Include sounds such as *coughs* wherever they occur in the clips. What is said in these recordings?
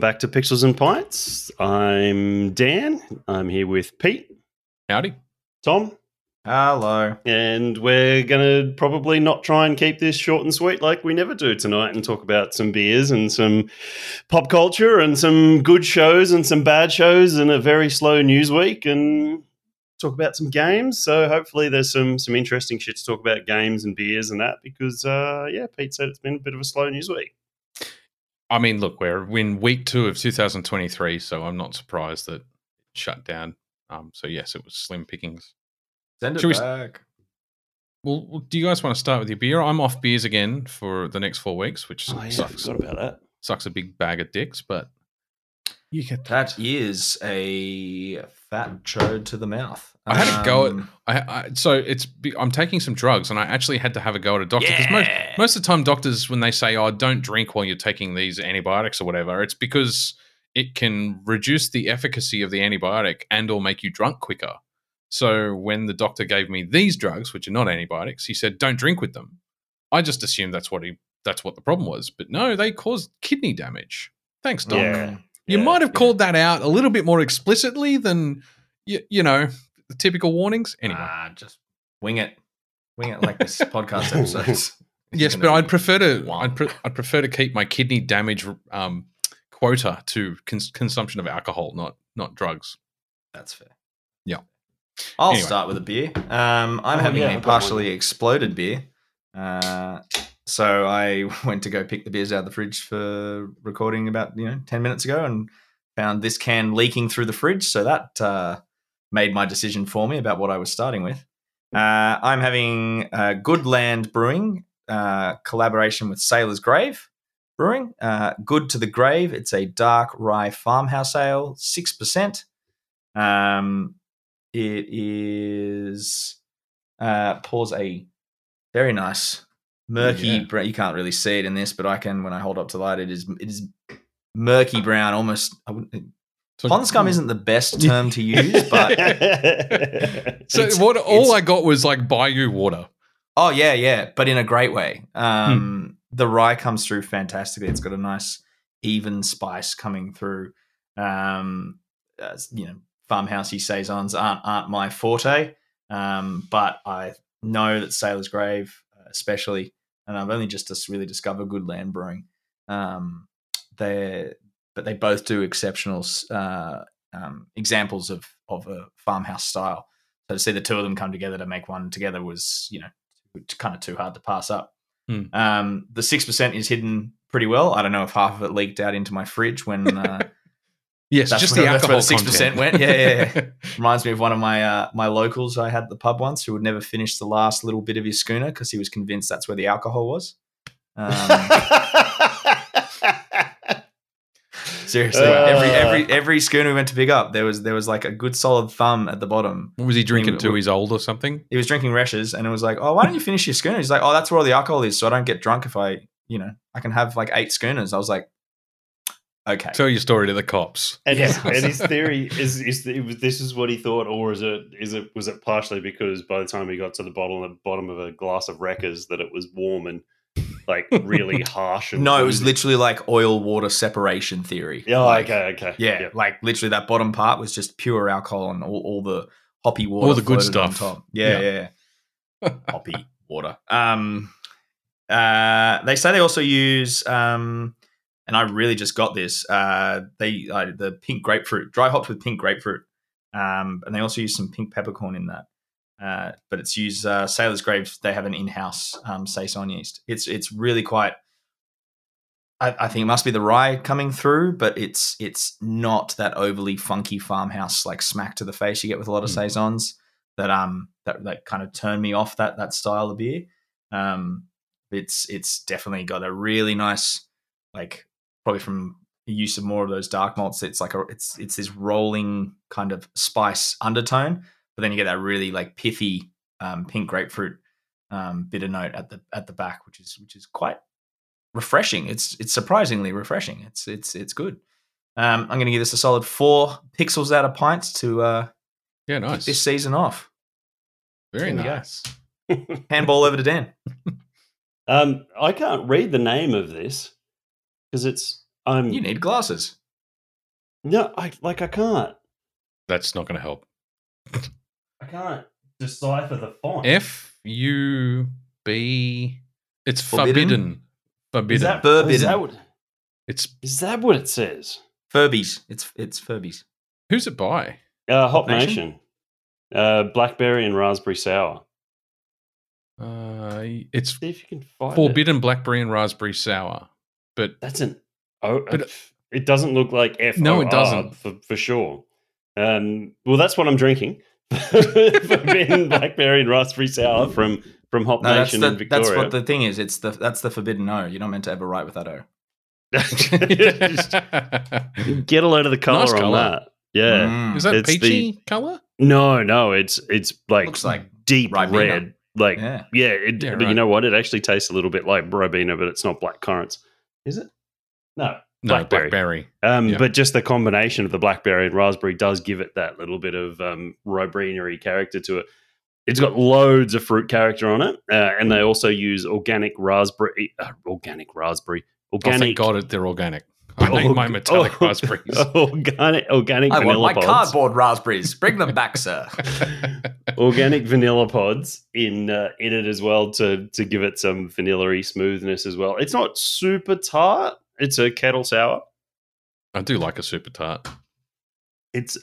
welcome back to Pixels and Pints. I'm Dan. I'm here with Pete, Howdy. Tom, Hello. and we're going to probably not try and keep this short and sweet like we never do tonight and talk about some beers and some pop culture and some good shows and some bad shows and a very slow news week and talk about some games. So hopefully there's some some interesting shit to talk about games and beers and that because uh, yeah, Pete said it's been a bit of a slow news week. I mean, look, we're in week two of 2023, so I'm not surprised that it shut down. Um, so yes, it was slim pickings. Send it Should we back. Well, well, do you guys want to start with your beer? I'm off beers again for the next four weeks, which Oh, yeah, sucks. forgot about that. Sucks a big bag of dicks, but you get that. That is a fat chode to the mouth. I had a go at- Um, I, I, so it's I'm taking some drugs, and I actually had to have a go at a doctor because most, Yeah. most of the time doctors when they say, "Oh, don't drink while you're taking these antibiotics or whatever," it's because it can reduce the efficacy of the antibiotic and or make you drunk quicker. So when the doctor gave me these drugs, which are not antibiotics, he said, "Don't drink with them." I just assumed that's what he that's what the problem was, but no, they caused kidney damage. Thanks, doc. Yeah. You Yeah, might have yeah. called that out a little bit more explicitly than you, you know the typical warnings. Anyway, ah, just wing it. Wing it like this *laughs* podcast episodes. *laughs* yes, but I'd prefer to I'd, pre- I'd prefer to keep my kidney damage um, quota to cons- consumption of alcohol, not not drugs. That's fair. Yeah. I'll Anyway. start with a beer. Um, I'm Oh, having yeah, a I've one. partially exploded beer. Uh, so I *laughs* went to go pick the beers out of the fridge for recording about you know ten minutes ago, and found this can leaking through the fridge. So that uh, made my decision for me about what I was starting with. Uh, I'm having uh, Good Land Brewing uh, collaboration with Sailor's Grave Brewing. Uh, Good to the Grave. It's a dark rye farmhouse ale, six percent. Um, it is uh, pours a very nice murky. Yeah. brown you can't really see it in this, but I can when I hold up to light. It is it is murky brown, almost. I wouldn't, pond scum isn't the best term to use, but *laughs* So what? All I got was like bayou water. Oh yeah, yeah, but in a great way. Um, The rye comes through fantastically. It's got a nice even spice coming through. Um, uh, you know, farmhousey saisons aren't aren't my forte, um, but I know that Sailor's Grave, uh, especially, and I've only just really discovered Good Land Brewing. Um, they but they both do exceptional uh, um, examples of of a farmhouse style. So to see the two of them come together to make one together was, you know, kind of too hard to pass up. Hmm. Um, the six percent is hidden pretty well. I don't know if half of it leaked out into my fridge when uh, *laughs* Yes, That's just where- the that's where alcohol the 6% content. went. Yeah, yeah, *laughs* reminds me of one of my uh, my locals I had at the pub once who would never finish the last little bit of his schooner because he was convinced that's where the alcohol was. Um, *laughs* seriously, Uh. every every every schooner we went to pick up, there was there was like a good solid thumb at the bottom. What was he drinking Anyway, to we- his old or something? He was drinking Resch's, and it was like, oh, why don't you finish your schooner? He's like, oh, that's where all the alcohol is, so I don't get drunk if I, you know, I can have like eight schooners. I was like, okay. Tell your story to the cops. And, his, and his *laughs* theory is is it was, this is what he thought, or is it is it was it partially because by the time he got to the bottom the bottom of a glass of Wreckers that it was warm and like really *laughs* harsh? And no, it was literally like oil water separation theory. Yeah, Like, okay, okay, Yeah, Yep. like literally that bottom part was just pure alcohol and all, all the hoppy water, All the good floated on stuff. top. Yeah, yeah, yeah. *laughs* hoppy water. Um, uh, they say they also use, um, and I really just got this. Uh, they uh, the pink grapefruit, dry hopped with pink grapefruit, um, and they also use some pink peppercorn in that. Uh, but it's used uh, Sailor's Grave. They have an in-house um, saison yeast. It's it's really quite. I, I think it must be the rye coming through, but it's it's not that overly funky farmhouse like smack to the face you get with a lot of Mm. saisons that um that that kind of turn me off that that style of beer. Um, it's it's definitely got a really nice like probably from use of more of those dark malts. It's like a it's it's this rolling kind of spice undertone, but then you get that really like pithy um, pink grapefruit um, bitter note at the at the back, which is which is quite refreshing. It's it's surprisingly refreshing. It's it's it's good. Um, I'm going to give this a solid four pixels out of pints to uh, Yeah, kick nice. this season off. Very There we go. nice. *laughs* *laughs* Handball over to Dan. Um, I can't read the name of this because it's I'm You need glasses. no, I like I can't. That's not going to help. I can't decipher the font. F U B. It's Forbidden? forbidden. Forbidden. is that, Forbidden. is that what it's is that what it says? Furbies. It's it's Furbies. who's it by? Uh, Hop Hop Nation? Nation. Uh, blackberry and raspberry sour. Uh, it's See if you can find it. forbidden blackberry and raspberry sour. But That's an oh. But- it doesn't look like F. No, it doesn't. for, for sure. Um, well, that's what I'm drinking. *laughs* Forbidden blackberry and raspberry sour from from Hop No, that's Nation the in Victoria. that's what the thing is. It's the that's the forbidden O. You're not meant to ever write with that O. *laughs* Get a load of the color Nice on colour. that. Yeah. Mm. Is that It's peachy color? No, no, it's it's like Looks like deep Ribena. red. Like yeah. yeah, it, Yeah, but you know what? It actually tastes a little bit like Ribena, but it's not black currants. Is it? No. No, Blackberry. blackberry. Um, Yeah. But just the combination of the blackberry and raspberry does give it that little bit of um, Robinery character to it. It's got loads of fruit character on it, uh, and they also use organic raspberry, uh, organic raspberry, Oh, organic. thank God it- they're organic. I need my metallic oh, *laughs* raspberries. Organic, organic vanilla pods. I want my pods. cardboard raspberries. Bring them back, sir. *laughs* *laughs* organic vanilla pods in uh, in it as well to to give it some vanilla smoothness as well. It's not super tart. It's a kettle sour. I do like a super tart. It's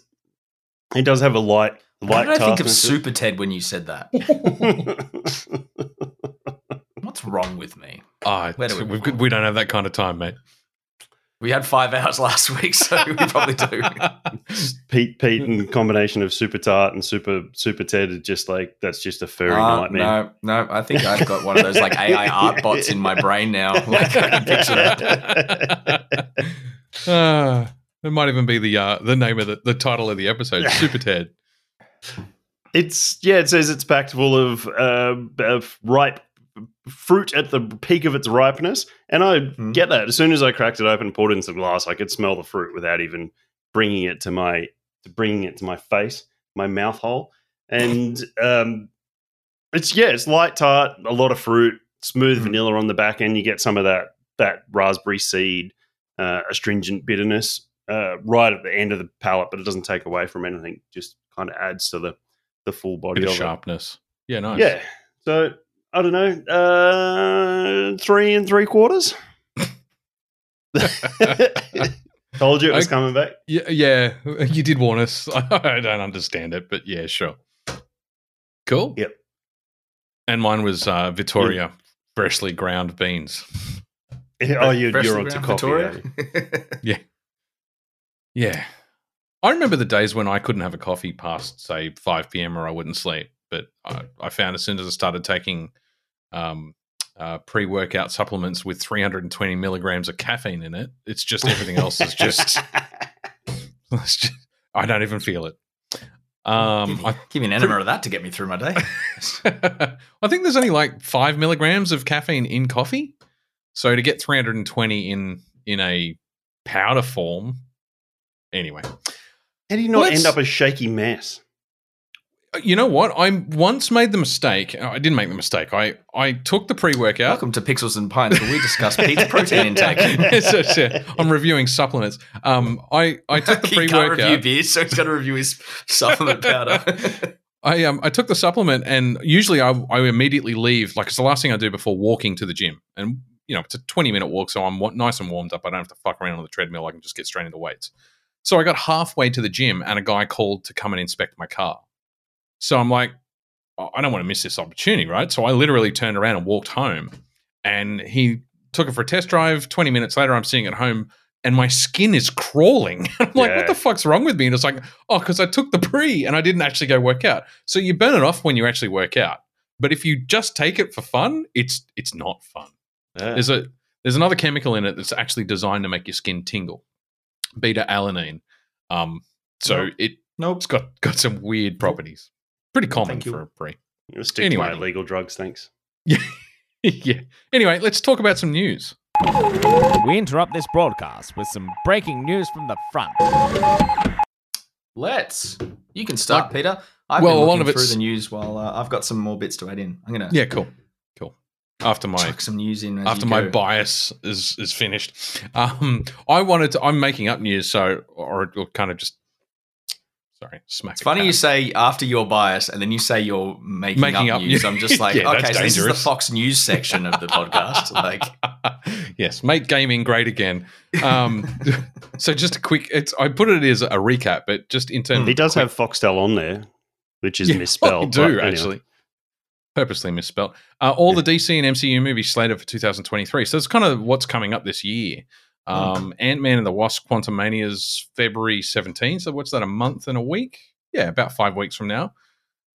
it does have a light Why light did I think of Super Ted when you said that? *laughs* What's wrong with me? Ah, Where do we we've got, we don't have that kind of time, mate. We had five hours *laughs* last week, so we probably do. *laughs* Pete Pete and combination of super tart and super super Ted are just like that's just a furry Uh, nightmare. no, no, I think I've got one of those like AI art *laughs* bots in my brain now. Like I can picture that. Ah, it might even be the uh, the name of the, the title of the episode, Super Ted. It's yeah. It says it's packed full of, uh, of ripe fruit at the peak of its ripeness, and I Hmm. get that. As soon as I cracked it open, poured it into the glass, I could smell the fruit without even bringing it to my to bringing it to my face, my mouth hole, and *laughs* um, it's yeah, it's light tart, a lot of fruit, smooth Hmm. vanilla on the back end. You get some of that that raspberry seed, uh, astringent bitterness uh, right at the end of the palate, but it doesn't take away from anything. Just kind of adds to the the full body of of it. sharpness. Yeah, nice. Yeah. So I don't know, uh, three and three quarters. *laughs* Told you it was I- coming back. Yeah, yeah, *laughs* you did warn us. *laughs* I don't understand it, but yeah, sure. Cool. Yep. And mine was uh, Vittoria freshly ground beans. Oh, you, you're onto ground coffee. Victoria? are? Yeah. I remember the days when I couldn't have a coffee past, say, 5 p.m. or I wouldn't sleep. But I, I found as soon as I started taking um, uh, pre workout supplements with 320 milligrams of caffeine in it, it's just everything else is just, *laughs* *laughs* just I don't even feel it. Um, give, me, I, give me an enema of that to get me through my day. *laughs* I think there's only like five milligrams of caffeine in coffee. So to get 320 in in a powder form, anyway. How do you not Let's- end up a shaky mess? You know what? I once made the mistake. uh, I didn't make the mistake. I, I took the pre workout. Welcome to Pixels and Pints, where we discuss Pete's protein *laughs* intake. So, so, I'm reviewing supplements. Um, I, I took the *laughs* he pre can't review workout. beers, so he's got to review his supplement powder. *laughs* I um I took the supplement, and usually I, I immediately leave. Like it's the last thing I do before walking to the gym, and you know it's a 20 minute walk, so I'm nice and warmed up. I don't have to fuck around on the treadmill. I can just get straight into weights. So I got halfway to the gym, and a guy called to come and inspect my car. So I'm like, "Oh, I don't want to miss this opportunity, right? So I literally turned around and walked home, and he took it for a test drive. 20 minutes later, I'm sitting at home. And my skin is crawling. *laughs* I'm like, Yeah. what the fuck's wrong with me? And it's like, oh, because I took the pre and I didn't actually go work out. So you burn it off when you actually work out. But if you just take it for fun, it's it's not fun. Yeah. There's a there's another chemical in it that's actually designed to make your skin tingle. Beta alanine. Um so Nope. it nope. it's got got some weird properties. Pretty common for a pre. I'll stick Anyway. to my illegal drugs, thanks. yeah. *laughs* yeah. Anyway, let's talk about some news. We interrupt this broadcast with some breaking news from the front. Let's. You can start, Like- Peter. I've well, a been lot looking of through it's- the news while uh, I've got some more bits to add in. I'm gonna. Yeah, cool. Cool. after my Chuck some news in as after you my bias is is finished. Um, I wanted to. I'm making up news, so or, or kind of just. Sorry, smack. It's funny cat. you say after your bias, and then you say you're making, Making up, up news. news. I'm just *laughs* like, Yeah, okay, so this is the. Fox News section of the podcast. *laughs* Like, yes, make gaming great again. Um, *laughs* so just a quick. It's I put it as a recap, but just in terms. He does quick- have Foxtel on there, which is Yeah, misspelled. I do but anyway. actually. Purposely misspelled. Uh, all the DC and MCU movies slated for 2023. So it's kind of what's coming up this year. Um, Ant Man and the Wasp: Quantumania's February 17th. So what's that? A month and a week? Yeah, about five weeks from now.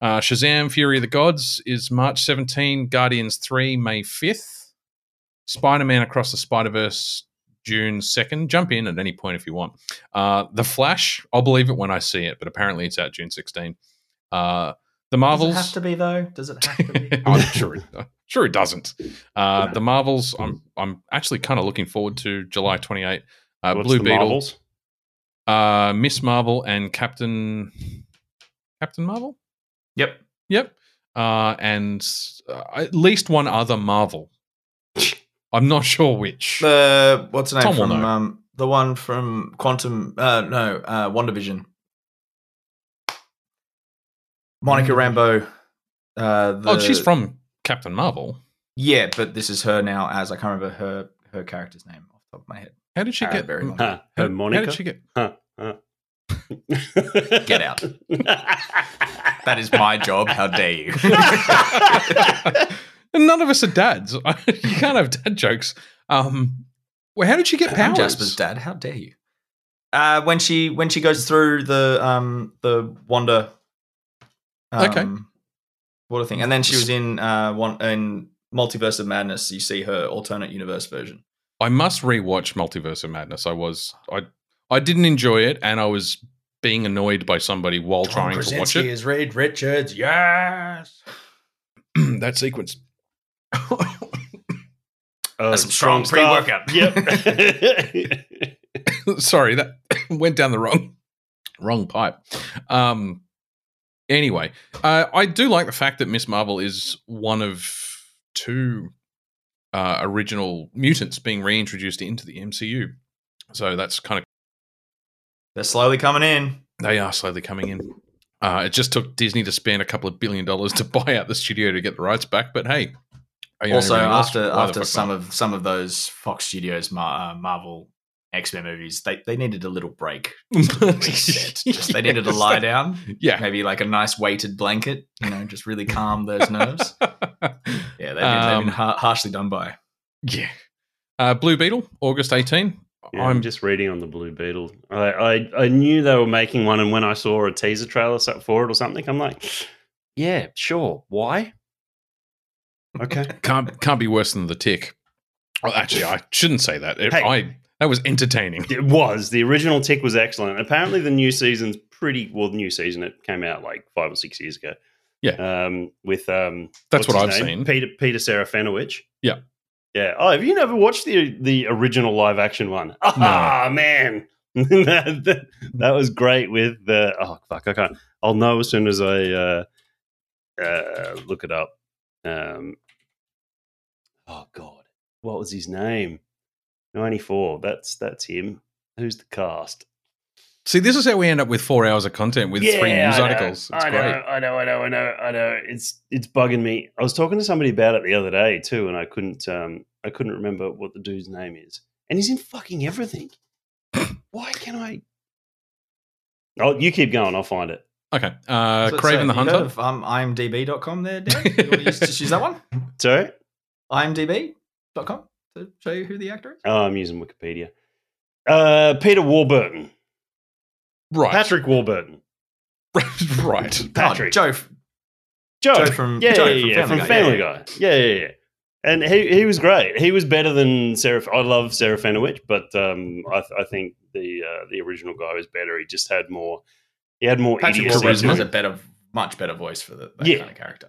Uh, Shazam: Fury of the Gods is March 17. Guardians 3 May 5th. Spider Man Across the Spider Verse June 2nd. Jump in at any point if you want. Uh, the Flash, I'll believe it when I see it, but apparently it's out June 16. Uh, the Marvels. does it have to be though? Does it have to be? *laughs* I'm sure it, sure it doesn't. Uh, the Marvels. I'm I'm actually kind of looking forward to July 28. Uh, What's Blue the Beetle, Marvels? uh, Miss Marvel, and Captain Captain Marvel. yep. Yep. Uh, and uh, at least one other Marvel. I'm not sure which. The what's the name Tom will from know. um, the one from Quantum? Uh, no, uh, WandaVision. Monica Rambeau. Uh, the, oh, she's from Captain Marvel. Yeah, but this is her now. As I can't remember her her character's name off the top of my head. How did she get? very much. Huh, How, her Monica. how did she get? Huh, huh. *laughs* Get out. *laughs* That is my job. How dare you? *laughs* And None of us are dads. you can't have dad jokes. Um, well, how did she get I'm powers? Jasper's dad. How dare you? Uh, when she when she goes through the um the Wanda. Um, Okay. What a thing! And then she was in uh one in Multiverse of Madness. You see her alternate universe version. I must rewatch Multiverse of Madness. I was I I didn't enjoy it, and I was being annoyed by somebody while trying to watch it. is Reed Richards. Yes. *clears throat* that sequence. *laughs* Oh, That's some strong stuff. pre-workout. *laughs* Yep. *laughs* Sorry, that *coughs* went down the wrong wrong pipe. Um. Anyway, uh, I do like the fact that Miss Marvel is one of two uh, original mutants being reintroduced into the MCU. So that's kind of They're slowly coming in. They are slowly coming in. Uh, it just took Disney to spend a couple of billion dollars to *laughs* buy out the studio to get the rights back. But hey, you also, after after some not? of some of those Fox Studios Mar- uh, Marvel X Men movies, they they needed a little break. *laughs* Reset. Just they needed to lie they- down. Yeah, maybe like a nice weighted blanket, you know, just really calm those *laughs* nerves. Yeah, they've been, they've Um, been har- harshly done by. yeah. Uh, Blue Beetle, August 18. Yeah, I'm I'm just reading on the Blue Beetle. I, I I knew they were making one, and when I saw a teaser trailer so- for it or something, I'm like, *gasps* yeah, sure. Why? Okay. *laughs* can't can't be worse than the Tick. Well, actually, I shouldn't say that. It, Hey. I that was entertaining. It was. The original Tick was excellent. Apparently, the new season's pretty well. The new season it came out like five or six years ago. Yeah. Um, with um, That's what I've name? seen. Peter Peter Serafinowicz. Yeah. Yeah. Oh, have you never watched the the original live action one? *laughs* Ah, man. *laughs* that, that, that was great with the oh fuck I can't I'll know as soon as I uh, uh, look it up. Um, oh god, what was his name? Ninety four. That's that's him. Who's the cast? See, this is how we end up with four hours of content with three news I know, articles. It's I great. know, I know, I know, I know, I know. It's it's bugging me. I was talking to somebody about it the other day too, and I couldn't um I couldn't remember what the dude's name is. And he's in fucking everything. *laughs* Why can I? Oh, you keep going. I'll find it. Okay. Uh, So- Kraven so the you heard Hunter. Of, um, IMDb.com there, Dan? *laughs* You want to use, just use that one? Sorry. IMDb.com to show you who the actor is? Oh, I'm using Wikipedia. Uh, Peter Warburton, right. Patrick Warburton, *laughs* right. *laughs* Patrick, Oh, Joe. Joe, Joe from- yeah, Joe yeah, from yeah, Family from Guy, Family yeah, Guy, yeah, yeah, yeah. And he he was great. He was better than Sarah. I love Serafinowicz, but um, I, I think the uh, the original guy was better. He just had more. He had more Patrick idiocy. Warburton charisma. has a better, much better voice for the, that Yeah. kind of character.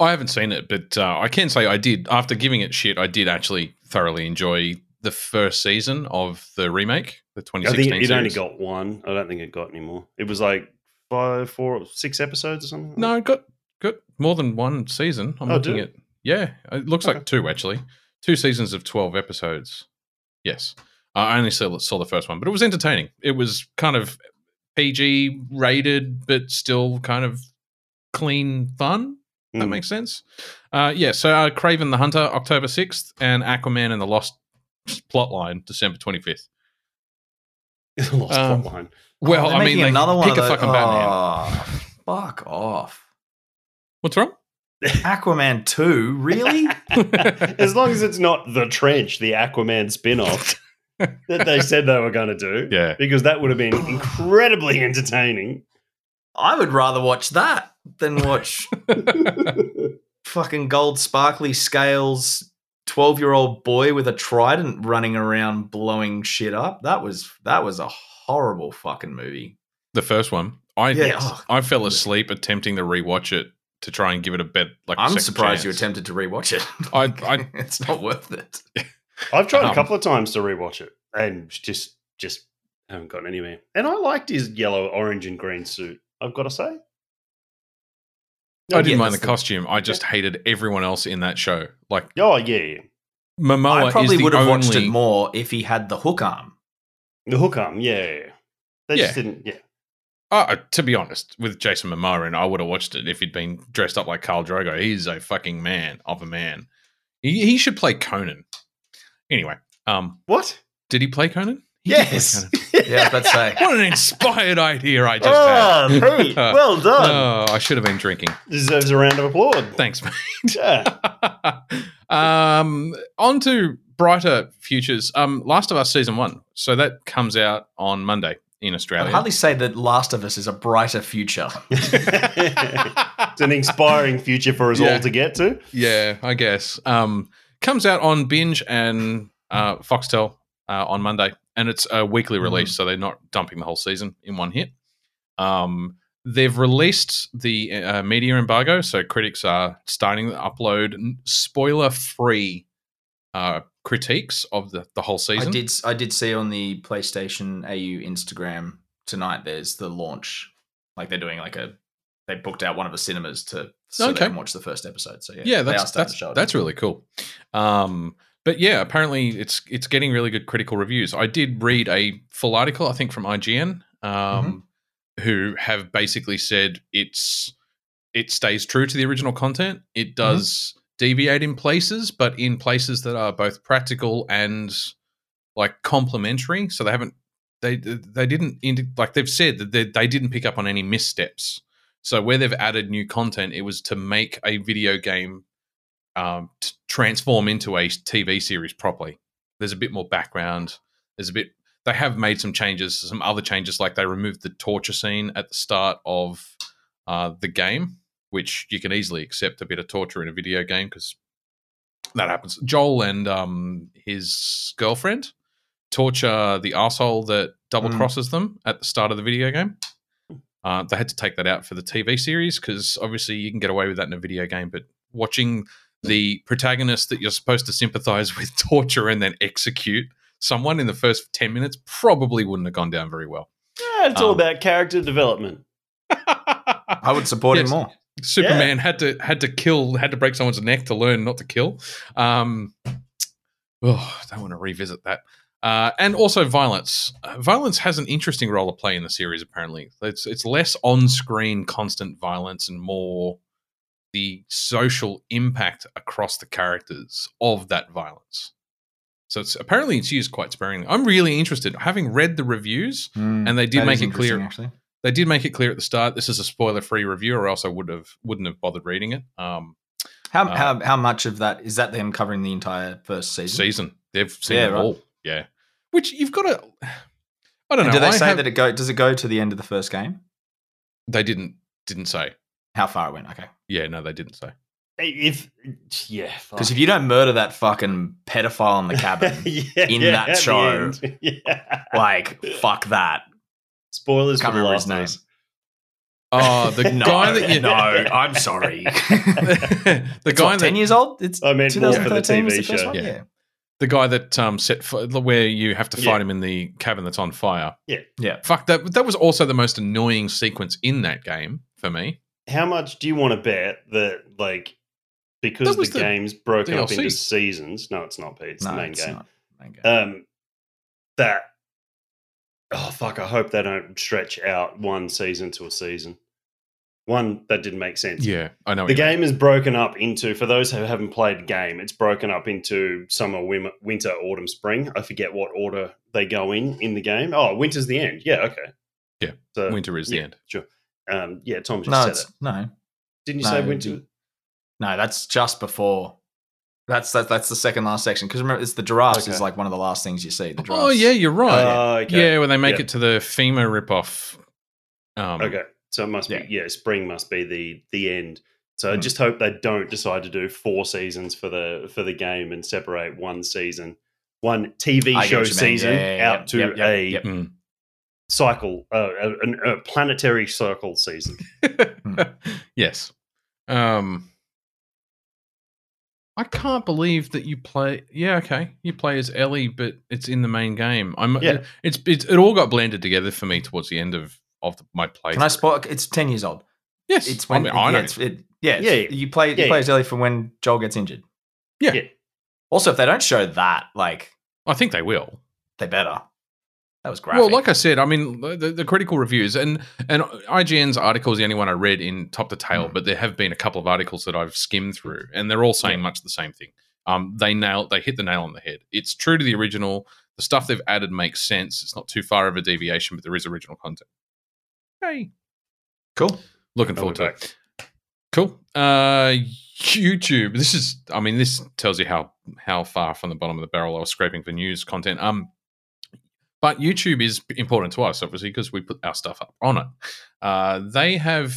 I haven't seen it, but uh, I can say I did. After giving it shit, I did actually thoroughly enjoy the first season of the remake, the I 2016 think it only got one. I don't think it got any more. It was like five, four, six episodes or something. like no, it got got more than one season. I'm Oh, looking at Yeah, it looks like two actually. Two seasons of twelve episodes. Yes, I only saw, saw the first one, but it was entertaining. It was kind of PG rated, but still kind of clean fun. That Mm. makes sense. Uh, yeah, so uh, Kraven the Hunter, October sixth, and Aquaman and the Lost Plotline, December twenty fifth. *laughs* Lost Um, plotline. Well, Oh, I mean, they another one pick of a those- fucking Batman. Oh, fuck off. What's wrong? Aquaman 2, really? *laughs* As long as it's not the Trench, the Aquaman spin-off *laughs* that they said they were going to do, yeah, because that would have been incredibly entertaining. I would rather watch that than watch *laughs* fucking gold sparkly scales 12 year old boy with a trident running around blowing shit up. That was that was a horrible fucking movie. the first one. I Yeah, oh. I fell asleep attempting to rewatch it to try and give it a bet. Like, I'm second surprised you attempted to rewatch it. *laughs* I- I- *laughs* it's not worth it. I've tried Um, a couple of times to rewatch it and just just haven't gotten anywhere. And I liked his yellow, orange, and green suit. I've got to say. I didn't Yeah, mind the the- costume. I just hated everyone else in that show. Like Oh yeah, yeah. Momoa I probably is the would have only, watched it more if he had the hook arm. the hook arm. Yeah, yeah. yeah. They Yeah. just didn't. Yeah. Uh, to be honest, with Jason Momoa, and I would have watched it if he'd been dressed up like Khal Drogo. He's a fucking man of a man. He, he should play Conan. Anyway, um, What? did he play Conan? He did play Yes. Yeah, was *laughs* say. What an inspired idea I just oh, had. *laughs* Well done. Oh, I should have been drinking. Deserves a round of applause. Thanks, mate. Yeah. *laughs* um, on to brighter futures. Um, Last of Us season one. So that comes out on Monday in Australia. I'd hardly say that Last of Us is a brighter future. it's an inspiring future for us Yeah. all to get to. yeah, I guess. Um, comes out on Binge and uh, Foxtel uh, on Monday, and it's a weekly release, so they're not dumping the whole season in one hit. Um, they've released the uh, media embargo, so critics are starting to upload spoiler-free uh, critiques of the, the whole season. I did I did see on the PlayStation AU Instagram tonight there's the launch. Like they're doing like a they booked out one of the cinemas to so Okay. they can watch the first episode. So yeah, yeah, that's that's to show it. that's really cool. Um, but yeah, apparently it's it's getting really good critical reviews. I did read a full article, I think from IGN, um, Mm-hmm. who have basically said it's it stays true to the original content. Mm-hmm. It does deviate in places, but in places that are both practical and like complementary. So they haven't they they didn't like they've said that they, they didn't pick up on any missteps. So where they've added new content, it was to make a video game um, t- transform into a TV series properly. There's a bit more background. There's a bit. They have made some changes, some other changes, like they removed the torture scene at the start of uh, the game, which you can easily accept a bit of torture in a video game because that happens. Joel and um, his girlfriend torture the asshole that double crosses them at the start of the video game. Uh, they had to take that out for the TV series because obviously you can get away with that in a video game, but watching the protagonist that you're supposed to sympathize with *laughs* torture and then execute someone in the first 10 minutes probably wouldn't have gone down very well. Yeah, it's all Um, about character development. *laughs* I would support Yes. him more. Superman had to had to kill had to break someone's neck to learn not to kill. Um, oh, I don't want to revisit that. Uh, and also violence. Uh, violence has an interesting role to play in the series. Apparently, it's it's less on screen constant violence and more the social impact across the characters of that violence. So it's apparently it's used quite sparingly. I'm really interested. Having read the reviews, And they did make it clear- Actually, they did make it clear at the start this is a spoiler free review, or else I would have wouldn't have bothered reading it. Um, how Uh, how how much of that is that them covering the entire first season? season. They've seen Yeah, it right. all. Yeah. Which you've got to. *sighs* I don't And know. do they I say have- that it go? Does it go to the end of the first game? they didn't didn't say? How far it went? Okay, Yeah, no, they didn't say. If yeah, because if you don't murder that fucking pedophile in the cabin, *laughs* yeah, in yeah, that at show, *laughs* yeah. like fuck that. spoilers Can't for the remember last his name. name. Oh, the *laughs* no, guy that you know. I'm sorry. the It's guy what, ten years old. It's I meant more for the TV the show. one? Yeah. Yeah. the guy that um set fi- where you have to fight Yeah. him in the cabin that's on fire. Yeah, yeah. Fuck that. That was also the most annoying sequence in that game for me. How much do you want to bet that like because That the, the game's broken up into seasons. No, it's not, Pete. It's no, the main it's game. not. Main game. Um, that oh fuck! I hope they don't stretch out one season to a season. One that didn't make sense. Yeah, I know. The you mean. game is broken up into, for those who haven't played the game, it's broken up into summer, winter, autumn, spring. I forget what order they go in in the game. Oh, winter's the end. Yeah, okay. Yeah, So, Winter is the yeah, end. Sure. Um, yeah, Tom just no, said it. no, Didn't you no, say winter? no. That's just before. That's that, that's the second last section because remember it's the giraffes is like one of the last things you see. The giraffes. Oh yeah, you're right. Oh, okay. Yeah, when they make Yeah. it to the FEMA ripoff. Um, Okay. So it must Yeah. be, yeah, spring must be the the end. So I Hmm. just hope they don't decide to do four seasons for the for the game and separate one season, one TV I show what you mean. season Yeah, yeah, yeah. out to Yep, yep, a yep. Mm. Cycle, uh, a, a, a planetary circle season. *laughs* yes. Um, I can't believe that you play. Yeah, okay, you play as Ellie, but it's in the main game. I'm. Yeah. It's, it's it all got blended together for me towards the end of of the, my play. Can I spot? It's ten years old. Yes, It's when I, mean, I yeah, know. it's, it, yeah, it's- Yeah, yeah. You play you Yeah, play yeah. as Ellie for when Joel gets injured. Yeah. Yeah. Also, if they don't show that, like I think they will. they better. That was graphic. Well, like I said, I mean the, the critical reviews and and IGN's article is the only one I read in top to tail, Mm. but there have been a couple of articles that I've skimmed through, and they're all saying much the same thing. Um, they nail they hit the nail on the head. It's true to the original. The stuff they've added makes sense. It's not too far of a deviation, but there is original content. Hey, cool. looking forward to it. Cool. Uh, YouTube. This is. I mean, this tells you how how far from the bottom of the barrel I was scraping for news content. Um, but YouTube is important to us, obviously, because we put our stuff up on it. Uh, they have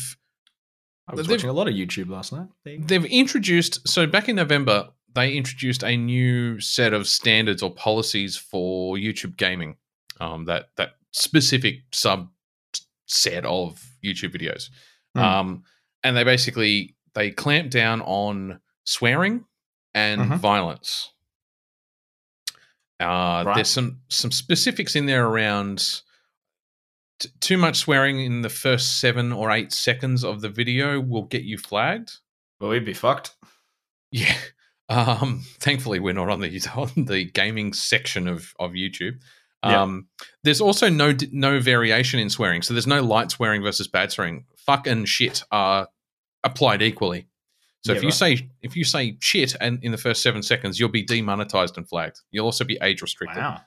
I was watching a lot of YouTube last night. There you go. they've introduced. So back in November, they introduced a new set of standards or policies for YouTube gaming. Um, that that specific sub set of YouTube videos. Hmm. Um, and they basically they clamp down on swearing and Mhm. violence. Uh, Right. There's some some specifics in there around t- too much swearing in the first seven or eight seconds of the video will get you flagged. Well, we'd be fucked. Yeah. *laughs* Um, thankfully, we're not on the *laughs* on the gaming section of of YouTube. Um, there's also no no variation in swearing, so there's no light swearing versus bad swearing. Fuck and shit are applied equally. So Yeah, if you right. say if you say shit and in the first seven seconds, you'll be demonetized and flagged. You'll also be age restricted. Wow.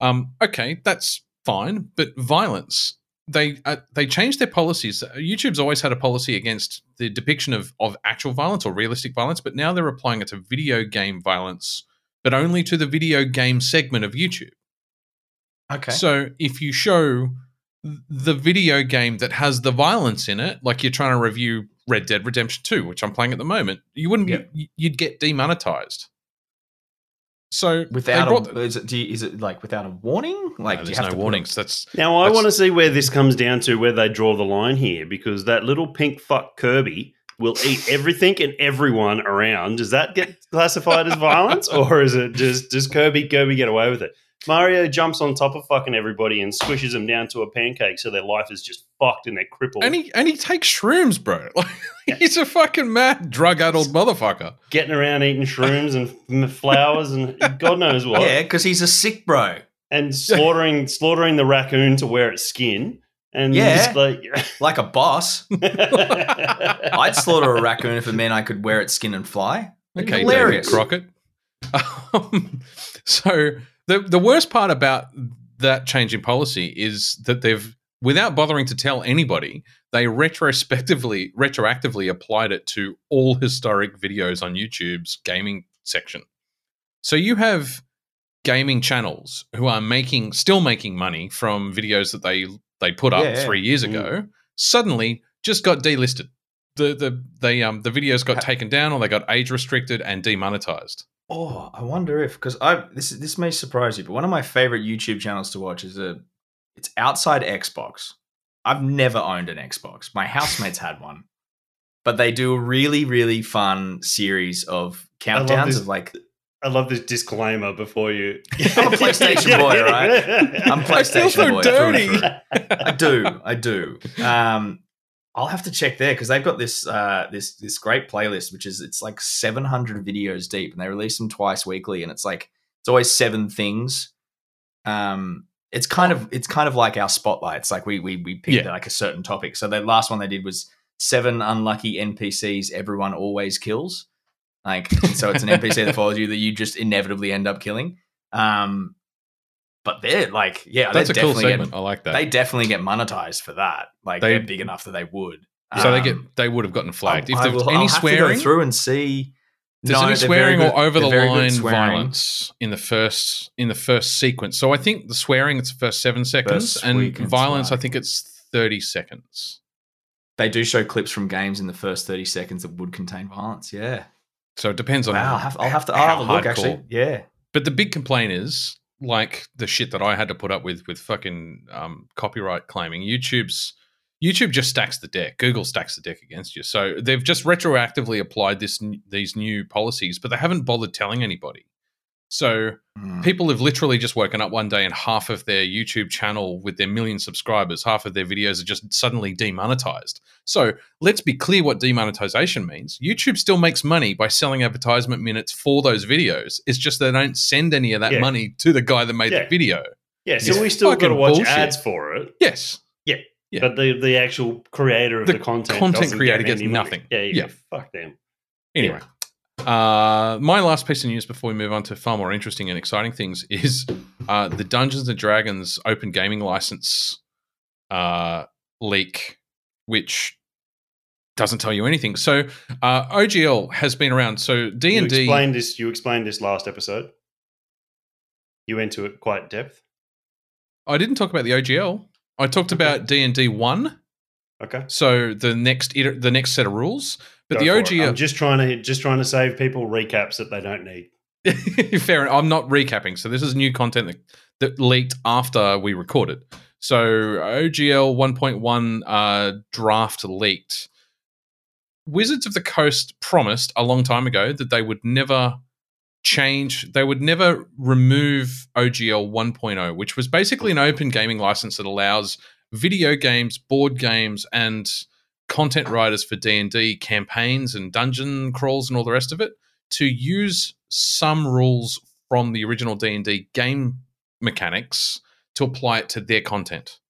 Um, okay, that's fine, but violence. They uh, they changed their policies. Uh, YouTube's always had a policy against the depiction of of actual violence or realistic violence, but now they're applying it to video game violence, but only to the video game segment of YouTube. Okay. So if you show the video game that has the violence in it, like you're trying to review Red Dead Redemption 2, which I'm playing at the moment, you wouldn't Yep. be, you'd get demonetized. So without brought- a, is it, do you, is it like without a warning? Like no, do you there's have no warnings. That's Now I That's- want to see where this comes down to where they draw the line here because that little pink fuck Kirby will eat everything and everyone around. Does that get classified as violence *laughs* or is it just does Kirby Kirby get away with it? Mario jumps on top of fucking everybody and squishes them down to a pancake so their life is just fucked and they're crippled. and he and he takes shrooms, bro. *laughs* Like he's a fucking mad drug addled motherfucker. getting around eating shrooms and *laughs* flowers and God knows what. Yeah, because he's a sick bro. And slaughtering slaughtering the raccoon to wear its skin. And Yeah. just like *laughs* Like a boss. I'd slaughter a raccoon if it meant I could wear its skin and fly. Okay, hilarious. David Crockett. Um, so the the worst part about that change in policy is that they've, without bothering to tell anybody, they retrospectively, retroactively applied it to all historic videos on YouTube's gaming section. So you have gaming channels who are making, still making money from videos that they they put up Yeah, yeah. three years Mm. ago. Suddenly, just got delisted. The the they um the videos got taken down or they got age restricted and demonetized. Oh, I wonder if because I this this may surprise you, but one of my favorite YouTube channels to watch is a it's outside Xbox. I've never owned an Xbox. My housemates had one, but they do a really really fun series of countdowns this. of like I love this disclaimer before you. *laughs* I'm a PlayStation boy, right? I'm *laughs* PlayStation I feel PlayStation so boy. through dirty. through. I do, I do. Um, I'll have to check there because they've got this uh, this this great playlist, which is it's like 700 videos deep, and they release them twice weekly, and it's like it's always seven things. Um, it's kind of it's kind of like our spotlights. Like we we we picked Yeah. like a certain topic. So the last one they did was seven unlucky NPCs everyone always kills. Like so, it's an NPC that follows you that you just inevitably end up killing. Um, but they're like, yeah, That's a they cool definitely segment. Get, I like that. they definitely get monetized for that. Like They- they, are big enough that they would. so they Um, get they would have gotten flagged I- if I there was any I'll have to swearing. go through and see. There's No, any swearing good- or over the they're very good line violence in the first in the first sequence. So I think the swearing it's the first seven seconds, First and violence I think it's thirty seconds. They do show clips from games in the first thirty seconds that would contain violence. Yeah. So it depends on. Wow. I'll have, I'll have to. I'll have a look. Actually. Yeah. But the big complaint is like the shit that I had to put up with with fucking um, copyright claiming. YouTube's YouTube just stacks the deck. Google stacks the deck against you. So they've just retroactively applied this these new policies, but they haven't bothered telling anybody. So Mm. people have literally just woken up one day and half of their YouTube channel with their million subscribers, half of their videos are just suddenly demonetized. So let's be clear what demonetization means. YouTube still makes money by selling advertisement minutes for those videos. It's just they don't send any of that Yeah. money to the guy that made Yeah. the video. Yeah, so It's we still got to watch bullshit. ads for it, Yes. Yeah. but the the actual creator of The the, content content doesn't creator get gets nothing. Yeah, you Yeah. fuck them. Anyway, uh, my last piece of news before we move on to far more interesting and exciting things is uh, the Dungeons and Dragons open gaming license uh, leak, which doesn't tell you anything. So uh, OGL has been around. So D and D. explained this. You explained this last episode. You went to it quite depth. I didn't talk about the OGL. I talked Okay. about D and D one. Okay, So the next the next set of rules. But Go the it. OGL. I'm just trying to just trying to save people recaps that they don't need. *laughs* Fair enough. I'm not recapping. So this is new content that, that leaked after we recorded. So OGL 1.1 uh, draft leaked. Wizards of the Coast promised a long time ago that they would never change, they would never remove OGL 1.0, which was basically an open gaming license that allows video games, board games, and content writers for D&D campaigns and dungeon crawls and all the rest of it to use some rules from the original D&D game mechanics to apply it to their content.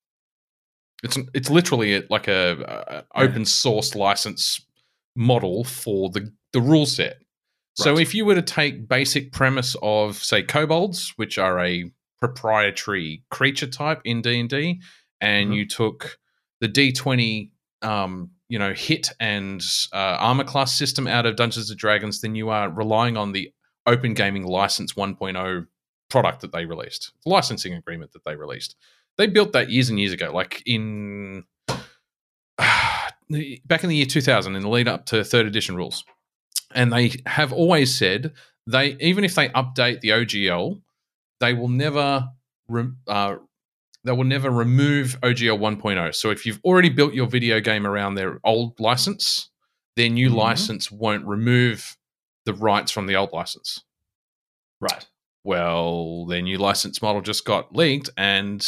It's it's literally like a, a open source license model for the the rule set. So if you were to take basic premise of say kobolds, which are a proprietary creature type in D&D and Mhm. you took the D20 um, you know, hit and uh, armor class system out of Dungeons and Dragons, then you are relying on the Open Gaming License 1.0 product that they released, licensing agreement that they released. They built that years and years ago, like in *sighs* back in the year 2000, in the lead up to third edition rules. And they have always said they, even if they update the OGL, they will never re- uh, they will never remove OGL 1.0. So if you've already built your video game around their old license, their new Mhm. license won't remove the rights from the old license. Right. Well, their new license model just got leaked, and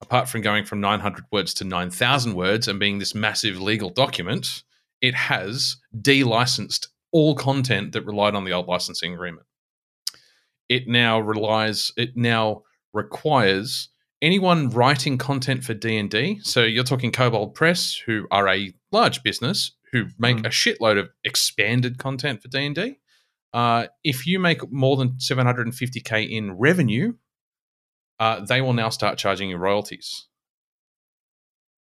apart from going from 900 words to 9,000 words and being this massive legal document, it has delicensed all content that relied on the old licensing agreement. It now relies, it now requires anyone writing content for D&D, so you're talking Kobold Press, who are a large business who make Mm. a shitload of expanded content for D&D. Uh, if you make more than 750k in revenue, uh, they will now start charging you royalties.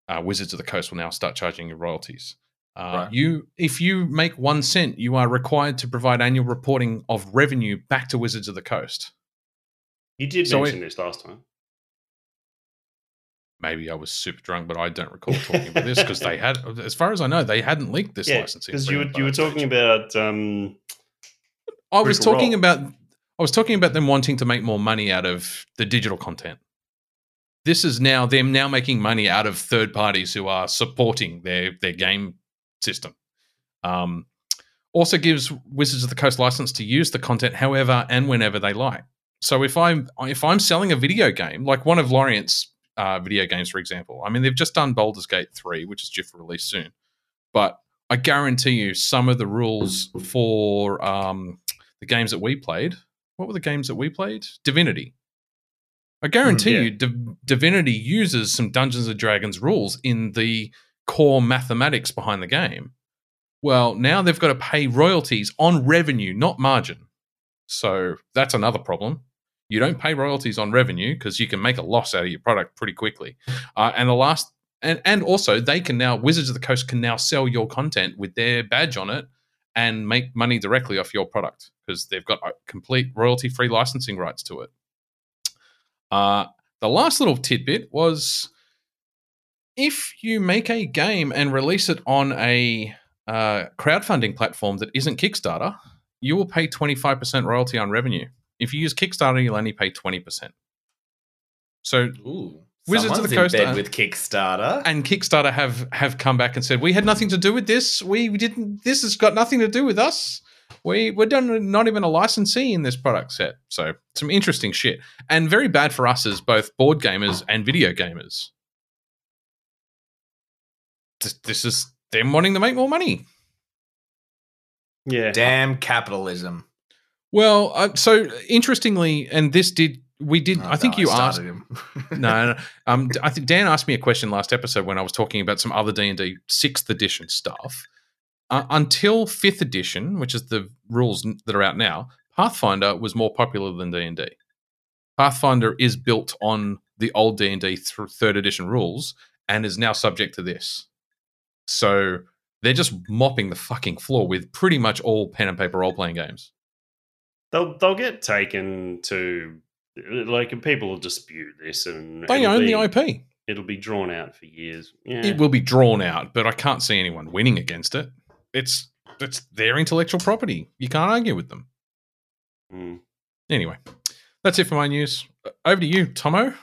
Uh, Wizards of the Coast will now start charging you royalties. Uh, Right. You, if you make one cent, you are required to provide annual reporting of revenue back to Wizards of the Coast. You did So mention this last time. Maybe I was super drunk, but I don't recall talking about this because they *laughs* had, as far as I know, they hadn't leaked this yeah, licensing. because you were you were talking about um, I was talking about I was talking about them wanting to make more money out of the digital content. This is now them now making money out of third parties who are supporting their their game system. Um, also gives Wizards of the Coast license to use the content however and whenever they like. So if I'm if I'm selling a video game, like one of Larian's uh, video games, for example. I mean, they've just done Baldur's Gate 3, which is due for release soon. But I guarantee you, some of the rules for um, the games that we played, what were the games that we played? Divinity. I guarantee yeah. you, Div- Divinity uses some Dungeons and Dragons rules in the core mathematics behind the game. Well, now they've got to pay royalties on revenue, not margin. So that's another problem. You don't pay royalties on revenue because you can make a loss out of your product pretty quickly. Uh, and the last, and and also they can now Wizards of the Coast can now sell your content with their badge on it and make money directly off your product because they've got uh, complete royalty free licensing rights to it. Uh, the last little tidbit was if you make a game and release it on a uh, crowdfunding platform that isn't Kickstarter, you will pay 25% royalty on revenue. If you use Kickstarter, you'll only pay 20%. So, Ooh, Wizards of someone's the Coast in bed are- with Kickstarter. and Kickstarter have have come back and said we had nothing to do with this. We didn't. This has got nothing to do with us. We we're done, not even a licensee in this product set. So some interesting shit, and very bad for us as both board gamers and video gamers. This, this is them wanting to make more money. Yeah. Damn capitalism. Well, uh, so interestingly, and this did we did. Oh, I think no, you asked. him. *laughs* no, no. Um, I think Dan asked me a question last episode when I was talking about some other D and D sixth edition stuff. Uh, until fifth edition, which is the rules that are out now, Pathfinder was more popular than D and D. Pathfinder is built on the old D and D third edition rules and is now subject to this. So they're just mopping the fucking floor with pretty much all pen and paper role playing games. They'll they'll get taken to like people will dispute this and They own be, the IP. It'll be drawn out for years. Yeah. it will be drawn out, but I can't see anyone winning against it. It's it's their intellectual property. You can't argue with them. Mm. Anyway, that's it for my news. Uh, Over to you, Tomo.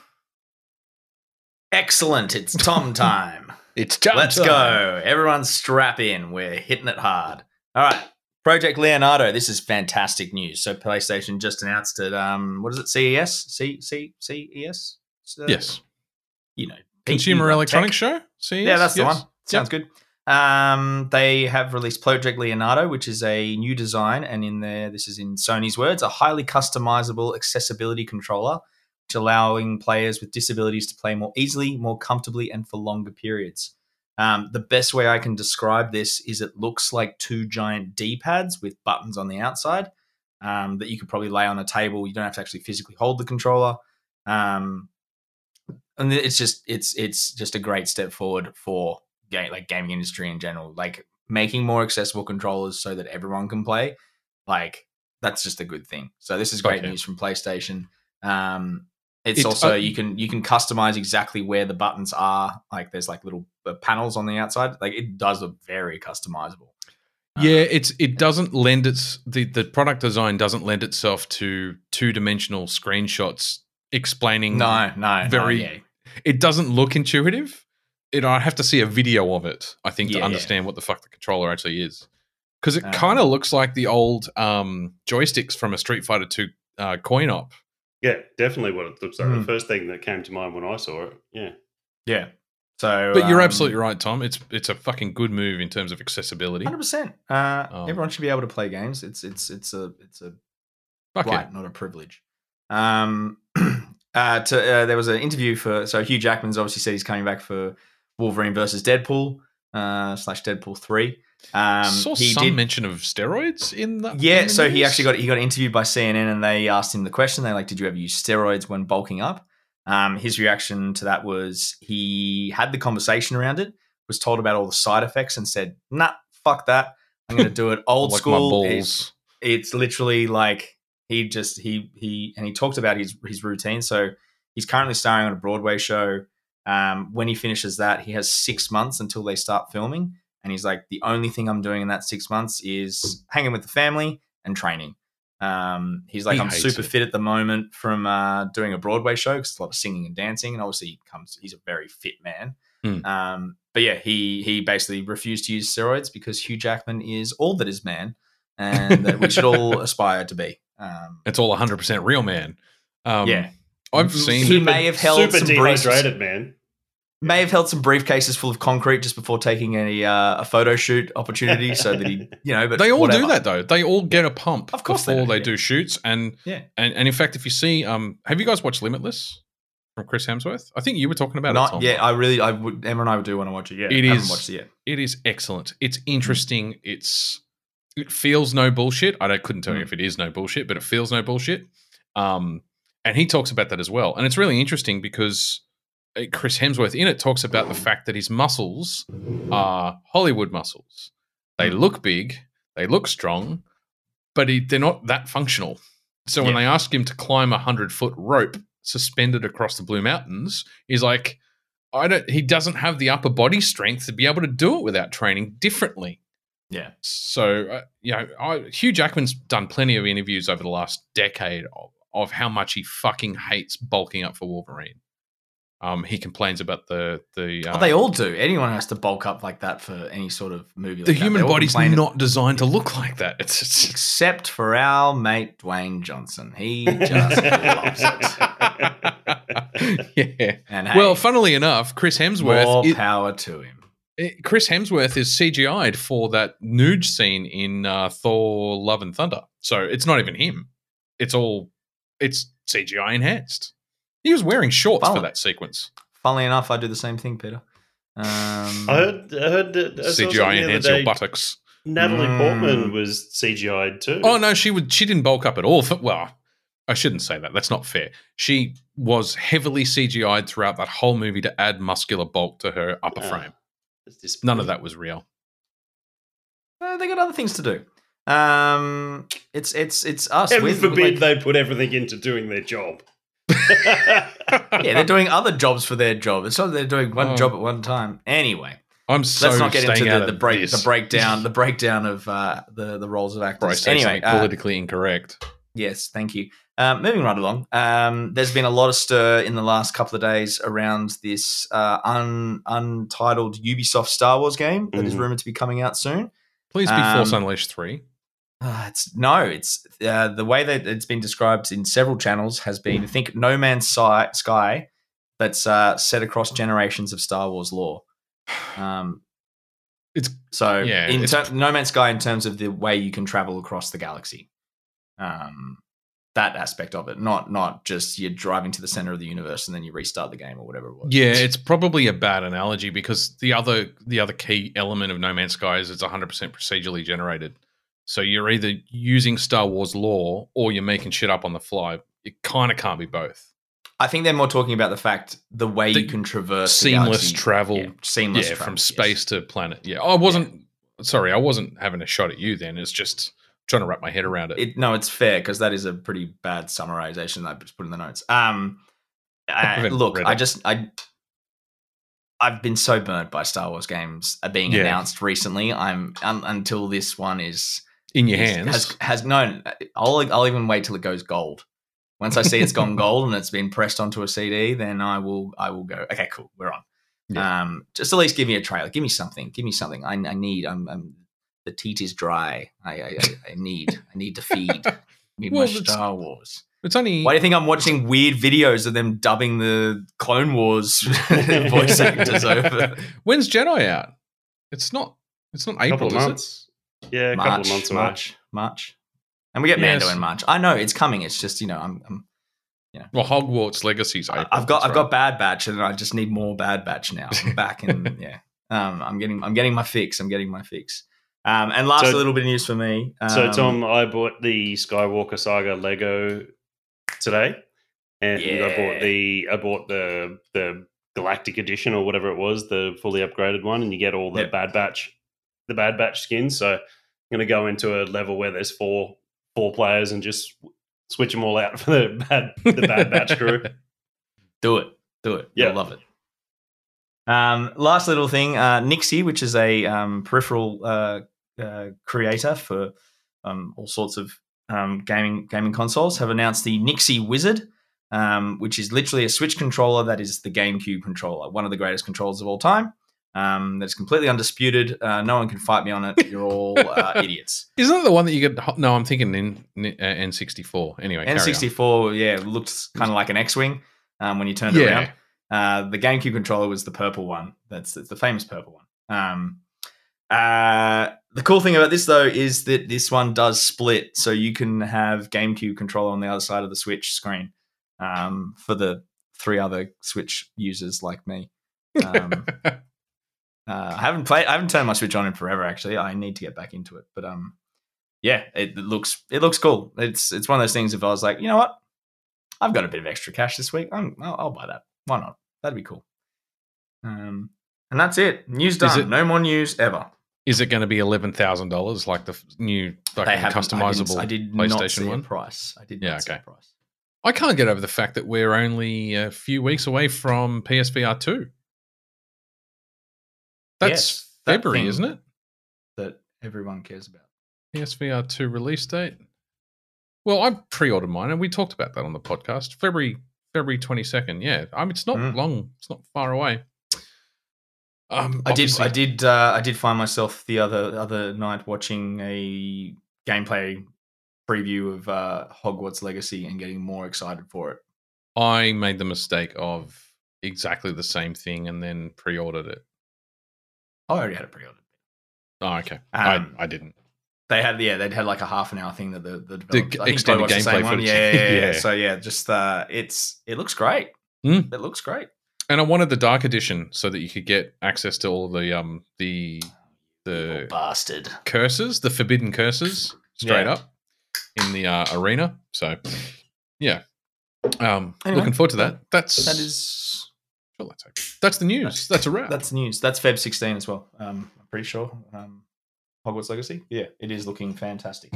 Excellent. It's Tom *laughs* time. It's Let's go. Everyone strap in. We're hitting it hard. All right. Project Leonardo. This is fantastic news. So PlayStation just announced it. Um, what is it? CES? C C So, Yes, You know, Consumer Electronics. Show. See, Yeah, that's the one. Sounds good. Um, they have released Project Leonardo, which is a new design, and in there, this is in Sony's words, a highly customizable accessibility controller, which allowing players with disabilities to play more easily, more comfortably, and for longer periods. Um, the best way I can describe this is it looks like two giant D pads with buttons on the outside um, that you could probably lay on a table. You don't have to actually physically hold the controller. Um, and it's just it's it's just a great step forward for game like gaming industry in general. Like making more accessible controllers so that everyone can play. Like that's just a good thing. So this is great Okay. news from PlayStation. Um, it's, It's, also uh, you can you can customize exactly where the buttons are. Like there's like little uh, panels on the outside. Like it does look very customizable. Yeah, Um, it's it doesn't lend its the the product design doesn't lend itself to two dimensional screenshots explaining. no, no, very- no, yeah. it doesn't look intuitive. It I have to see a video of it. I think Yeah, to yeah. understand what the fuck the controller actually is, because it Um, kind of looks like the old um, joysticks from a Street Fighter Two uh, coin op. Yeah, definitely what it looks like. Mm. The first thing that came to mind when I saw it. Yeah. yeah. So, But you're um, absolutely right, Tom. It's it's a fucking good move in terms of accessibility. Hundred percent. Uh, Um, everyone should be able to play games. It's it's it's a it's a Fuck right, it. not a privilege. Um, *clears throat* uh, to, uh, there was an interview for so Hugh Jackman's obviously said he's coming back for Wolverine versus Deadpool uh, slash Deadpool three. Um, Saw he some did, mention of steroids in that. yeah. in the So he actually got he got interviewed by CNN and they asked him the question. They like, did you ever use steroids when bulking up? Um, his reaction to that was he had the conversation around it, was told about all the side effects, and said, "Nah, fuck that. I'm going to do it *laughs* old like school. It's- it's literally like he just he he and he talked about his his routine. So he's currently starring on a Broadway show. Um, when he finishes that, he has six months until they start filming, and he's like, the only thing I'm doing in that six months is hanging with the family and training. Um, he's like, He I'm super it. fit at the moment from uh, doing a Broadway show because a lot of singing and dancing, and obviously he comes. He's a very fit man. Hmm. Um, but yeah, he he basically refused to use steroids because Hugh Jackman is all that is man, and that we should all *laughs* aspire to be. Um, It's all 100 percent real, man. Um, yeah, I've seen. He may have held super some dehydrated, man. May have held some briefcases full of concrete just before taking a uh, a photo shoot opportunity, so that he, *laughs* you know, but they all whatever. do that though. They all get a pump Of course they before do, they, yeah. do shoots, and Yeah. and and in fact, if you see, um, have you guys watched Limitless from Chris Hemsworth? I think you were talking about it. Not Tom. yet. I really, I would. Emma and I would do want to watch it. Yeah, It I haven't watched it yet. It is excellent. It's interesting. It's it feels no bullshit. I don't, couldn't tell you Mm. if it is no bullshit, but it feels no bullshit. Um, and he talks about that as well, and it's really interesting because Chris Hemsworth in it talks about the fact that his muscles are Hollywood muscles. They look big, they look strong, but he, they're not that functional. So when Yeah. they ask him to climb a hundred foot rope suspended across the Blue Mountains, he's like, I don't. He doesn't have the upper body strength to be able to do it without training differently. Yeah. So uh, you know, I, Hugh Jackman's done plenty of interviews over the last decade of, of how much he fucking hates bulking up for Wolverine. Um, he complains about the the uh, Well, they all do. Anyone has to bulk up like that for any sort of movie. the like that. human body's not designed to look like that. It's, it's except for our mate Dwayne Johnson. He *laughs* just loves it. *laughs* yeah. And hey, Well, funnily enough, Chris Hemsworth more i- power to him. Eh, Chris Hemsworth is CGI'd for that nude scene in uh, Thor: Love and Thunder. So it's not even him. It's all it's CGI enhanced. He was wearing shorts for that sequence. Funnily enough, I do the same thing, Peter. Um, I heard, I heard that I saw the CGI other enhance your day, buttocks. Natalie Mm. Portman was CGI'd too. Oh no, she would. She didn't bulk up at all. For, well, I shouldn't say that. That's not fair. She was heavily CGI'd throughout that whole movie to add muscular bulk to her upper Ah. frame. None of that was real. uh, they got other things to do. Um, it's it's it's us. Heaven forbid like- they put everything into doing their job. *laughs* yeah, they're doing other jobs for their job. It's not that they're doing one Oh. job at one time. Anyway, I'm so let's not get into the, the break this. the breakdown the *laughs* breakdown of uh, the the roles of actors. Anyway, uh, politically incorrect. Yes, thank you. Um, moving right along, um, there's been a lot of stir in the last couple of days around this uh, un, untitled Ubisoft Star Wars game that is Mhm. rumored to be coming out soon. Please be Force um, Unleashed three. Uh, it's no, it's uh, the way that it's been described in several channels has been I think No Man's Sky, Sky that's uh, set across generations of Star Wars lore. Um, It's so Yeah, in it's- ter- No Man's Sky in terms of the way you can travel across the galaxy. Um, that aspect of it, not not just you're driving to the center of the universe and then you restart the game or whatever it was. yeah, it's probably a bad analogy because the other the other key element of No Man's Sky is it's 100% procedurally generated. So you're either using Star Wars lore or you're making shit up on the fly. It kind of can't be both. I think they're more talking about the fact the way The you can traverse seamless galaxy. travel. Yeah, seamless yeah, travel, from yes. space to planet. Yeah, I wasn't sorry, I wasn't having a shot at you then. It's just trying to wrap my head around it. It, no, it's fair because that is a pretty bad summarization that I just put in the notes. Um, I, look, I just I I've been so burnt by Star Wars games uh, being Yeah. announced recently. I'm un, until this one is In your hands. has has no. I'll I'll even wait till it goes gold. Once I see it's gone *laughs* gold and it's been pressed onto a CD, then I will I will go. Okay, cool, we're on. Um, just at least give me a trailer. Give me something. Give me something. I, I need. I'm, I'm the teat is dry. I I, I, I need. I need to feed. I need *laughs* Well, my Star Wars. it's only Why do you think I'm watching weird videos of them dubbing the Clone Wars *laughs* voice actors over? When's Jedi out? It's not it's not A couple April, of is it? months. Yeah, a couple of March, months away. March, March, and we get Mando Yes. in March. I know it's coming. It's just you know I'm, I'm Well, Hogwarts Legacy's April. I've got I've right. got Bad Batch, and I just need more Bad Batch now. I'm back and *laughs* yeah, um, I'm getting I'm getting my fix. I'm getting my fix. Um, and last So- little bit of news for me. Um, So Tom, I bought the Skywalker Saga Lego today, and I bought the I bought the the Galactic Edition or whatever it was, the fully upgraded one, and you get all the Yep. Bad Batch, the Bad Batch skins. So I'm going to go into a level where there's four four players and just switch them all out *laughs* for the bad the Bad Batch crew. *laughs* Do it. Do it. Yeah. You'll love it. Um, last little thing, uh, NYXI, which is a um, peripheral uh, uh, creator for um, all sorts of um, gaming gaming consoles, have announced the NYXI Wizard, um, which is literally a Switch controller that is the GameCube controller, one of the greatest controllers of all time. Um, that's completely undisputed. Uh, no one can fight me on it. You're all uh, *laughs* idiots. Isn't that the one that you get? No, I'm thinking in, in uh, N64. Anyway, carry on. N64, yeah, looked kind of like an X-wing um, when you turned it around. Uh, the GameCube controller was the purple one. That's, that's the famous purple one. Um, uh, the cool thing about this though is that this one does split, so you can have GameCube controller on the other side of the Switch screen um, for the three other Switch users like me. *laughs* Uh, I haven't played. I haven't turned my Switch on in forever. Actually, I need to get back into it. But um, yeah, it, looks it looks cool. It's it's one of those things. If I was like, you know what, I've got a bit of extra cash this week. I'm, I'll, I'll buy that. Why not? That'd be cool. Um, and that's it. News done. it- no more news ever. Is it going to be eleven thousand dollars like the new like customizable I, I did not PlayStation one? price. I did Yeah, not see a okay. price. I can't get over the fact that we're only a few weeks away from PSVR two. That's Yes, February, isn't it? That everyone cares about. PSVR two release date. Well, I pre-ordered mine, and we talked about that on the podcast. February February twenty second. Yeah, I mean it's not Mm. long. It's not far away. Um, I did. I did. Uh, I did find myself the other other night watching a gameplay preview of uh, Hogwarts Legacy and getting more excited for it. I made the mistake of exactly the same thing and then pre-ordered it. I already had it pre-ordered. Oh, okay. Um, I, I didn't. They had yeah, they'd had like a half an hour thing that the the, The developers, extended the gameplay same footage. Yeah, *laughs* yeah, yeah, yeah. So yeah, just uh, it's it looks great. Mm. It looks great. And I wanted the dark edition so that you could get access to all the um the the bastard. curses, the forbidden curses, straight Yeah. up in the uh, arena. So, yeah. Um, Anyway, looking forward to that. That's That is sure, that's, okay. that's the news. That's a wrap. that's news. That's Feb sixteen as well. Um, I'm pretty sure. Um, Hogwarts Legacy. Yeah, it is looking fantastic.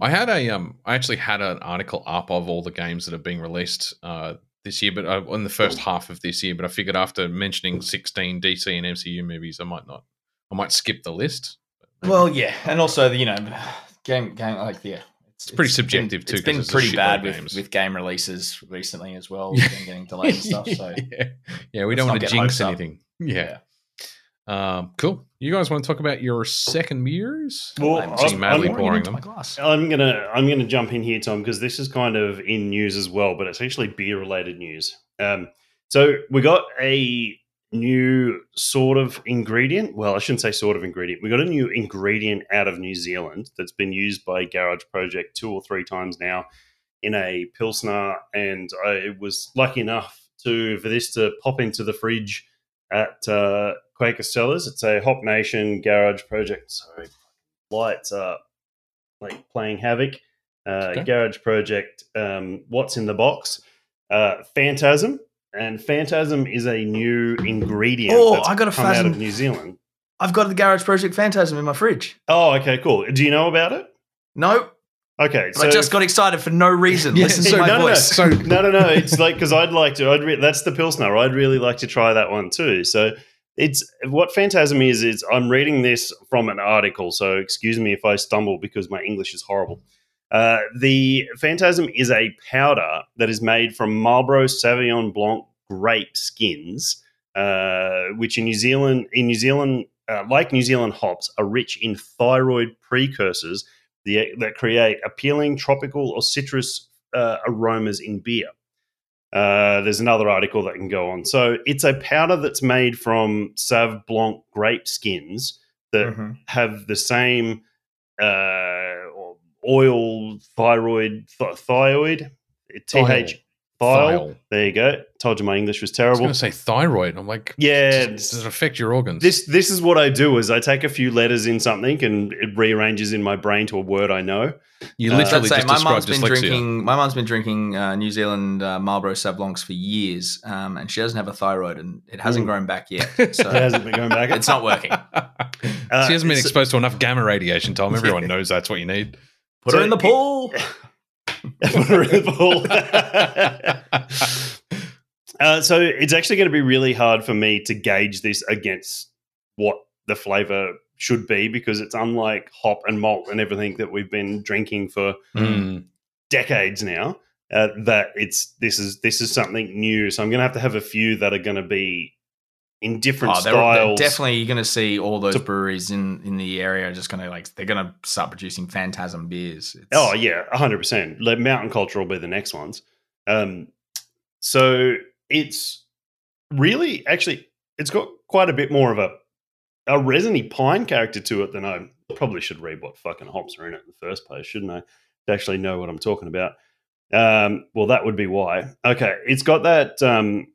I had a um, I actually had an article up of all the games that are being released uh this year, but uh, in the first half of this year. But I figured after mentioning sixteen DC and MCU movies, I might not. I might skip the list. Well, yeah, and also the you know, game game like yeah, it's, pretty subjective, been, too, It's 'cause been there's a pretty bad with, games. with game releases recently as well. We've been getting delayed and stuff. *laughs* So yeah, yeah, we Let's don't want to jinx hopes up. anything. Yeah. Um, cool. You guys want to talk about your second beers? Well, I'm I'm- madly I'm- pouring them. I'm gonna I'm gonna jump in here, Tom, because this is kind of in news as well, but it's actually beer related news. Um, so we got a new sort of ingredient. Well, I shouldn't say sort of ingredient. We got a new ingredient out of New Zealand that's been used by Garage Project two or three times now in a pilsner, and I was lucky enough to for this to pop into the fridge at uh, Quaker Cellars. It's a Hop Nation Garage Project. Sorry, lights are like playing havoc. Uh, Okay. Garage Project. Um, what's in the box? Uh, Phantasm, and Phantasm is a new ingredient. Oh, that's I got a come out of phasm- New Zealand. I've got the Garage Project Phantasm in my fridge. Oh, okay, cool. Do you know about it? Nope. Okay, but I just got excited for no reason. *laughs* Listen to my no, no, voice. No. *laughs* no, no, no. It's like because I'd like to. I'd re- that's the pilsner. I'd really like to try that one too. So it's what Phantasm is. Is I'm reading this from an article. So excuse me if I stumble because my English is horrible. Uh, the Phantasm is a powder that is made from Marlborough Sauvignon Blanc grape skins, uh, which in New Zealand, in New Zealand, uh, like New Zealand hops, are rich in thyroid precursors the, that create appealing tropical or citrus uh, aromas in beer. Uh, there's another article that can go on. So it's a powder that's made from Sauv Blanc grape skins that Mhm. have the same uh, oil, thyroid, th- thyroid, th, thiol. Thiol. There you go. Told you my English was terrible. I was terrible. going to say thyroid. I'm like, Yeah, does, does it affect your organs? this this is what I do is I take a few letters in something and it rearranges in my brain to a word I know. you uh, literally I'd say just my described mum's been dyslexia. drinking. My mum's been drinking uh, New Zealand uh, Marlborough Sauv for years, um, and she doesn't have a thyroid, and it hasn't Mm. grown back yet. *laughs* So It hasn't been going back. it's not working. *laughs* Uh, she hasn't been exposed to enough gamma radiation, Tom. *laughs* Everyone knows that's what you need. Put So her in the it- pool. *laughs* *laughs* uh, so it's actually going to be really hard for me to gauge this against what the flavor should be because it's unlike hop and malt and everything that we've been drinking for Mm. decades now. Uh, that it's this is this is something new. So I'm going to have to have a few that are going to be in different Oh, they're, they're definitely you're going to see all those To- breweries in in the area are just going to like they're going to start producing Phantasm beers. It's, Oh yeah, hundred percent. Mountain Culture will be the next ones. Um, so it's really actually it's got quite a bit more of a a resiny pine character to it than I probably should read what fucking hops are in it in the first place, shouldn't I? To actually know what I'm talking about. Um, well, that would be why. Okay, it's got that um,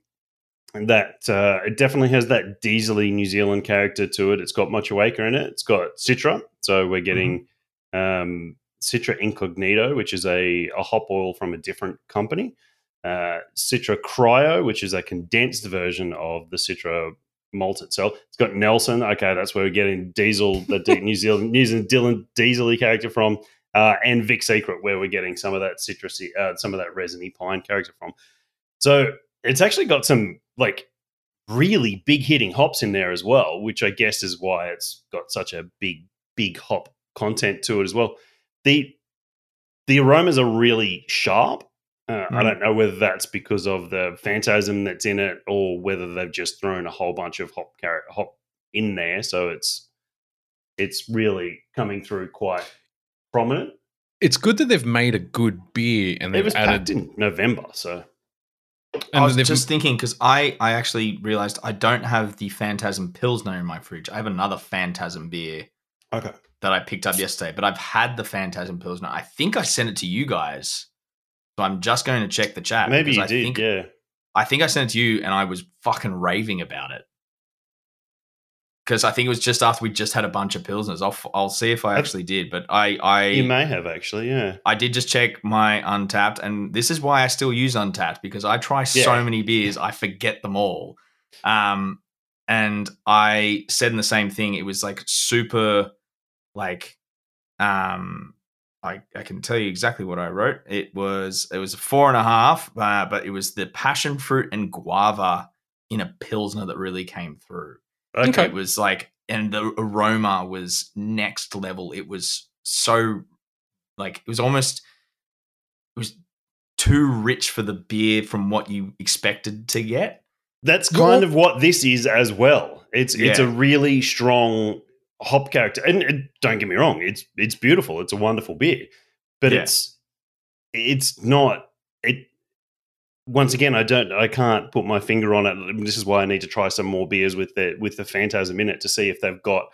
that uh, it definitely has that diesely New Zealand character to it. It's got Motueka in it. It's got Citra, so we're getting um, Citra Incognito, which is a, a hop oil from a different company. Uh, Citra Cryo, which is a condensed version of the Citra malt itself. It's got Nelson. Okay, that's where we're getting Diesel, the *laughs* New Zealand New Zealand Dylan Diesely character from, uh, and Vic Secret, where we're getting some of that citrusy, uh, some of that resiny pine character from. So it's actually got some like really big hitting hops in there as well, which I guess is why it's got such a big, big hop content to it as well. The the aromas are really sharp. Uh, I Mm. don't know whether that's because of the phantasm that's in it, or whether they've just thrown a whole bunch of hop carrot hop in there, so it's it's really coming through quite prominent. It's good that they've made a good beer and they've was packed added. in November, so I was just thinking because I I actually realized I don't have the Phantasm Pilsner in my fridge. I have another Phantasm beer okay. that I picked up yesterday, but I've had the Phantasm Pilsner. I think I sent it to you guys. So I'm just going to check the chat. Maybe you I did, Think, yeah. I think I sent it to you and I was fucking raving about it. Because I think it was just after we just had a bunch of Pilsners. I'll, I'll see if I actually did. But I, I, You may have actually, yeah. I did just check my Untappd, and this is why I still use Untappd because I try so many beers, I forget them all. Um, and I said in the same thing. It was like super, like, um, I I can tell you exactly what I wrote. It was it was a four and a half, uh, but it was the passion fruit and guava in a pilsner that really came through. Okay. It was like, and the aroma was next level. It was so, like, it was almost, it was too rich for the beer from what you expected to get. That's Well- kind of what this is as well. It's it's a really strong hop character, and, and don't get me wrong, it's it's beautiful. It's a wonderful beer, but Yeah. it's it's not it. Once again, I don't, I can't put my finger on it. This is why I need to try some more beers with the with the phantasm in it to see if they've got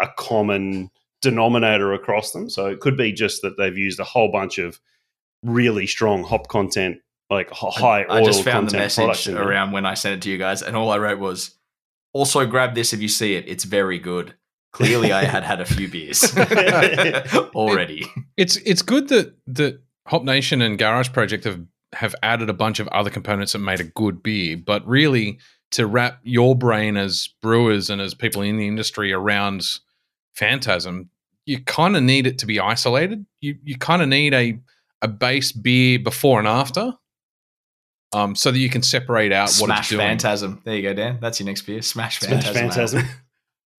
a common denominator across them. So it could be just that they've used a whole bunch of really strong hop content, like h- high I oil just found the content products message around when I sent it to you guys, and all I wrote was, also grab this if you see it. It's very good. Clearly, I had had a few beers *laughs* *laughs* already. it's it's good that that Hop Nation and Garage Project have have added a bunch of other components that made a good beer, but really to wrap your brain as brewers and as people in the industry around Phantasm, you kind of need it to be isolated. You you kind of need a a base beer before and after, um, so that you can separate out what it's doing. Phantasm. There you go, Dan. That's your next beer. Smash Smash Phantasm. ale. Phantasm. *laughs*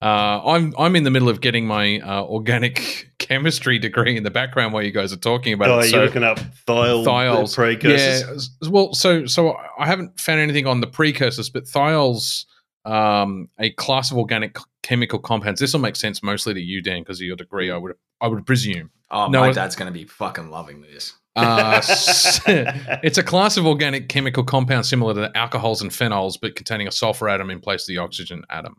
Uh, I'm I'm in the middle of getting my uh, organic *laughs* chemistry degree in the background while you guys are talking about Oh, it. you're So looking up thiol, thiols, precursors. yeah. Well, so so I haven't found anything on the precursors, but thiols, um, a class of organic chemical compounds. This will make sense mostly to you, Dan, because of your degree. I would I would presume. Oh, No, my dad's going to be fucking loving this. Uh, *laughs* it's a class of organic chemical compounds similar to alcohols and phenols, but containing a sulfur atom in place of the oxygen atom.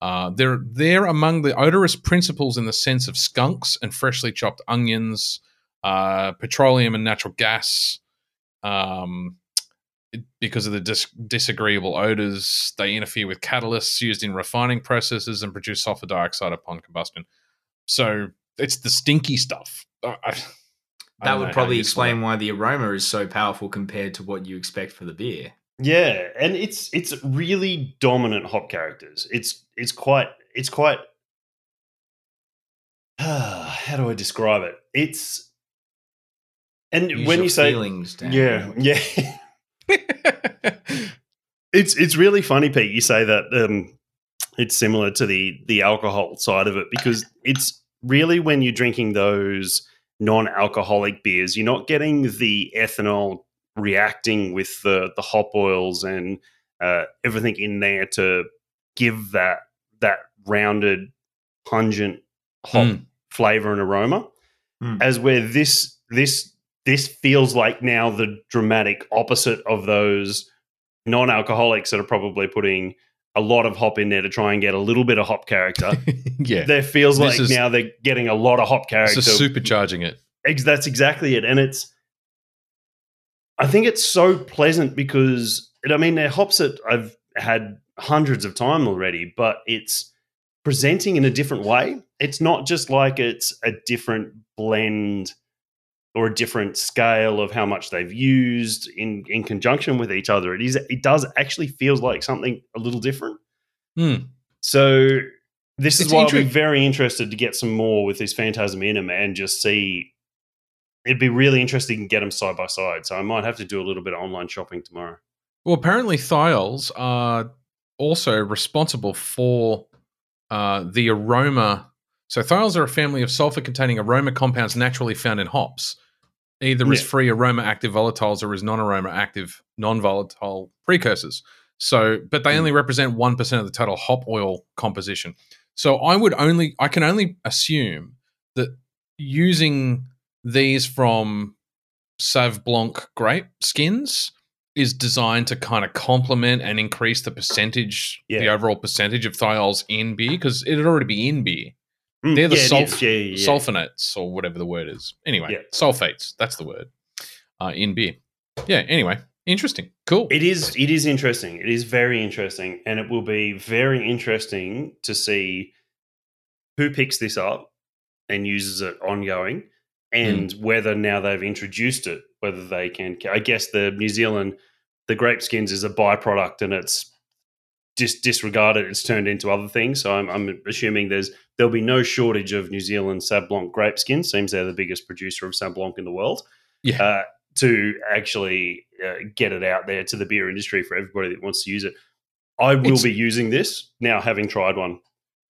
Uh, they're they're among the odorous principles in the sense of skunks and freshly chopped onions, uh, petroleum and natural gas. Um, because of the dis- disagreeable odors, they interfere with catalysts used in refining processes and produce sulfur dioxide upon combustion. So it's the stinky stuff. I- I- I That would probably explain why the aroma is so powerful compared to what you expect for the beer. Yeah, and it's it's really dominant hop characters. It's it's quite it's quite *sighs* how do I describe it? It's and Use when you say feelings, Dan. yeah, yeah. it's it's really funny, Pete. You say that um, it's similar to the the alcohol side of it because it's really when you're drinking those non-alcoholic beers, you're not getting the ethanol reacting with the the hop oils and uh, everything in there to give that that rounded, pungent hop Mm. flavor and aroma. Mm. As where this this this feels like now the dramatic opposite of those non-alcoholics that are probably putting a lot of hop in there to try and get a little bit of hop character. *laughs* yeah. there feels This like is- now they're getting a lot of hop It's character. just supercharging it. Ex- that's exactly it, and it's. I think it's so pleasant because it, I mean they're hops that I've had hundreds of time already, but it's presenting in a different way. It's not just like it's a different blend or a different scale of how much they've used in in conjunction with each other. It is it does actually feels like something a little different. Hmm. So this is It's why I'll be very interested to get some more with this Phantasm Inum and just see. It'd be really interesting to get them side by side. So I might have to do a little bit of online shopping tomorrow. Well, apparently thiols are also responsible for uh, the aroma. So thiols are a family of sulfur-containing aroma compounds naturally found in hops, either as free aroma active volatiles or as non-aroma active non-volatile precursors. So, but they Mm. only represent one percent of the total hop oil composition. So, I would only, I can only assume that using these from Sauv Blanc grape skins is designed to kind of complement and increase the percentage, the overall percentage of thiols in beer because it'd already be in beer. Mm, They're the yeah, sulf- Yeah, yeah, yeah. Sulfonates or whatever the word is. Anyway, Yeah. sulfates, that's the word uh, in beer. Yeah, anyway, interesting. Cool. It is. It is interesting. It is very interesting, and it will be very interesting to see who picks this up and uses it ongoing, and whether now they've introduced it, whether they can. I guess the New Zealand, the grape skins is a byproduct, and it's dis- disregarded. It's turned into other things. So I'm, I'm assuming there's there'll be no shortage of New Zealand Sauv Blanc grape skins. Seems they're the biggest producer of Sauv Blanc in the world yeah. uh, to actually uh, get it out there to the beer industry for everybody that wants to use it. I will It's- be using this now, having tried one.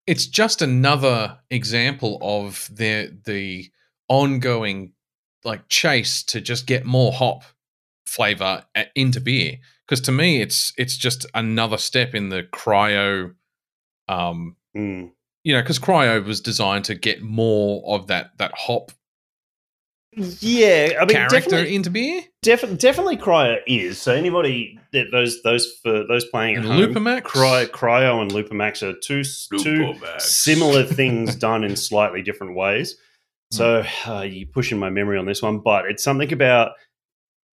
it's just another example of the the ongoing like chase to just get more hop flavor into beer because to me it's it's just another step in the cryo um Mm. you know because cryo was designed to get more of that that hop Yeah, I mean, character definitely, into beer defi- definitely, cryo is. So anybody that those those for those playing at and home, Lupomax Cryo, cryo and Lupomax are two two similar *laughs* things done in slightly different ways. So uh, you're pushing my memory on this one, but it's something about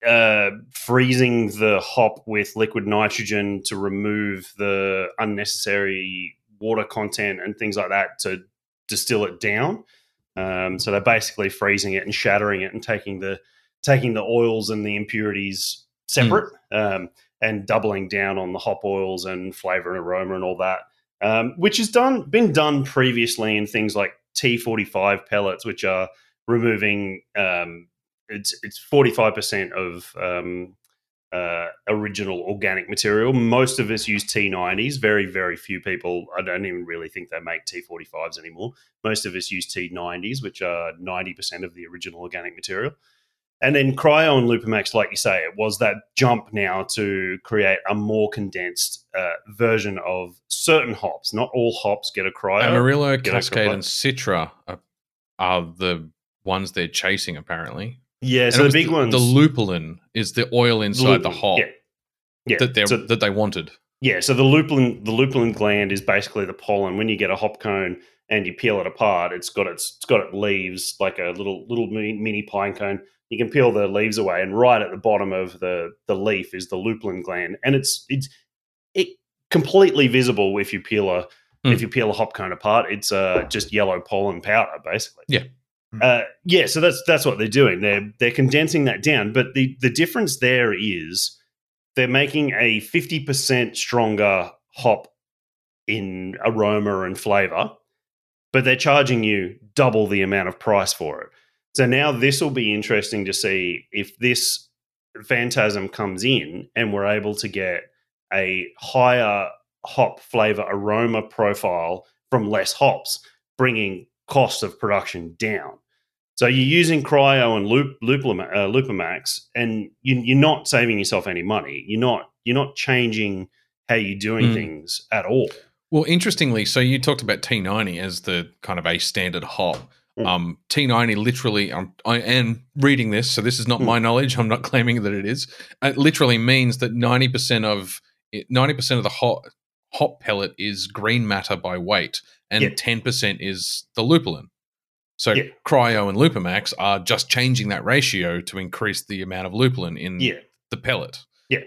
uh, freezing the hop with liquid nitrogen to remove the unnecessary water content and things like that to distill it down. Um, so they're basically freezing it and shattering it and taking the taking the oils and the impurities separate um, and doubling down on the hop oils and flavor and aroma and all that um, which has done been done previously in things like T45 pellets, which are removing um, it's it's 45 percent of um, uh, original organic material. Most of us use T90s. Very very few people. I don't even really think they make T45s anymore. Most of us use T90s, which are 90 percent of the original organic material. And then Cryo and Lupomax, like you say, it was that jump now to create a more condensed uh, version of certain hops. Not all hops get a cryo. Amarillo, Cascade, and Citra are, are the ones they're chasing. Apparently, yeah, And so the big the, ones. The lupulin is the oil inside the hop Yeah, yeah. that they so, that they wanted. yeah, so the lupulin, the lupulin gland is basically the pollen. When you get a hop cone and you peel it apart, it's got its, it's got its leaves like a little little mini, mini pine cone. You can peel the leaves away, and right at the bottom of the the leaf is the lupulin gland, and it's it's it completely visible if you peel a Hmm. if you peel a hop cone apart. It's uh, just yellow pollen powder, basically. Yeah. Uh, yeah, so that's that's what they're doing. They're they're condensing that down, but the the difference there is they're making a fifty percent stronger hop in aroma and flavor, but they're charging you double the amount of price for it. So now this will be interesting to see if this phantasm comes in and we're able to get a higher hop flavor aroma profile from less hops, bringing cost of production down. So you're using cryo and loop, Lupulama- uh, Lupomax, and you, you're not saving yourself any money. You're not you're not changing how you're doing Mm. things at all. Well, interestingly, so you talked about T90 as the kind of a standard hop. Mm. Um, T90 literally, um, I am reading this, so this is not Mm. my knowledge. I'm not *laughs* claiming that it is. It literally means that 90% of 90% of the hot hop pellet is green matter by weight, and Yeah. 10% is the lupulin. So Yeah. Cryo and Lupomax are just changing that ratio to increase the amount of lupulin in Yeah. the pellet. Yeah.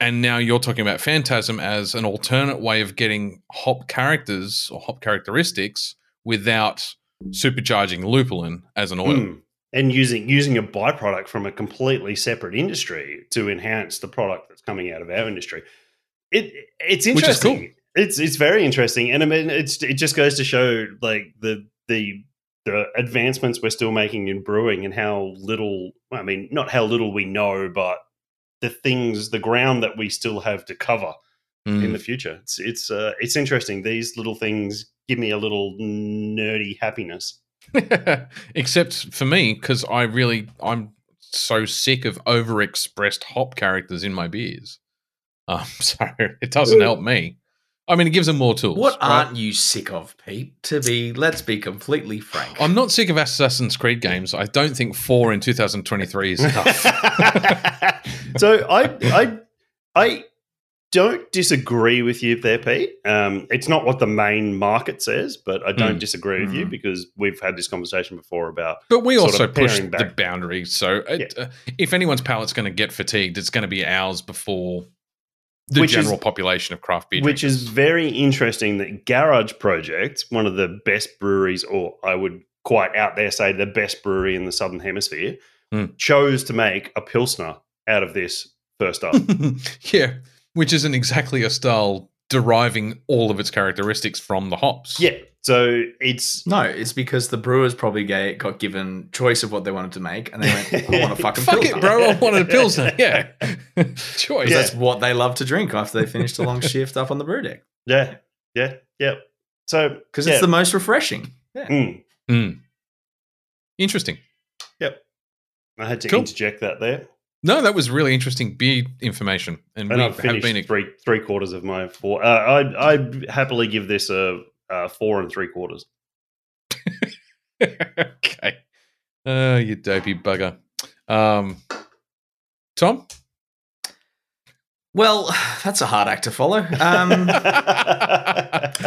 And now you're talking about Phantasm as an alternate way of getting hop characters or hop characteristics without supercharging lupulin as an oil. Mm. And using using a byproduct from a completely separate industry to enhance the product that's coming out of our industry. It it's interesting. cool. It's it's very interesting, and I mean it's it just goes to show like the the the advancements we're still making in brewing and how little I mean not how little we know, but the things the ground that we still have to cover Mm. in the future. It's it's uh, it's interesting. These little things give me a little nerdy happiness. *laughs* Except for me, because I really I'm so sick of overexpressed hop characters in my beers. Um, *laughs* so it doesn't help me. I mean, it gives them more tools. What right? aren't you sick of, Pete? To be, let's be completely frank. I'm not sick of Assassin's Creed games. I don't think four in 2023 is enough. *laughs* so I I I don't disagree with you there, Pete. Um, it's not what the main market says, but I don't Mm. disagree with you Mhm. because we've had this conversation before about But we also push paring the back. boundaries. So it, uh, if anyone's palate's going to get fatigued, it's going to be ours before the Which is- general population of craft beer. which is very interesting that Garage Project, one of the best breweries, or I would quite out there say the best brewery in the Southern Hemisphere, Hmm. chose to make a Pilsner out of this first up. *laughs* yeah, which isn't exactly a style deriving all of its characteristics from the hops. yeah. So it's No, it's because the brewers probably ga- got given choice of what they wanted to make, and they went, "I want a *laughs* fucking Fuck Pilsner." it, bro. I wanted a *laughs* pilsner. Yeah, *laughs* choice. Because that's what they love to drink after they finished a long shift up on the brew deck. yeah, yeah, yeah. So Because yeah. it's the most refreshing. Mm. Mm. Interesting. Yep. I had to Cool. interject that there, No, that was really interesting beer information, and, and we I've have finished been. three three quarters of my four. Uh, I I happily give this a, a four and three quarters. *laughs* okay. Oh, you dopey bugger. Um, Tom. Well, *sighs* that's a hard act to follow. Um, *laughs*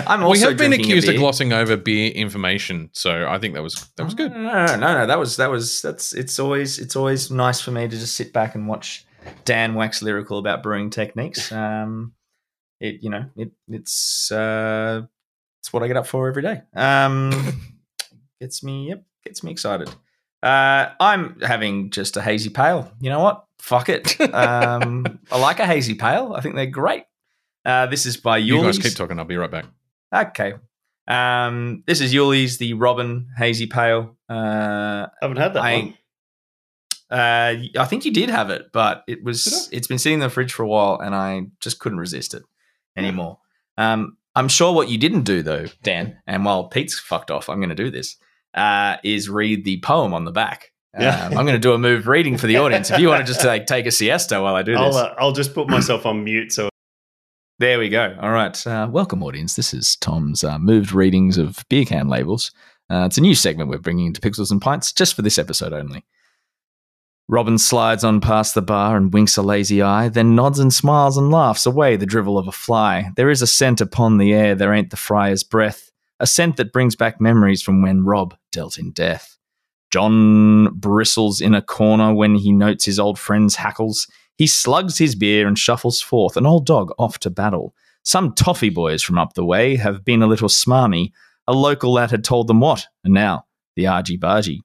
I'm also we have been accused of glossing over beer information, so I think that was that was good. No, no, no, no, no. That was that was that's. It's always it's always nice for me to just sit back and watch Dan wax lyrical about brewing techniques. *laughs* Um, it you know it it's uh, it's what I get up for every day. Um, *laughs* gets me yep gets me excited. Uh, I'm having just a hazy pale. You know what? Fuck it. Um, *laughs* I like a hazy pale. I think they're great. Uh, this is by You guys keep talking. I'll be right back. Okay. Um, this is Yulli's, the Robin Hazy Pale. Uh, haven't had that I- one. uh, I think you did have it, but it was it's been sitting in the fridge for a while, and I just couldn't resist it anymore. Um, I'm sure what you didn't do though, Dan, and while Pete's fucked off, I'm going to do this. Uh, is read the poem on the back. Yeah. Um, I'm going to do a move reading for the audience. If you want to just like take a siesta while I do this, I'll uh, I'll just put myself on mute so There we go. All right. Uh, welcome, audience. This is Tom's uh, moved readings of beer can labels. Uh, it's a new segment we're bringing into Pixels and Pints just for this episode only. Robin slides on past the bar and winks a lazy eye, then nods and smiles and laughs away the drivel of a fly. There is a scent upon the air, there ain't the friar's breath, a scent that brings back memories from when Rob dealt in death. John bristles in a corner when he notes his old friend's hackles. He slugs his beer and shuffles forth, an old dog off to battle. Some toffee boys from up the way have been a little smarmy. A local lad had told them what, and now the argy bargy.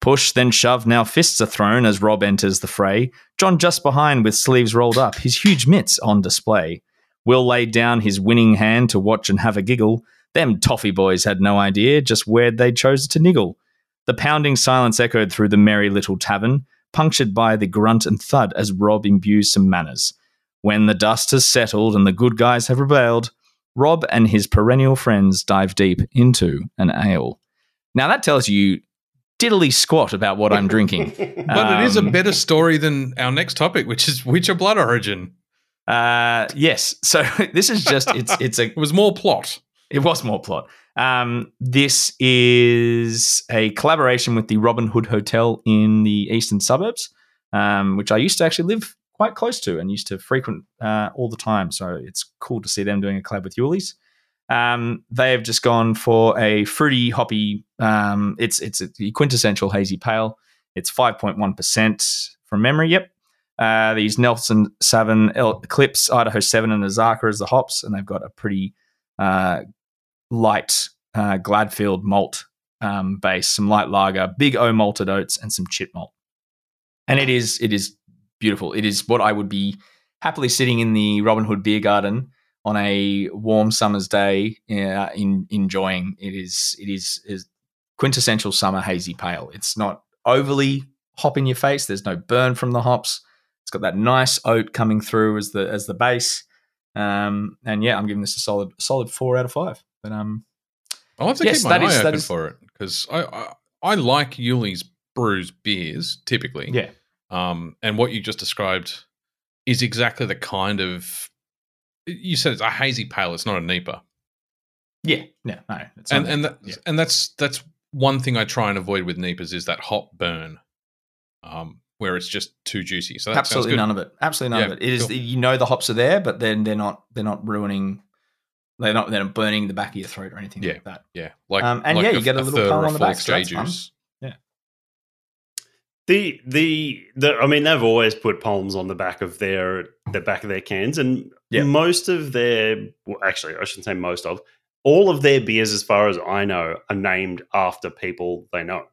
Push, then shove, now fists are thrown as Rob enters the fray. John just behind with sleeves rolled up, his huge mitts on display. Will laid down his winning hand to watch and have a giggle. Them toffee boys had no idea just where they'd chosen to niggle. The pounding silence echoed through the merry little tavern, punctured by the grunt and thud as Rob imbues some manners. When the dust has settled and the good guys have rebelled, Rob and his perennial friends dive deep into an ale. Now that tells you diddly squat about what I'm drinking. *laughs* But it is a Um, better story than our next topic, which is Witcher Blood Origin. Uh, yes. So *laughs* this is just it's it's a It was more plot. It was more plot. Um, this is a collaboration with the Robin Hood Hotel in the eastern suburbs, um, which I used to actually live quite close to and used to frequent uh, all the time. So it's cool to see them doing a collab with Yulli's. Um, they have just gone for a fruity, hoppy. Um, it's it's a quintessential hazy pale. It's five point one percent from memory. Yep. Uh, these Nelson Sauvin Eclipse, Idaho Seven, and Azacca as the hops, and they've got a pretty uh, light uh, Gladfield malt um, base, some light lager, big O malted oats, and some chit malt. And it is it is beautiful. It is what I would be happily sitting in the Robin Hood Beer Garden on a warm summer's day, uh, in enjoying. It is it is is quintessential summer hazy pale. It's not overly hop in your face. There's no burn from the hops. It's got that nice oat coming through as the as the base. Um, and yeah, I'm giving this a solid solid four out of five. But um, I'll have to Yes, keep my eye is- open is- for it because I, I I like Yulli's brews beers typically. yeah, Um, and what you just described is exactly the kind of you said it's a hazy pale. It's not a NEIPA, yeah, yeah. No, it's and and that, yeah. and that's that's one thing I try and avoid with NEIPAs is that hot burn, um, where it's just too juicy. So that absolutely good. none of it. Absolutely none Yeah, of it. It is cool. you know the hops are there, but then they're not they're not ruining. They're not they're not burning the back of your throat or anything Yeah. like that. Yeah, like Um, and yeah, you get a little third palm or on the back, fourth so that's fun. The, the the I mean they've always put palms on the back of their the back of their cans and Yeah. most of their well, actually I shouldn't say most of all of their beers as far as I know are named after people they know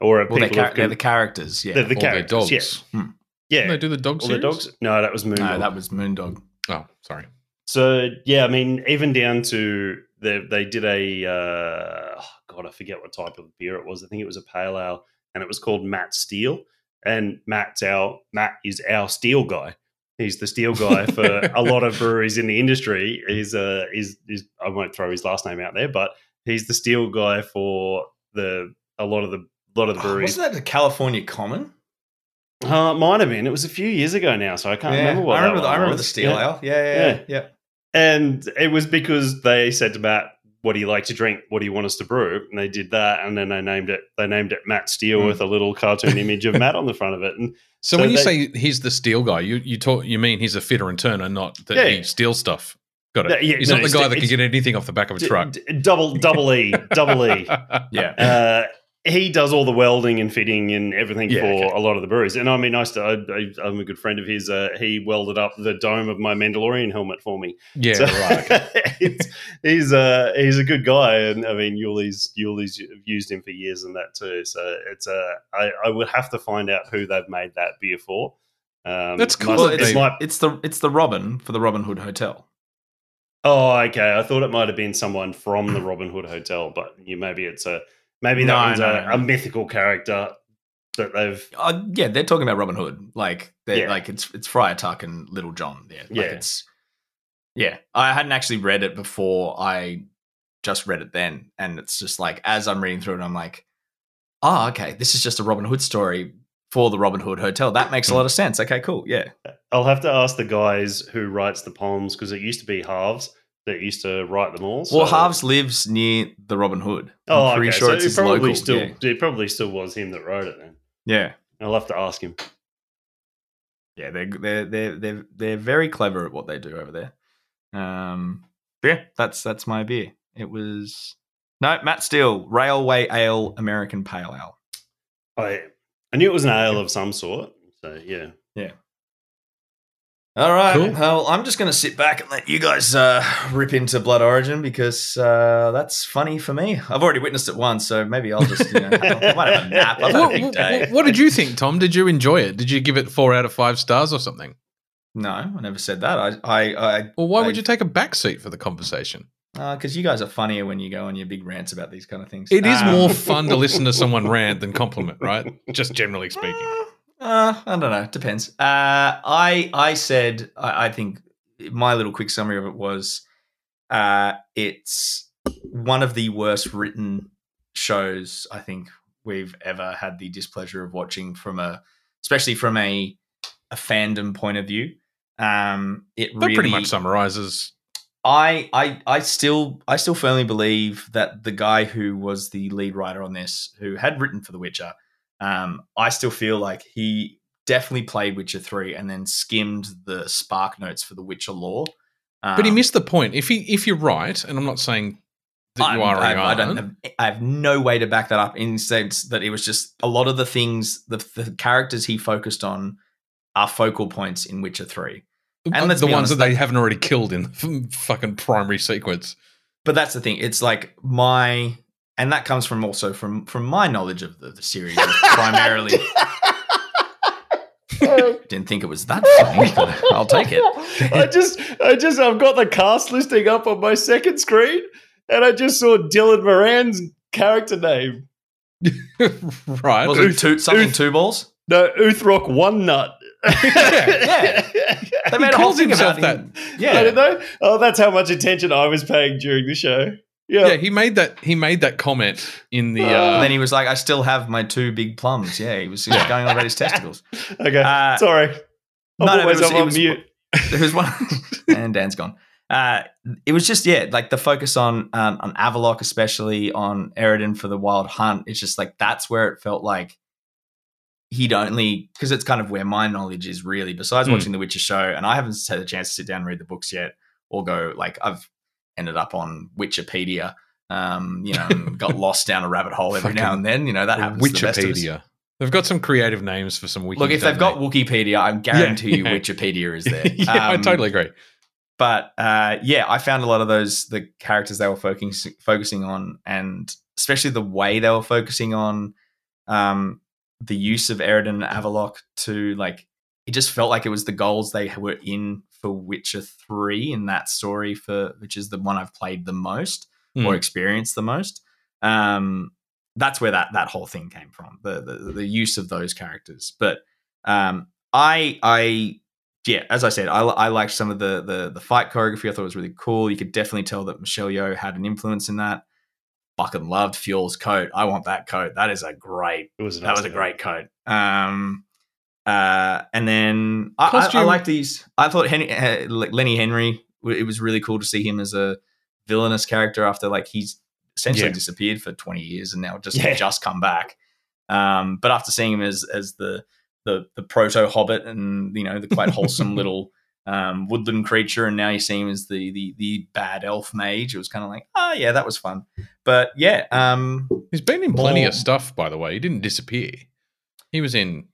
or are Well, they're, people char- of they're the characters. Yeah. they're the Or their characters dogs. yeah Hmm. yeah Didn't they do the dog all the dogs no that was Moon no, that was Moondog. Oh, sorry. So yeah, I mean, even down to they they did a uh, oh, God, I forget what type of beer it was. I think it was a pale ale, and it was called Matt Steel. And Matt's our Matt is our steel guy. He's the steel guy *laughs* for a lot of breweries in the industry. He's uh is is I won't throw his last name out there, but he's the steel guy for the a lot of the lot of the breweries. Wasn't that the California Common? Uh, it might have been. It was a few years ago now, so I can't remember what. I that remember. The, I remember was. the steel Yeah. ale. Yeah, yeah, yeah. yeah. And it was because they said to Matt, "What do you like to drink? What do you want us to brew?" And they did that, and then they named it. They named it Matt Steel Mm. with a little cartoon image of Matt on the front of it. And So, So when you they- say he's the steel guy, you you talk you mean he's a fitter and turner, not that Yeah. he steals stuff. Got it. Yeah, yeah, he's no, not the guy that can get anything off the back of a d- truck. d- double double E, double E. *laughs* Yeah. Uh, he does all the welding and fitting and everything Yeah, for okay. a lot of the breweries. And I mean, I, I, I, I'm a good friend of his. Uh, he welded up the dome of my Mandalorian helmet for me. yeah, So- right. okay. *laughs* he's a he's a good guy, and I mean, Yulli's Yulli's used him for years and that too. So it's a I, I would have to find out who they've made that beer for. Um, That's cool Well, it's, might- it's the it's the Robin for the Robin Hood Hotel. oh, okay. I thought it might have been someone from the Robin Hood Hotel, but you maybe it's a maybe that No, one's no, a, no, a mythical character that they've. Uh, yeah, they're talking about Robin Hood. Like, they're Yeah. like it's it's Friar Tuck and Little John. Yeah, like Yeah. It's yeah. I hadn't actually read it before. I just read it then, and it's just like as I'm reading through it, I'm like, oh, okay, this is just a Robin Hood story for the Robin Hood Hotel. That makes a lot of sense. Okay, cool. Yeah, I'll have to ask the guys who writes the poems because it used to be Halves that used to write them all. well, so- Halves lives near the Robin Hood. I'm Oh, pretty okay. sure so it's it his probably local. still yeah. it probably still was him that wrote it. Then yeah. I'll have to ask him. yeah, they're they're they're they're they're very clever at what they do over there. Um, yeah, that's that's my beer. It was no Matt Steele Railway Ale American Pale Ale. I I knew it was an ale of some sort. So yeah, yeah. All right, Cool. well, I'm just going to sit back and let you guys uh, rip into Blood Origin because uh, that's funny for me. I've already witnessed it once, so maybe I'll just you know, I might have a nap. I've had a what, big day. what did you think, Tom? Did you enjoy it? Did you give it four out of five stars or something? No, I never said that. I, I, I Well, why I- would you take a back seat for the conversation? because you guys are funnier when you go on your big rants about these kind of things. It is Um, more fun to listen to *laughs* someone rant than compliment, right? Just generally speaking. Uh, I don't know. It depends. Uh, I I said I, I think my little quick summary of it was uh, it's one of the worst written shows I think we've ever had the displeasure of watching from a especially from a a fandom point of view. Um, it That really pretty much summarizes. I, I I still I still firmly believe that the guy who was the lead writer on this, who had written for The Witcher, um, I still feel like he definitely played Witcher three and then skimmed the spark notes for The Witcher lore. But he Um, missed the point. If he if you're right, and I'm not saying that you I'm- are or you I, I don't have, I have no way to back that up in the sense that it was just a lot of the things the, the characters he focused on are focal points in Witcher three. and let's the ones honest, that they haven't already killed in the *laughs* fucking primary sequence. But that's the thing. It's like my and that comes from also from from my knowledge of the, the series primarily. *laughs* Didn't think it was that funny, but I'll take it. I just, I just, I've got the cast listing up on my second screen, and I just saw Dylan Moran's character name. *laughs* right. Was it two, something two balls? No, Uthrok One Nut. yeah. *laughs* They made a whole calls thing himself about him. I Yeah, don't know. Oh, that's how much attention I was paying during the show. Yeah. yeah, he made that he made that comment in the Uh, uh, then he was like, "I still have my two big plums." Yeah, he was, he was going on about his testicles. *laughs* Okay. Uh, Sorry. I'll no, put no, it was- myself it on was- mute. *laughs* There was one, and Dan's gone. Uh, it was just yeah, like the focus on um, on Avallac'h, especially on Eredin for the Wild Hunt. It's just like that's where it felt like he'd only because it's kind of where my knowledge is really. Besides Mm. watching the Witcher show, and I haven't had a chance to sit down and read the books yet, or go like I've ended up on Wikipedia. Um, you know, *laughs* got lost down a rabbit hole every now and then. You know that happens. to the best of us. Wikipedia. They've got some creative names for some wikis. Look, if they've got Wikipedia, I guarantee you yeah. Wikipedia is *laughs* there. yeah, I Um, totally agree. but uh, yeah, I found a lot of those the characters they were focusing focusing on, and especially the way they were focusing on um, the use of Eredin and Avallac'h to like it just felt like it was the goals they were in for Witcher three in that story for which is the one I've played the most or Mm. experienced the most. Um, that's where that that whole thing came from the the, the use of those characters. But um, I I yeah, as I said, I, I liked some of the, the the fight choreography. I thought it was really cool. You could definitely tell that Michelle Yeoh had an influence in that. Fucking loved Fjall's coat. I want that coat. That is a great. It was That was a great coat. Um, uh, and then I, I, I like these. I thought Henry, uh, Lenny Henry. It was really cool to see him as a villainous character after like he's essentially Yeah. disappeared for twenty years and now just Yeah. just come back. Um, but after seeing him as as the the the proto hobbit and you know the quite wholesome *laughs* little um, woodland creature, and now you see him as the the the bad elf mage. It was kind of like, oh yeah, that was fun. But yeah, um, He's been in plenty more- of stuff, by the way. He didn't disappear. He was in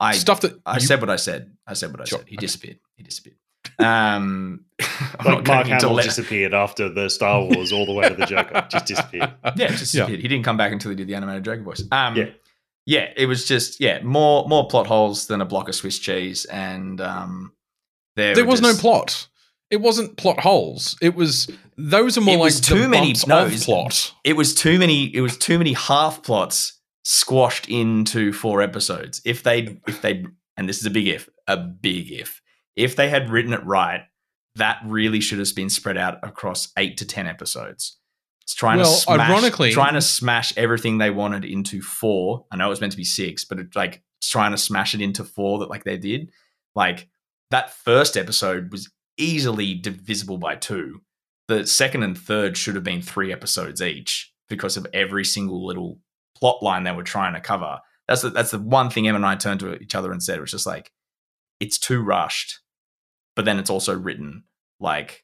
I stuff that I you- said what I said. I said what I Sure, said. He okay. disappeared. He disappeared. Um, *laughs* Like not Mark going into Hamill le- disappeared after the Star Wars all the way to the Joker. *laughs* Just disappeared. yeah, just Yeah. disappeared. He didn't come back until he did the animated dragon voice. Um, Yeah. yeah, it was just yeah more more plot holes than a block of Swiss cheese, and um, there there was just- no plot. It wasn't plot holes. It was those are more It like was the too many- no, plot. It was too many. It was too many half plots squashed into four episodes. If they if they and this is a big if a big if if they had written it right, that really should have been spread out across eight to ten episodes. It's trying Well, to smash, ironically- trying to smash everything they wanted into four. I know it was meant to be six, but it's like it's trying to smash it into four that like they did. Like that first episode was easily divisible by two. The second and third should have been three episodes each because of every single little plot line they were trying to cover. That's the, that's the one thing Em and I turned to each other and said. Was just like, it's too rushed, but then it's also written like.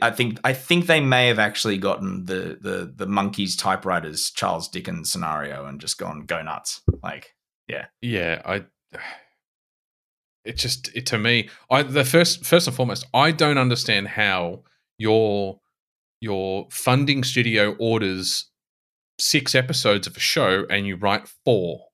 I think I think they may have actually gotten the the the monkeys typewriters Charles Dickens scenario and just gone go nuts like yeah Yeah, I. *sighs* It just it to me. I the first first and foremost, I don't understand how your your funding studio orders six episodes of a show and you write four.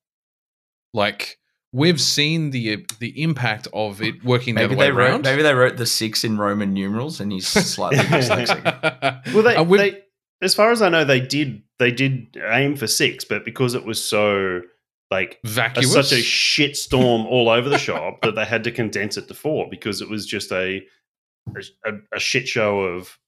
Like we've seen the the impact of it working the maybe other way they wrote around. maybe they wrote the six in Roman numerals and he's slightly *laughs* dyslexic. Well, they, Uh, we've- they, as far as I know, they did they did aim for six, but because it was so like a, vacuous. such a shit storm all over the shop that they had to condense it to four because it was just a a, a shit show of.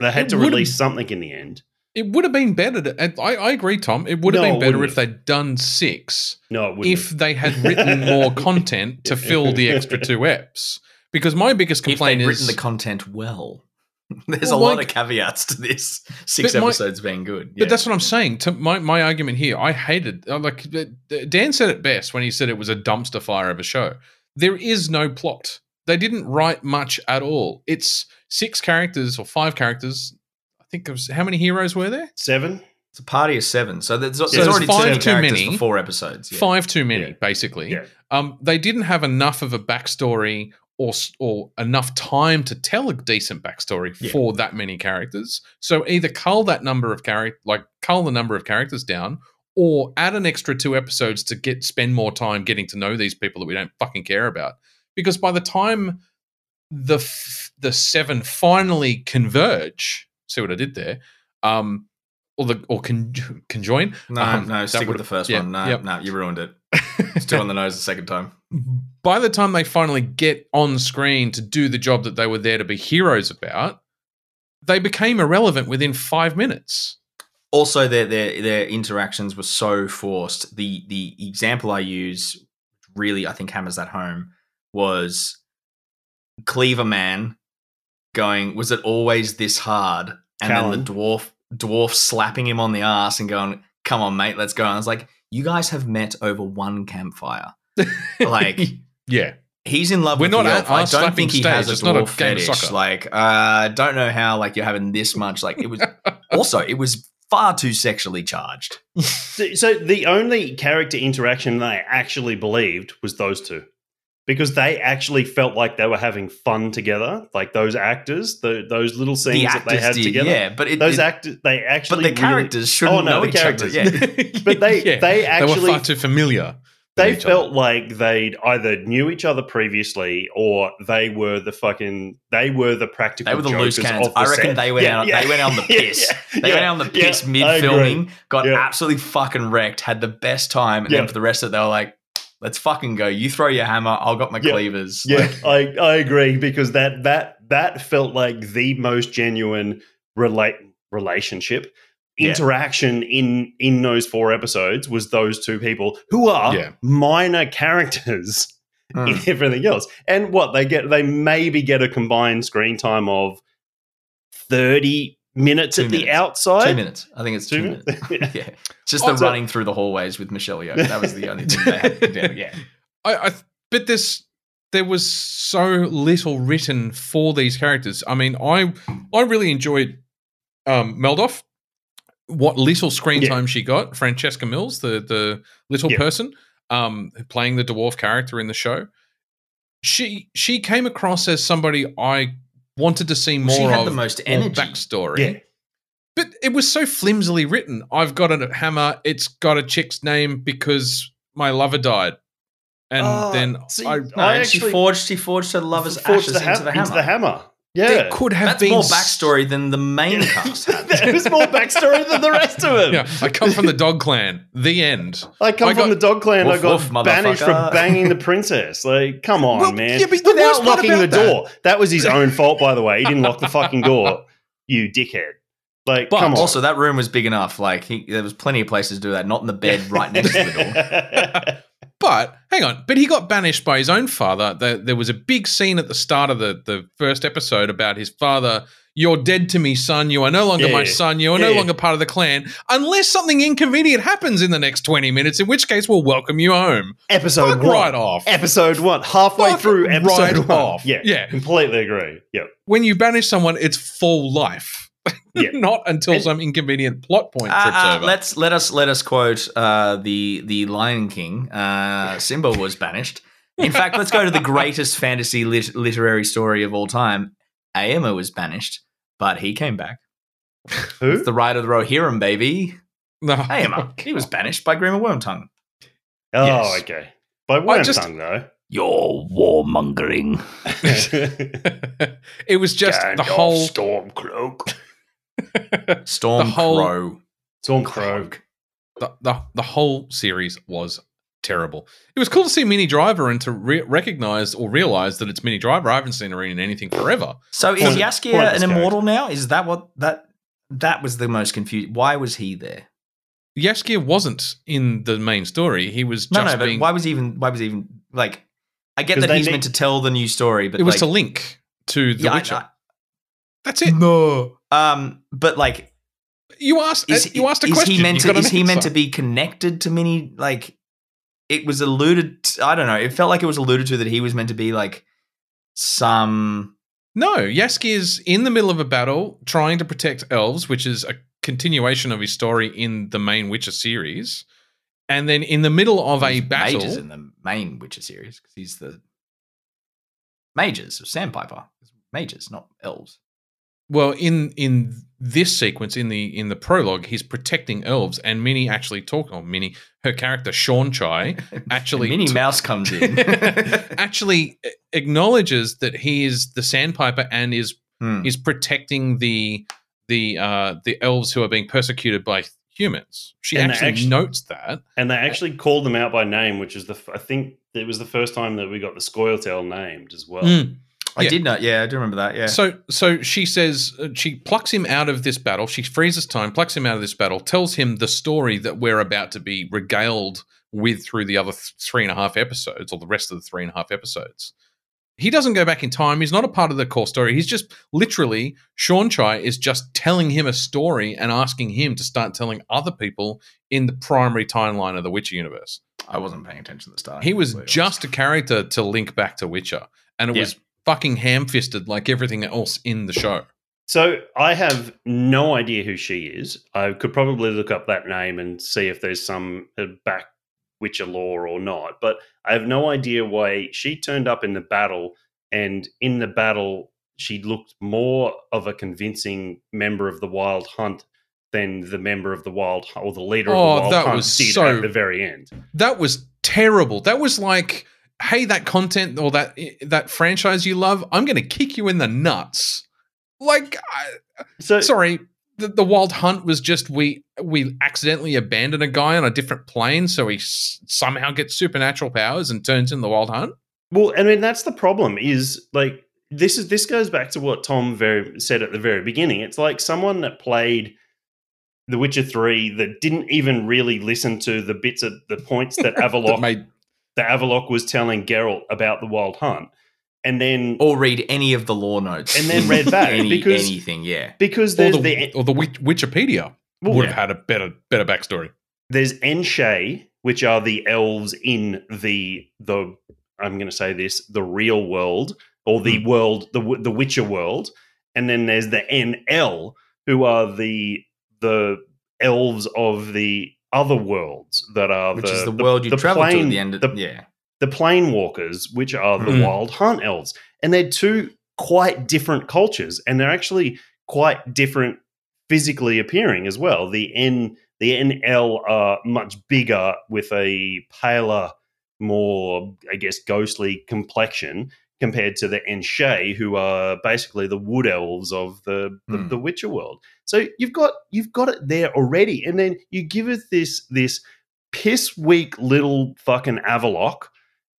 They had It to release something in the end. It would have been better. To, I, I agree, Tom. It would have No, been better if they'd done six. No, it wouldn't. if they had written more *laughs* content to fill the extra two eps. Because my biggest If complaint they've is written the content well. *laughs* There's Well, a lot like- of caveats to this six But my- episodes being good. But that's what I'm saying. To my, my argument here, I hated uh, like uh, Dan said it best when he said it was a dumpster fire of a show. There is no plot. They didn't write much at all. It's six characters or five characters. I think there was how many heroes were there? Seven. it's a party of seven. So there's, there's there's already five seven too many. for four episodes. Yeah. Five too many, Yeah. basically. Yeah. Um, they didn't have enough of a backstory or or enough time to tell a decent backstory Yeah. for that many characters. So either cull that number of character, like cull the number of characters down, or add an extra two episodes to get spend more time getting to know these people that we don't fucking care about. Because by the time the f- the seven finally converge, see what I did there, um, or the or con- conjoin. No, Um, no, stick with the first yeah, one. No, yep. no, you ruined it. *laughs* It's two on the nose the second time. by the time they finally get on screen to do the job that they were there to be heroes about, they became irrelevant within five minutes. Also, their their their interactions were so forced. The the example I use really, I think, hammers that home was Cleaver Man going, "Was it always this hard?" And then the dwarf dwarf slapping him on the ass and going, "Come on, mate, let's go." And I was like, "You guys have met over one campfire. *laughs* Like, yeah, he's in love We're with not the at elf. I ass don't slapping think he stage. has a It's not a dwarf game of fetish. soccer. Like, uh, I don't know how like you're having this much. Like, it was *laughs* also it was far too sexually charged. *laughs* So, so the only character interaction I actually believed was those two. Because they actually felt like they were having fun together, like those actors, the, those little The scenes that they had did, together. yeah, but it, Those it- actors, they actually. but actually. the really- characters oh, shouldn't Oh, no, know the each other. characters. Yeah. *laughs* *laughs* But they- Yeah. they they actually- were far too familiar. they felt other. like they'd either knew each other previously or they were the fucking they were the practical They were the loose cannons. of the I reckon set. they went Yeah, out. yeah. They went out on the *laughs* piss. yeah, They yeah, went out on the piss I mid filming, Got Yeah. absolutely fucking wrecked. Had the best time, and Yeah. then for the rest of it, they were like, "Let's fucking go. You throw your hammer. I'll got my Yeah. cleavers." Yeah, Like, I, I agree because that that that felt like the most genuine relate relationship Yeah. interaction in in those four episodes was those two people who are Yeah. minor characters mm. in everything else. And what they get, they maybe get a combined screen time of thirty minutes Two at the outside. two minutes. I think it's two, Two minutes. minutes? *laughs* yeah, just Oh, the so- running through the hallways with Michelle Yeoh. That was the only thing they had. to do. *laughs* Yeah, I, I but this there was so little written for these characters. I mean, I I really enjoyed um, Meldof. What little screen Yeah. time she got, Francesca Mills, the the little Yeah. person um, playing the dwarf character in the show. She she came across as somebody I wanted to see more she had of the most more energy. backstory. Yeah. But it was so flimsily written. I've got a hammer. It's got a chick's name because my lover died, and Oh, then see, I, No, I and she actually- forged. She forged her lover's Forged ashes the, ham- into the hammer. into the hammer. Yeah, there could have That's been more backstory than the main *laughs* cast had. there was more backstory than the rest of them. Yeah, I come from the dog clan. The end. I come I from got- the dog clan. Woof, I got woof, banished for motherfucker. banging the princess. Like, come on, Well, man. yeah, but the worst Without part locking the about that- door. That was his own fault, by the way. He didn't lock the fucking door. You dickhead. Like, But come on. Also, that room was big enough. Like he, there was plenty of places to do that. Not in the bed right next to the door. *laughs* But hang on, but he got banished by his own father. There, there was a big scene at the start of the, the first episode about his father. You're dead to me, son. You are no longer Yeah, my yeah. son. You are Yeah, no longer part of the clan, unless something inconvenient happens in the next 20 minutes, in which case we'll welcome you home. episode Fuck one. right off. Episode one. Halfway Fuck through episode right one. off. Yeah. Yeah. Completely agree. Yep. When you banish someone, it's full life. *laughs* Yeah. Not until And- some inconvenient plot point Uh, trips uh, over. let's let us let us quote uh, the the Lion King. Uh, Simba was banished. In fact, let's go to the greatest fantasy lit- literary story of all time. Éomer was banished, but he came back. Who? It's the Ride of the Rohirrim, baby. no. Éomer. He was banished by Grima Wormtongue. oh, Yes. okay. By one just- tongue, though. You're warmongering. *laughs* *laughs* it was just the Gandalf whole Stormcloak. Storm The whole- Crow. Stormcloak. the, the the whole series was terrible. It was cool to see Minnie Driver and to re- recognize or realize that it's Minnie Driver. I haven't seen her in anything forever. So is Point- Jaskier pointless an immortal now? Is that what that that was the most confused? Why was he there? Jaskier wasn't in the main story. He was No, just no, but being. why was he even why was he even like I get that he's need- meant to tell the new story, but it was like, to link to The yeah, I- Witcher. I- That's it. no. Um, but like, You asked. is, uh, you asked a is question. he meant to? Is he meant to be connected to many? Like, it was alluded. To, I don't know. It felt like it was alluded to that he was meant to be like some. No, Jaskier is in the middle of a battle trying to protect elves, which is a continuation of his story in the main Witcher series. And then in the middle of a battle, Mages in the main Witcher series because he's the mages of Sandpiper. Mages, not elves. Well, in in this sequence in the in the prologue, he's protecting elves, and Minnie actually talk. Oh, Minnie, her character Seanchai *laughs* actually Minnie t- Mouse comes in. *laughs* actually acknowledges that he is the Sandpiper and is Hmm. is protecting the the uh, the elves who are being persecuted by humans. She And they actually notes that. And they actually called them out by name, which is the I think it was the first time that we got the Scoia'tael named as well. Mm. I Yeah. did know. Yeah, I do remember that. Yeah. So so she says uh, she plucks him out of this battle. She freezes time, plucks him out of this battle, tells him the story that we're about to be regaled with through the other th- three and a half episodes, or the rest of the three and a half episodes. He doesn't go back in time. He's not a part of the core story. He's just literally Seanchai is just telling him a story and asking him to start telling other people in the primary timeline of the Witcher universe. I wasn't paying attention at the start. He was just a character to link back to Witcher, and it Yeah. was fucking ham-fisted like everything else in the show. So I have no idea who she is. I could probably look up that name and see if there's some uh, back Witcher lore or not. But I have no idea why she turned up in the battle, and in the battle she looked more of a convincing member of the Wild Hunt than the member of the Wild or the leader Oh, of the Wild that Hunt was did so- at the very end. That was terrible. That was like, hey, that content or that eh, that franchise you love, I'm going to kick you in the nuts. Like, I, So sorry, the, the Wild Hunt was just we we accidentally abandon a guy on a different plane, so he s- somehow gets supernatural powers and turns in the Wild Hunt. Well, I mean that's the problem. Is like this is this goes back to what Tom very said at the very beginning. It's like someone that played The Witcher Three that didn't even really listen to the bits of the points that *laughs* That Avallac'h made that Avallac'h was telling Geralt about the Wild Hunt, and then or read any of the lore notes And then read back, Any- because- anything. Yeah. because or there's the, the, or the Wik- Wikipedia well, would have had a better better backstory. there's Aen Seidhe, which are the elves in the the I'm going to say this the real world or the hmm. world the the Witcher world, and then there's the Aen Elle, who are the the elves of the other worlds that are Which the, is the, world you travel to at the end of the, yeah. the plane walkers, which are the Mm. wild hunt elves. And they're two quite different cultures, and they're actually quite different physically appearing as well. The N the Aen Elle are much bigger with a paler, more, I guess, ghostly complexion compared to the Aen Seidhe, who are basically the wood elves of the, the, Hmm. the Witcher world. So you've got you've got it there already, and then you give it this this piss weak little fucking Avallac'h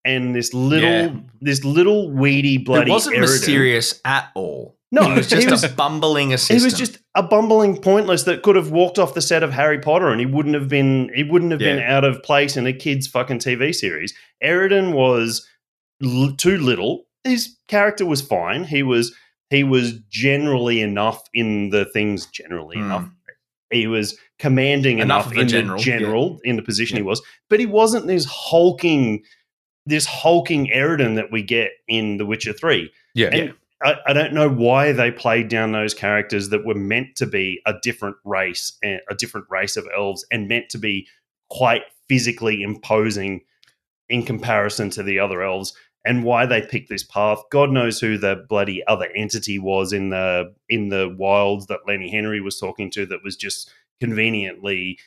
and this little Yeah. this little weedy bloody it wasn't Eredin. mysterious at all. No, he was just he was- a bumbling He was just a bumbling pointless that could have walked off the set of Harry Potter and he wouldn't have been he wouldn't have been out of place in a kid's fucking TV series. Eredin was l- too little. His character was fine. He was he was generally enough in the things generally Hmm. enough. He was commanding Enough enough, of the in general, the general in the position he was, but he wasn't this hulking this hulking Eredin that we get in The Witcher 3. Yeah, And I, I don't know why they played down those characters that were meant to be a different race, a different race of elves, and meant to be quite physically imposing in comparison to the other elves. And why they picked this path, God knows who the bloody other entity was in the in the wilds that Lenny Henry was talking to. That was just conveniently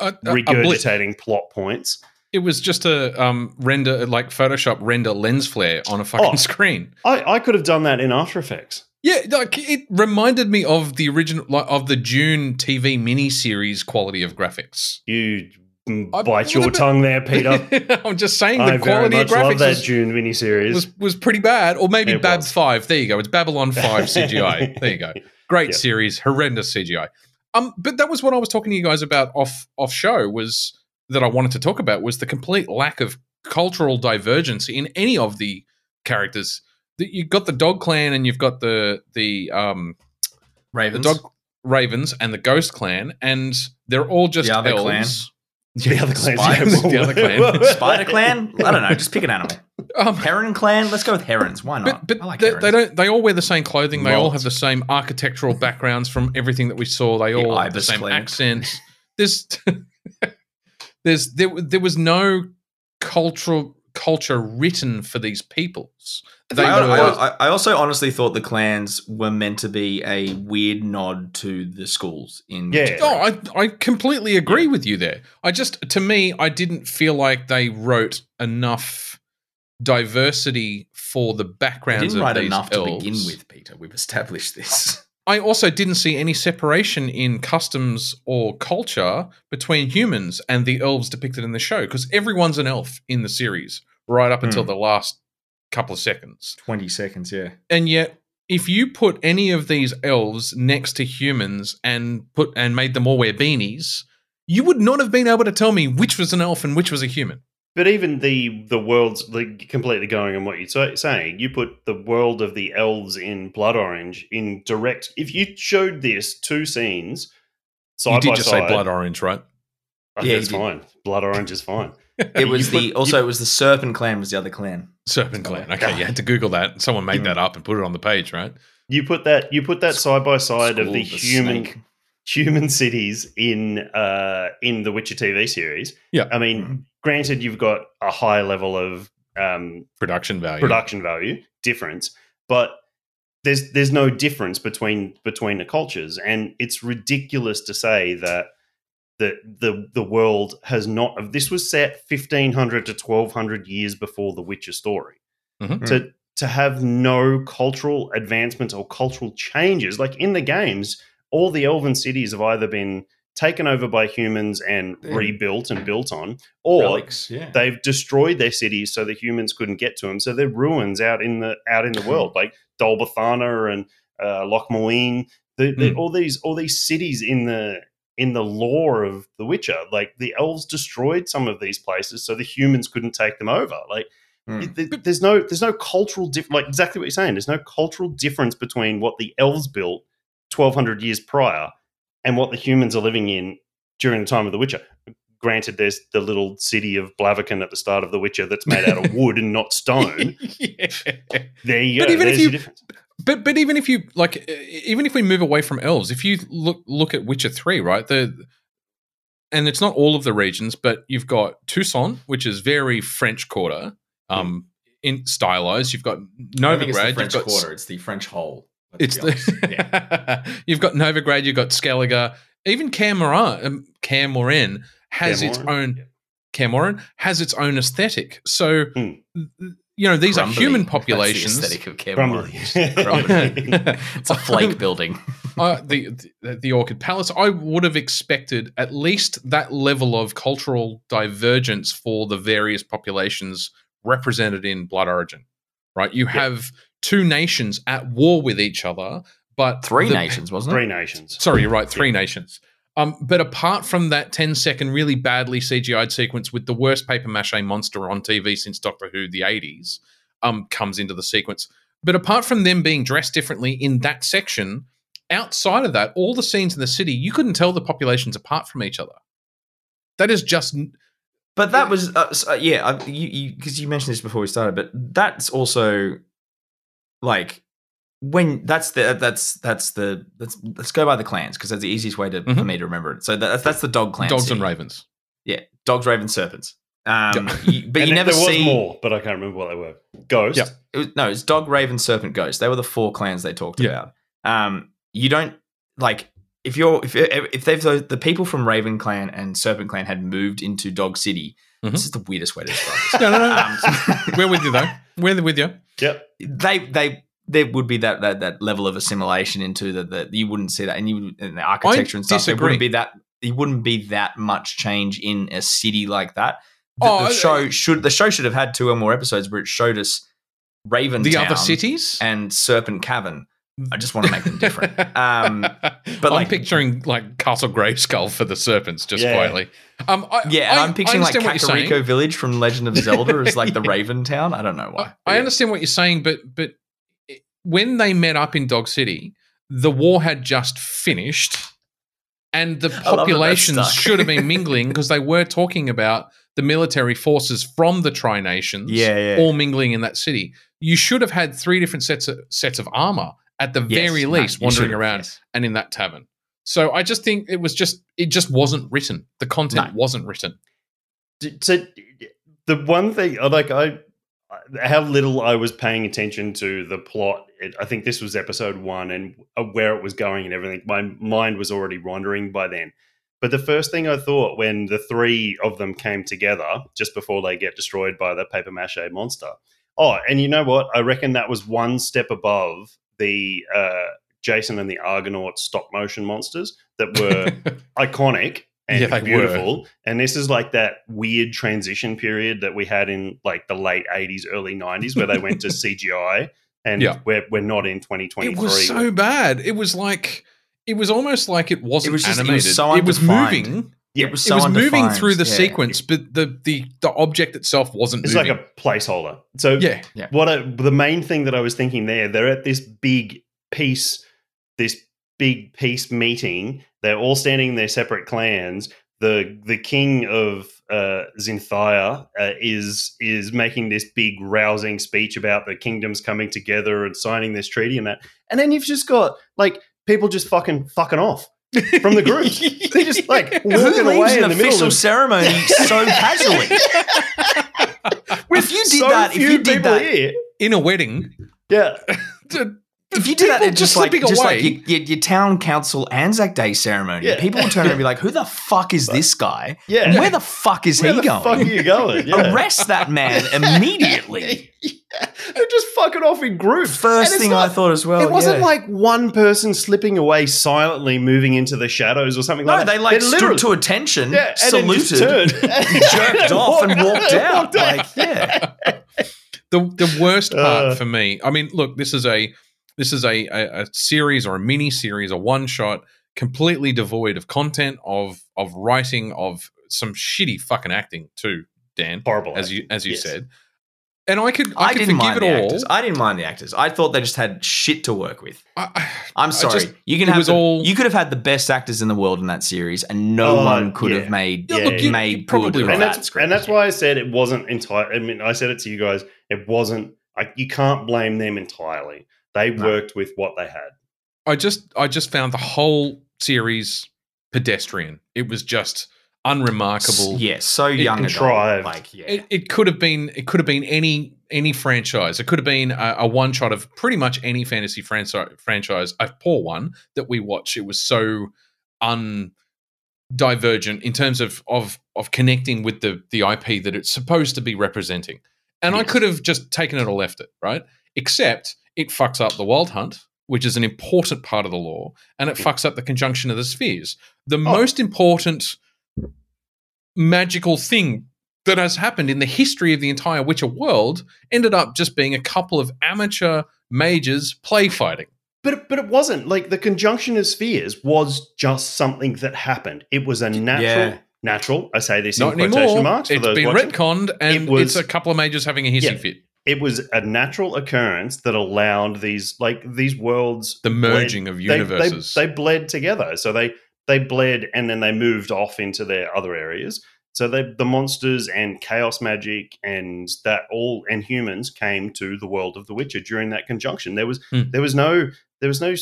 regurgitating plot points. It was just a um, render, like Photoshop render lens flare on a fucking Oh. screen. I, I could have done that in After Effects. Yeah, like it reminded me of the original, like, of the Dune TV miniseries quality of graphics. You I- bite your well, tongue there, Peter. *laughs* I'm just saying the I very quality of much love graphics that was, Dune miniseries. was was pretty bad, or maybe It Babs was. Five. There you go. It's Babylon Five *laughs* CGI. there you go. Great Yeah. series, horrendous CGI. Um, but that was what I was talking to you guys about off off show was that I wanted to talk about was the complete lack of cultural divergence in any of the characters. The- You've got the dog clan and you've got the the um the dog ravens and the ghost clan, and they're all just The other elves. clan. The other clans, Spiders, yeah. the other clan. *laughs* Spider Clan? I don't know. Just pick an animal. Um, Heron Clan? Let's go with herons. Why not? but but I like they, herons. they don't. They all wear the same clothing. They all have the same architectural backgrounds from everything that we saw. They The all have the same clan. accents. There's *laughs* there's there there was no cultural culture written for these peoples. They I, I- I also honestly thought the clans were meant to be a weird nod to the schools in Yeah. Oh, I, I completely agree with you there. I just, to me, I didn't feel like they wrote enough diversity for the They backgrounds didn't of write these enough elves. to begin with, Peter. We've established this. I also didn't see any separation in customs or culture between humans and the elves depicted in the show because everyone's an elf in the series right up until Hmm. the last couple of seconds. 20 seconds, yeah. and yet if you put any of these elves next to humans and put and made them all wear beanies you would not have been able to tell me which was an elf and which was a human But even the the worlds, like completely going on what you're saying, you put the world of the elves in Blood Orange in direct. If you showed this two scenes side you did by just side, say blood orange right Yeah, that's you did. fine. Blood Orange is fine. It was the put- also you- it was the Serpent Clan was the other clan. serpent clan Oh, okay you had to google that someone made that up and put it on the page right You put that you put that side by side of the the human Snake. human cities in uh in the Witcher TV series. Yeah. I mean, Mhm. granted, you've got a high level of um, production value production value difference, but there's there's no difference between between the cultures, and it's ridiculous to say that the the the world has not. This was set fifteen hundred to twelve hundred years before the Witcher story. Mhm. To to have no cultural advancements or cultural changes, like in the games, all the elven cities have either been taken over by humans and Yeah. rebuilt and built on, or Relics, yeah. they've destroyed their cities so the humans couldn't get to them. So they're ruins out in the out in the world, *laughs* like Dol Blathanna and uh, Loc Muinne. The, the, Hmm. All these all these cities in the in the lore of The Witcher, like the elves destroyed some of these places so the humans couldn't take them over. Like hmm. th- there's no there's no cultural diff- like exactly what you're saying. There's no cultural difference between what the elves built 1200 years prior and what the humans are living in during the time of The Witcher. Granted, there's the little city of Blaviken at the start of The Witcher that's made out of wood and not *laughs* stone. yeah. There you But go. even if you-. But but even if you like, even if we move away from elves, if you look look at Witcher three, right? The and it's not all of the regions, but you've got Toussaint, which is very French Quarter, um, in stylized. You've got I think it's the Novigrad. French You've got Quarter. It's the French hole. it's honest. *laughs* yeah. you've got Novigrad. You've got Skellige. Even Kaer Morhen, um, has its own. Kaer Morhen has its own aesthetic. So Hmm. You know these Crumbly. are human That's the populations. aesthetic of Kaer Morhen Crumbly. Crumbly. *laughs* it's a flake building. *laughs* uh, the, the the Orchid Palace, I would have expected at least that level of cultural divergence for the various populations represented in Blood Origin. Right, you have two nations at war with each other, but Three the- nations, wasn't Three it? nations. Sorry, you're right. Three nations. Um, but apart from that 10 second really badly CGI'd sequence with the worst paper mache monster on TV since Doctor Who the 80s, um, comes into the sequence. But apart from them being dressed differently in that section, outside of that, all the scenes in the city, you couldn't tell the populations apart from each other. That is just But that was uh, uh, yeah, I, you because you, mentioned this before we started, but that's also like when that's the that's that's the let's let's go by the clans because that's the easiest way to for Mhm. me to remember it. So that's that's the dog clan. dogs city. and ravens. Yeah, dogs, ravens, serpents. Um, you- but And you never there see was more, but I can't remember what they were. Ghost. Yeah. It was, no, it's dog, raven, serpent, ghost. They were the four clans they talked Yeah. about. Um, you don't like if you're if if they've the, the people from Raven Clan and Serpent Clan had moved into Dog City. Mhm. This is the weirdest way to describe *laughs* this. No, no, no. Um, *laughs* We're with you, though. We're with you. Yep. they they there would be that that that level of assimilation into the that you wouldn't see that and you would- and the architecture and stuff. There wouldn't be that there wouldn't be that much change in a city like that. The, Oh, the show should the show should have had two or more episodes where it showed us Raven The other cities? and Serpent Cavern I just want to make them different. Um, but *laughs* but I'm like- picturing like Castle Grayskull for the serpents, just Yeah. quietly. Um, I, yeah, and I, I, am picturing I like understand Kakariko. Village from Legend of *laughs* Zelda as like the Raven Town. I don't know why. I, I understand what you're saying, but but it- when they met up in Dog City, the war had just finished, and the populations should have been *laughs* mingling because they were talking about the military forces from the Tri Nations, Yeah, yeah. all mingling in that city. You should have had three different sets of sets of armor at the Yes, very least, wandering around yes. and in that tavern. So I just think it was just it just wasn't written. The content No. wasn't written. So the one thing, I like, I how little I was paying attention to the plot. It, I think this was episode one, and uh, where it was going and everything. My mind was already wandering by then. But the first thing I thought when the three of them came together just before they get destroyed by the paper mache monster. Oh, and you know what? I reckon that was one step above the uh, Jason and the Argonaut stop motion monsters that were *laughs* iconic and Yeah, they beautiful. And this is like that weird transition period that we had in like the late 80s, early 90s where they went to *laughs* CGI and Yeah. we're, we're not in 2023. It was so bad. It was like it was almost like it wasn't It was just- it was so it was undefined. moving. Yeah, it was it so was moving through the Yeah. sequence, but the the the object itself wasn't it's moving. like a placeholder. So yeah, what I, the main thing that I was thinking there, they're at this big piece, this big peace meeting. They're all standing in their separate clans. The the king of uh, Xin'trea uh, is is making this big rousing speech about the kingdoms coming together and signing this treaty and that. And then you've just got like people just fucking fucking off from the group. *laughs* they just like Who walking leaves away an in the middle official of ceremony so *laughs* casually? *laughs* if you did so that, if you did that, here. in a wedding. Yeah, if you did that, people at just just like just away. like your, your, your town council Anzac Day ceremony, Yeah. people would turn around and be like, "Who the fuck is this guy? yeah. And Where the fuck is he going? Where he the going? fuck are you going? Yeah. Arrest that man *laughs* immediately." *laughs* yeah. They're just fucking off in groups. First thing not- I thought as well. it wasn't yeah. like one person slipping away silently, moving into the shadows or something no, like that. they like They're stood to attention, yeah, and then just saluted, turned, *laughs* jerked off, and walked out. Like, yeah, The the worst part Uh. for me. I mean, look, this is a this is a, a, a series or a mini series, a one shot, completely devoid of content, of of writing, of some shitty fucking acting too. Dan, horrible. as you as you Yes. said, and I could I, I, could didn't forgive mind it the all. actors. I didn't mind the actors. I thought they just had shit to work with. I- I- I'm sorry. just- you can have the- all- you could have had the best actors in the world in that series, and no Oh, one could yeah. have made Yeah, look, you- made you probably good right. and or that's bad script. and that's why I said it wasn't entirely. I mean, I said it to you guys. It wasn't. I, you can't blame them entirely. They No. worked with what they had. I just I just found the whole series pedestrian. It was just unremarkable. Yeah, so young adult. contrived. Like, yeah. It, it could have been it could have been any any franchise. It could have been a, a one shot of pretty much any fantasy franchise. Franchise, a poor one that we watch. It was so un divergent in terms of of of connecting with the the IP that it's supposed to be representing. And I could have just taken it or left it, right? Except it fucks up the wild hunt, which is an important part of the lore, and it fucks up the conjunction of the spheres. The oh. most important magical thing that has happened in the history of the entire Witcher world ended up just being a couple of amateur mages play fighting. But it- but it wasn't like the conjunction of spheres was just something that happened. It was a natural Yeah. natural. I say this Not in quotation anymore. marks for It's been watching. retconned, and It was- it's a couple of mages having a hissy Yeah. fit. It was a natural occurrence that allowed these like these worlds The bled- merging of they- they- universes. They, bled together. So they they bled and then they moved off into their other areas. So they, the monsters and chaos magic and that all and humans came to the world of The Witcher during that conjunction. There was Hmm. there was no there was no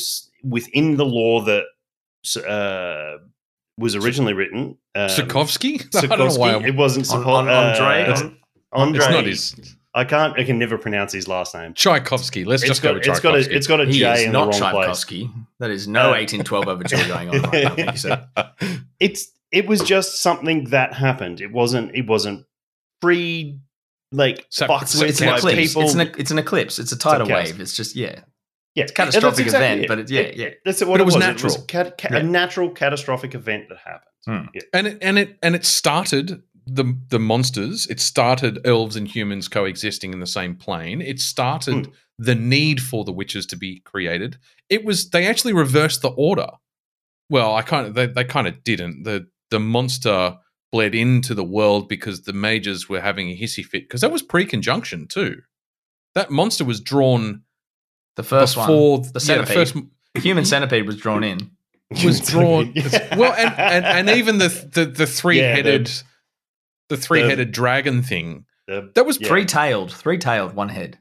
within the lore that uh, was originally written. Um, Sikovsky? *laughs* I don't know why. I'm- It wasn't On- Siko- on- Andre, uh, Andre. It's not his I can't. I can never pronounce his last name. Tchaikovsky. Let's It's just go got. with It's got. Tchaikovsky. A, it's got a he J is in the not wrong place. Tchaikovsky. That is no Uh, 1812 overture going on right now. Thank you, sir. *laughs* It's. It was just something that happened. It wasn't. It wasn't pre. Like So- fucked so with It's an eclipse. people. It's an, it's an eclipse. It's a tidal chaos. wave. It's just yeah. yeah, it's a catastrophic that's exactly event, it. but it- yeah, It- yeah. That's what But it it was was. natural. It was cat, ca- Yeah. a natural catastrophic event that happened. Hmm. Yeah. and it and it and it started the the monsters. It started elves and humans coexisting in the same plane. It started Hmm. the need for the witches to be created. It was they actually reversed the order. Well, I kind of they, they kind of didn't. The the monster bled into the world because the mages were having a hissy fit because that was pre-conjunction too. That monster was drawn The first before one, the yeah, the centipede, first the human centipede was drawn in. was *laughs* drawn well, and, and and even the the, the three headed the three headed dragon thing The- that was Yeah. Three tailed, three tailed, one head.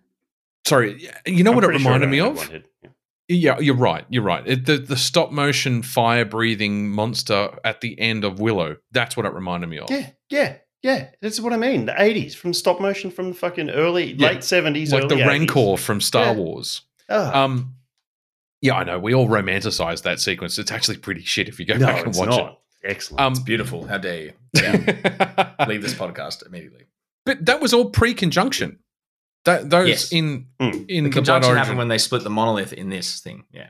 sorry. You know I'm what it pretty sure reminded me of? had one head. Yeah. Yeah, you're right. You're right. It, the the stop motion fire breathing monster at the end of Willow. That's what it reminded me of. Yeah, yeah, yeah. That's what I mean. The eighties from stop motion from the fucking early Yeah. late seventies, like the 80s. Rancor from Star Yeah. Wars. Oh, Um, yeah, I know. We all romanticize that sequence. It's actually pretty shit if you go no, back and it's watch not. Excellent. Um, It's beautiful. How dare you? *laughs* Yeah. Leave this podcast immediately. But that was all pre-conjunction. That those Yes. in Mm. in The the, conjunction Origin. happened when they split the monolith in this thing. Yeah.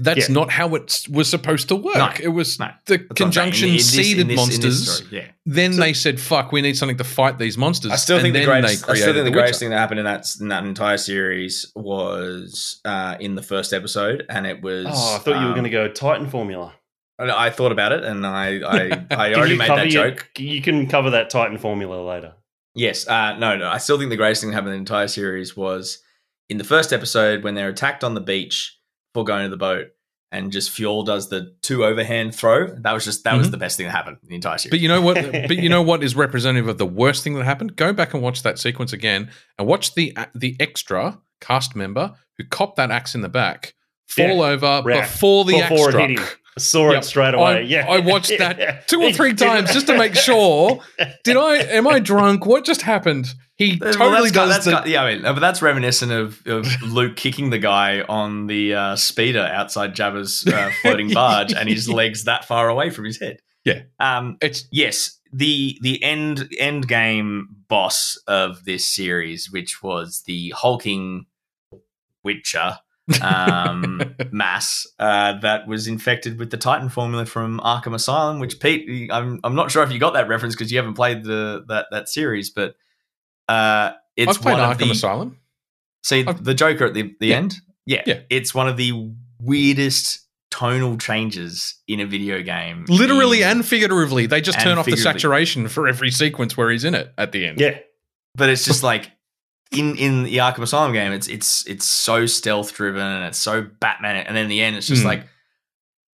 That's Yeah. not how it was supposed to work. No, it was no. the That's saying. conjunction In in seeded this- in this monsters. Yeah. then So- they said, "Fuck, we need something to fight these monsters." I still and think the greatest. they I still think the Witcher. greatest thing that happened in that in that entire series was uh, in the first episode, and it was. oh, I thought you were um, going to go Titan formula. I I thought about it, and I *laughs* I, I already made cover that your- joke. You can cover that Titan formula later. Yes. Uh, no, no. I still think the greatest thing that happened in the entire series was in the first episode when they're attacked on the beach before going to the boat, and just Fjall does the two overhand throw. That was just that was Mhm. the best thing that happened in the entire series. But you know what? *laughs* but you know what is representative of the worst thing that happened? Go back and watch that sequence again, and watch the the extra cast member who copped that axe in the back fall over Right. before the axe Before it struck. hit him. I saw Yep. it straight away. I- yeah, I watched that *laughs* two or three times just to make sure. Did I? Am I drunk? What just happened? He Well, totally that's ki- does that's the. ki- yeah, I mean, uh, but that's reminiscent of, of *laughs* Luke kicking the guy on the uh, speeder outside Jabba's uh, *laughs* floating barge, and his legs that far away from his head. Yeah. Um, it's yes, the the end end game boss of this series, which was the hulking Witcher um, mass uh, that was infected with the Titan formula from Arkham Asylum. Which Pete, I'm I'm not sure if you got that reference because you haven't played the that that series, but uh, it's I've played one of Arkham the, Asylum. See I've- the Joker at the the Yeah. end. Yeah, Yeah. it's one of the weirdest tonal changes in a video game. Literally in- and figuratively, they just turn off the saturation for every sequence where he's in it at the end. yeah. but it's just like in in the Arkham Asylum game, it's it's it's so stealth driven and it's so Batman, and then in the end, it's just Hmm. like,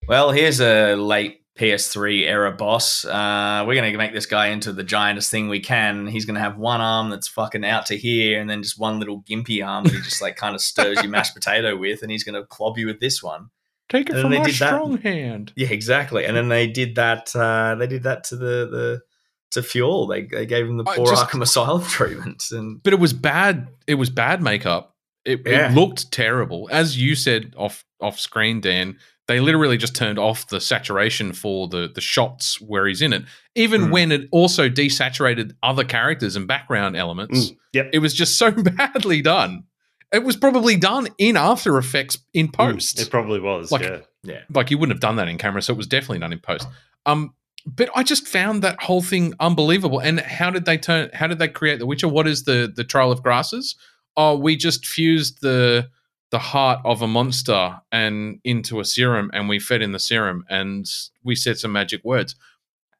well, here's a late PS3 era boss. Uh, we're gonna make this guy into the giantest thing we can. He's gonna have one arm that's fucking out to here, and then just one little gimpy arm that he just like kind of stirs your mashed potato with, and he's gonna clobber you with this one. Take it And from my did that. strong hand. Yeah, exactly. And then they did that. Uh, they did that to the the to Fjall. They they gave him the poor just- Arkham Asylum *laughs* treatment, and But it was bad. It was bad makeup. It, Yeah. it looked terrible, as you said off off screen, Dan. They literally just turned off the saturation for the the shots where he's in it. Even Mm. when it also desaturated other characters and background elements, Mm, yep. it was just so *laughs* badly done. It was probably done in After Effects in Mm, post. It probably was. Like- yeah. yeah, like you wouldn't have done that in camera, so it was definitely done in post. Um, but I just found that whole thing unbelievable. And how did they turn? How did they create the Witcher? What is the the Trial of Grasses? Oh, we just fused the the heart of a monster and into a serum, and we fed in the serum, and we said some magic words.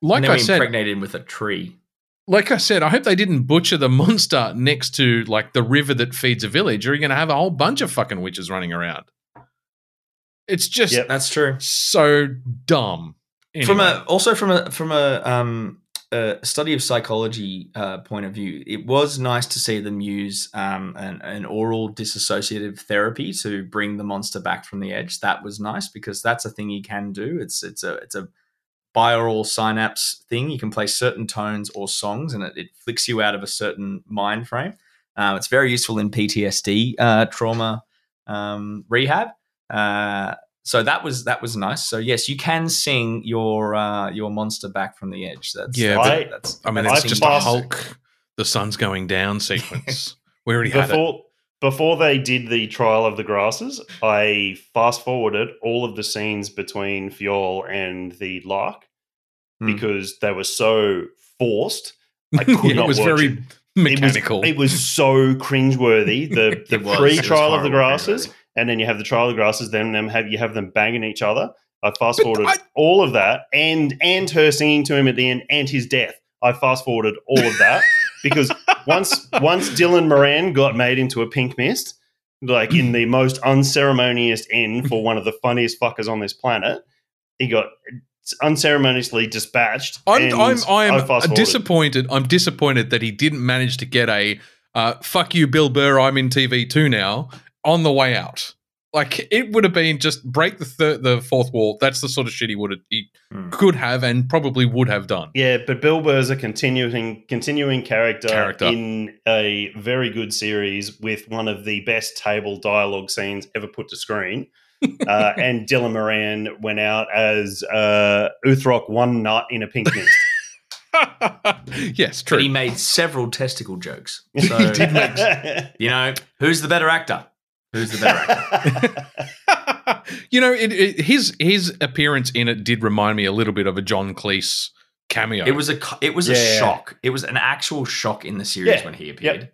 Like I said, impregnated with a tree. like I said, I hope they didn't butcher the monster next to like the river that feeds a village, or you're going to have a whole bunch of fucking witches running around. It's just Yep. That's true. so dumb. From a also from a from a um a study of psychology uh, point of view, it was nice to see them use um, an, an aural disassociative therapy to bring the monster back from the edge. That was nice because that's a thing you can do. It's it's a it's a binaural synapse thing. You can play certain tones or songs, and it, it flicks you out of a certain mind frame. Um, it's very useful in PTSD uh, trauma um, rehab. So that was that was nice. So yes, you can sing your uh, your monster back from the edge. That's Yeah, that's, but- that's I mean, that's it's just singing a Hulk, the sun's going down sequence. *laughs* we already had it. Before before they did the trial of the grasses, I fast forwarded all of the scenes between Fjall and the Lark Hmm. because they were so forced. *laughs* I could Yeah, not it was watch very, it. Mechanical. It was, it was so cringeworthy. The *laughs* the pre trial of the grasses, cringeworthy. And then you have the trial of grasses. Then them have you have them banging each other. I fast forwarded I- all of that, and and her singing to him at the end, and his death. I fast forwarded all of that *laughs* because once once Dylan Moran got made into a pink mist, like in the most unceremonious end for one of the funniest fuckers on this planet, he got unceremoniously dispatched. I'm, I'm, I I'm disappointed. I'm disappointed that he didn't manage to get a uh, "fuck you, Bill Burr, I'm in TV too now" on the way out. Like it would have been just break the third, the fourth wall. That's the sort of shit he would have, he Hmm. could have, and probably would have done. Yeah, but Bill Burr's a continuing continuing character, Character. in a very good series with one of the best table dialogue scenes ever put to screen. *laughs* uh, and Dylan Moran went out as uh, Uthrok one nut in a pink mist. *laughs* yes, But he made several testicle jokes. *laughs* So, He did make- you know, who's the better actor? Who's the better actor? *laughs* you know, it, it, his his appearance in it did remind me a little bit of a John Cleese cameo. It was a it was a Yeah. shock. It was an actual shock in the series Yeah. when he appeared.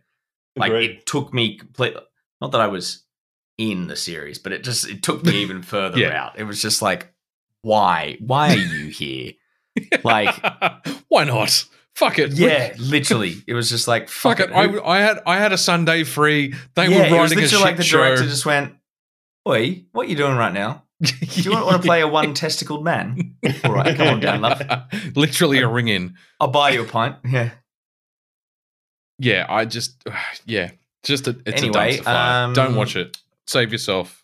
Like Agreed. it took me completely. Not that I was in the series, but it just it took me even *laughs* further Yeah. out. It was just like, why? Why are you here? *laughs* like- why not? Fuck it. yeah, literally. It was just like, *laughs* Fuck fuck, it. it. I, I had I had a Sunday free. They yeah, were it was writing a literally shit like the show. director just went, "Oi, what are you doing right now? Do you want, to play a one-testicled *laughs* man? All right, come on down, love. *laughs* Literally a ring in. I'll buy you a pint." Yeah. Yeah, I just *sighs* yeah, just a, it's Anyway, a um, Don't watch it. Save yourself,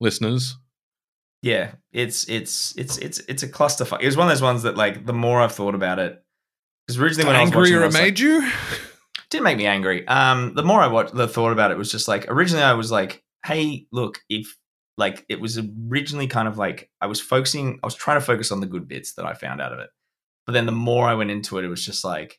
listeners. yeah, it's it's it's it's it's a clusterfuck. It was one of those ones that like the more I've thought about it, because originally when I was watching, it, was like- made you. didn't make me angry. Um, the more I watched, the thought about it was just like originally I was like, hey, look, if like it was originally kind of like I was focusing, I was trying to focus on the good bits that I found out of it, but then the more I went into it, it was just like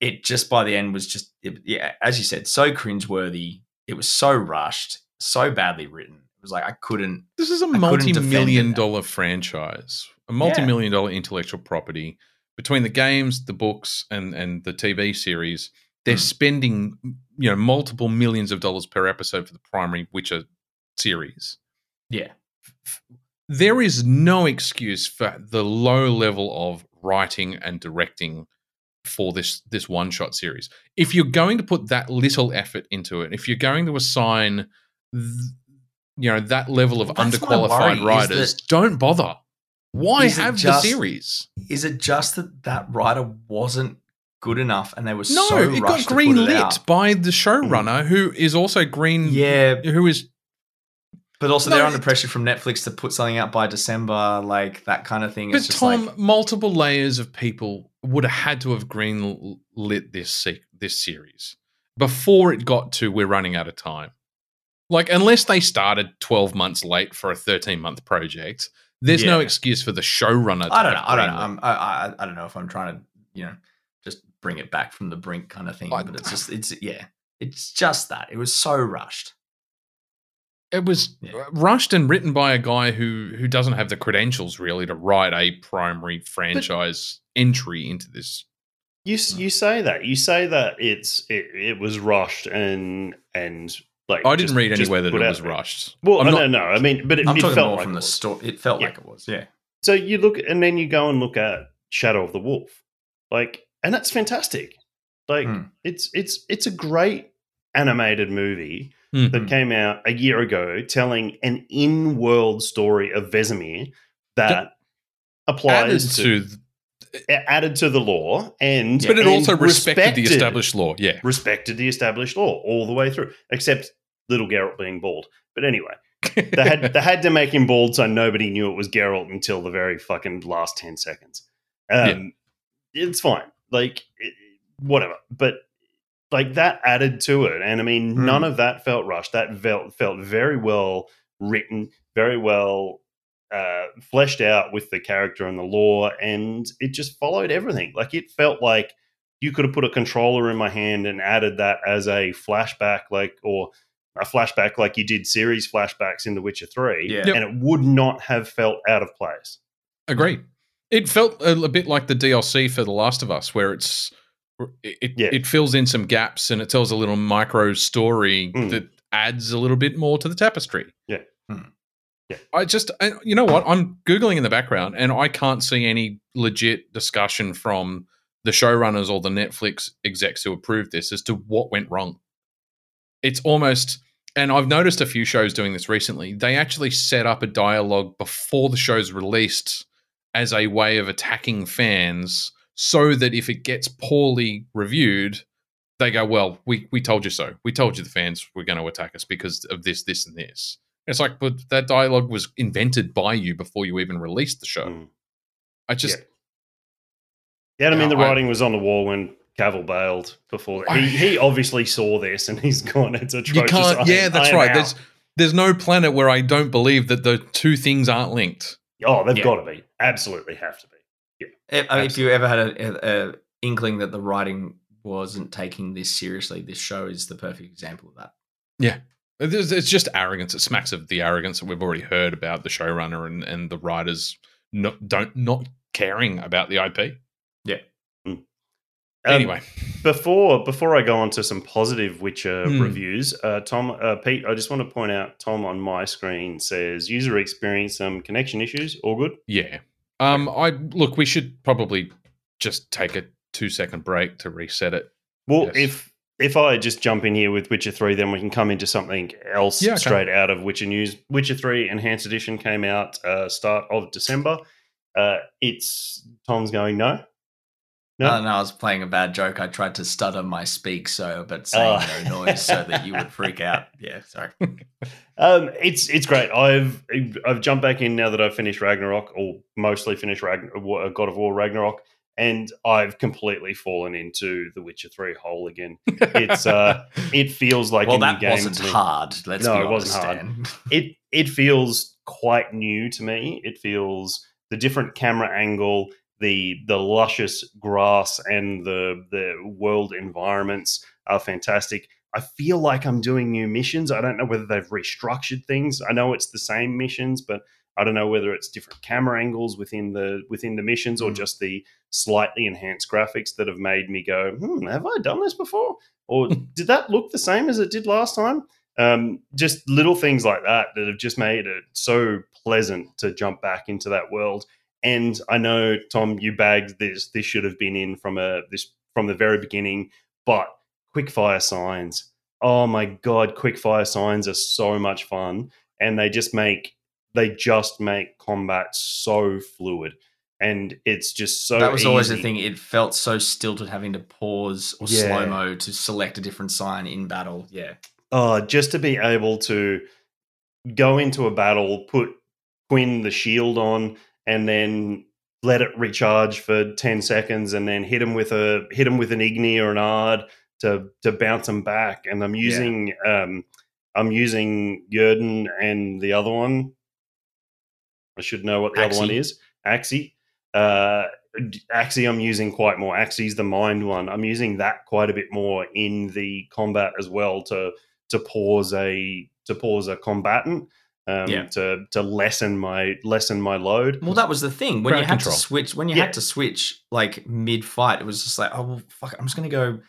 it just by the end was just it, yeah, as you said, so cringeworthy. It was so rushed, so badly written. It was like I couldn't. This is a multi-million dollar franchise, a multi-million dollar intellectual property. Between the games, the books, and and the TV series, they're Hmm. spending you know multiple millions of dollars per episode for the primary Witcher series. Yeah, There is no excuse for the low level of writing and directing for this this one shot series. If you're going to put that little effort into it, if you're going to assign th- you know that level of that's underqualified writers, that- don't bother. Why Is have just- the series? is it just that that writer wasn't good enough and they were No, so it got green it by the mm. showrunner, who is also green. Yeah, who is But also, No, they're under pressure from Netflix to put something out by December, like that kind of thing. But just Tom, like, multiple layers of people would have had to have green lit this this series before it got to we're running out of time. Like unless they started twelve months late for a thirteen month project, there's no excuse for the showrunner. I don't know. I don't know. I'm, I, I, I don't know if I'm trying to, you know, just bring it back from the brink kind of thing. I- but it's just, it's yeah, it's just that it was so rushed. It was Yeah. rushed and written by a guy who who doesn't have the credentials really to write a primary franchise entry into this. You mm. you say that you say that it's it, it was rushed and and like I didn't just- read anywhere that it was there. rushed. Well, I'm no, not- no, no. I mean, but it, I'm it talking felt more like from it the was. story. It felt Yeah. like it was. Yeah. So you look, and then you go and look at Shadow of the Wolf, like, and that's fantastic. Like, Hmm. it's it's it's a great animated movie Mhm. that came out a year ago, telling an in-world story of Vesemir that applies Added to, to, added to the lore, and but it and also respected, the established lore. Yeah, respected the established lore all the way through, except little Geralt being bald. But anyway, they had they had to make him bald so nobody knew it was Geralt until the very fucking last ten seconds. Um, It's fine, like it, whatever. But like that added to it, and I mean, Hmm. none of that felt rushed. That felt felt very well written, very well uh, fleshed out with the character and the lore, and it just followed everything. Like it felt like you could have put a controller in my hand and added that as a flashback, like or a flashback like you did series flashbacks in The Witcher Three, Yeah. Yep. and it would not have felt out of place. Agree. It felt a, a bit like the DLC for The Last of Us, where it's it, it, Yeah. it fills in some gaps and it tells a little micro story Mm. that adds a little bit more to the tapestry. Yeah. Hmm. I just, you know what? I'm Googling in the background and I can't see any legit discussion from the showrunners or the Netflix execs who approved this as to what went wrong. It's almost, and I've noticed a few shows doing this recently, they actually set up a dialogue before the show's released as a way of attacking fans so that if it gets poorly reviewed, they go, Well, we, we told you so. We told you the fans were going to attack us because of this, this, and this. It's like, but that dialogue was invented by you before you even released the show. Mm. I just, Yeah, and I mean, No, the I- writing was on the wall when Cavill bailed before. He, he obviously saw this and he's *laughs* gone, it's atrocious. you can't. Yeah, that's right. out." There's there's no planet where I don't believe that the two things aren't linked. oh, they've Yeah. got to be. Absolutely have to be. If, I mean, if you ever had a, a, a inkling that the writing wasn't taking this seriously, this show is the perfect example of that. There's, it's just arrogance. It smacks of the arrogance that we've already heard about the showrunner and, and the writers not don't not caring about the IP. Um, anyway, before before I go on to some positive Witcher Hmm. reviews, uh, Tom, uh, Pete, I just want to point out Tom on my screen says user experience some connection issues. All good. yeah. Um, I look. We should probably just take a two second break to reset it. Well, Yes. if if I just jump in here with Witcher three, then we can come into something else Yeah, okay. straight out of Witcher news. Witcher three Enhanced Edition came out uh, start of December. Uh, it's Tom's going no, no. No, no, I was playing a bad joke. I tried to stutter my speak so, but saying Oh. no noise so that you would freak out. *laughs* Yeah, sorry. Um, it's it's great. I've I've jumped back in now that I've finished Ragnarok, or mostly finished Ragn- uh, God of War Ragnarok, and I've completely fallen into the Witcher Three hole again. It's uh, *laughs* it feels like well, that wasn't hard. Let's No, it wasn't hard. *laughs* It it feels quite new to me. It feels the different camera angle, the the luscious grass, and the the world environments are fantastic. I feel like I'm doing new missions. I don't know whether they've restructured things. I know it's the same missions, but I don't know whether it's different camera angles within the within the missions or Mm. just the slightly enhanced graphics that have made me go, hmm, have I done this before? Or *laughs* did that look the same as it did last time? Um, just little things like that that have just made it so pleasant to jump back into that world. And I know, Tom, you bagged this. This should have been in from a this from the very beginning, but quickfire signs. Oh my god, quickfire signs are so much fun, and they just make they just make combat so fluid, and it's just so. that was always the thing. It felt so stilted having to pause or Yeah. slow mo to select a different sign in battle. Yeah. uh, just to be able to go into a battle, put Quen the shield on, and then let it recharge for ten seconds, and then hit him with a hit him with an Igni or an Aard to to bounce him back. And I'm using um, I'm using Yrden and the other one. I should know what the other one is. Axii. Uh, Axii, I'm using quite more. Axii's the mind one. I'm using that quite a bit more in the combat as well to to pause a to pause a combatant. Um, Yeah. to to lessen my lessen my load. Well, that was the thing when you had control. to switch. When you Yeah. had to switch like mid fight, it was just like, oh well, fuck, I'm just gonna go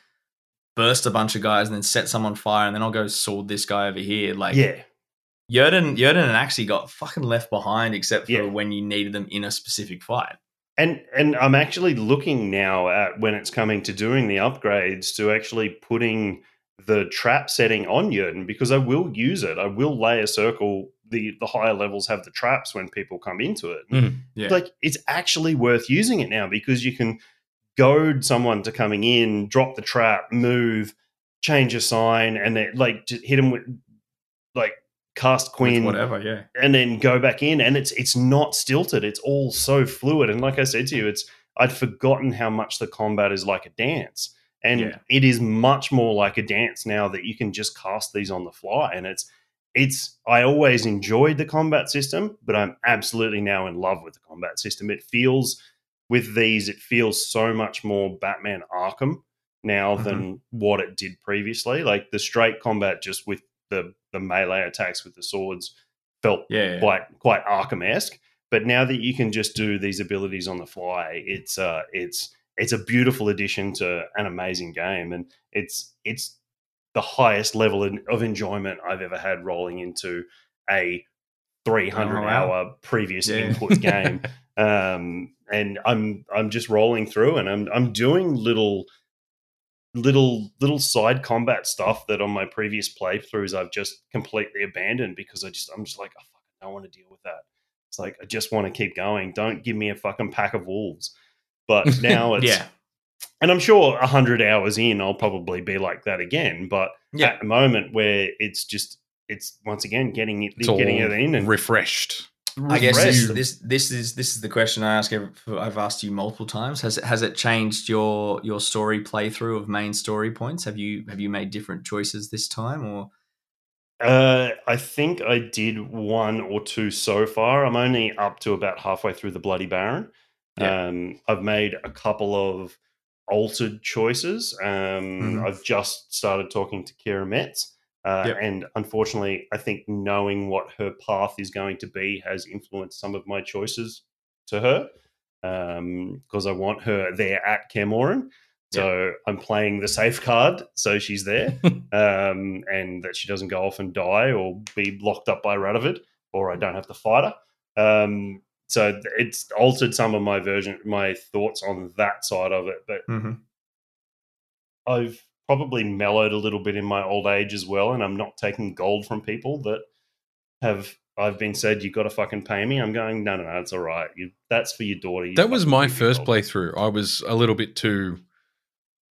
burst a bunch of guys and then set someone fire, and then I'll go sword this guy over here. Like, yeah, Yrden, Yrden and Axii got fucking left behind, except for Yeah. when you needed them in a specific fight. and and I'm actually looking now at when it's coming to doing the upgrades to actually putting the trap setting on Yrden because I will use it. I will lay a circle. The the higher levels have the traps when people come into it. Mhm. Yeah. Like it's actually worth using it now because you can goad someone to coming in, drop the trap, move, change a sign, and then like hit them with like cast With Quen whatever, yeah. and then go back in and it's it's not stilted it's all so fluid and like i said to you it's i'd forgotten how much the combat is like a dance and Yeah. it is much more like a dance now that you can just cast these on the fly and it's it's i always enjoyed the combat system but i'm absolutely now in love with the combat system it feels with these it feels so much more batman arkham now Mhm. than what it did previously like the straight combat just with the the melee attacks with the swords felt Yeah. quite quite Arkham esque. But now that you can just do these abilities on the fly, it's uh, it's it's a beautiful addition to an amazing game, and it's it's the highest level of enjoyment I've ever had rolling into a 300 Oh, wow. hour previous Yeah. input *laughs* game. um, and I'm I'm just rolling through, and I'm I'm doing little little little side combat stuff that on my previous playthroughs I've just completely abandoned because I just I'm just like oh, I fucking don't want to deal with that. It's like I just want to keep going. Don't give me a fucking pack of wolves. But *laughs* now it's yeah, and I'm sure a hundred hours in I'll probably be like that again. But yeah. at the moment where it's just it's once again getting it It's getting it in and refreshed. I guess this, this this is this is the question I ask. every- I've asked you multiple times. Has it has it changed your your story playthrough of main story points? Have you have you made different choices this time, or Uh, I think I did one or two so far. I'm only up to about halfway through the Bloody Baron. Yeah. Um, I've made a couple of altered choices. Um, Mhm. I've just started talking to Kira Metz. Uh, Yep. And unfortunately, I think knowing what her path is going to be has influenced some of my choices to her because I want her there at Kaer Morhen. So I'm playing the safe card, so she's there *laughs* um, and that she doesn't go off and die or be locked up by Radovid, or I don't have to fight her. Um, so it's altered some of my version, my thoughts on that side of it. But Mhm. I've probably mellowed a little bit in my old age as well, and I'm not taking gold from people that have. I've been said you got to fucking pay me. I'm going no, no, no. It's all right. You, that's for your daughter. You That was my first gold." playthrough. I was a little bit too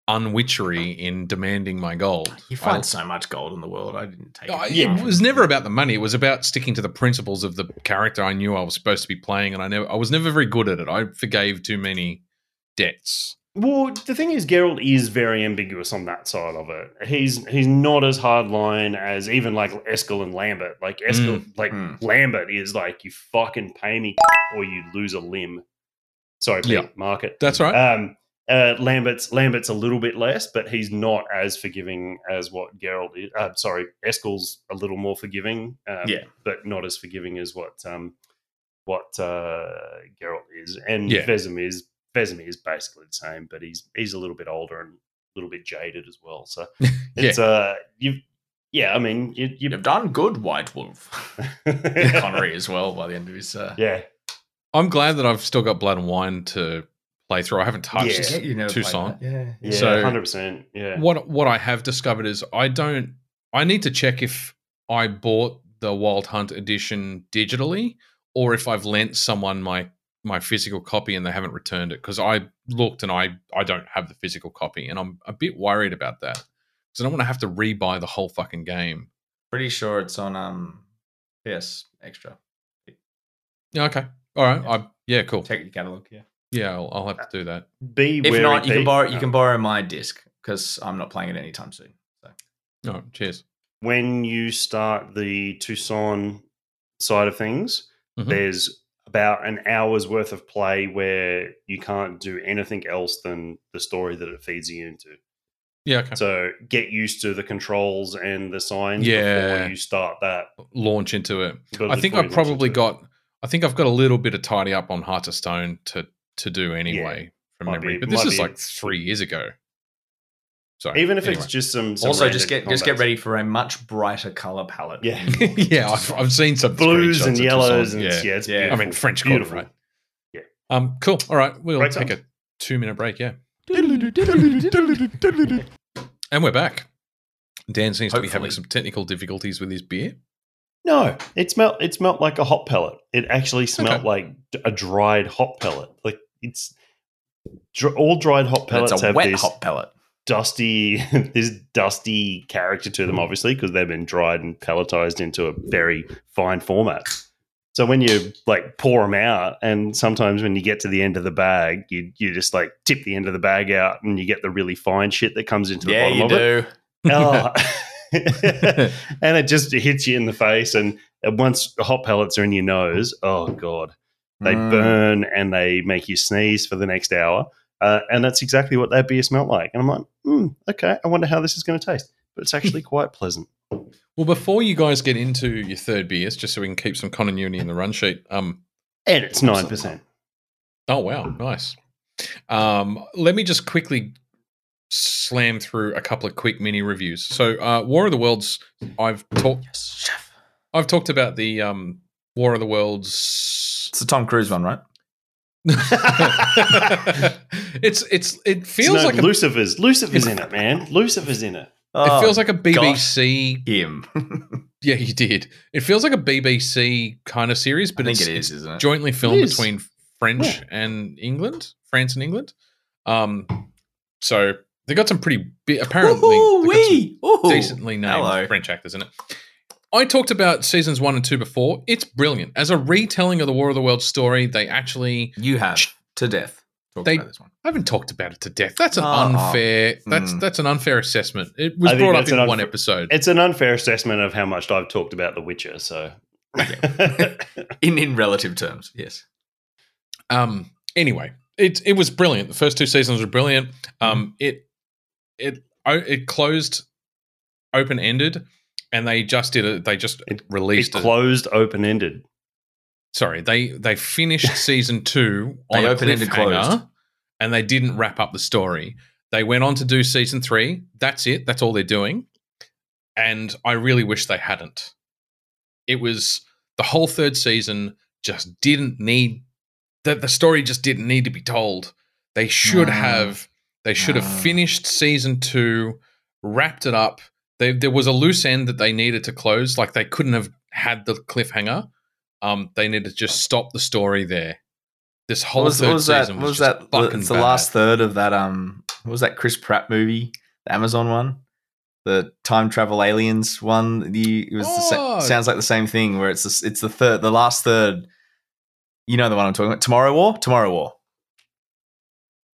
unwitchery in demanding my gold. you I- find so much gold in the world? I didn't take Uh, it. it was never about the money. It was about sticking to the principles of the character I knew I was supposed to be playing, and I never, I was never very good at it. I forgave too many debts. Well, the thing is, Geralt is very ambiguous on that side of it. He's he's not as hardline as even like Eskel and Lambert. Like Eskel, like Mm. Lambert is like you fucking pay me or you lose a limb. Sorry, Pete, Yeah. market. That's right. Um, uh, Lambert's Lambert's a little bit less, but he's not as forgiving as what Geralt is. Uh, sorry, Eskel's a little more forgiving. Um, Yeah. but not as forgiving as what um, what uh, Geralt is, and Yeah. Vesemir is Vesemir is basically the same, but he's he's a little bit older and a little bit jaded as well. So *laughs* it's uh you yeah, I mean you you You've done good, White Wolf. *laughs* *laughs* Connery as well by the end of his. Uh, yeah I'm glad that I've still got blood and wine to play through. I haven't touched. Yeah. you never Toussaint. Yeah, yeah So- hundred percent yeah What what I have discovered is I don't. I need to check if I bought the Wild Hunt edition digitally or if I've lent someone my my physical copy and they haven't returned it because I looked and I I don't have the physical copy and I'm a bit worried about that because I don't want to have to rebuy the whole fucking game. Pretty sure it's on um PS Extra. Yeah, okay, all right, Yeah. I yeah, cool. Take your catalog. Yeah. Yeah, I'll, I'll have to do that. be If wary, not, you can borrow. You Uh, can borrow my disc because I'm not playing it anytime soon. So Oh, cheers. when you start the Tucson side of things, Mhm. there's about an hour's worth of play where you can't do anything else than the story that it feeds you into. Yeah, okay. So get used to the controls and the signs Yeah. before you start that. Launch into it. I think I've probably into it. got. I think I've got a little bit of tidy up on Heart of Stone to to do anyway from Might memory. be- but this is like three years ago. So even if anyway. it's just some, some also, just random get just get ready for a much brighter color palette. Yeah. *laughs* yeah, I've, I've seen some blues and yellows and yeah. yeah, it's Yeah. I mean French color, beautiful. right? Yeah. Um. Cool. All right. We'll Break take time. a two minute break. Yeah. *laughs* And we're back. Dan seems to be having some technical difficulties with his beer. No, it smelled. It smelled like a hop pellet. It actually smelled Okay. like a dried hop pellet. Like it's dr- all dried hop And pellets it's a have wet this hop pellet. Dusty, *laughs* this dusty character to them, obviously, because they've been dried and pelletized into a very fine format. So when you like pour them out, and sometimes when you get to the end of the bag, you you just like tip the end of the bag out, and you get the really fine shit that comes into the Yeah, bottom you of it. do. Oh. *laughs* *laughs* and it just hits you in the face. And once hop pellets are in your nose, oh god, they Mm. burn and they make you sneeze for the next hour. Uh, and that's exactly what that beer smelled like. And I'm like, hmm, okay, I wonder how this is going to taste. But it's actually *laughs* quite pleasant. Well, before you guys get into your third beers, just so we can keep some continuity in the run sheet. Um. And it's nine percent. Oh wow, nice. Um, let me just quickly slam through a couple of quick mini reviews. So, uh, War of the Worlds, I've talked, Yes, chef. I've talked about the um, War of the Worlds. It's the Tom Cruise one, right? *laughs* it's it's it It's feels no like a, Lucifer's. Lucifer's in it, man. *laughs* Lucifer's in it. it feels like a Oh, BBC. him. *laughs* Yeah, you did. It feels like a BBC kind of series, I but think it's, it it's is, isn't it? jointly filmed It is. between French Yeah. and England, France and England. Um, so they got some pretty bi- apparently Ooh, some decently named Hello. French actors in it. I talked about seasons one and two before. It's brilliant as a retelling of the War of the Worlds story. They actually You have to death. They- about this one. I haven't talked about it to death. That's an Oh, unfair. That's mm. that's an unfair assessment. It was brought up in an one episode. It's an unfair assessment of how much I've talked about The Witcher. So, *laughs* In in relative terms, yes. Um. Anyway, it it was brilliant. The first two seasons were brilliant. Um. It it it closed open ended, and they just did it. They just It- released it it. closed open ended. Sorry, they they finished *laughs* season two They on open-ended closed. and they didn't wrap up the story. They went on to do season three. That's it. That's all they're doing. And I really wish they hadn't. It was the whole third season just didn't need that the story just didn't need to be told. They should No. have they should have finished season two, wrapped it up. They, there was a loose end that they needed to close. Like they couldn't have had the cliffhanger. Um, they needed to just stop the story there. This whole What was, third what was that? season What was, was just that? fucking It's the bad. last third of that. Um, what was that Chris Pratt movie? The Amazon one, the time travel aliens one. The it was the Oh. sa- sounds like the same thing. Where it's the, it's the third, the last third. You know the one I'm talking about. Tomorrow War. Tomorrow War.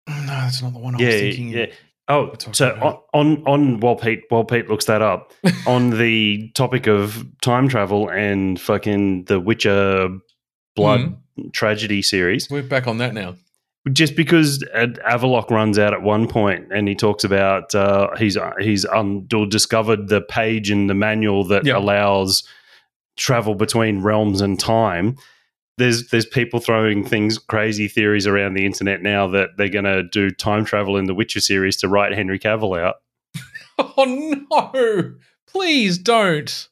No, that's not the one I yeah, was thinking. yeah. Oh, so about. on on while Pete while Pete looks that up *laughs* on the topic of time travel and fucking the Witcher blood Hmm. tragedy series, We're back on that now. just because Avallac'h runs out at one point and he talks about uh, he's he's discovered the page in the manual that Yeah. allows travel between realms and time. There's there's people throwing things crazy theories around the internet now that they're going to do time travel in the Witcher series to write Henry Cavill out. *laughs* Oh no! Please don't.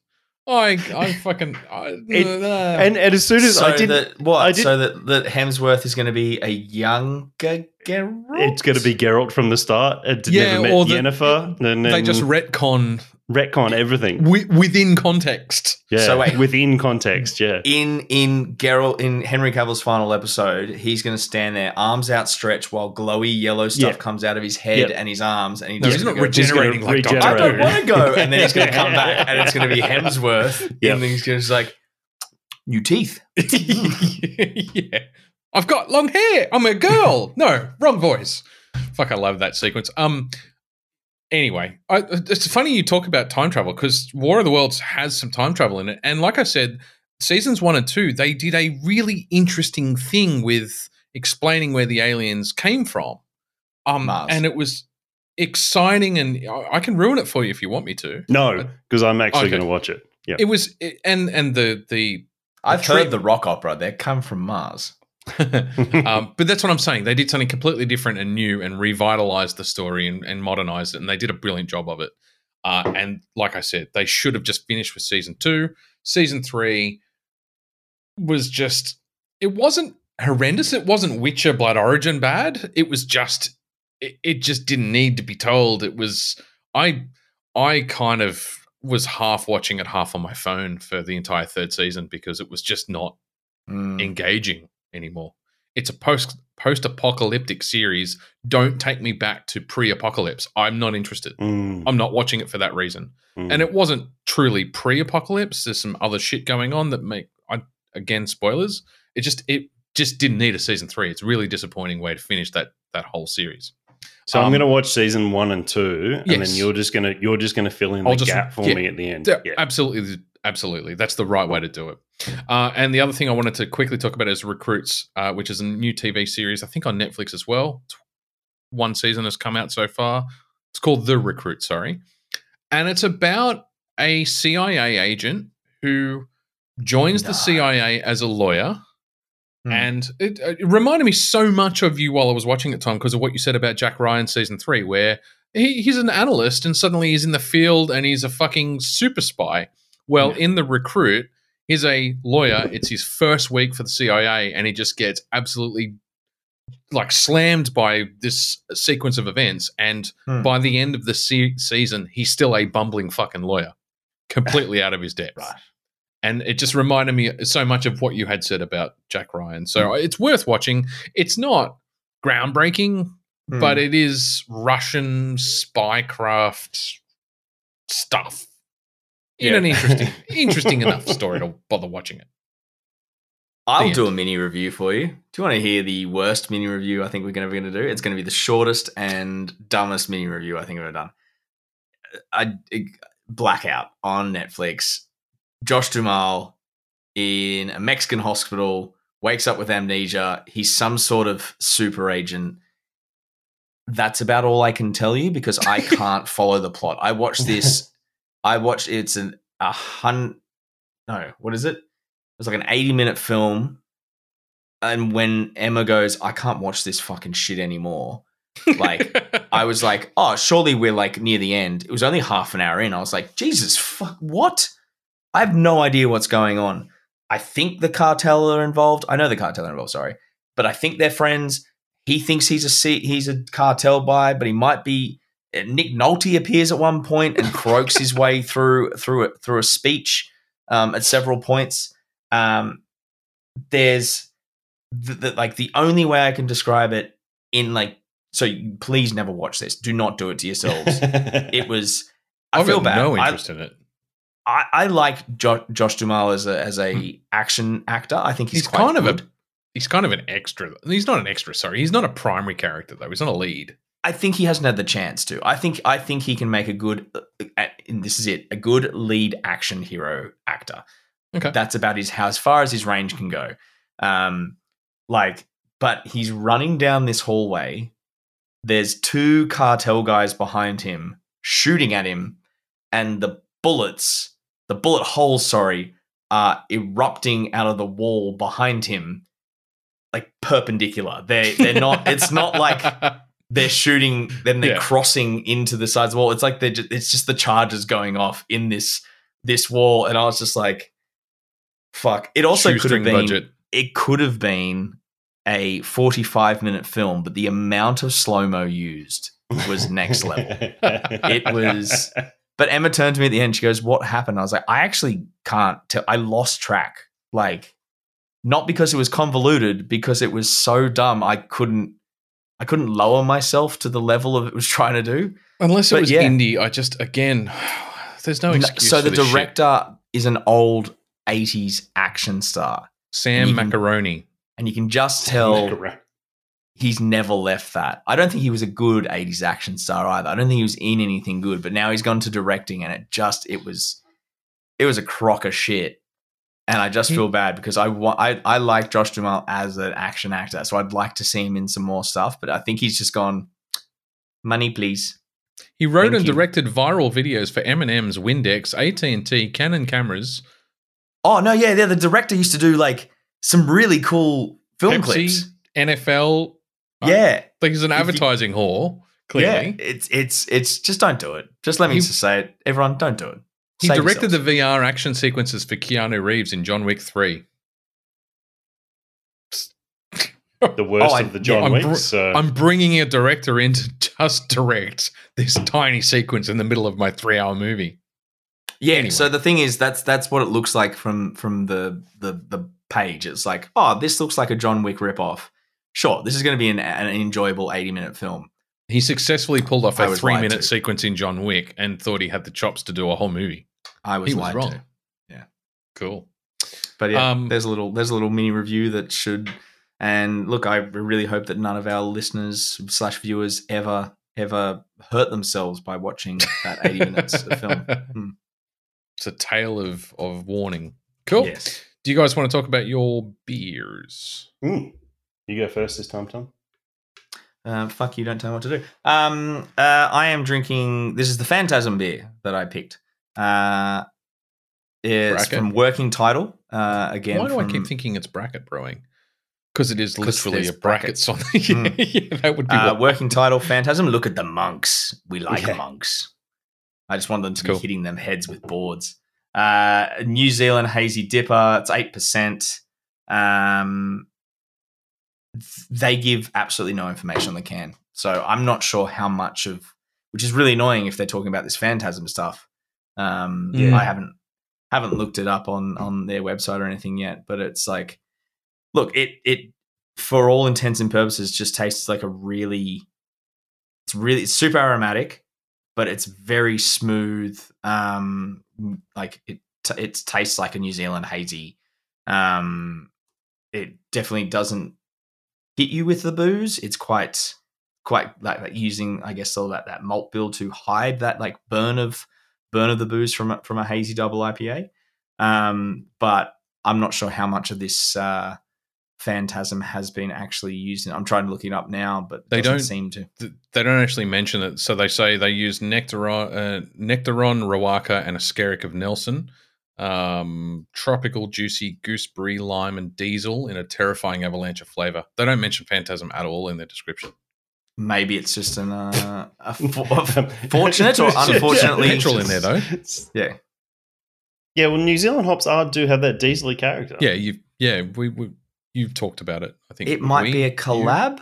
I I fucking I, It- uh, And, and as soon as so I did, that what? I did- so that that Hemsworth is going to be a younger Geralt. it's going to be Geralt from the start. It Yeah, never met or the- Yennefer. and they just retcon retcon everything. wi- within context. Yeah, So wait. within context. Yeah, in in Geralt in Henry Cavill's final episode, he's going to stand there, arms outstretched, while glowy yellow stuff Yeah. comes out of his head Yep. and his arms, and he No, just he's not gonna go, He's regenerating like regenerate. I Doctor don't Who. want to go, *laughs* and then he's going to come back, and it's going to be Hemsworth, Yep. and then he's going to just like new teeth. *laughs* yeah. I've got long hair. I'm a girl. no, wrong voice. Fuck, I love that sequence. Um. Anyway, I, it's funny you talk about time travel because War of the Worlds has some time travel in it, and like I said, seasons one and two they did a really interesting thing with explaining where the aliens came from. Um, Mars. and it was exciting, and I- I can ruin it for you if you want me to. no, because I'm actually Okay. going to watch it. Yeah, It was, and and the the I've treat- heard the rock opera. They come from Mars. *laughs* um, but that's what I'm saying. They did something completely different and new and revitalized the story and, and modernized it. And they did a brilliant job of it. Uh, and like I said, they should have just finished with season two. Season three was just, it wasn't horrendous. It wasn't Witcher Blood Origin bad. It was just, it, it just didn't need to be told. It was, I, I kind of was half watching it, half on my phone for the entire third season because it was just not Mm. engaging anymore. It's a post post apocalyptic series. Don't take me back to pre apocalypse. I'm not interested. Mm, I'm not watching it for that reason. mm. And it wasn't truly pre apocalypse. There's some other shit going on that make I again spoilers. It just it just didn't need a season three. It's a really disappointing way to finish that that whole series. so I'm um, going to watch season one and two, and Yes. then you're just going to you're just going to fill in I'll the just- gap for yeah. me at the end. Yeah, Yeah. absolutely, absolutely. That's the right way to do it. Uh, and the other thing I wanted to quickly talk about is Recruits, uh, which is a new TV series, I think on Netflix as well. One season has come out so far. It's called The Recruit, sorry. And it's about a CIA agent who joins the CIA as a lawyer Hmm. And it, it reminded me so much of you while I was watching it, Tom, because of what you said about Jack Ryan season three, where he, he's an analyst and suddenly he's in the field and he's a fucking super spy. Well, Yeah. in the recruit, he's a lawyer. It's his first week for the CIA, and he just gets absolutely like slammed by this sequence of events. And Hmm. by the end of the se- season, he's still a bumbling fucking lawyer, completely out of his depth. *laughs* Right. And it just reminded me so much of what you had said about Jack Ryan. So it's worth watching. It's not groundbreaking, Hmm. but it is Russian spycraft stuff in Yeah. an interesting, *laughs* interesting enough story to bother watching it. I'll The do a mini review for you. Do you want to hear the worst mini review I think we're ever going to do? It's going to be the shortest and dumbest mini review I think I've ever done. I, I blackout on Netflix. Josh Duhamel in a Mexican hospital wakes up with amnesia. He's some sort of super agent. That's about all I can tell you because I *laughs* can't follow the plot. I watched this. I watched it's an a hun. No, what is it? It was like an 80 minute film. And when Emma goes, I can't watch this fucking shit anymore. Like, *laughs* I was like, oh, surely we're like near the end. It was only half an hour in. I was like, Jesus, fuck, what? I have no idea what's going on. I think the cartel are involved. I know the cartel are involved, sorry. But I think they're friends. He thinks he's a he's a cartel buy, but he might be. Uh, Nick Nolte appears at one point and croaks his way *laughs* through through a, through a speech um, at several points. Um, there's the, the, like the only way I can describe it in like so. you- Please never watch this. Do not do it to yourselves. *laughs* it was. I I've feel bad. no I- interest in it. I, I like jo- Josh Duhamel as a as a action actor. I think he's, He's kind of a he's kind of an extra. He's not an extra. Sorry, he's not a primary character though. He's not a lead. I think he hasn't had the chance to. I think I think he can make a good, uh, uh, and this is it, a good lead action hero actor. Okay. that's about his how as far as his range can go. Um, like, but he's running down this hallway. There's two cartel guys behind him shooting at him, and the bullets, the bullet holes, sorry, are erupting out of the wall behind him, like perpendicular. They they're not. it's not like *laughs* they're shooting, then they're Yeah. crossing into the sides of the wall. It's like they're just, it's just the charges going off in this this wall, and I was just like, "Fuck!" It also could have been budget. it could have been a forty five minute film, but the amount of slow mo used was next level. *laughs* It was- But Emma turned to me at the end. She goes, "What happened?" I was like, "I actually can't tell. I lost track. Like, not because it was convoluted, because it was so dumb. I couldn't. I couldn't lower myself to the level of it was *laughs* trying to do. Unless it But was yeah. indie, I just again, *sighs* there's no No- excuse. so for the this shit. director is an old '80s action star, Sam you can- Macaroni. and you can just tell he's never left that. I don't think he was a good 80s action star either. I don't think he was in anything good, but now he's gone to directing and it just it was it was a crock of shit. And I just feel bad because I I I like Josh Duhamel as an action actor, so I'd like to see him in some more stuff, but I think he's just gone money please. He wrote Thank and you. directed viral videos for M&M's, Windex, AT&T, Canon cameras, Oh no, yeah, yeah, the director used to do like some really cool film Pepsi, clips. NFL. Uh, yeah. Like he's an If you- advertising whore, clearly. Yeah, it's it's it's just don't do it. Just let me He- just say it. Everyone, don't do it. He Save directed yourselves. the VR action sequences for Keanu Reeves in John Wick 3. *laughs* the worst Oh, I- of the John I'm br- so- uh, I'm bringing a director in to just direct this tiny sequence in the middle of my three hour movie. Yeah. Anyway. So the thing is, that's that's what it looks like from from the the the page. It's like, oh, this looks like a John Wick ripoff. Sure, this is going to be an, an enjoyable eighty minute film. He successfully pulled off I a three-minute to. sequence in John Wick and thought he had the chops to do a whole movie. I was, He was wrong. to. Cool. But yeah, Um, there's a little there's a little mini review that should. And look, I really hope that none of our listeners slash viewers ever ever hurt themselves by watching that eighty *laughs* minutes of film. Hmm. It's a tale of, of warning. Cool. Yes. Do you guys want to talk about your beers? Mm. You go first this time, Tom. Uh, fuck you! Don't tell me what to do. Um, uh, I am drinking. This is the Phantasm beer that I picked. Uh, it's Bracket? from Working Title. Uh, again, Why do I keep thinking it's bracket brewing? Because it is literally a brackets, on the. Mm. yeah, that would be Uh, working title Phantasm. Look at the monks. We like Yeah. monks. I just want them to Cool. be hitting them heads with boards. Uh, New Zealand Hazy DIPA. It's eight percent. Um, they give absolutely no information on the can, so I'm not sure how much of, which is really annoying if they're talking about this Phantasm stuff. Um, Yeah. I haven't haven't looked it up on on their website or anything yet, but it's like, look, it it for all intents and purposes just tastes like a really it's really it's super aromatic but it's very smooth. Um like it it tastes like a new zealand hazy. Um it definitely doesn't hit you with the booze. It's quite quite like, like using i guess all that that malt bill to hide that like burn of burn of the booze from a, from a hazy double ipa um but i'm not sure how much of this uh Phantasm has been actually used. In, I'm trying to look it up now, but They don't- seem to. th- they don't actually mention it. So they say they use Nectaron, uh, Nectaron, Riwaka, and a Skerrick of Nelson. Um, tropical, juicy gooseberry, lime, and diesel in a terrifying avalanche of flavor. They don't mention Phantasm at all in their description. Maybe it's just an uh, a *laughs* fo- fortunate or unfortunately- Petrol in there though. yeah. Yeah, well, New Zealand hops are do have that diesely character. Yeah, you. Yeah, we, we you've talked about it. I think It might we- be a you- collab.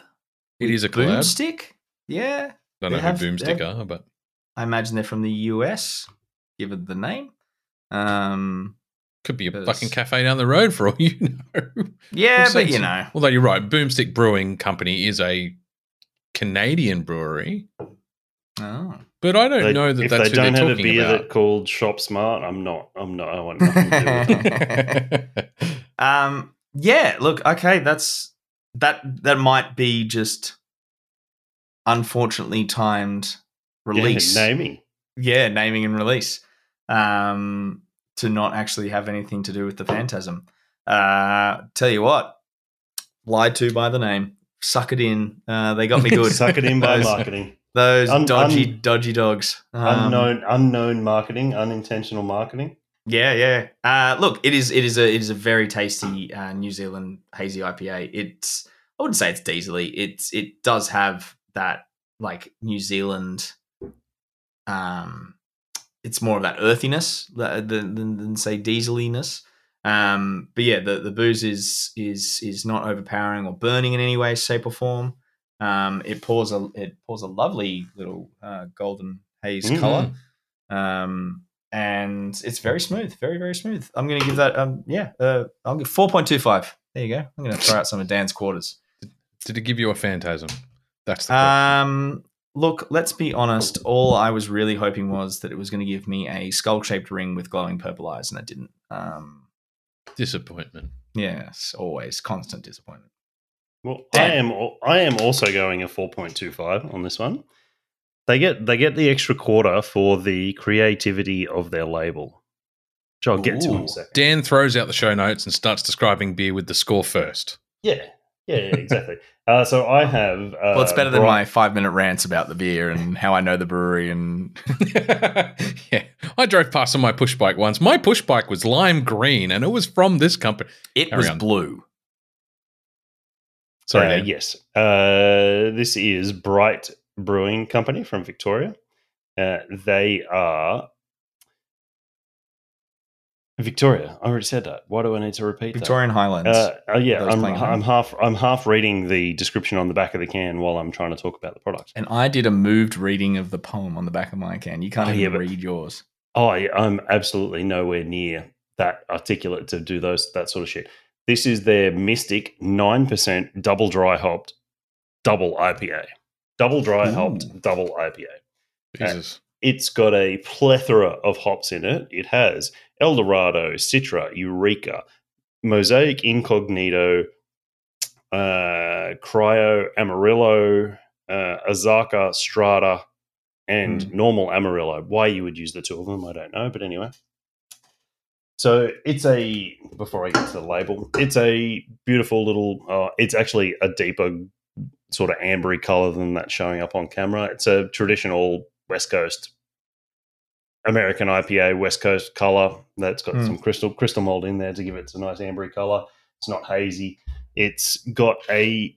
It is a collab. Boomstick. Yeah, I Don't They know have- who Boomstick they- are, but I imagine they're from the US. Given the name. Um. could be a fucking cafe down the road for all you *laughs* know. Yeah, but you know. Although you're right, Boomstick Brewing Company is a Canadian brewery, Oh. but I don't They- know that if that's they who don't they're have a beer about. that called Shop Smart, I'm not. I'm not. I want nothing to do with it. *laughs* Um. Yeah. Look. Okay. That's that. That might be just unfortunately timed release. Yeah, naming. yeah, naming and release, um, to not actually have anything to do with the Phantasm. Uh, tell you what, lied to by the name. Suck it in. Uh, they got me *laughs* good. Suck it in by Those- marketing. Those Un- dodgy, un- dodgy dogs. Um, unknown, unknown marketing, unintentional marketing. Yeah, yeah. Uh, look, it is, it is a, it is a very tasty uh, New Zealand hazy IPA. It's, I wouldn't say it's diesely. It's, it does have that like New Zealand. Um, it's more of that earthiness than than, than, than say dieseliness. Um, but yeah, the the booze is is is not overpowering or burning in any way, shape, or form. Um, it pours a it pours a lovely little uh, golden haze Mhm. color. Um, and it's very smooth, very very smooth. I'm going to give that um yeah, uh, I'll give 4.25. There you go. I'm going to throw out some of Dan's quarters. Did it give you a phantasm? That's the question. Um, look, let's be honest. All I was really hoping was that it was going to give me a skull shaped ring with glowing purple eyes, and it didn't. Um, disappointment. yes, always constant disappointment. Well, I am. I am also going a four point two five on this one. They get they get the extra quarter for the creativity of their label, which I'll get to in Ooh. a second. Dan throws out the show notes and starts describing beer with the score first. Yeah, yeah, yeah exactly. uh, so I have. Uh, well, it's better than Bright- my five minute rants about the beer and how I know the brewery and *laughs* yeah, I drove past on my push bike once. My push bike was lime green, and it was from this company. it Carry was on. blue. Sorry, Uh, yes. Uh, this is Bright Brewing Company from Victoria. Uh, they are Victoria. I already said that. Why do I need to repeat Victorian Highlands. Uh, uh, yeah, I'm, playing at home. I'm half. I'm half reading the description on the back of the can while I'm trying to talk about the product. and I did a moved reading of the poem on the back of my can. You can't Oh, even yeah, read yours. Oh, yeah, I'm absolutely nowhere near that articulate to do those that sort of shit. This is their Mystic nine percent double dry hopped double IPA, double dry hopped Ooh. double IPA. Jesus. It's got a plethora of hops in it. It has Eldorado, Citra, Eureka, Mosaic Incognito, uh, Cryo, Amarillo, uh, Azacca, Strata, and normal Amarillo. Why you would use the two of them, I don't know. But anyway. So it's a, before I get to the label, it's a beautiful little, uh, it's actually a deeper sort of ambery color than that showing up on camera. It's a traditional West Coast American IPA West Coast color that's got Hmm. some crystal crystal malt in there to give it a nice ambery color. It's not hazy. It's got a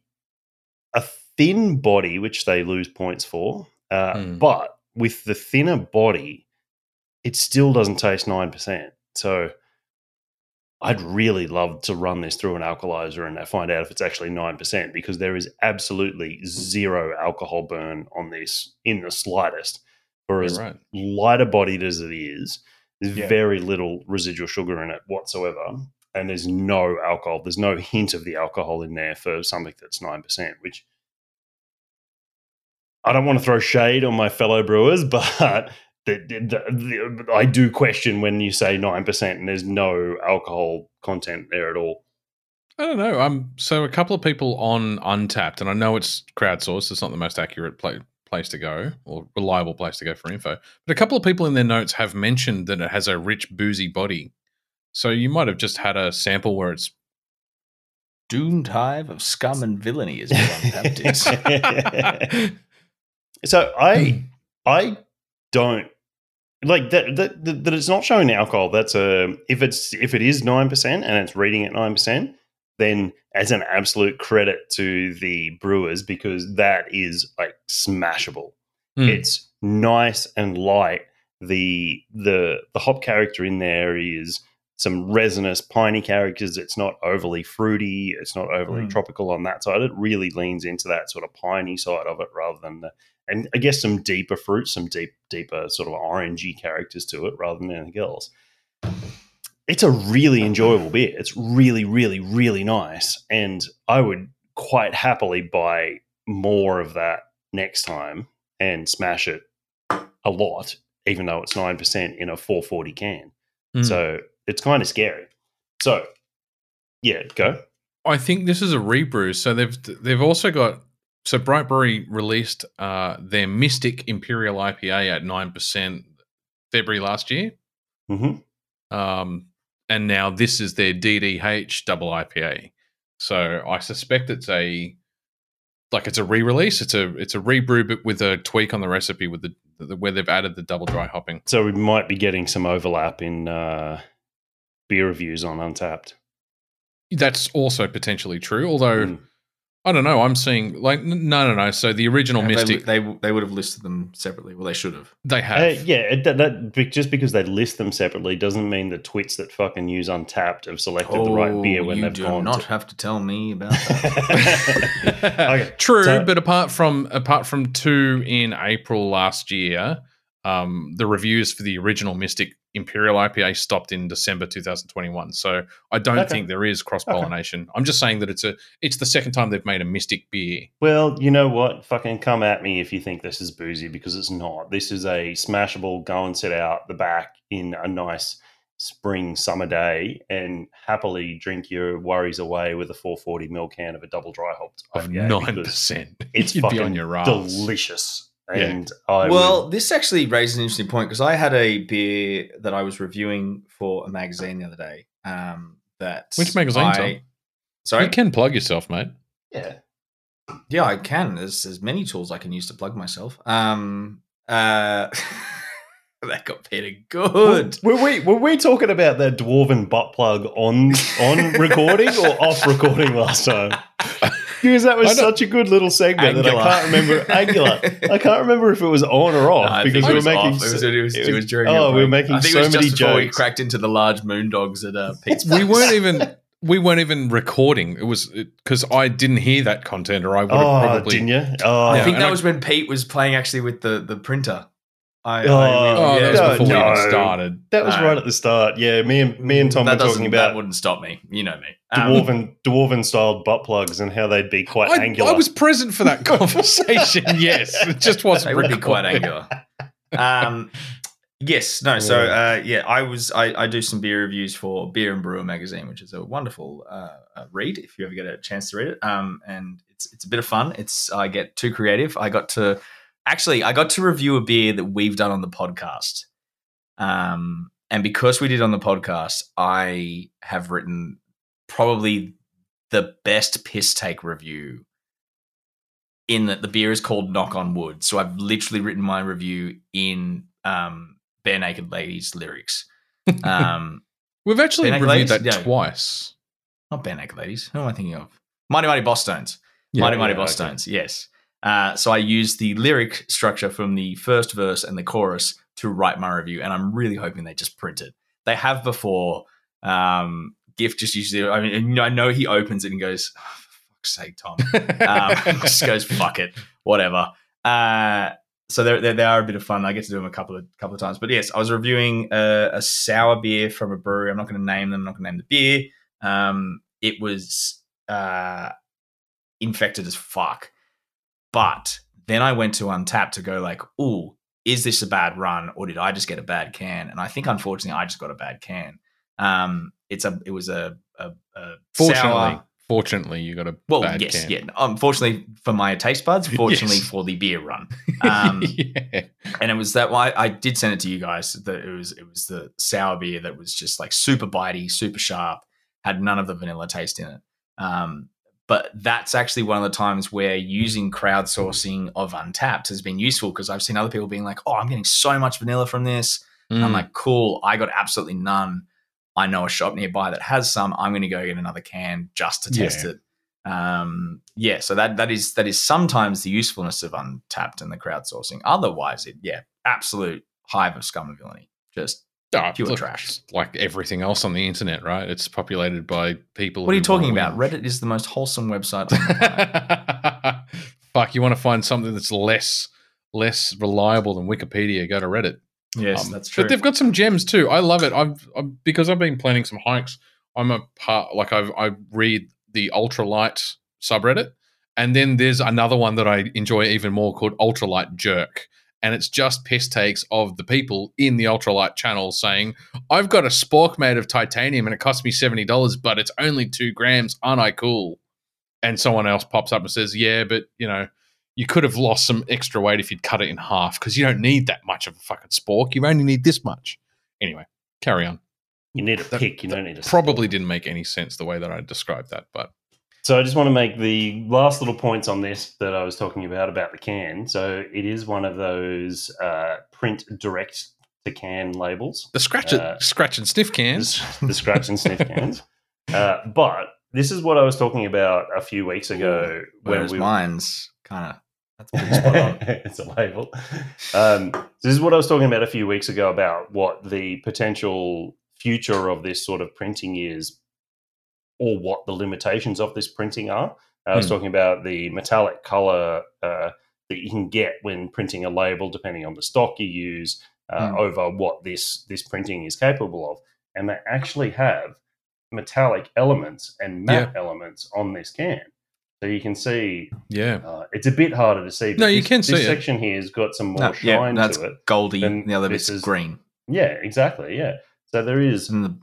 a thin body, which they lose points for, uh, Hmm. but with the thinner body, it still doesn't taste nine percent. So I'd really love to run this through an Alcolyzer and find out if it's actually nine percent because there is absolutely zero alcohol burn on this in the slightest. For as right. lighter bodied as it is, there's Yeah. very little residual sugar in it whatsoever. And there's no alcohol. There's no hint of the alcohol in there for something that's nine percent, which I don't want to throw shade on my fellow brewers, *laughs* but the, the, the, I do question when you say nine percent and there's no alcohol content there at all. I don't know. Um, so a couple of people on Untappd, and I know it's crowdsourced. It's not the most accurate pla place to go or reliable place to go for info. But a couple of people in their notes have mentioned that it has a rich boozy body. So you might have just had a sample where it's Doomed hive of scum and villainy is what Untappd is. *laughs* *laughs* so I I don't like that, that that that it's not showing alcohol. That's a if it's if it is nine percent and it's reading at nine percent, then as an absolute credit to the brewers because that is like smashable. Hmm. It's nice and light. The the the hop character in there is some resinous piney characters. It's not overly fruity. It's not overly Mm. tropical on that side. It really leans into that sort of piney side of it rather than the and I guess some deeper fruit, some deep deeper sort of orangey characters to it rather than anything else. It's a really enjoyable beer. It's really, really, really nice. And I would quite happily buy more of that next time and smash it a lot, even though it's 9% in a 440 can. Hmm. So it's kind of scary. So, yeah, go. I think this is a rebrew. So they've they've also got so Bright Brewery released uh, their Mystic Imperial IPA at nine percent February last year, hmm um, and now this is their DDH double IPA. So I suspect it's a like it's a re-release. It's a it's a rebrew, but with a tweak on the recipe with the, the where they've added the double dry hopping. So we might be getting some overlap in uh, beer reviews on Untappd. That's also potentially true. Although Mm. I don't know, I'm seeing like no no no. So the original Have Mystic They, they would have listed them separately. Well, they should have. they have. Uh, yeah, that, that just because they list them separately doesn't mean the twits that fucking use Untappd have selected the right beer when Oh, you they've do gone. not to- have to tell me about *laughs* that. Okay, *laughs* True, so- but apart from apart from two in April last year, um, the reviews for the original Mystic Imperial IPA stopped in December 2021. So I don't Okay. think there is cross pollination. I'm just saying that it's a it's the second time they've made a Mystic beer. Well, you know what? Fucking come at me if you think this is boozy because it's not. This is a smashable, go and sit out the back in a nice spring summer day and happily drink your worries away with a 440 ml can of a double dry hopped Of nine percent, It's *laughs* You'd fucking be on your ass. delicious. Yeah. And I well, would- this actually raises an interesting point because I had a beer that I was reviewing for a magazine the other day. Um, that Which magazine, I, Tom? Sorry, You can plug yourself, mate. yeah. yeah, I can. There's there's many tools I can use to plug myself. Um, uh, *laughs* that got Peter good. Were we were we talking about that dwarven butt plug on on recording or off recording last time? *laughs* Because that was such a good little segment that I can't remember. *laughs* Angular. I can't remember if it was on or off No, because we were making. off. It was, it was, it it was was- during. oh, we were making I think so it was many just before we jokes. cracked into the large moondogs at uh, *laughs* Pete's. We weren't even we weren't even recording. It was because I didn't hear that content, or I would have Oh, probably. didn't you? Oh, I Yeah, think and that I- was when Pete was playing actually with the the printer. I, Oh, I Oh, yeah, that was No, we even started. that was No. right at the start. Yeah, me and me and Tom that were doesn't- talking that wouldn't stop me. You know me. Um, dwarven dwarven styled butt plugs and how they'd be quite I, angular. I was present for that *laughs* conversation. yes, it just wasn't. they would be quite angular. Um, yes, no. So uh, yeah, I was I, I do some beer reviews for Beer and Brewer magazine, which is a wonderful uh, uh, read if you ever get a chance to read it. Um, and it's it's a bit of fun. It's I get too creative. I got to actually I got to review a beer that we've done on the podcast. Um, and because we did on the podcast, I have written probably the best piss take review in that the beer is called Knock on Wood. So I've literally written my review in um, Barenaked Ladies lyrics. *laughs* Um, We've actually reviewed Ladies? that Yeah. twice. not Barenaked Ladies. Who am I thinking of? Mighty Mighty Bosstones. Yeah, Mighty Mighty yeah, Boss okay. Stones. Yes. Uh, so I used the lyric structure from the first verse and the chorus to write my review, and I'm really hoping they just print it. They have before. Um, Gift just usually. I mean, I know he opens it and goes, oh, "For fuck's sake, Tom." um, *laughs* *laughs* just goes fuck it, whatever. Uh, so they're, they're, they are a bit of fun. I get to do them a couple of couple of times. But yes, I was reviewing a, a sour beer from a brewery. I'm not going to name them. I'm not going to name the beer. Um, it was uh, infected as fuck. But then I went to Untap to go like, "Ooh, is this a bad run or did I just get a bad can?" And I think unfortunately I just got a bad can. Um, it's a it was a, a, a Fortunately, sour. fortunately, you got a Well, bad yes, can. yeah. Unfortunately for my taste buds, *laughs* fortunately Yes. for the beer run. *laughs* Um, yeah. and it was that why I did send it to you guys. That it was it was the sour beer that was just like super bitey, super sharp, had none of the vanilla taste in it. Um, but that's actually one of the times where using crowdsourcing of Untappd has been useful because I've seen other people being like, "Oh, I'm getting so much vanilla from this." And I'm Mm. like, "Cool, I got absolutely none." I know a shop nearby that has some. I'm going to go get another can just to test Yeah. it. Um, yeah, so that that is that is sometimes the usefulness of Untappd and the crowdsourcing. Otherwise, it yeah, absolute hive of scum and villainy. Just Oh, pure look, trash. it's Like everything else on the internet, right? It's populated by people. what are you talking about? Reddit is the most wholesome website. *laughs* Fuck, you want to find something that's less less reliable than Wikipedia? Go to Reddit. yes, Um, that's true. But they've got some gems too. I love it. I've, I've because I've been planning some hikes. I'm a part like I've I read the ultralight subreddit, and then there's another one that I enjoy even more called Ultralight Jerk, and it's just piss takes of the people in the ultralight channel saying, "I've got a spork made of titanium and it cost me seventy dollars, but it's only two grams. Aren't I cool?" And someone else pops up and says, "Yeah, but you know." You could have lost some extra weight if you'd cut it in half because you don't need that much of a fucking spork. You only need this much. Anyway, carry on. You need a That- pick. You don't need a Probably didn't make any sense the way that I described that, but So I just want to make the last little points on this that I was talking about about the can. So it is one of those uh, print direct to can labels, the scratch, Uh, scratch and sniff cans. the, the scratch and sniff cans. *laughs* Uh, but this is what I was talking about a few weeks ago when Whereas we mine's kind of that's pretty spot on. *laughs* it's a label. Um, this is what I was talking about a few weeks ago about what the potential future of this sort of printing is, or what the limitations of this printing are. I was Hmm. talking about the metallic color uh, that you can get when printing a label, depending on the stock you use, uh, Hmm. over what this this printing is capable of, and they actually have metallic elements and matte elements on this can. So you can see Yeah. uh, it's a bit harder to see. No, you this, can see this it. section here has got some more No, yeah, shine that's to it. Goldie, Then the other bit's is- green. Yeah, exactly. Yeah. So there is, And the,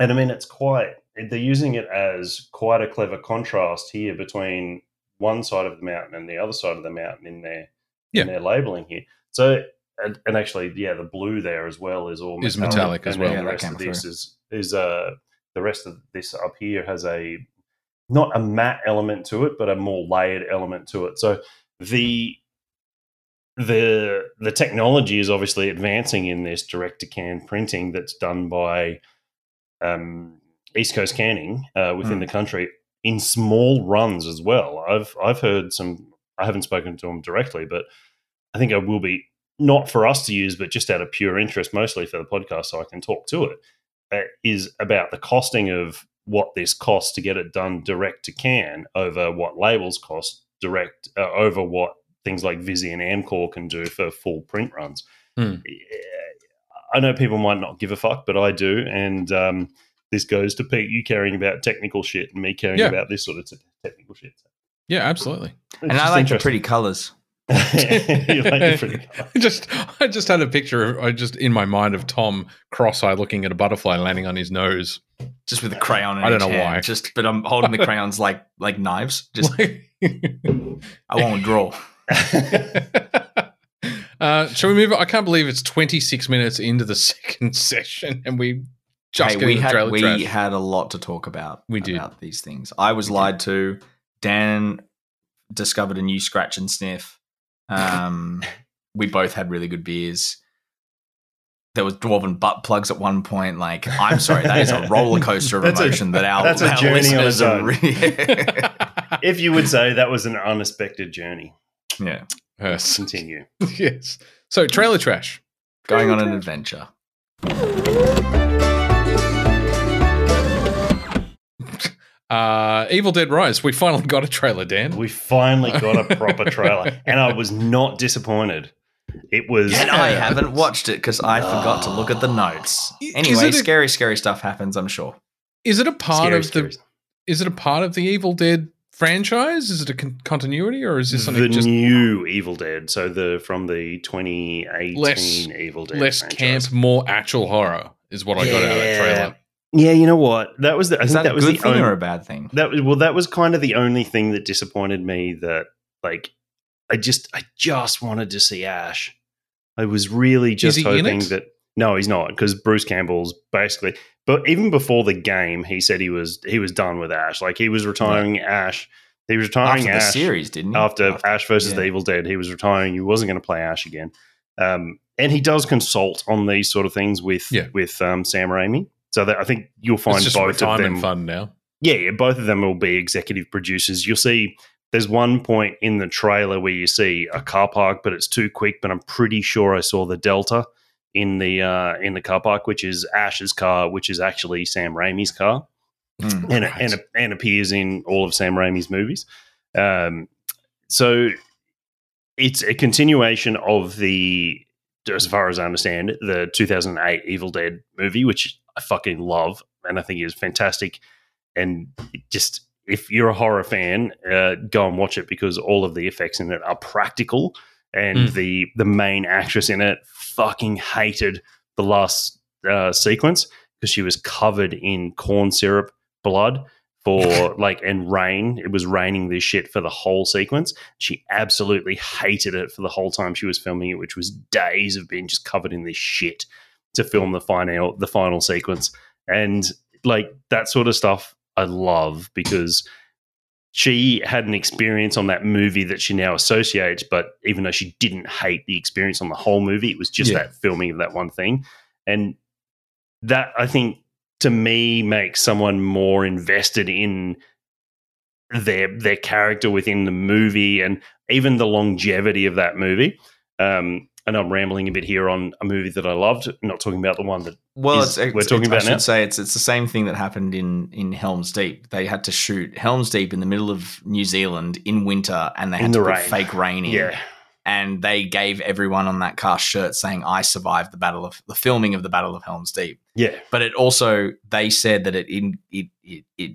and I mean, it's quite. They're using it as quite a clever contrast here between one side of the mountain and the other side of the mountain in their Yeah. in their labeling here. So and, and actually, yeah, the blue there as well is all Is metallic as well. Yeah, the rest of this is is uh the rest of this up here has a not a matte element to it, but a more layered element to it. So the the the technology is obviously advancing in this direct to can printing that's done by um, East Coast Canning uh, within Mm. the country in small runs as well. I've I've heard some. I haven't spoken to them directly, but I think I will be not for us to use, but just out of pure interest, mostly for the podcast, so I can talk to it. Uh, is about the costing of what this costs to get it done direct to can over what labels cost direct uh, over what things like Visy and Amcor can do for full print runs. Yeah, I know people might not give a fuck, but I do, and um, this goes to Pete, you caring about technical shit, and me caring Yeah. about this sort of t- technical shit. Yeah, absolutely. and I *laughs* *laughs* like the pretty colors. like pretty just I just had a picture of I just in my mind of Tom cross-eyed looking at a butterfly landing on his nose. Just with a crayon. In I don't know hand. why. Just, but I'm holding the *laughs* crayons like like knives. Just Like- I won't draw. uh, shall we move? on? I can't believe it's 26 minutes into the second session and we just Hey, we had trailer we trash. had a lot to talk about. We did. about these things. I was lied to. Dan discovered a new scratch and sniff. Um, *laughs* we both had really good beers. there was dwarven butt plugs at one point. Like, I'm sorry, that is a *laughs* roller coaster of That's a- emotion that our, that's a our journey on listeners its own. Really, *laughs* If you would say that was an unexpected journey, yeah, Yes. continue. yes. So trailer trash. going on an adventure. Uh, Evil Dead Rise. We finally got a trailer, Dan. We finally got a proper *laughs* trailer, and I was not disappointed. It was. And I haven't watched it because I forgot to look at the notes. Anyway, a- scary, scary stuff happens. I'm sure. Is it a part Scary, of the? scary. Is it a part of the Evil Dead franchise? Is it a con- continuity, or is this something the just new Evil Dead, so the from the 2018 Less- Evil Dead less franchise. camp, more actual horror? Is what I got out of that trailer. Yeah, you know what? That was the. I Is think that, that, a was good the thing only, or a bad thing? that was well. That was kind of the only thing that disappointed me. That like, I just I just wanted to see Ash. I was really just hoping that no, he's not because Bruce Campbell's basically. But even before the game, he said he was he was done with Ash. Like he was retiring Ash. He was retiring After the Ash series, didn't he? after, Ash versus the. Evil Dead. He was retiring. He wasn't going to play Ash again. Um, and he does consult on these sort of things with Yeah. with um, Sam Raimi. So that I think you'll find It's just both of them. fund now. Yeah, yeah, both of them will be executive producers. You'll see. There's one point in the trailer where you see a car park, but it's too quick. But I'm pretty sure I saw the Delta in the uh, in the car park, which is Ash's car, which is actually Sam Raimi's car Mm. and, Right. and and appears in all of Sam Raimi's movies. Um, so it's a continuation of the, as far as I understand, the 2008 Evil Dead movie, which I fucking love and I think is fantastic. And just if you're a horror fan, uh, go and watch it because all of the effects in it are practical, and Mm. the the main actress in it fucking hated the last uh, sequence because she was covered in corn syrup blood for *laughs* like and rain. It was raining this shit for the whole sequence. She absolutely hated it for the whole time she was filming it, which was days of being just covered in this shit to film the final the final sequence. And like that sort of stuff I love because she had an experience on that movie that she now associates, but even though she didn't hate the experience on the whole movie, it was just Yeah. that filming of that one thing. And that I think to me makes someone more invested in their their character within the movie and even the longevity of that movie. Um, and I'm rambling a bit here on a movie that I loved, not talking about the one that Well, is- it's, we're talking it's- I about should now? say it's it's the same thing that happened in in Helm's Deep. They had to shoot Helm's Deep in the middle of New Zealand in winter, and they had In to the put rain. fake rain in. yeah, and they gave everyone on that cast shirts saying "I survived the battle of the filming of the Battle of Helm's Deep." yeah, But it also they said that it in, it, it it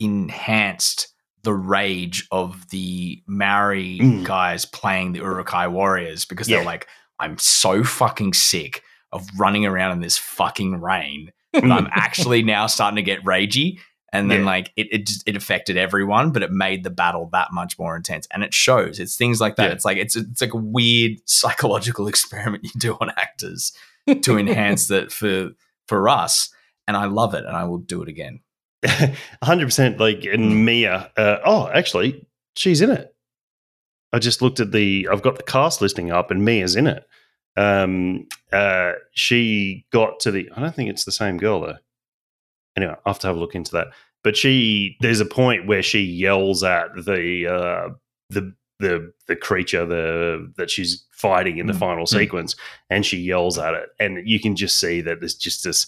enhanced the rage of the Maori Mm. guys playing the Uruk-hai Warriors because Yeah. they're like, "I'm so fucking sick of running around in this fucking rain that I'm *laughs* actually now starting to get ragey." And then Yeah. like it, it just it affected everyone, but it made the battle that much more intense. And it shows. It's things like that. Yeah. It's like it's it's like a weird *laughs* psychological experiment you do on actors to enhance that *laughs* for for us. And I love it, and I will do it again. hundred percent. Like in Mia. Uh, oh, actually, she's in it. I just looked at the. I've got the cast listing up, and Mia's in it. Um, uh, she got to the. I don't think it's the same girl though. Anyway, I have to have a look into that. But she, there's a point where she yells at the uh, the the the creature the that she's fighting in the Mm, final mm. sequence, and she yells at it, and you can just see that there's just this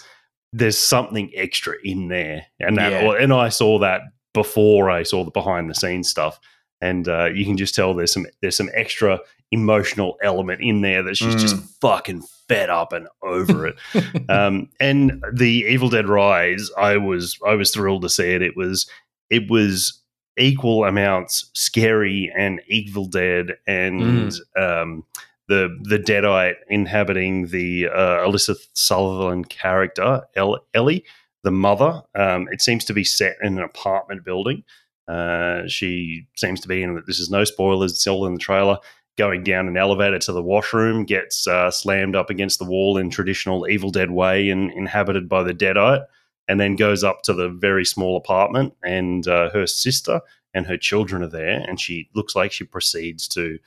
there's something extra in there, and that, Yeah. and I saw that before I saw the behind the scenes stuff, and uh, you can just tell there's some there's some extra emotional element in there that she's just Mm. fucking fed up and over it. *laughs* um, and the Evil Dead Rise, I was I was thrilled to see it. It was it was equal amounts scary and Evil Dead and um, the the Deadite inhabiting the uh, Alyssa Sutherland character El- Ellie, the mother. Um, it seems to be set in an apartment building. Uh, she seems to be in. This is no spoilers. It's all in the trailer. Going down an elevator to the washroom, gets uh, slammed up against the wall in traditional Evil Dead way, and inhabited by the Deadite, and then goes up to the very small apartment, and uh, her sister and her children are there, and she looks like she proceeds to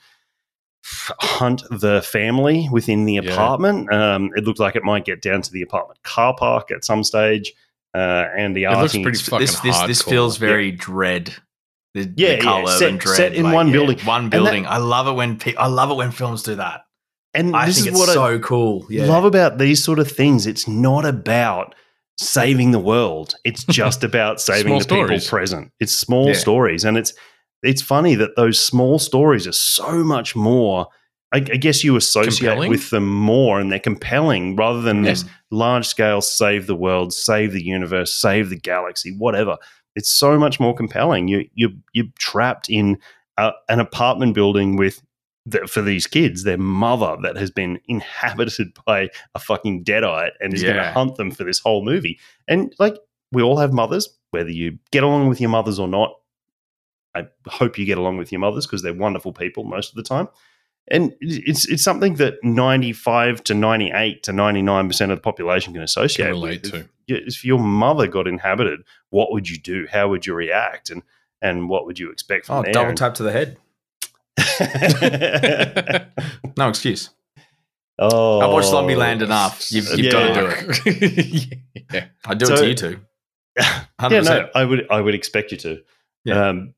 hunt the family within the Yeah. apartment. Um, it looked like it might get down to the apartment car park at some stage. Uh, and the It looks pretty fucking this this this feels very dread. The, Yeah, the yeah, color set- and dread, set in like, one yeah, building. One that- building. I love it when pe- I love it when films do that. and I this think is it's what I so cool. Yeah. love about these sort of things. It's not about saving the world. It's *laughs* just about saving the stories. people present. It's small Yeah. stories, and it's it's funny that those small stories are so much more. I, I guess you associate Compelling? with them more, and they're compelling rather than Yeah. this large scale save the world, save the universe, save the galaxy, whatever. It's so much more compelling. You you you're trapped in a, an apartment building with the, for these kids, their mother that has been *laughs* inhabited by a fucking deadite and is going to hunt them for this whole movie. And like we all have mothers, whether you get along with your mothers or not. I hope you get along with your mothers because they're wonderful people most of the time. And it's it's something that ninety five to ninety eight to ninety nine percent of the population can associate Can relate with. to. If, if your mother got inhabited, what would you do? How would you react? And and what would you expect from Oh, there? double tap to the head. *laughs* No excuse. oh, I've watched Zombieland enough. You've, you've got to do it. *laughs* yeah. I do So- it to you too. *laughs* yeah, 100%. no, I would I would expect you to. Yeah. Um,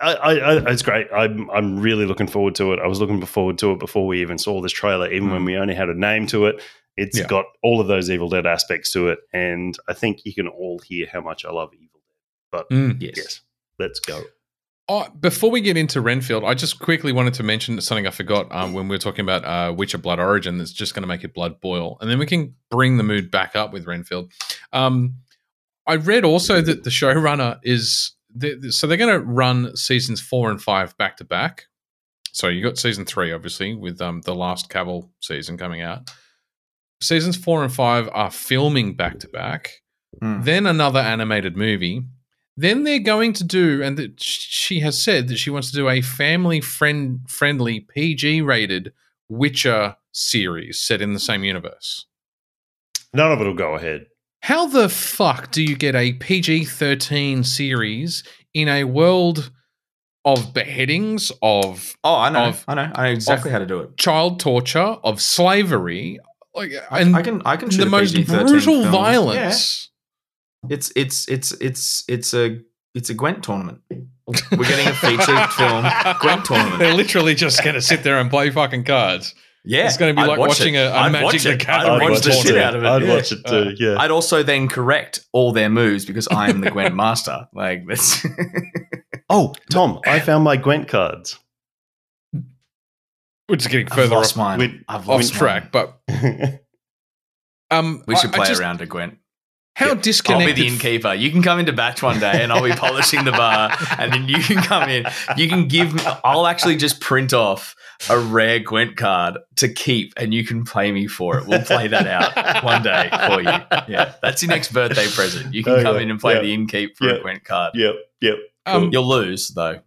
I, I, I, it's great. I'm I'm really looking forward to it. I was looking forward to it before we even saw this trailer, even when Mm. we only had a name to it. It's Yeah. got all of those Evil Dead aspects to it, and I think you can all hear how much I love Evil Dead. Mm. Yes. Yes, let's go. Oh, before we get into Renfield, I just quickly wanted to mention something I forgot um, when we were talking about uh, Witcher Blood Origin that's just going to make your blood boil. And then we can bring the mood back up with Renfield. Um, I read also that the showrunner is. So they're going to run seasons four and five back to back. So you got season three, obviously, with um, the last Cavill season coming out. Seasons four and five are filming back to back Hmm. then another animated movie. Then they're going to do, and that she has said that she wants to do a family friend friendly PG rated Witcher series set in the same universe. None of it'll go ahead. How the fuck do you get a PG 13 series in a world of beheadings, of Oh, I know. Of- I know. I know exactly how to do it. child torture, of slavery? Like, I, and I can. I can the most brutal film. violence. Yeah. It's it's it's it's it's a it's a Gwent tournament. We're getting a featured *laughs* film Gwent tournament. They're literally just going to sit there and play fucking cards. Yeah, It's gonna be I'd like watch watching it. a- a I'd Magic watch the it. Gathering I'd watch the tournament. shit out of it. I'd yeah. watch it too. yeah. I'd also then correct all their moves because I am the *laughs* Gwent master. Like that's *laughs* oh, Tom, I found my Gwent cards. We're just getting I've further lost off, mine. we- I've off lost track, mine. but *laughs* um, We should I- I play just- around to Gwent. How Yeah. I'll be the innkeeper. You can come into batch one day, and I'll be *laughs* polishing the bar, and then you can come in. You can give. me I'll actually just print off a rare Gwent card to keep, and you can pay me for it. We'll play that out one day for you. Yeah, that's your next birthday present. You can Oh, come yeah. in and play Yeah. the innkeep for Yeah. a Gwent card. yep, yep. um, You'll lose though.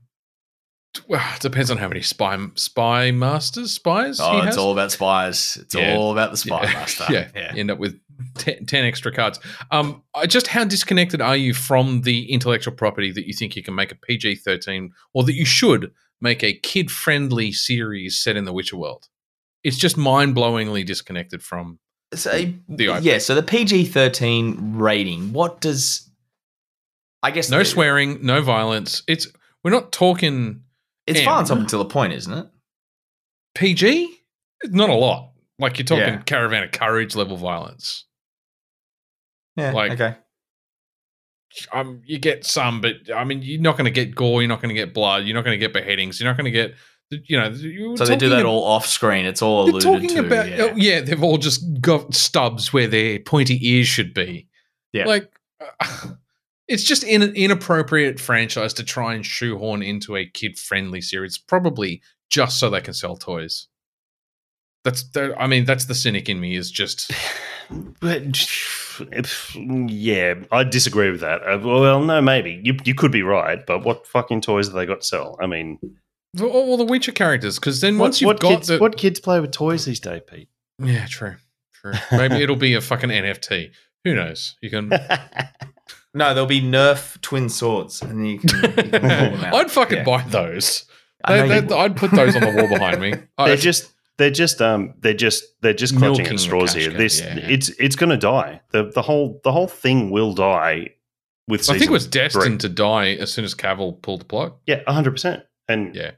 well, it depends on how many spy spy masters spies Oh, he it's has. all about spies. It's Yeah. all about the spy *laughs* yeah. master. Yeah, you end up with ten, 10 extra cards. Um, just how disconnected are you from the intellectual property that you think you can make a PG thirteen, or that you should make a kid friendly series set in the Witcher world? It's just mind blowingly disconnected from. So, The IP. yeah, so the PG thirteen rating. What does? I guess No the- swearing, no violence. It's we're not talking It's M. violence up until a point, isn't it? PG. Not a lot. Like you're talking Yeah. Caravan of Courage level violence. Yeah. Like- okay. um, you get some, but I mean, you're not going to get gore. You're not going to get blood. You're not going to get beheadings. You're not going to get, you know. you So they do that all off screen. It's all alluded talking to. about, yeah. oh, yeah, they've all just got stubs where their pointy ears should be. Yeah. like uh, *sighs* it's just in an inappropriate franchise to try and shoehorn into a kid-friendly series, probably just so they can sell toys. That's, the, I mean, that's the cynic in me. Is just *sighs* But yeah, I disagree with that. Uh, well, no, maybe you you could be right, but what fucking toys have they got to sell? I mean, all, all the Witcher characters. Because then what, once you've what got kids the, what kids play with toys these days, Pete? Yeah, true. True. Maybe it'll be a fucking NFT. Who knows? You can. *laughs* No, there'll be Nerf twin swords, and you can, you can them *laughs* out. I'd fucking Yeah. buy those. I know They- you they- would. I'd put those on the wall behind me. *laughs* I- they're just they're just um they're just they're just clutching Milking at straws here. cow, This yeah, yeah. it's it's going to die. the The whole the whole thing will die. With I think it was destined three. to die as soon as Cavill pulled the plug. Yeah, hundred percent. And Yeah.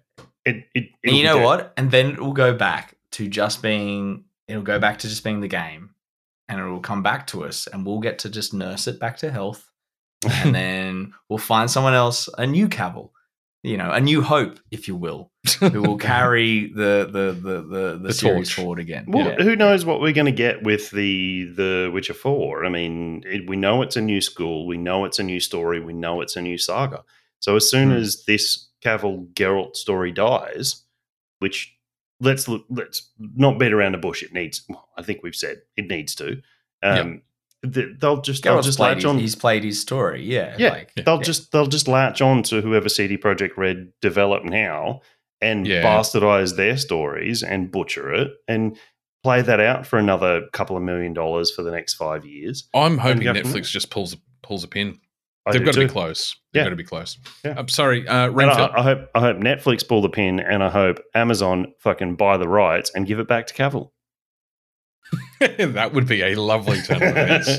it, it And you know be what? And then it will go back to just being. It'll go back to just being the game, and it will come back to us, and we'll get to just nurse it back to health, and *laughs* then we'll find someone else, a new Cavill, you know, a new hope, if you will, who will *laughs* carry the the the the, the, The series torch. forward again. Well, Yeah. who knows what we're going to get with the the Witcher Four? I mean, it, we know it's a new school, we know it's a new story, we know it's a new saga. So as soon Hmm. as this Cavill Geralt story dies, which let's look, let's not beat around the bush. It needs. well, I think we've said it needs to. Um, th- they'll just they'll just latch his, on. he's played his story. Yeah, Yeah, like, they'll yeah. just they'll just latch on to whoever CD Projekt Red develop now and Yeah. bastardize their stories and butcher it and play that out for another couple of million dollars for the next five years. I'm hoping Netflix just pulls a- pulls a pin. I They've got to be close. They've Yeah. got to be close. Yeah. I'm sorry, uh, And I, I hope I hope Netflix pull the pin and I hope Amazon fucking buy the rights and give it back to Cavill. *laughs* that would be a lovely turn of events.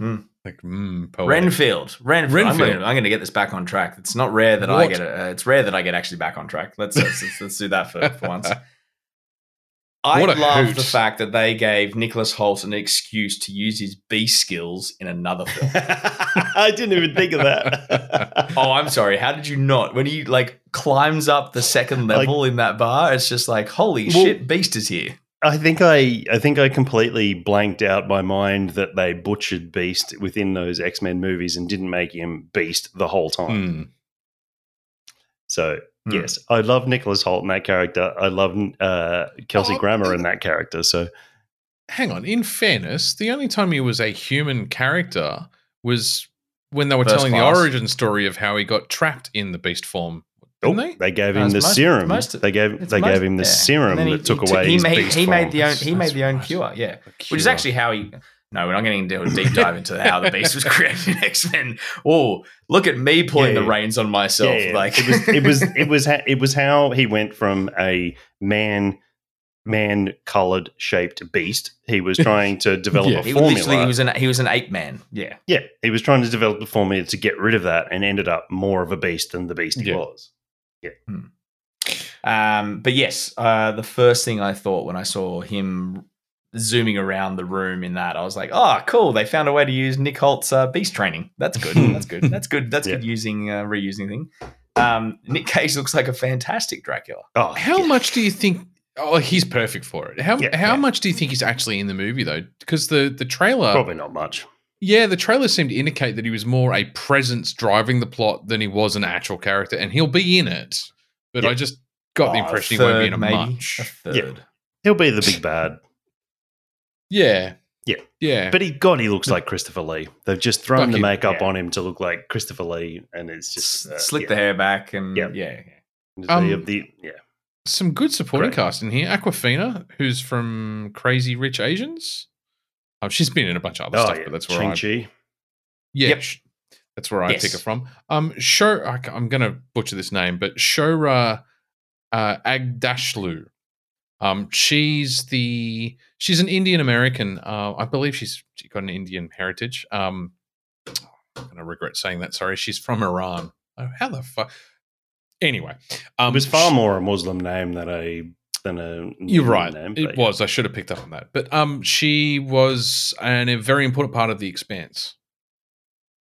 *laughs* Like, mm. Renfield, Renfield. I'm Renfield. gonna, I'm gonna get this back on track. It's not rare that I What? get. Uh, it's rare that I get actually back on track. Let's let's, let's, let's do that for, for once. *laughs* I love hoot. the fact that they gave Nicholas Hoult an excuse to use his beast skills in another film. I didn't even think of that. oh, I'm sorry. How did you not? When he like climbs up the second Like- level in that bar, it's just like, holy Well- shit, Beast is here. I think I I think I completely blanked out my mind that they butchered Beast within those X Men movies and didn't make him Beast the whole time. Mm. So Hmm. yes, I love Nicholas Hoult in that character. I love uh, Kelsey Oh, Grammer in that character. So Hang on. In fairness, the only time he was a human character was when they were First telling class. the origin story of how he got trapped in the beast form. Didn't Oh, they? gave No, him the most- serum. most- they gave they most- gave him the yeah. serum he- that took he, away He his made beast he made the own he made the own right. cure. Yeah. A which is actually how he. No, we're not getting into a deep dive into how the beast was *laughs* created in X Men. Oh, look at me pulling Yeah, the reins on myself. Yeah, yeah. Like it was it was it was *laughs* ha- it was how he went from a man man colored shaped beast. He was *laughs* trying to develop Yeah. a he formula. was he was an he was an ape man. Yeah. yeah, he was trying to develop a formula to get rid of that, and ended up more of a beast than the beast he Yeah. was. Um, but yes, uh, the first thing I thought when I saw him zooming around the room in that, I was like, "Oh, cool! They found a way to use Nick Hoult's uh, beast training. That's good. *laughs* That's good. That's good. That's good. Using uh, reusing thing." Um, Nick Cage looks like a fantastic Dracula. Oh, How yeah. much do you think? Oh, he's perfect for it. How Yeah, how yeah. much do you think he's actually in the movie though? Because the the trailer, Probably not much. Yeah, the trailer seemed to indicate that he was more a presence driving the plot than he was an actual character, and he'll be in it. But Yeah. I just got the Oh, a impression he won't be in a maybe. much. A third. He'll be the big bad. Yeah, Yeah. yeah. But he, God, he looks like Christopher Lee. They've just thrown Fuck the makeup yeah. on him to look like Christopher Lee, and it's just uh, Slick yeah. the hair back and Yeah. yeah. The- Um, the- yeah. Some good supporting Great. cast in here. Awkwafina, who's from Crazy Rich Asians. Oh, she's been in a bunch of other Oh, stuff, yeah. but that's where I Shang-Chi. Yeah, Yep. sh- that's where I Yes. pick it from. Um, Sho, I, am going to butcher this name, but Shohreh uh, Aghdashloo. Um, she's the she's an Indian American. Uh, I believe she's she got an Indian heritage. Um, I'm going to regret saying that. Sorry, she's from Iran. Oh, how the fuck? Anyway, um, it was far more a Muslim name than a than a You're right. Name, it yeah. was. I should have picked up on that. But um, she was an, a very important part of the Expanse,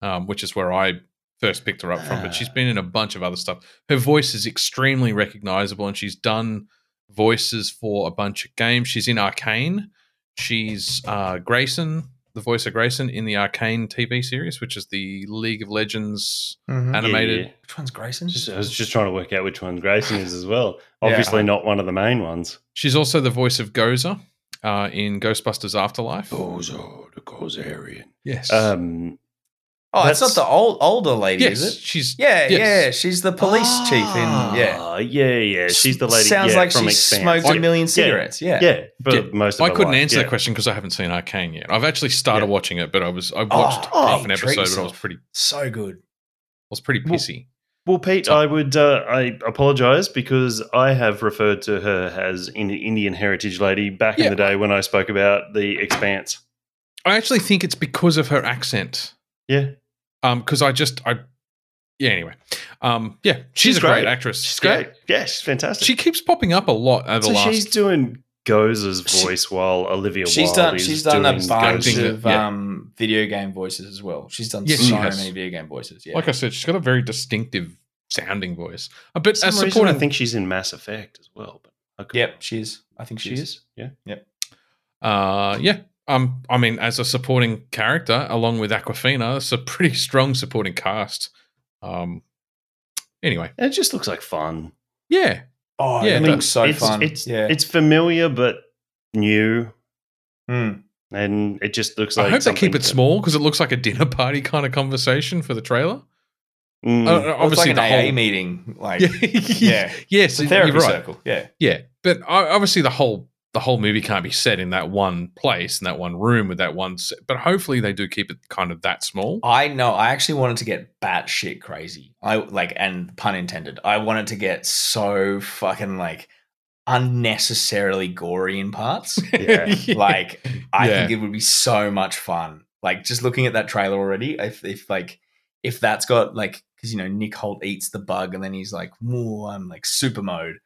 um, which is where I first picked her up from. But she's been in a bunch of other stuff. Her voice is extremely recognizable, and she's done voices for a bunch of games. She's in Arcane. She's uh, Grayson, the voice of Grayson in the Arcane TV series, which is the League of Legends Mhm. Animated. yeah. Which one's Grayson? Just- I was just trying to work out which one Grayson is as well. *laughs* Yeah. Obviously, not one of the main ones. She's also the voice of Gozer uh, in Ghostbusters Afterlife. Gozer, the Gozerian. Yes. Um, oh, it's not the old older lady, yes, is it? she's Yeah, yes. yeah. She's the police chief in yeah. Ah, yeah, yeah. She's the lady. Sounds yeah, like from she Expanse. smoked I- a million cigarettes. Yeah. Yeah, but Yeah. most of I couldn't life, answer yeah. that question because I haven't seen Arcane yet. I've actually started Yeah. watching it, but I was I watched Oh, half an treat episode, but I was pretty So good. I was pretty Well, pissy. Well, Pete, I would uh, I apologize because I have referred to her as an Indian heritage lady back Yeah. in the day when I spoke about the Expanse. I actually think it's because of her accent. Yeah, Um, because I just I yeah. Anyway, um, yeah, she's, She's a great, great. actress. she's Yeah. great. Yeah, she's fantastic. She keeps popping up a lot over so the last. she's doing Gozer's She- voice while Olivia She's Wilde done. She's done a bunch Gozer's. of Yeah. um, video game voices as well. She's done Yes, she so has. many video game voices. Yeah. like I said, she's got a very distinctive sounding voice. Uh, but as reason, supporting, I think she's in Mass Effect as well. But I could- yep, she is. I think she she is. is. Yeah, uh, yeah. Um, I mean, as a supporting character, along with Awkwafina, it's a pretty *laughs* strong supporting cast. Um, anyway, it just looks like fun. yeah, Oh, Yeah, yeah, it it looks so it's, fun. It's yeah. it's familiar but new, Mm. and it just looks like. I hope they keep it that- small because it looks like a dinner party kind of conversation for the trailer. Mm. Uh, Well, it's obviously, like an the AA whole meeting. Like, *laughs* yeah, yeah. yes, it's therapy right. circle. Yeah. Yeah, but o- obviously the whole the whole movie can't be set in that one place in that one room with that one. Set. But hopefully they do keep it kind of that small. I know. I actually wanted to get batshit crazy. I like, and pun intended. I wanted to get so fucking like unnecessarily gory in parts. *laughs* Yeah. like, I Yeah. think it would be so much fun. Like, just looking at that trailer already. If, if like, if that's got like, because you know Nick Hoult eats the bug and then he's like, "Whoa, I'm like super mode,"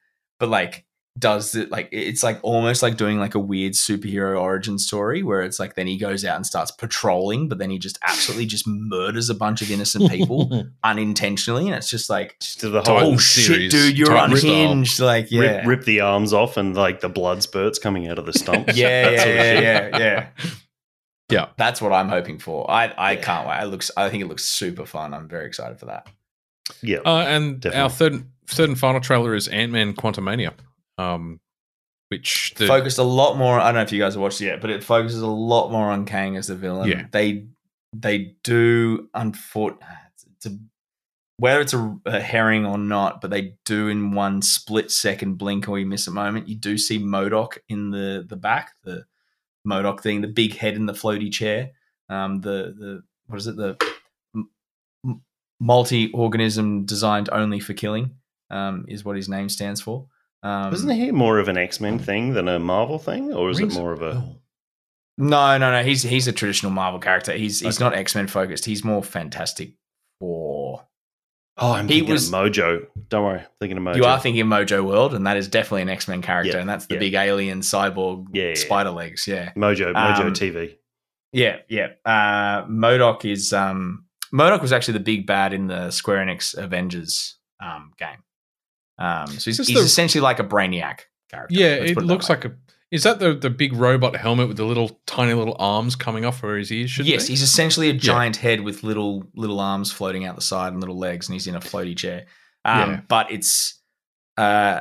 but like does it like it's like almost like doing like a weird superhero origin story where it's like then he goes out and starts patrolling but then he just absolutely just murders a bunch of innocent people *laughs* unintentionally and it's just like Just the whole oh shit dude you're Titan style. unhinged like yeah rip, rip the arms off and like the blood spurts coming out of the stumps. *laughs* yeah yeah sort of yeah, yeah yeah *laughs* Yeah. that's what i'm hoping for i i Yeah. can't wait it looks i think it looks super fun i'm very excited for that Yeah. Uh, and Definitely. our third third and final trailer is Ant Man Quantumania, um, which the, focused a lot more. I don't know if you guys have watched it yet, but it focuses a lot more on Kang as the villain. Yeah. they they do unfortunately it's a, whether it's a, a herring or not, but they do in one split second blink or you miss a moment. You do see MODOK in the the back, the MODOK thing, the big head in the floaty chair. Um, the the what is it? The multi organism designed only for killing. Um, is what his name stands for. Um, Isn't he more of an X Men thing than a Marvel thing, or is it more of a? No, no, no. He's he's a traditional Marvel character. He's he's Okay. not X Men focused. He's more Fantastic Four. Oh, I'm He thinking was- of Mojo. Don't worry, I'm thinking of Mojo. You are thinking Mojo World, and that is definitely an X Men character, Yeah, and that's the yeah. big alien cyborg Yeah, yeah, spider legs. Yeah, Mojo, Mojo Um, TV. yeah, yeah. Uh, MODOK is um, MODOK was actually the big bad in the Square Enix Avengers um, game. Um, so he's, he's the- essentially like a Brainiac character. Yeah, Let's it looks way. like a. Is that the the big robot helmet with the little tiny little arms coming off where his ears should yes, be? he's essentially a giant head with little little arms floating out the side and little legs, and he's in a floaty chair. Um, Yeah. But it's, uh,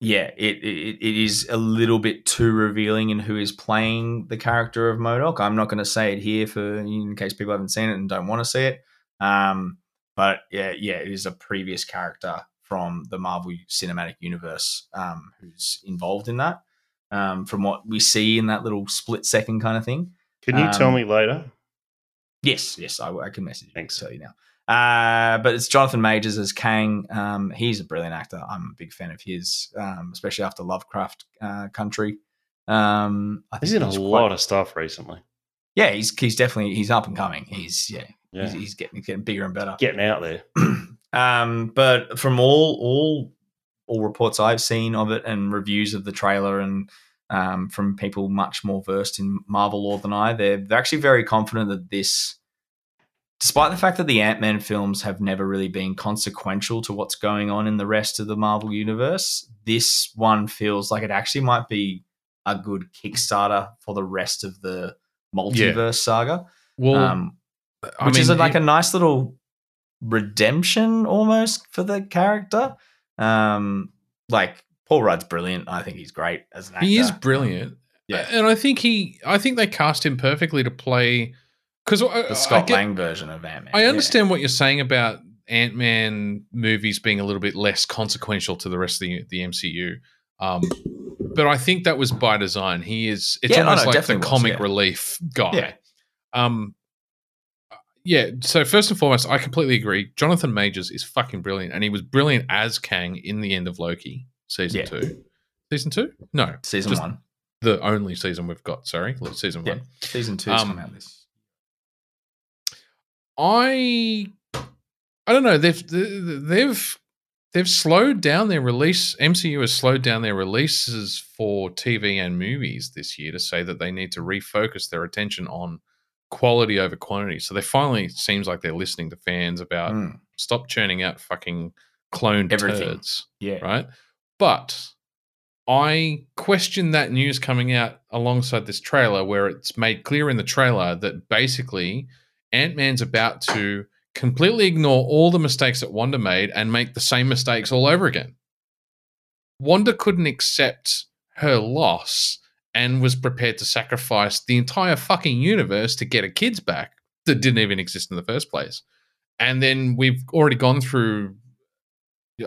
yeah, it, it it is a little bit too revealing in who is playing the character of MODOK. I'm not going to say it here for in case people haven't seen it and don't want to see it. Um, but yeah, yeah, it is a previous character from the Marvel Cinematic Universe um, who's involved in that. Um, from what we see in that little split second kind of thing. Can you tell um, me later? Yes, yes, I, I can message you. Thanks. Tell you now. Uh, but it's Jonathan Majors as Kang. Um, he's a brilliant actor. I'm a big fan of his, um, especially after Lovecraft uh, Country. Um, I He's in a lot of stuff recently. Yeah, he's he's definitely he's up and coming. He's yeah, Yeah, He's, he's getting getting bigger and better. getting out there. *clears throat* um, but from all all all reports I've seen of it and reviews of the trailer and um, from people much more versed in Marvel lore than I, they're they're actually very confident that this, despite the fact that the Ant Man films have never really been consequential to what's going on in the rest of the Marvel universe, this one feels like it actually might be a good Kickstarter for the rest of the multiverse saga. Well, um, which is mean, a, like it- a nice little redemption almost for the character. Um, like Paul Rudd's brilliant. I think he's great as an actor. he is brilliant. Yeah. and I think he, I think they cast him perfectly to play because The Scott Lang version of Ant Man. I understand what you're saying about Ant Man movies being a little bit less consequential to the rest of the the MCU. Um, but I think that was by design. He is. It's Yeah, no, almost no, like the definitely was, comic yeah. relief guy. Yeah. Um, yeah. So first and foremost, I completely agree. Jonathan Majors is fucking brilliant, and he was brilliant as Kang in the end of Loki season Yeah. two. Season two? No, Season one. the only season we've got. Sorry, season Yeah. one. Season two Um, out this. I I don't know. They've they've they've slowed down their release. MCU has slowed down their releases for TV and movies this year to say that they need to refocus their attention on quality over quantity. So they finally seems like they're listening to fans about Mm, stop churning out fucking cloned Everything. turds, yeah. right? But I question that news coming out alongside this trailer, where it's made clear in the trailer that basically Ant Man's about to completely ignore all the mistakes that Wanda made and make the same mistakes all over again. Wanda couldn't accept her loss and was prepared to sacrifice the entire fucking universe to get a kids back that didn't even exist in the first place. And then we've already gone through,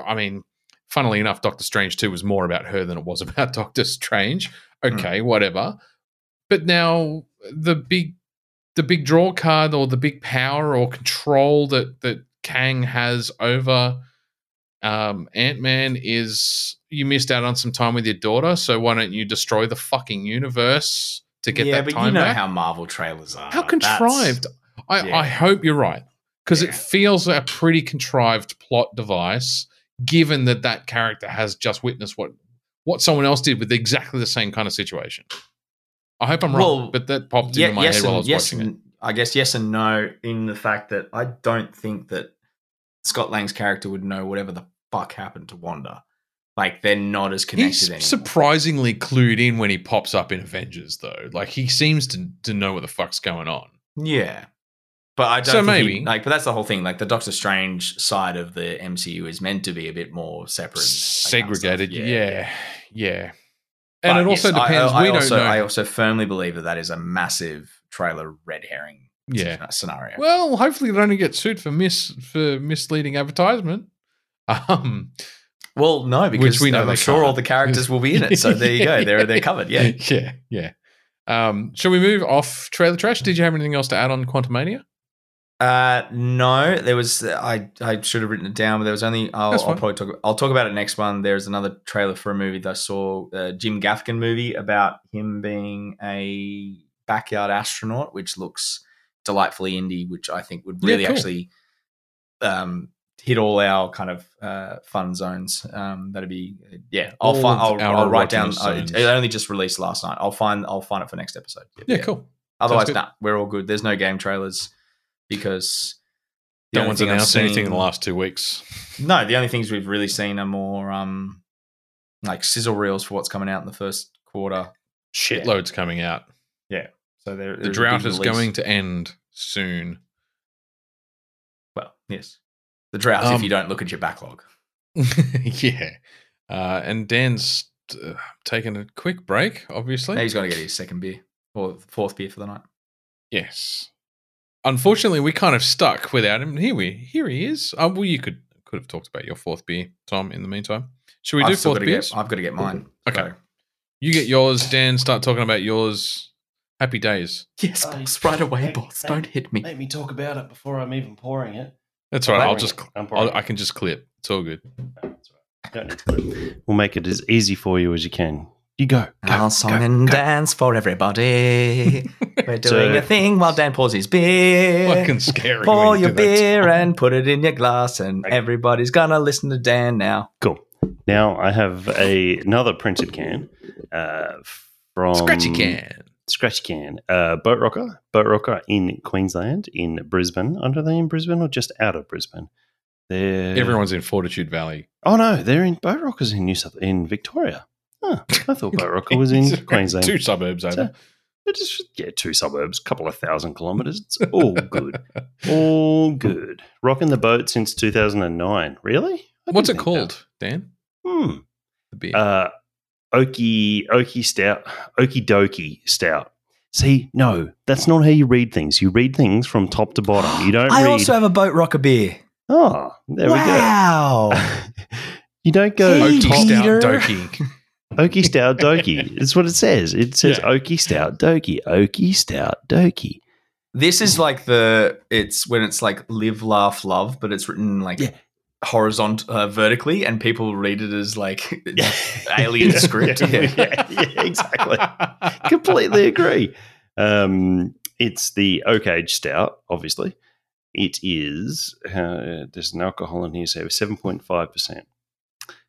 I mean, funnily enough, Doctor Strange 2 was more about her than it was *laughs* about Doctor Strange. Hmm. Okay, whatever. But now the big the big draw card or the big power or control that that Kang has over um, Ant Man is you missed out on some time with your daughter, so why don't you destroy the fucking universe to get yeah, that but time you know back? how Marvel trailers are. How contrived? I, yeah. I hope you're right because Yeah. it feels a pretty contrived plot device, given that that character has just witnessed what what someone else did with exactly the same kind of situation. I hope I'm Well, wrong, but that popped Yeah, into my yes head while I was yes, watching it. I guess yes and no in the fact that I don't think that Scott Lang's character would know whatever the fuck happened to Wanda. Like they're not as connected He's anymore. surprisingly clued in when he pops up in Avengers, though. Like he seems to to know what the fuck's going on. Yeah. But I don't So think he- maybe- like but that's the whole thing. Like the Doctor Strange side of the MCU is meant to be a bit more separate and that kind of stuff. Segregated, yeah, yeah. And But it also yes, I- depends. I, we don't also, know. I also firmly believe that that is a massive trailer red herring yeah. scenario. Well, hopefully they don't get sued for mis for misleading advertisement. Um, Well, no, because we know I'm sure can't. all the characters will be in it. So there you go. *laughs* They're they're covered. Yeah. *laughs* yeah, yeah. Um, shall we move off trailer trash? Did you have anything else to add on Quantumania? Uh, no, there was. I I should have written it down, but there was only. I'll, I'll probably talk. I'll talk about it next one. There's another trailer for a movie that I saw, a Jim Gaffigan movie about him being a backyard astronaut, which looks delightfully indie, which I think would Yeah, really cool. actually um hit all our kind of uh fun zones. Um, that'd be yeah. I'll All find. I'll, I'll write down. erogenous uh. It only just released last night. I'll find. I'll find it for next episode. Yeah, cool. Otherwise, nah, we're all good. There's no game trailers because the No one's announced anything in the last two weeks. No, the only things we've really seen are more um like sizzle reels for what's coming out in the first quarter. Shitloads coming out. Yeah. So there, The drought is going to end soon. well. Yes, the drought. Um, if you don't look at your backlog. *laughs* yeah. Uh, and Dan's uh, taking a quick break, obviously. Now he's got to get his second beer or fourth beer for the night. Yes. Unfortunately, we kind of stuck without him. Here we here he is. Uh, well, you could could have talked about your fourth beer, Tom. In the meantime, should we I've do fourth gotta beers? Get, I've got to get mine. Okay. So- You get yours, Dan. Start talking about yours. Happy days. Yes, boss. Right away, boss. Don't hit me. Let me talk about it before I'm even pouring it. That's all right. I'll just. I'm pouring I'll. I can just clip. It's all good. That's right. Don't need to put it. We'll make it as easy for you as you can. You go. go, I'll song go, and go. dance for everybody. *laughs* We're So- doing a thing while Dan pours his beer. Fucking scary. Pour you your beer and put it in your glass, and Okay. everybody's gonna listen to Dan now. Cool. Now I have a, another printed can uh, from Scratchy can. Scratchy can. Uh, Boat Rocker. Boat Rocker in Queensland, in Brisbane. Are they in Brisbane or just out of Brisbane? They're Everyone's in Fortitude Valley. Oh no, they're in Boat Rockers in New South in Victoria. Huh, I thought Boat Rocker was in *laughs* Queensland. Two *laughs* suburbs over. It's just yeah, two suburbs, couple of thousand kilometres. It's all good, *laughs* all good. Rocking the boat since two thousand and nine. Really? What's it called, Dan? Hmm. The beer. Uh, Okie Okie Stout, Okie Dokie Stout. See, no, that's not how you read things. You read things from top to bottom. You don't *gasps* I read. also have a boat rocker beer. oh, there wow. we go. Wow. *laughs* you don't go Hey, Oaky top Peter. Stout Doki. *laughs* Okie Stout Dokie. It's what it says. It says Yeah. Okie Stout Dokie. Okie Stout Dokie. This is like the it's when it's like live, laugh, love, but it's written like Yeah. Horizontal, uh, vertically, and people read it as like *laughs* alien *laughs* script. Yeah, yeah, yeah, exactly. Completely agree. Um, it's the Oak Age Stout, obviously. It is, uh, there's an alcohol in here, so 7.5%.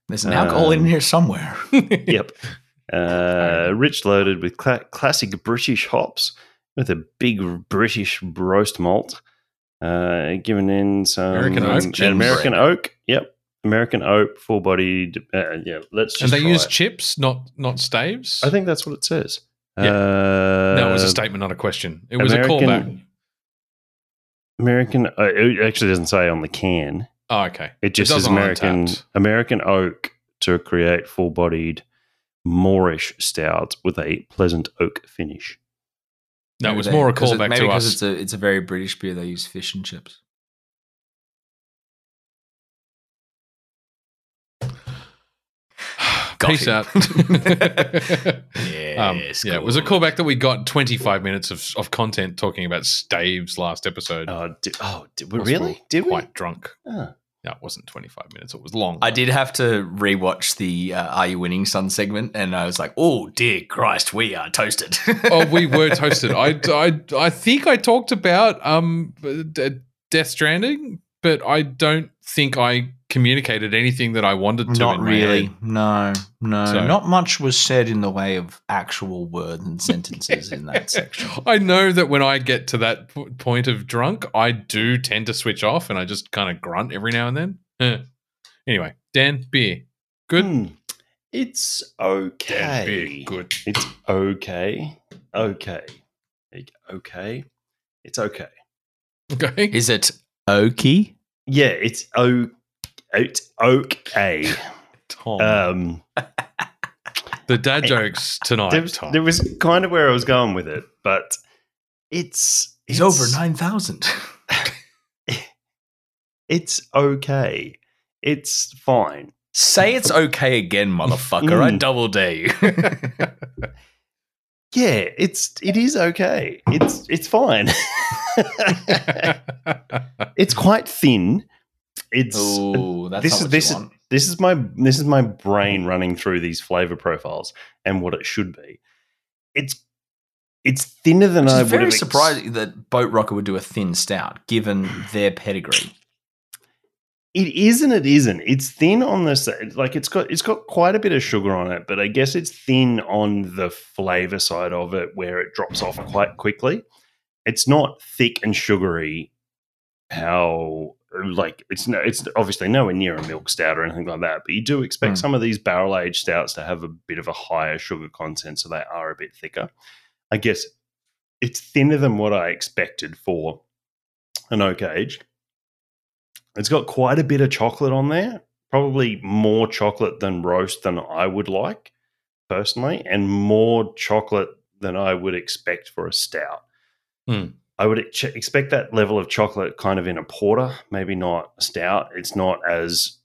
There's an alcohol in Um, here somewhere. *laughs* Yep. Uh, rich loaded with cla- classic British hops with a big British roast malt. Uh, given in some American oak, an American oak. Yep. American oak, full bodied. Uh, yeah, let's just and they try use it. chips, not not staves. I think that's what it says. Yeah. Uh, that was a statement, not a question. It was American- a callback. American. Uh, it actually doesn't say on the can. Oh, okay. It just does says American American oak to create full bodied moreish stout with a pleasant oak finish. No, it was they- more a callback to because us. it's a it's a very British beer. They use fish and chips. *sighs* Got Peace him. out. *laughs* *laughs* Um, Yes, yeah, it was a callback that we got 25 minutes of, of content talking about staves last episode. Oh, did, oh, did we really? Did we? quite drunk. Oh. No, it wasn't 25 minutes. It was long. I did have to rewatch the uh, "Are You Winning, Son" segment, and I was like, "Oh dear Christ, we are toasted." *laughs* oh, we were toasted. I, I, I think I talked about um Death Stranding, but I don't think I communicated anything that I wanted to. Not in my really. head. No, no. So- Not much was said in the way of actual words and sentences in that section. *laughs* I know that when I get to that p- point of drunk, I do tend to switch off and I just kind of grunt every now and then. Eh. Anyway, Dan, beer. Good. Hmm. It's Dan, beer. okay. Good. It's okay. Okay. Okay. It's okay. *laughs* Okay. Is it oaky? Yeah, it's o. It's okay. *laughs* Tom. Um, the dad jokes tonight. there, was, Tom. there was kind of where I was going with it, but it's He's it's- over nine thousand. *laughs* It's okay. It's fine. Say it's okay again, motherfucker. I Mm. double dare you. *laughs* Yeah, it's it is okay. It's it's fine. *laughs* it's quite thin. It's oh, that's this is this is this is my this is my brain running through these flavor profiles and what it should be. It's it's thinner than Which I would very have ex- surprising that Boat Rocker would do a thin stout, given their pedigree. It is and it isn't. It's thin on the side. Like it's got it's got quite a bit of sugar on it, but I guess it's thin on the flavor side of it where it drops off quite quickly. It's not thick and sugary. How like it's no it's obviously nowhere near a milk stout or anything like that, but you do expect Mm. some of these barrel aged stouts to have a bit of a higher sugar content, so they are a bit thicker. I guess it's thinner than what I expected for an oak age. It's got quite a bit of chocolate on there, probably more chocolate than roast than I would like personally, and more chocolate than I would expect for a stout. Hmm. I would ex- expect that level of chocolate kind of in a porter, maybe not a stout. It's not as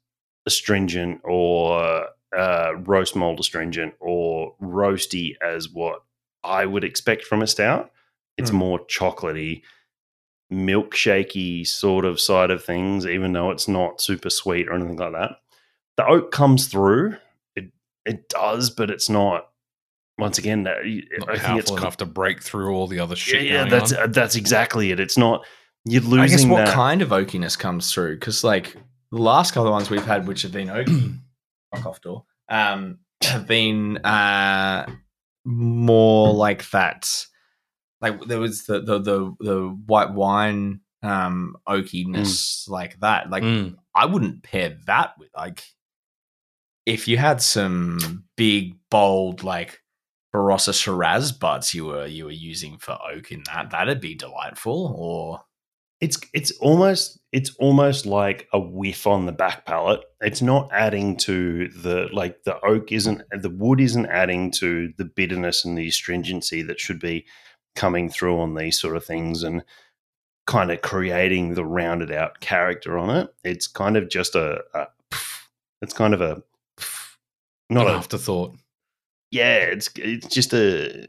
astringent or uh, roast malt astringent or roasty as what I would expect from a stout. It's Hmm. more chocolatey, milkshakey sort of side of things, even though it's not super sweet or anything like that. The oak comes through. It it does, but it's not. Once again, Not I think it's enough to break through all the other yeah, shit. yeah going that's on. uh, that's exactly it. It's not you're losing I guess what that. kind of oakiness comes through? Because like the last couple of ones we've had, which have been oaky, *clears throat* fuck off door, um, have been uh, more like that. Like there was the the the, the white wine um, oakiness like that. Like Mm. I wouldn't pair that with like if you had some big bold like Barossa Shiraz buds you were you were using for oak in that that'd be delightful or It's it's almost it's almost like a whiff on the back palate. It's not adding to the like the oak isn't the wood isn't adding to the bitterness and the astringency that should be coming through on these sort of things and kind of creating the rounded out character on it. It's kind of just a, a *sniffs* it's kind of a *sniffs* not An a afterthought. yeah, it's it's just a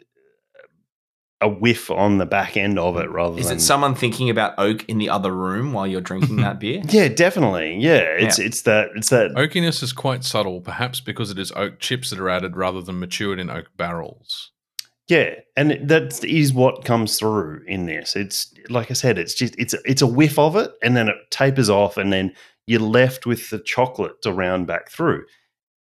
a whiff on the back end of it rather than Is than it someone thinking about oak in the other room while you're drinking that beer? *laughs* Yeah, definitely. Yeah, it's it's that it's that Oakiness is quite subtle, perhaps because it is oak chips that are added rather than matured in oak barrels. Yeah, and that is what comes through in this. It's like I said, it's just it's a, it's a whiff of it, and then it tapers off, and then you're left with the chocolate to round back through.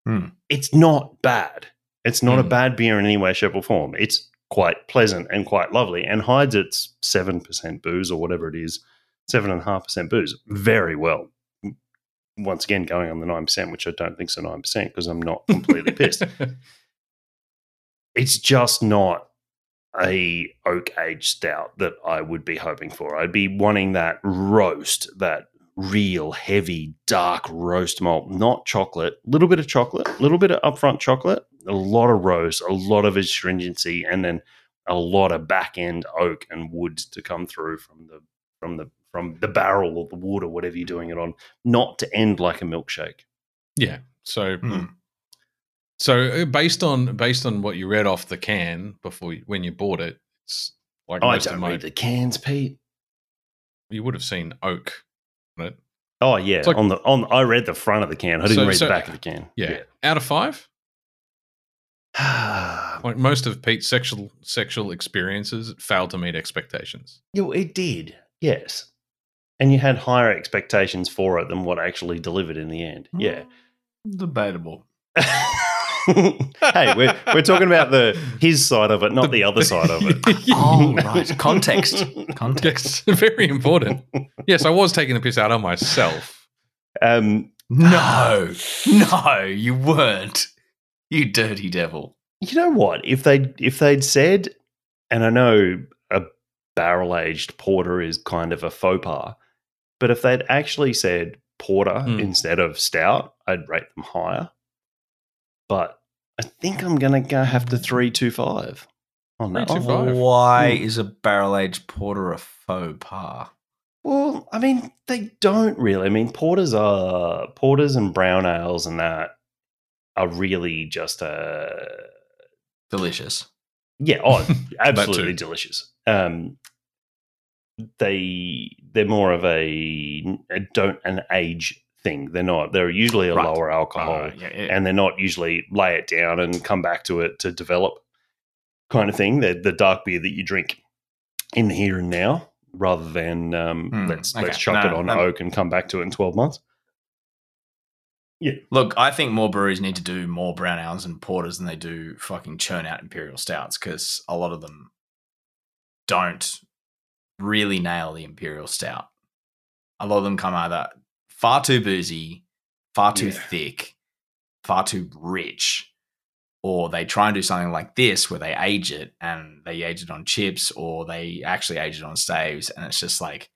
Hmm. It's not bad. It's not a Hmm. bad beer in any way, shape, or form. It's quite pleasant and quite lovely, and hides its seven percent booze or whatever it is, seven and a half percent booze very well. Once again, going on the nine percent, which I don't think is a nine percent because I'm not completely pissed. *laughs* It's just not a oak aged stout that I would be hoping for. I'd be wanting that roast, that real heavy dark roast malt, not chocolate. A little bit of chocolate, a little bit of upfront chocolate, a lot of roast, a lot of astringency, and then a lot of back end oak and wood to come through from the from the from the barrel or the wood or whatever you're doing it on, not to end like a milkshake. yeah. So Hmm. So uh, based on based on what you read off the can before you, when you bought it, it's like I most don't my read the cans, Pete. you would have seen oak, right? Oh yeah, like- on the on. I read the front of the can. I didn't So- read so- the back of the can. Yeah. Out of five? Yeah. *sighs* Like most of Pete's sexual sexual experiences failed to meet expectations. Yeah, it did. Yes, and you had higher expectations for it than what actually delivered in the end. Yeah. Debatable. *laughs* *laughs* hey, we're we're talking about the his side of it, not the, other side of it. *laughs* Oh, right. Context. Context. *laughs* Yes, very important. Yes, I was taking the piss out of myself. Um, No. No, you weren't. You dirty devil. you know what? If they if they'd said, and I know a barrel aged porter is kind of a faux pas, but if they'd actually said porter Hmm. instead of stout, I'd rate them higher. But I think I'm gonna go have to three two five on that. 325. Why Hmm. is a barrel aged porter a faux pas? Well, I mean, they don't really. I mean, porters are porters and brown ales and that are really just uh Delicious. yeah, oh, *laughs* absolutely delicious. Um, they they're more of a, a don't an age thing. They're not. They're usually a Right. lower alcohol, yeah, yeah. and they're not usually lay it down and come back to it to develop kind of thing. They're the dark beer that you drink in the here and now, rather than um, Hmm, let's okay. let's chuck No, it on that- oak and come back to it in twelve months. Yeah. Look, I think more breweries need to do more brown ales and porters than they do fucking churn out imperial stouts because a lot of them don't really nail the imperial stout. A lot of them come either far too boozy, far too Yeah. thick, far too rich, or they try and do something like this where they age it and they age it on chips or they actually age it on staves and it's just like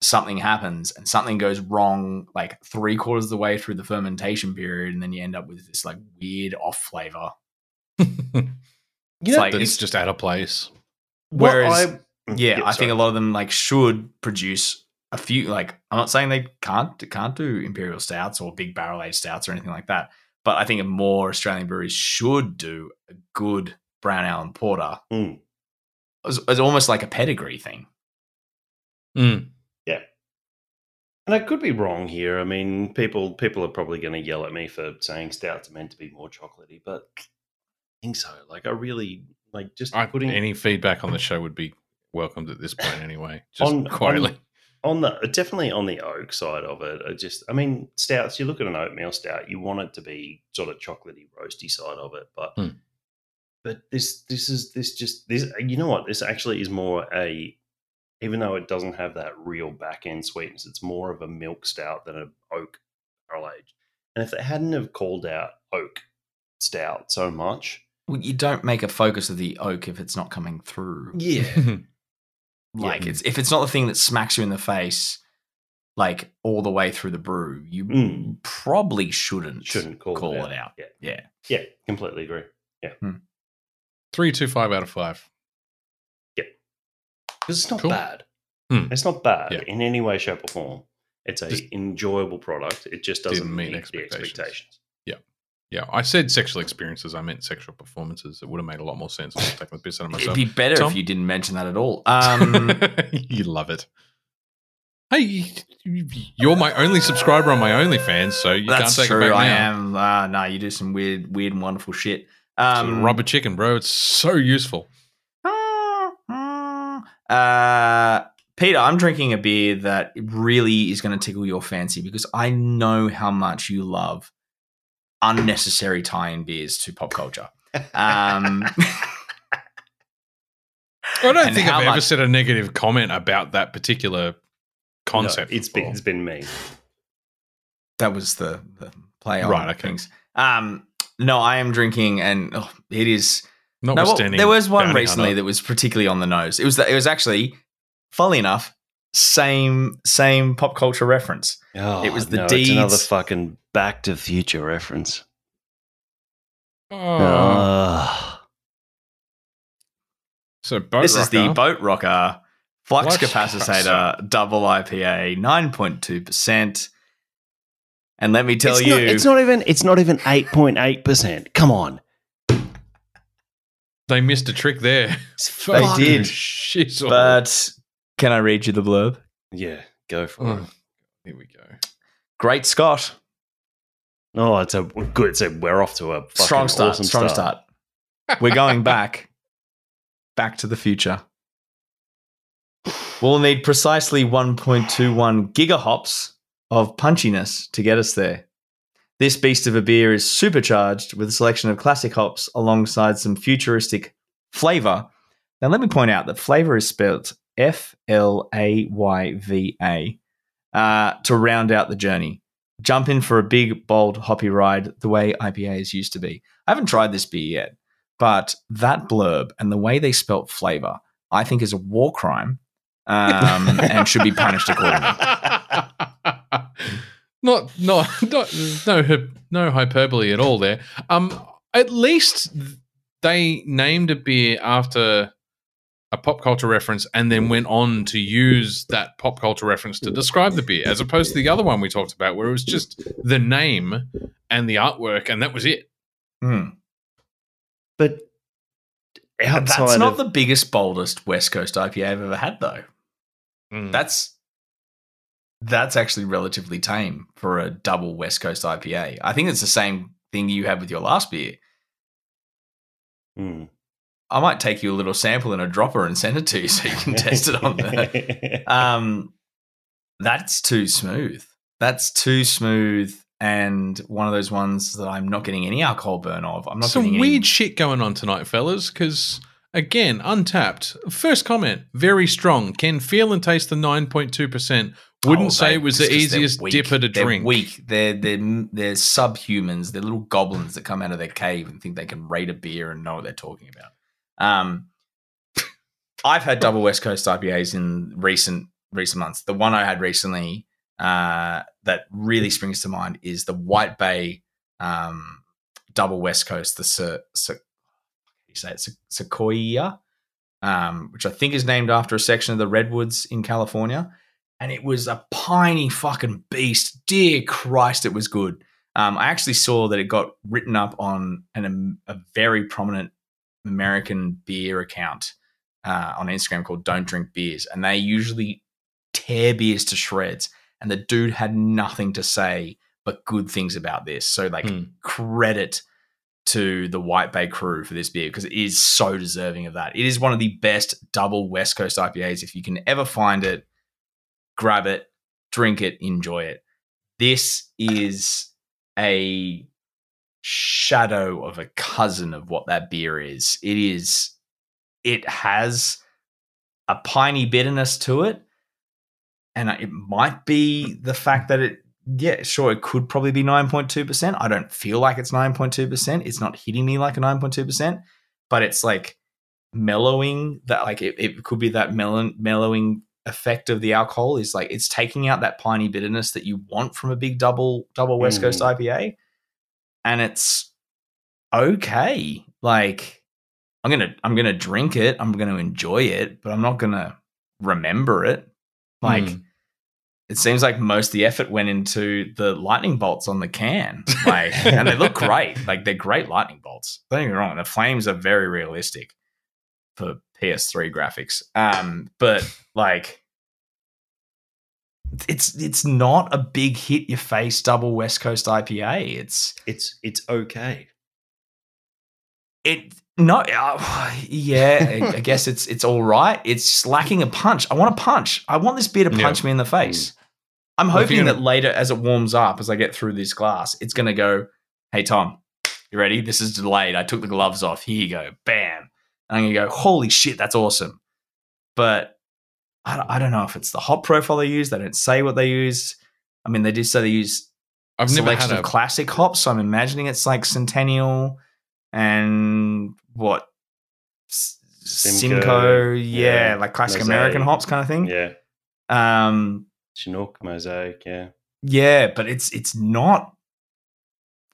something happens and something goes wrong like three quarters of the way through the fermentation period and then you end up with this like weird off flavor You *laughs* It's like- it's- just out of place. whereas- I- yeah, mm, i think a lot of them like should produce a few like i'm not saying they can't can't do imperial stouts or big barrel aged stouts or anything like that but i think more australian breweries should do a good brown ale and porter Mm. as, as almost like a pedigree thing Mm. And I could be wrong here. I mean, people people are probably going to yell at me for saying stouts are meant to be more chocolatey, but I think so. Like, I really like just I, putting any feedback on the show would be welcomed at this point anyway. Just On- quietly. on the definitely on the oak side of it. I just, I mean, stouts. You look at an oatmeal stout, you want it to be sort of chocolatey, roasty side of it, but Hmm. but this this is this just this. You know what? This actually is more a even though it doesn't have that real back end sweetness, it's more of a milk stout than an oak barrel aged. And if they hadn't have called out oak stout so much, well, you don't make a focus of the oak if it's not coming through yeah, *laughs* Like Yeah. it's if it's not the thing that smacks you in the face, like all the way through the brew, you Mm. probably shouldn't shouldn't call, call it, it out. Yeah, Yeah. yeah, completely agree. Yeah, Three, two, five out of five. because it's not Cool. bad. Hmm. It's not bad Yeah. in any way, shape, or form. It's a Just enjoyable product. It just doesn't didn't meet meet, expectations. the expectations. Yeah, I said sexual experiences. I meant sexual performances. It would have made a lot more sense. I was taking the piss out of myself. It'd be better Tom? if you didn't mention that at all. *laughs* Um, you love it. Hey, you're my only subscriber on my OnlyFans, so you that's can't take true. it back I now. am. Uh, no, you do some weird, weird and wonderful shit. Um, rubber chicken, bro. It's so useful. Uh, Peter, I'm drinking a beer that really is going to tickle your fancy because I know how much you love unnecessary tie-in beers to pop culture. Um, *laughs* I don't think I've ever said a negative comment about that particular concept. No, it's been it's been me. that was the, the play on Right, okay. things. Um, no, I am drinking, and oh, it is. No, well, there was one recently that was particularly on the nose. It was that it was actually, funnily enough, same same pop culture reference. Oh, It was the no, It's another fucking Back to Future reference. Oh. So boat this is the boat rocker flux Flux capacitor double IPA, nine point two percent. And let me tell it's you, not, it's not even it's not even eight point eight percent. Come on, They missed a trick there. *laughs* They Fucking did. shizzle. but can I read you the blurb? yeah, go for Oh, it. Here we go. Great Scott, Oh, it's a good. It's a we're off to a fucking strong start, awesome strong start. We're going back, *laughs* back to the future. We'll need precisely 1.21 gigahops of punchiness to get us there. This beast of a beer is supercharged with a selection of classic hops alongside some futuristic flavor. Now, let me point out that flavor is spelled F L A Y V A uh, to round out the journey. Jump in for a big, bold, hoppy ride the way IPAs used to be. I haven't tried this beer yet, but that blurb and the way they spelt flavor, I think is a war crime um, *laughs* and should be punished accordingly. *laughs* not, not, not, no, no hyperbole at all there. Um, at least they named a beer after a pop culture reference and then went on to use that pop culture reference to describe the beer, as opposed to the other one we talked about, where it was just the name and the artwork, and that was it. Hmm. But That's not of, the biggest, boldest West Coast IPA I've ever had, though. Mm. That's that's actually relatively tame for a double West Coast IPA. I think it's the same thing you had with your last beer. Hmm. I might take you a little sample in a dropper and send it to you so you can test it on the. *laughs* Um, that's too smooth. That's too smooth, and one of those ones that I'm not getting any alcohol burn of. I'm not Some weird Any, shit going on tonight, fellas, because again, Untappd. First comment, very strong. Can feel and taste the 9.2%. Wouldn't Oh, say they- it was the it's 'cause they're easiest DIPA to they're drink. Weak. They're they're they're subhumans. They're little goblins that come out of their cave and think they can rate a beer and know what they're talking about. Um, I've had double West Coast IPAs in recent recent months. The one I had recently uh, that really springs to mind is the White Bay um, double West Coast. The you say it Se- Sequoia, um, which I think is named after a section of the redwoods in California and it was a piney fucking beast. Dear Christ, it was good. Um, I actually saw that it got written up on an, a very prominent American beer account uh, on Instagram called Don't Drink Beers, and they usually tear beers to shreds. And the dude had nothing to say but good things about this. So, like, Hmm. credit to the White Bay crew for this beer because it is so deserving of that. It is one of the best double West Coast IPAs. If you can ever find it, grab it, drink it, enjoy it. This is a shadow of a cousin of what that beer is. It is, it has a piney bitterness to it. And it might be the fact that it, yeah, sure, it could probably be 9.2%. I don't feel like it's 9.2%. It's not hitting me like a 9.2%, but it's like mellowing that, like it, it could be that mellow, mellowing effect of the alcohol is like it's taking out that piney bitterness that you want from a big double double West Coast mm. IPA, and it's okay. Like I'm gonna I'm gonna drink it, I'm gonna enjoy it, but I'm not gonna remember it. Like Hmm. it seems like most of the effort went into the lightning bolts on the can. *laughs* Like, and they look great. Like they're great lightning bolts. Don't get me wrong, the flames are very realistic for PS3 graphics. Um, but like it's it's not a big hit your face double West Coast IPA. It's It's it's okay. it no uh, yeah I, guess it's it's all right. It's lacking a punch. I want a punch. I want this beer to Yeah. punch me in the face. I'm Well, hoping that gonna- later as it warms up as I get through this glass, it's going to go, "Hey Tom, you ready? This is delayed. I took the gloves off. Here you go. Bam." And I'm going to go, "Holy shit, that's awesome." But I don't, I don't know if it's the hop profile they use. They don't say what they use. I mean, they do say they use I've never selection had of a classic hops. So I'm imagining it's like Centennial and what S- Simcoe, Simcoe, yeah, yeah, like classic Mosaic. American hops kind of thing. Yeah. Um, Chinook, Mosaic, yeah. yeah, but it's it's not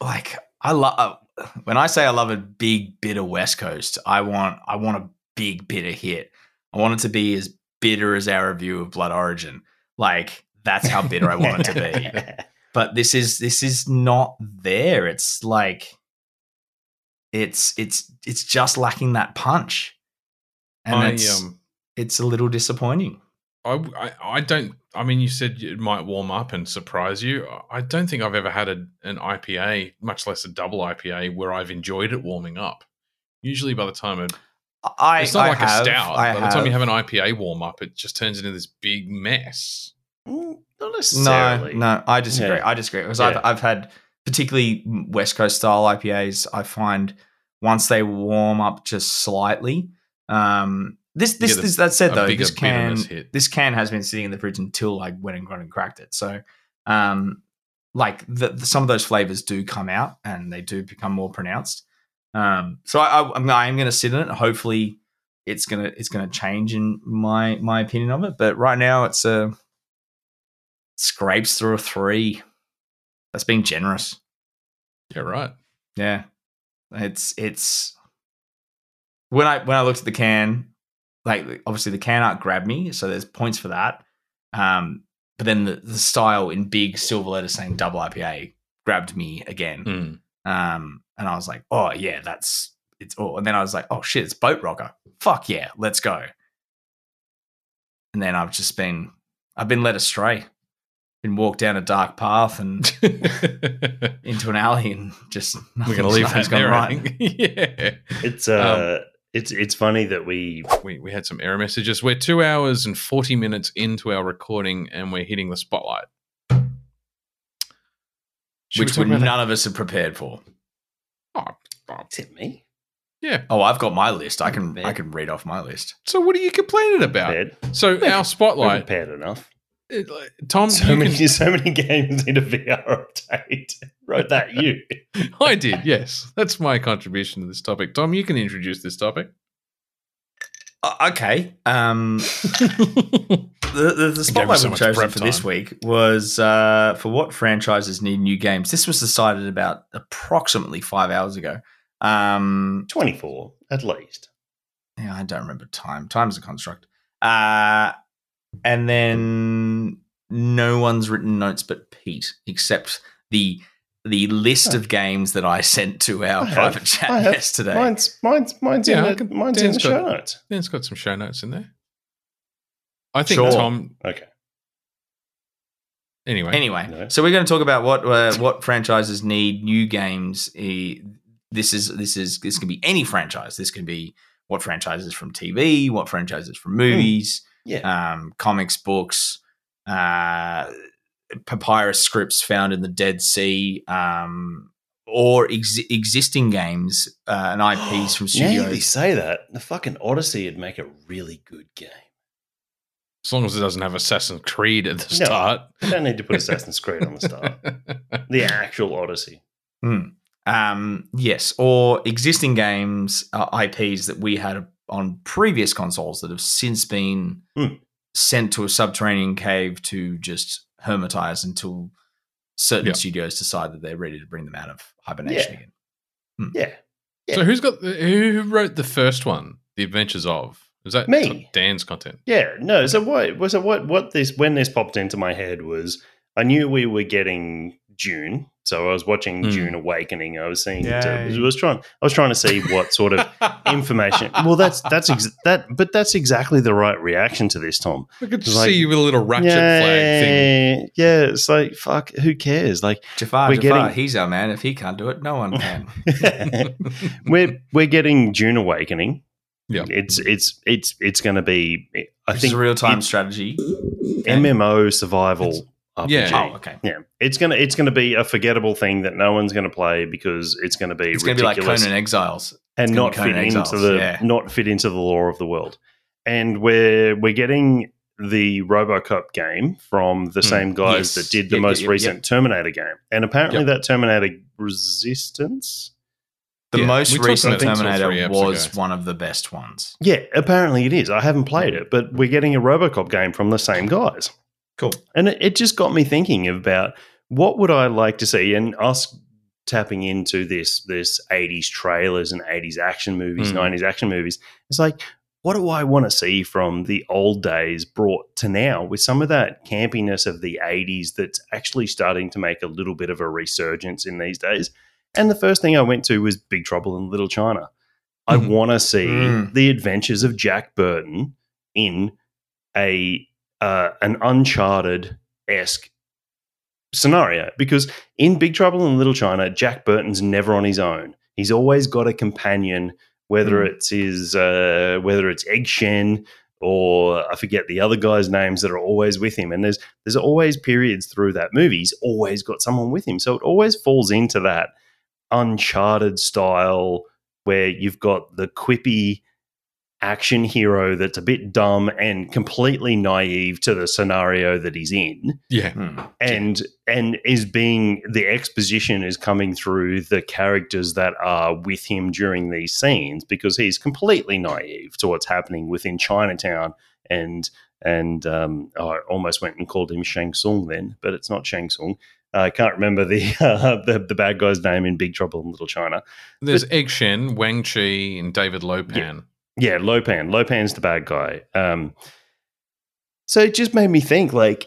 like I love when I say I love a big bitter West Coast. I want I want a big bitter hit. I want it to be as bitter as our review of Blood Origin. Like that's how bitter I want it to be. *laughs* but this is this is not there it's like it's it's it's just lacking that punch and I, it's um, it's a little disappointing I, I, I don't. I mean, you said it might warm up and surprise you. I don't think I've ever had a, an IPA, much less a double IPA, where I've enjoyed it warming up. Usually, by the time it, i it's not I like have, a stout. I by the time you have an IPA warm up, it just turns into this big mess. Mm, Not no necessarily. no i disagree Yeah. i disagree because Yeah. I've, I've had particularly west coast style ipas i find once they warm up just slightly um this this, get a- this that said though this can hit. this can has been sitting in the fridge until I went and got and cracked it. So, um, like the, the- some of those flavors do come out and they do become more pronounced. Um, so I, I, I'm I am going to sit in it. Hopefully, it's gonna it's gonna change in my my opinion of it. But right now, it's a scrapes through a three. That's being generous. Yeah, right. Yeah, it's it's when I when I looked at the can, like obviously the can art grabbed me, so there's points for that. Um, but then the, the style in big silver letters saying double IPA grabbed me again. Mm. Um, and I was like, oh yeah, that's it's all. And then I was like, oh shit, it's boat rocker. Fuck yeah, let's go. And then I've just been I've been led astray. Been walked down a dark path and *laughs* into an alley and just *laughs* We're going to leave that nothing's gone there, I think. *laughs* yeah. It's uh it's it's funny that we We, we had some error messages. We're two hours and 40 minutes into our recording and we're hitting the spotlight. Should we which talk would that? none of us are prepared for. Oh, oh, is it me? yeah. Oh, I've got my list. I can I can read off my list. So what are you complaining about? Prepared. So We're- our We're spotlight, prepared enough. it- like, Tom, So many can, *laughs* so many games need a VR update. *laughs* Wrote that you. *laughs* I did, yes. That's my contribution to this topic. Tom, you can introduce this topic. Uh, okay. Um, *laughs* the the, the spotlight so we've chosen for this week was uh, for what franchises need new games. This was decided about approximately five hours ago. Um, 24, at least. yeah, I don't remember time. Time's a construct. Uh, and then no one's written notes but Pete, except the the list of games that I sent to our I have. private chat I have. yesterday. Mine's mine's mine's Yeah, in the, mine's in the got show notes. Then it's got some show notes in there. I think Sure. Tom. Okay. Anyway, Anyway, No. so we're going to talk about what uh, what franchises need new games. This is this is this can be any franchise. This can be what franchises from TV, what franchises from movies, Yeah. um, comics, books, uh, papyrus scripts found in the Dead Sea, um, or ex- existing games uh, and IPs *gasps* from Now you studios. say that, the fucking Odyssey would make a really good game. as long as it doesn't have Assassin's Creed at the No. start. You don't need to put Assassin's Creed on the start. *laughs* The actual Odyssey. Um, yes, or existing games, uh, IPs that we had on previous consoles that have since been Hmm. sent to a subterranean cave to just hermitize until certain Yeah. studios decide that they're ready to bring them out of hibernation Yeah. again. Hmm. Yeah. Yeah. So who's got the, who who wrote the first one, The Adventures of? Is that Me? Dan's content? Yeah, no. So what was it? What what this when this popped into my head was I knew we were getting Dune, so I was watching Hmm. Dune Awakening. I was seeing. it, Yay. I was trying. I was trying to see what sort of *laughs* information. Well, that's that's ex- that, but that's exactly the right reaction to this, Tom. I could Like- see you with a little ratchet yeah, flag thing. yeah. It's like fuck. Who cares? Like Jafar, We're Jafar, getting- he's our man. If he can't do it, no one can. *laughs* *laughs* we're we're getting Dune Awakening. Yeah. it's it's it's it's going to be. I Which think a real time strategy. MMO survival. It's- RPG. yeah. Oh, okay. Yeah, it's gonna it's gonna be a forgettable thing that no one's gonna play because it's gonna be It's going to be like Conan Exiles. and not fit Conan into the yeah. not fit into the lore of the world. And we're we're getting the RoboCop game from the Hmm. same guys Yes. that did the Yep, most yep, yep, recent yep. Terminator game, and apparently Yep. that Terminator Resistance. The Yeah, most we recent about it two or Terminator was ago. one of the best ones. Yeah, apparently it is. I haven't played it, but we're getting a RoboCop game from the same guys. Cool. And it, it just got me thinking about what would I like to see, and us tapping into this this eighties trailers and eighties action movies, Mm. nineties action movies. It's like, what do I want to see from the old days brought to now with some of that campiness of the eighties that's actually starting to make a little bit of a resurgence in these days. And the first thing I went to was Big Trouble in Little China. I Mhm. want to see Mm. the adventures of Jack Burton in a uh, an Uncharted esque scenario because in Big Trouble in Little China, Jack Burton's never on his own. He's always got a companion, whether Mm. it's his uh, whether it's Egg Shen or I forget the other guys' names that are always with him. And there's there's always periods through that movie. He's always got someone with him. So it always falls into that Uncharted style where you've got the quippy action hero that's a bit dumb and completely naive to the scenario that he's in Yeah. Hmm. and and is being the exposition is coming through the characters that are with him during these scenes because he's completely naive to what's happening within Chinatown and and um, oh, I almost went and called him Shang Tsung then, but it's not Shang Tsung. I can't remember the, *laughs* uh, the the bad guy's name in Big Trouble in Little China. There's Egg Shen, Wang Chi, and David Lopan. Yeah, Lopan. Lopan's the bad guy. Um, so it just made me think like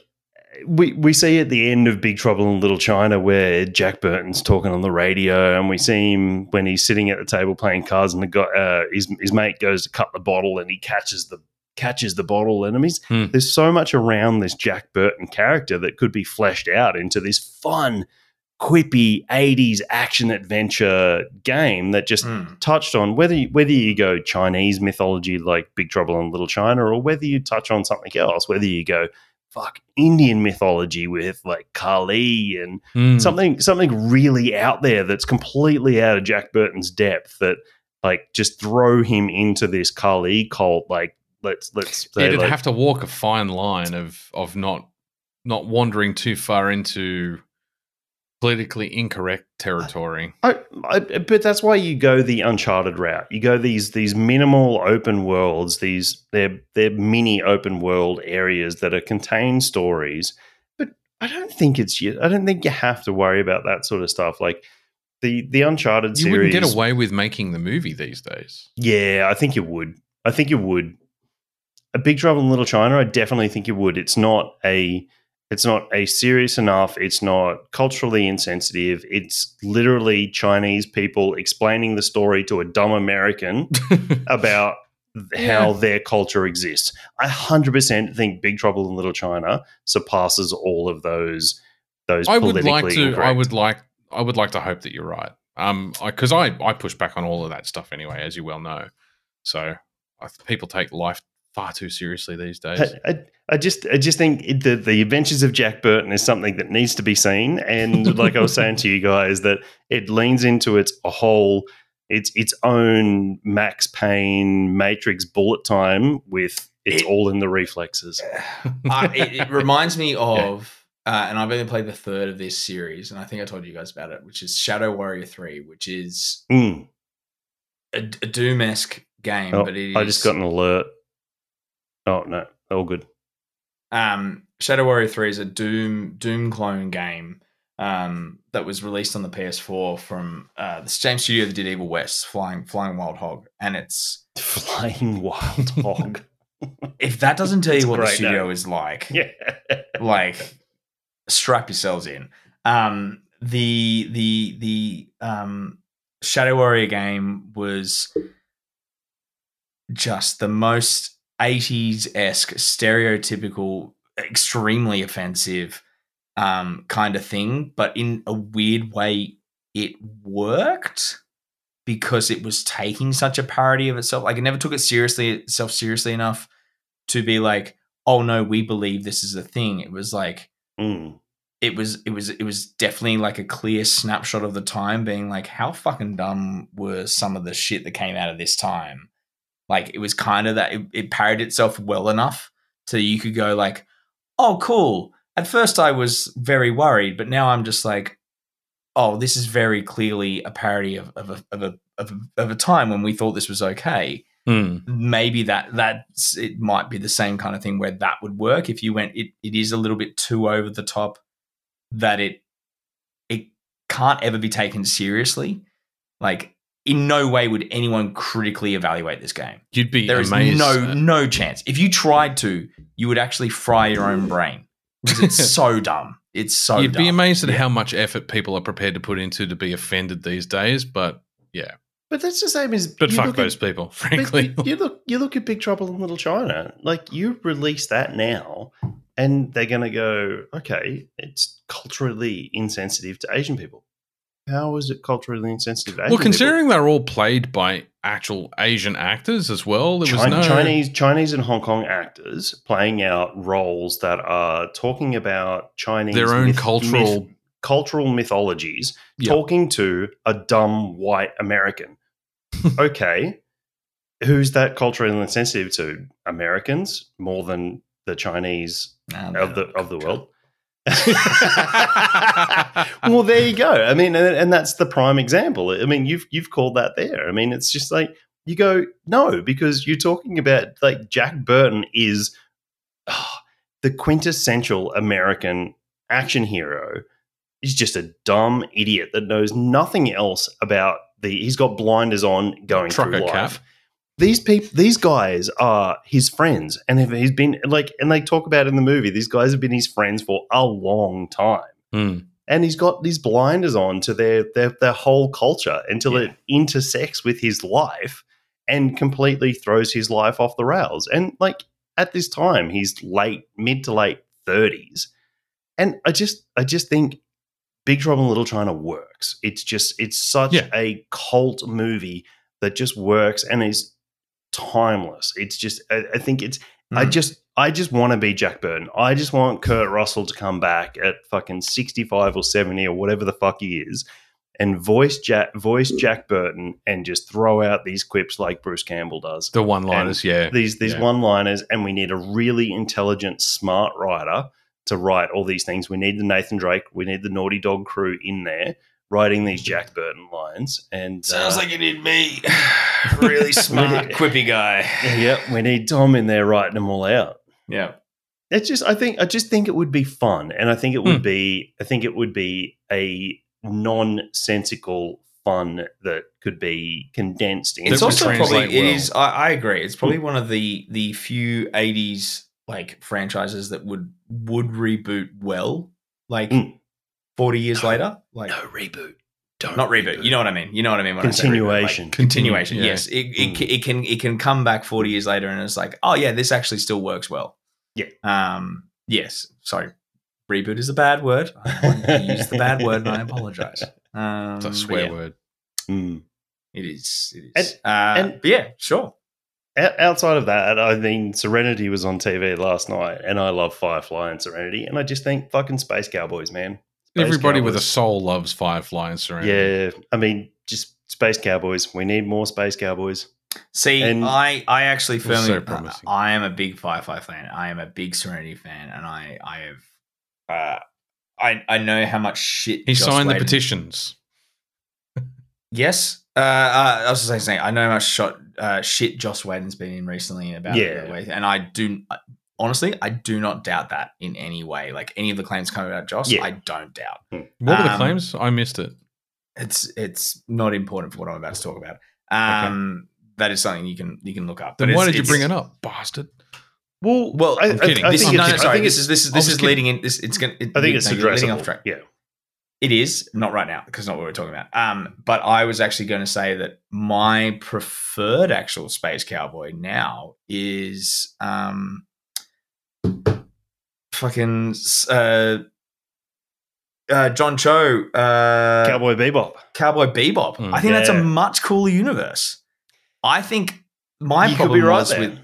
we we see at the end of Big Trouble in Little China where Jack Burton's talking on the radio, and we see him when he's sitting at the table playing cards, and the guy, uh, his his mate goes to cut the bottle, and he catches the catches the bottle, and I mean, Hmm. there's so much around this Jack Burton character that could be fleshed out into this fun, quippy '80s action adventure game that just Hmm. touched on whether you, whether you go Chinese mythology like Big Trouble in Little China or whether you touch on something else, whether you go fuck Indian mythology with like Kali and Mm. something something really out there that's completely out of Jack Burton's depth that like just throw him into this Kali cult like let's let's say It'd like, have to walk a fine line of of not not wandering too far into politically incorrect territory. I, I, but that's why you go the Uncharted route. You go these these minimal open worlds. These they're they're mini open world areas that are contained stories. But I don't think it's you. I don't think you have to worry about that sort of stuff. Like the the Uncharted You series. You wouldn't get away with making the movie these days. Yeah, I think you would. I think you would. A Big Trouble in Little China, I definitely think you would. It's not a it's not a serious enough, it's not culturally insensitive. It's literally Chinese people explaining the story to a dumb American *laughs* about Yeah. how their culture exists. I 100% think Big Trouble in Little China surpasses all of those those I would like to. I would like. I would like to hope that you're right. Um, because I, I push back on all of that stuff anyway, as you well know. So I, people take life far too seriously these days. I, I, I just I just think it- the the Adventures of Jack Burton is something that needs to be seen, and *laughs* like I was saying to you guys, that it leans into its a whole its its own Max Payne Matrix bullet time with it's It- all in the reflexes. *sighs* uh, it, it reminds me *laughs* of, uh, and I've only played the third of this series, and I think I told you guys about it, which is Shadow Warrior Three, which is Mm. a, a Doom esque game, Oh, but. I just got an alert. Oh no, all good. um, Shadow Warrior Three is a Doom Doom clone game, um, that was released on the PS4 from uh, the same studio that did Evil West, Flying Flying Wild Hog, and it's *laughs* Flying wild hog. *laughs* *laughs* if that doesn't tell you what the studio name. is like, yeah. like strap yourselves in. Um, the the the um, Shadow Warrior game was just the most 80s esque, stereotypical, extremely offensive um, kind of thing, but in a weird way, it worked because it was taking such a parody of itself. Like it never took it seriously itself seriously enough to be like, oh no, we believe this is a thing. It was like Mm. it was it was it was definitely like a clear snapshot of the time being like how fucking dumb were some of the shit that came out of this time like it was kind of that it, it parodied itself well enough so you could go like oh cool. At first i was very worried but now i'm just like oh this is very clearly a parody of, of, a, of, a, of, a, of a time when we thought this was okay. Hmm. maybe that that's it might be the same kind of thing where that would work. If you went it, it is a little bit too over the top that it it can't ever be taken seriously. Like in no way would anyone critically evaluate this game You'd be there is amazed. no no chance if you tried to you would actually fry your own brain because it's *laughs* so dumb it's so You'd dumb. be amazed at how much effort people are prepared to put into to be offended these days. But yeah, But that's the same as. but fuck those at, people. *laughs* Frankly, you, you look. You look at Big Trouble in Little China. Like you release that now, and they're going to go. Okay, it's culturally insensitive to Asian people. How is it culturally insensitive? Asian well, people? considering they're all played by actual Asian actors as well, there was no Chinese Chinese and Hong Kong actors playing out roles that are talking about Chinese their own cultural. myth- cultural mythologies, Yeah. talking to a dumb white American. *laughs* okay, who's that culturally insensitive to? Americans more than the Chinese Nah, of the of the God. world. *laughs* well, there you go. I mean, and, and that's the prime example. I mean, you've you've called that there. I mean, it's just like you go no because you're talking about like Jack Burton is ah, the quintessential American action hero. He's just a dumb idiot that knows nothing else about the. He's got blinders on going Trucker through life. These people these guys are his friends and he's been like and they talk about in the movie these guys have been his friends for a long time Hmm. and he's got these blinders on to their their, their whole culture until Yeah. it intersects with his life and completely throws his life off the rails and like at this time he's late mid to late 30s and i just i just think big trouble in little china works it's just it's such Yeah. a cult movie that just works and is timeless it's just i, I think it's I Mm. just I just want to be Jack Burton. I just want Kurt Russell to come back at fucking 65 or 70 or whatever the fuck he is and voice Jack voice Jack Burton and just throw out these quips like Bruce Campbell does. The one liners, yeah. These these Yeah. one-liners and we need a really intelligent smart writer to write all these things. We need the Nathan Drake, we need the Naughty Dog crew in there writing these Jack Burton lines and Sounds uh, like you need me. *sighs* really smart, *laughs* quippy guy. Yep, we need Tom in there writing them all out. Yeah. it's just I think I just think it would be fun, and I think it would Hmm. be I think it would be a nonsensical fun that could be condensed into It's also probably it is. I, I agree. It's probably one of the the few '80s like franchises that would would reboot well, like Mm. Forty years No. later. Like no reboot, don't not reboot. You know what I mean. You know what I mean. When I reboot, like, Continuation. continuation. Yeah. Yes, it, it, Mm. it can it can come back forty years later, and it's like, oh yeah, this actually still works well. Yeah. Um. Yes. Sorry. Reboot is a bad word. I used the bad word, and I *laughs* apologize. Um, It's a swear yeah, word. Mm. It is. It And- uh, and- but yeah, sure. Outside of that, I mean, Serenity was on TV last night, and I love Firefly and Serenity, and I just think fucking Space Cowboys, man. Space Everybody with a soul loves Firefly and Serenity. yeah. I mean, just Space Cowboys. We need more Space Cowboys. See, And- I, I actually firmly, so promising. I am a big Firefly fan. I am a big Serenity fan, and I, I have, uh, I, I know how much shit He Joss signed the petitions. Yes, uh, uh, I was just saying, I know how much shot, uh, shit Joss Whedon's been in recently about Yeah. the way, and I do. Honestly, I do not doubt that in any way. Like any of the claims coming about Joss, Yeah. I don't doubt. What were the Um, claims? I missed it. It's it's not important for what I'm about to talk about. Um, that is something you can you can look up. Then But why did you bring it up, bastard? Well, Well, I, I'm kidding. I, I This, think no, it's, no, sorry. I think This is this is this is kidding. leading in. This it's going. I think it's no, you're off track. Yeah. It is not right now because not what we're talking about. Um, but I was actually going to say that my preferred actual space cowboy now is um, fucking uh, uh, John Cho, uh, Cowboy Bebop. Cowboy Bebop. Mm, I think that's a much cooler universe. I think my You could problem be right was there. with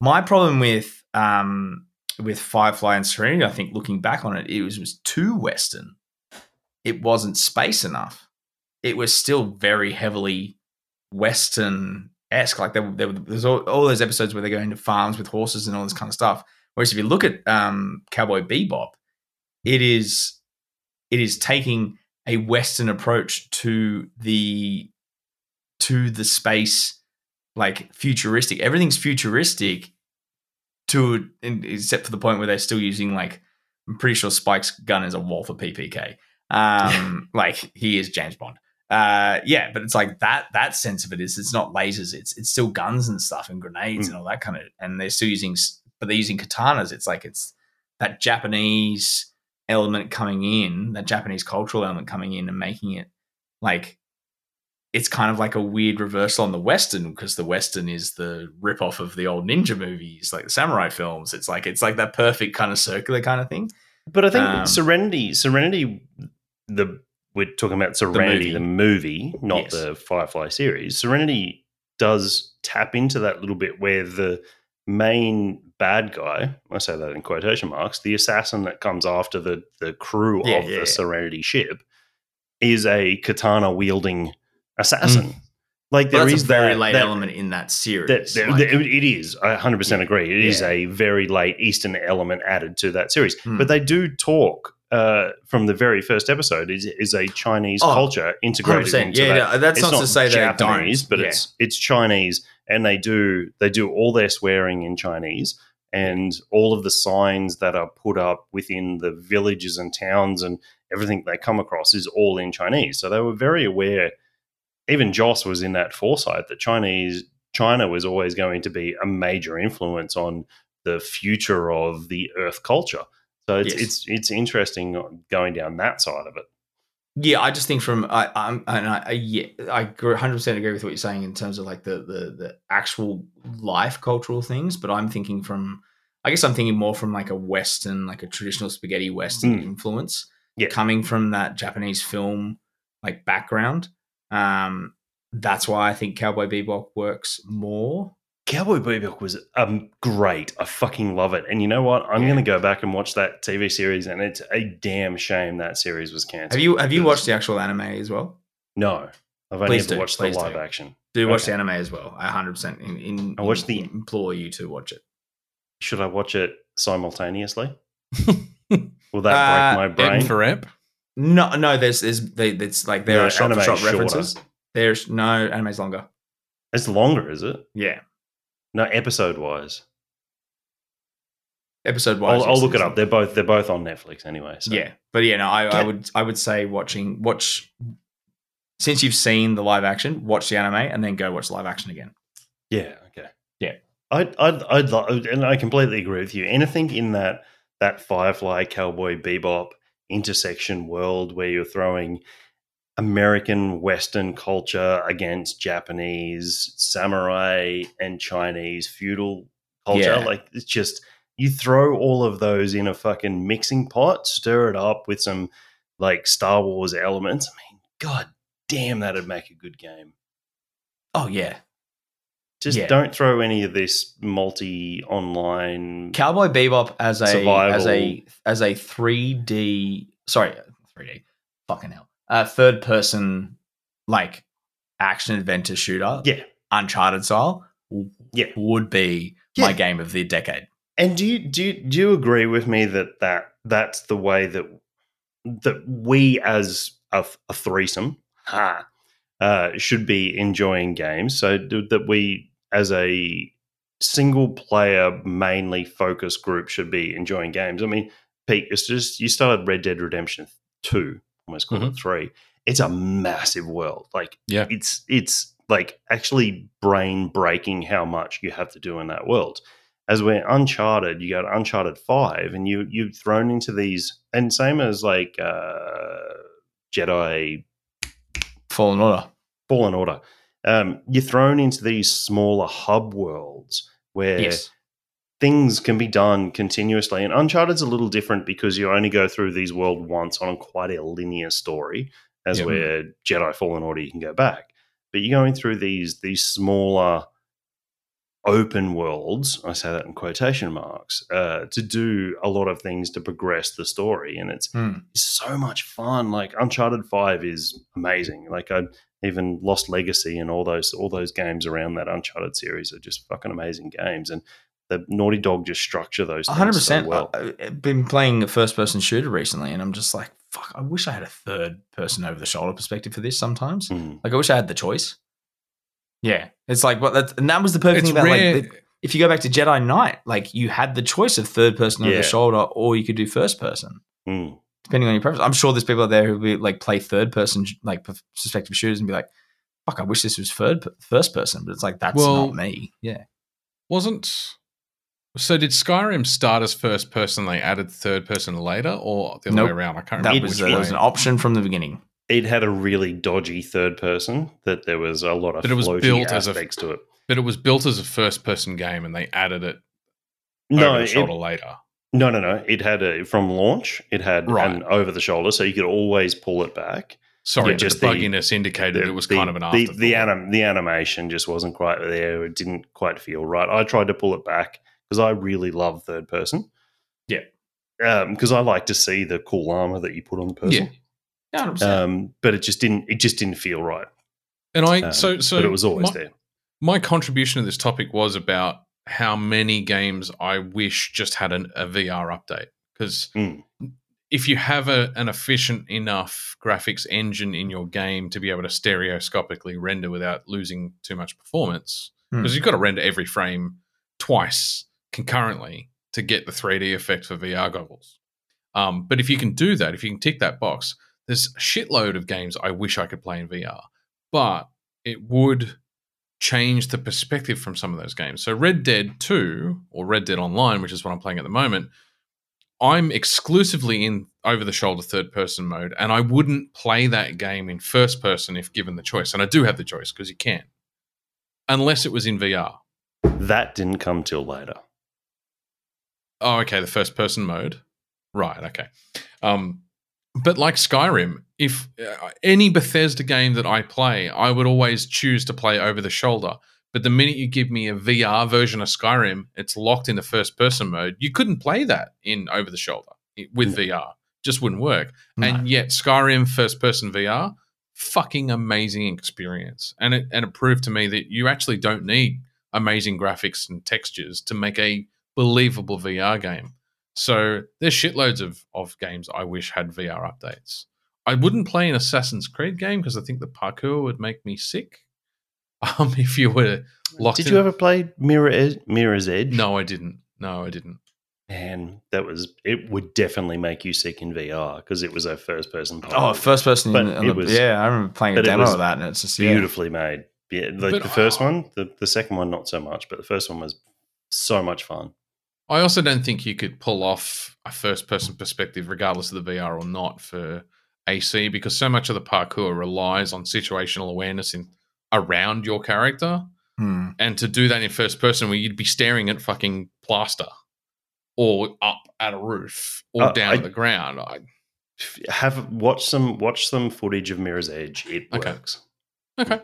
my problem with um with Firefly and Serenity. I think looking back on it, it was was too western. It wasn't space enough. It was still very heavily western esque. Like there, there, there's all, all those episodes where they go into farms with horses and all this kind of stuff. Whereas if you look at um, Cowboy Bebop, it is it is taking a western approach to the to the space like futuristic. Everything's futuristic to except for the point where they're still using like i'm pretty sure spike's gun is a walther ppk um like he is james bond. Uh yeah but it's like that that sense of it is it's not lasers it's it's still guns and stuff and grenades Mm. and all that kind of and they're still using but they're using katanas it's like it's that japanese element coming in, that Japanese cultural element coming in and making it like it's kind of like a weird reversal on the Western because the Western is the rip-off of the old ninja movies, like the samurai films. It's like it's like that perfect kind of circular kind of thing. But I think Um, Serenity, Serenity, the we're talking about Serenity, the movie, not Yes. the Firefly series. Serenity does tap into that little bit where the main bad guy, I say that in quotation marks, the assassin that comes after the the crew Yeah, of yeah, the yeah. Serenity ship, is a katana wielding assassin. Like But there is a very that, late that- element in that series. that, like- it is. I 100% agree. It is Yeah. a very late Eastern element added to that series. Hmm. But they do talk uh, from the very first episode is, is a Chinese Oh, culture integrated 100%. into Yeah, that. no, that's It's not, to say that Japanese, don't. but yeah. it's it's Chinese, and they do they do all their swearing in Chinese, and all of the signs that are put up within the villages and towns and everything they come across is all in Chinese. So they were very aware. Even Joss was in that foresight that Chinese China was always going to be a major influence on the future of the Earth culture. So it's Yes. it's it's interesting going down that side of it. Yeah, I just think from I I'm and I, I yeah I hundred percent agree with what you're saying in terms of like the the the actual life cultural things, but I'm thinking from I guess I'm thinking more from like a Western, like a traditional spaghetti Western Mm. influence, Yeah. coming from that Japanese film like background. Um, that's why I think Cowboy Bebop works more. Cowboy Bebop was um great. I fucking love it. And you know what? I'm Yeah. going to go back and watch that TV series, and it's a damn shame that series was cancelled. Have you have you watched the actual anime as well? No, I've only Please ever do, watched please the do. live action. Do watch Okay. the anime as well. I 100 percent in, in, I watched the- implore you to watch it. Should I watch it simultaneously? *laughs* Will Uh, that break my brain? for ep. No, no. There's, there's, they, it's like there No, are shot for shot shorter. references. There's no anime's longer. It's longer, is it? Yeah, No, episode wise. episode wise. I'll, I'll look it up. They're both they're both on Netflix anyway. So. Yeah, but yeah, no. I, I would, I would say watching, watch. Since you've seen the live action, watch the anime and then go watch live action again. Yeah. Okay. Yeah. I'd, I'd, I'd, lo- and I completely agree with you. Anything in that that Firefly Cowboy Bebop intersection world where you're throwing American Western culture against Japanese samurai and Chinese feudal culture, Yeah. like it's just you throw all of those in a fucking mixing pot, stir it up with some like Star Wars elements. I mean, god damn, that'd make a good game. Oh yeah, Just Yeah. don't throw any of this multi online. Cowboy Bebop as a Survival. as a as a three D sorry three D fucking hell uh, third person like action adventure shooter Yeah. Uncharted style Yeah. would be my game of the decade. And do you do you, do you agree with me that that that's the way that that we as a, a threesome ha, uh, should be enjoying games? So that we as a single player mainly focused group should be enjoying games. I mean, Pete, it's just you started Red Dead Redemption two, almost called it three. It's a massive world. Like Yeah. it's it's like actually brain breaking how much you have to do in that world. As we're Uncharted, you go to Uncharted five, and you you're thrown into these, and same as like uh, Jedi Fallen Order. Fallen Order. Um, you're thrown into these smaller hub worlds where Yes. Things can be done continuously. And Uncharted's a little different because you only go through these world once on quite a linear story, as Yeah. where Jedi Fallen Order you can go back. But you're going through these these smaller open worlds. I say that in quotation marks uh, to do a lot of things to progress the story, and it's Hmm. is so much fun. Like Uncharted Five is amazing. Like I even Lost Legacy and all those all those games around that Uncharted series are just fucking amazing games. And the Naughty Dog just structure those things hundred so percent. well. I've been playing a first person shooter recently, and I'm just like, fuck. I wish I had a third person over the shoulder perspective for this. Sometimes, Mm. like, I wish I had the choice. Yeah, it's like, but that's, and that was the perfect It's thing about rare. like, the- if you go back to Jedi Knight, like you had the choice of third person over Yeah. the shoulder, or you could do first person, Mm. depending on your preference. I'm sure there's people out there who be like play third person like perspective shooters and be like, fuck, I wish this was third first person, but it's like that's Well, not me. Yeah, Wasn't so? Did Skyrim start as first person? They added third person later, or the other Nope. way around? I can't that remember was, which that way. was an option from the beginning. It had a really dodgy third person that there was a lot of But it was floaty built as a- to it. but it was built as a first person game, and they added it No, over the it- later. no, no, no. It had a from launch. It had Right. an over the shoulder, so you could always pull it back. Sorry, Yeah, but just the the- bugginess indicated the- it was the- kind of an the, afterthought. the, anim, the animation just wasn't quite there. It didn't quite feel right. I tried to pull it back because I really love third person. Yeah. because I like to see the cool armor that you put on the person. Yeah, 100%. Um, but it just didn't. It just didn't feel right. and I Um, so so but it was always my, there. my contribution to this topic was about how many games I wish just had an, a VR update because Mm. if you have a, an efficient enough graphics engine in your game to be able to stereoscopically render without losing too much performance, Hmm. because you've got to render every frame twice concurrently to get the 3D effect for VR goggles. Um, but if you can do that, if you can tick that box, there's a shitload of games I wish I could play in VR, but it would change the perspective from some of those games. So Red Dead 2 or Red Dead Online, which is what I'm playing at the moment, I'm exclusively in over the shoulder third person mode, and I wouldn't play that game in first person if given the choice. And I do have the choice because you can, unless it was in VR. That didn't come till later. Oh, okay, the first person mode. Right, okay. Um, but like Skyrim, if uh, any Bethesda game that I play, I would always choose to play over the shoulder. But the minute you give me a VR version of Skyrim, it's locked in the first person mode. You couldn't play that in over the shoulder with VR. Just wouldn't work. No. And yet Skyrim first person VR, fucking amazing experience. And it and it proved to me that you actually don't need amazing graphics and textures to make a believable VR game. So there's shitloads of, of games I wish had VR updates. I wouldn't play an Assassin's Creed game because I think the parkour would make me sick. *laughs* Um, if you were locked Did in- you ever play Mirror Ed- Mirror's Edge? No, I didn't. No, I didn't. And that was it. Would definitely make you sick in VR because it was a first person. oh, first person. But in, it the- was- yeah, I remember playing a demo of that, and it's just yeah. beautifully made. Yeah, like But the first I- one, the, the second one not so much, but the first one was so much fun. I also don't think you could pull off a first person perspective, regardless of the VR or not, for AC, because so much of the parkour relies on situational awareness in around your character. Hmm. And to do that in first person, where you'd be staring at fucking plaster or up at a roof or Uh, down I- at the ground. I, Have watch some watch some footage of Mirror's Edge. It Okay. works. okay.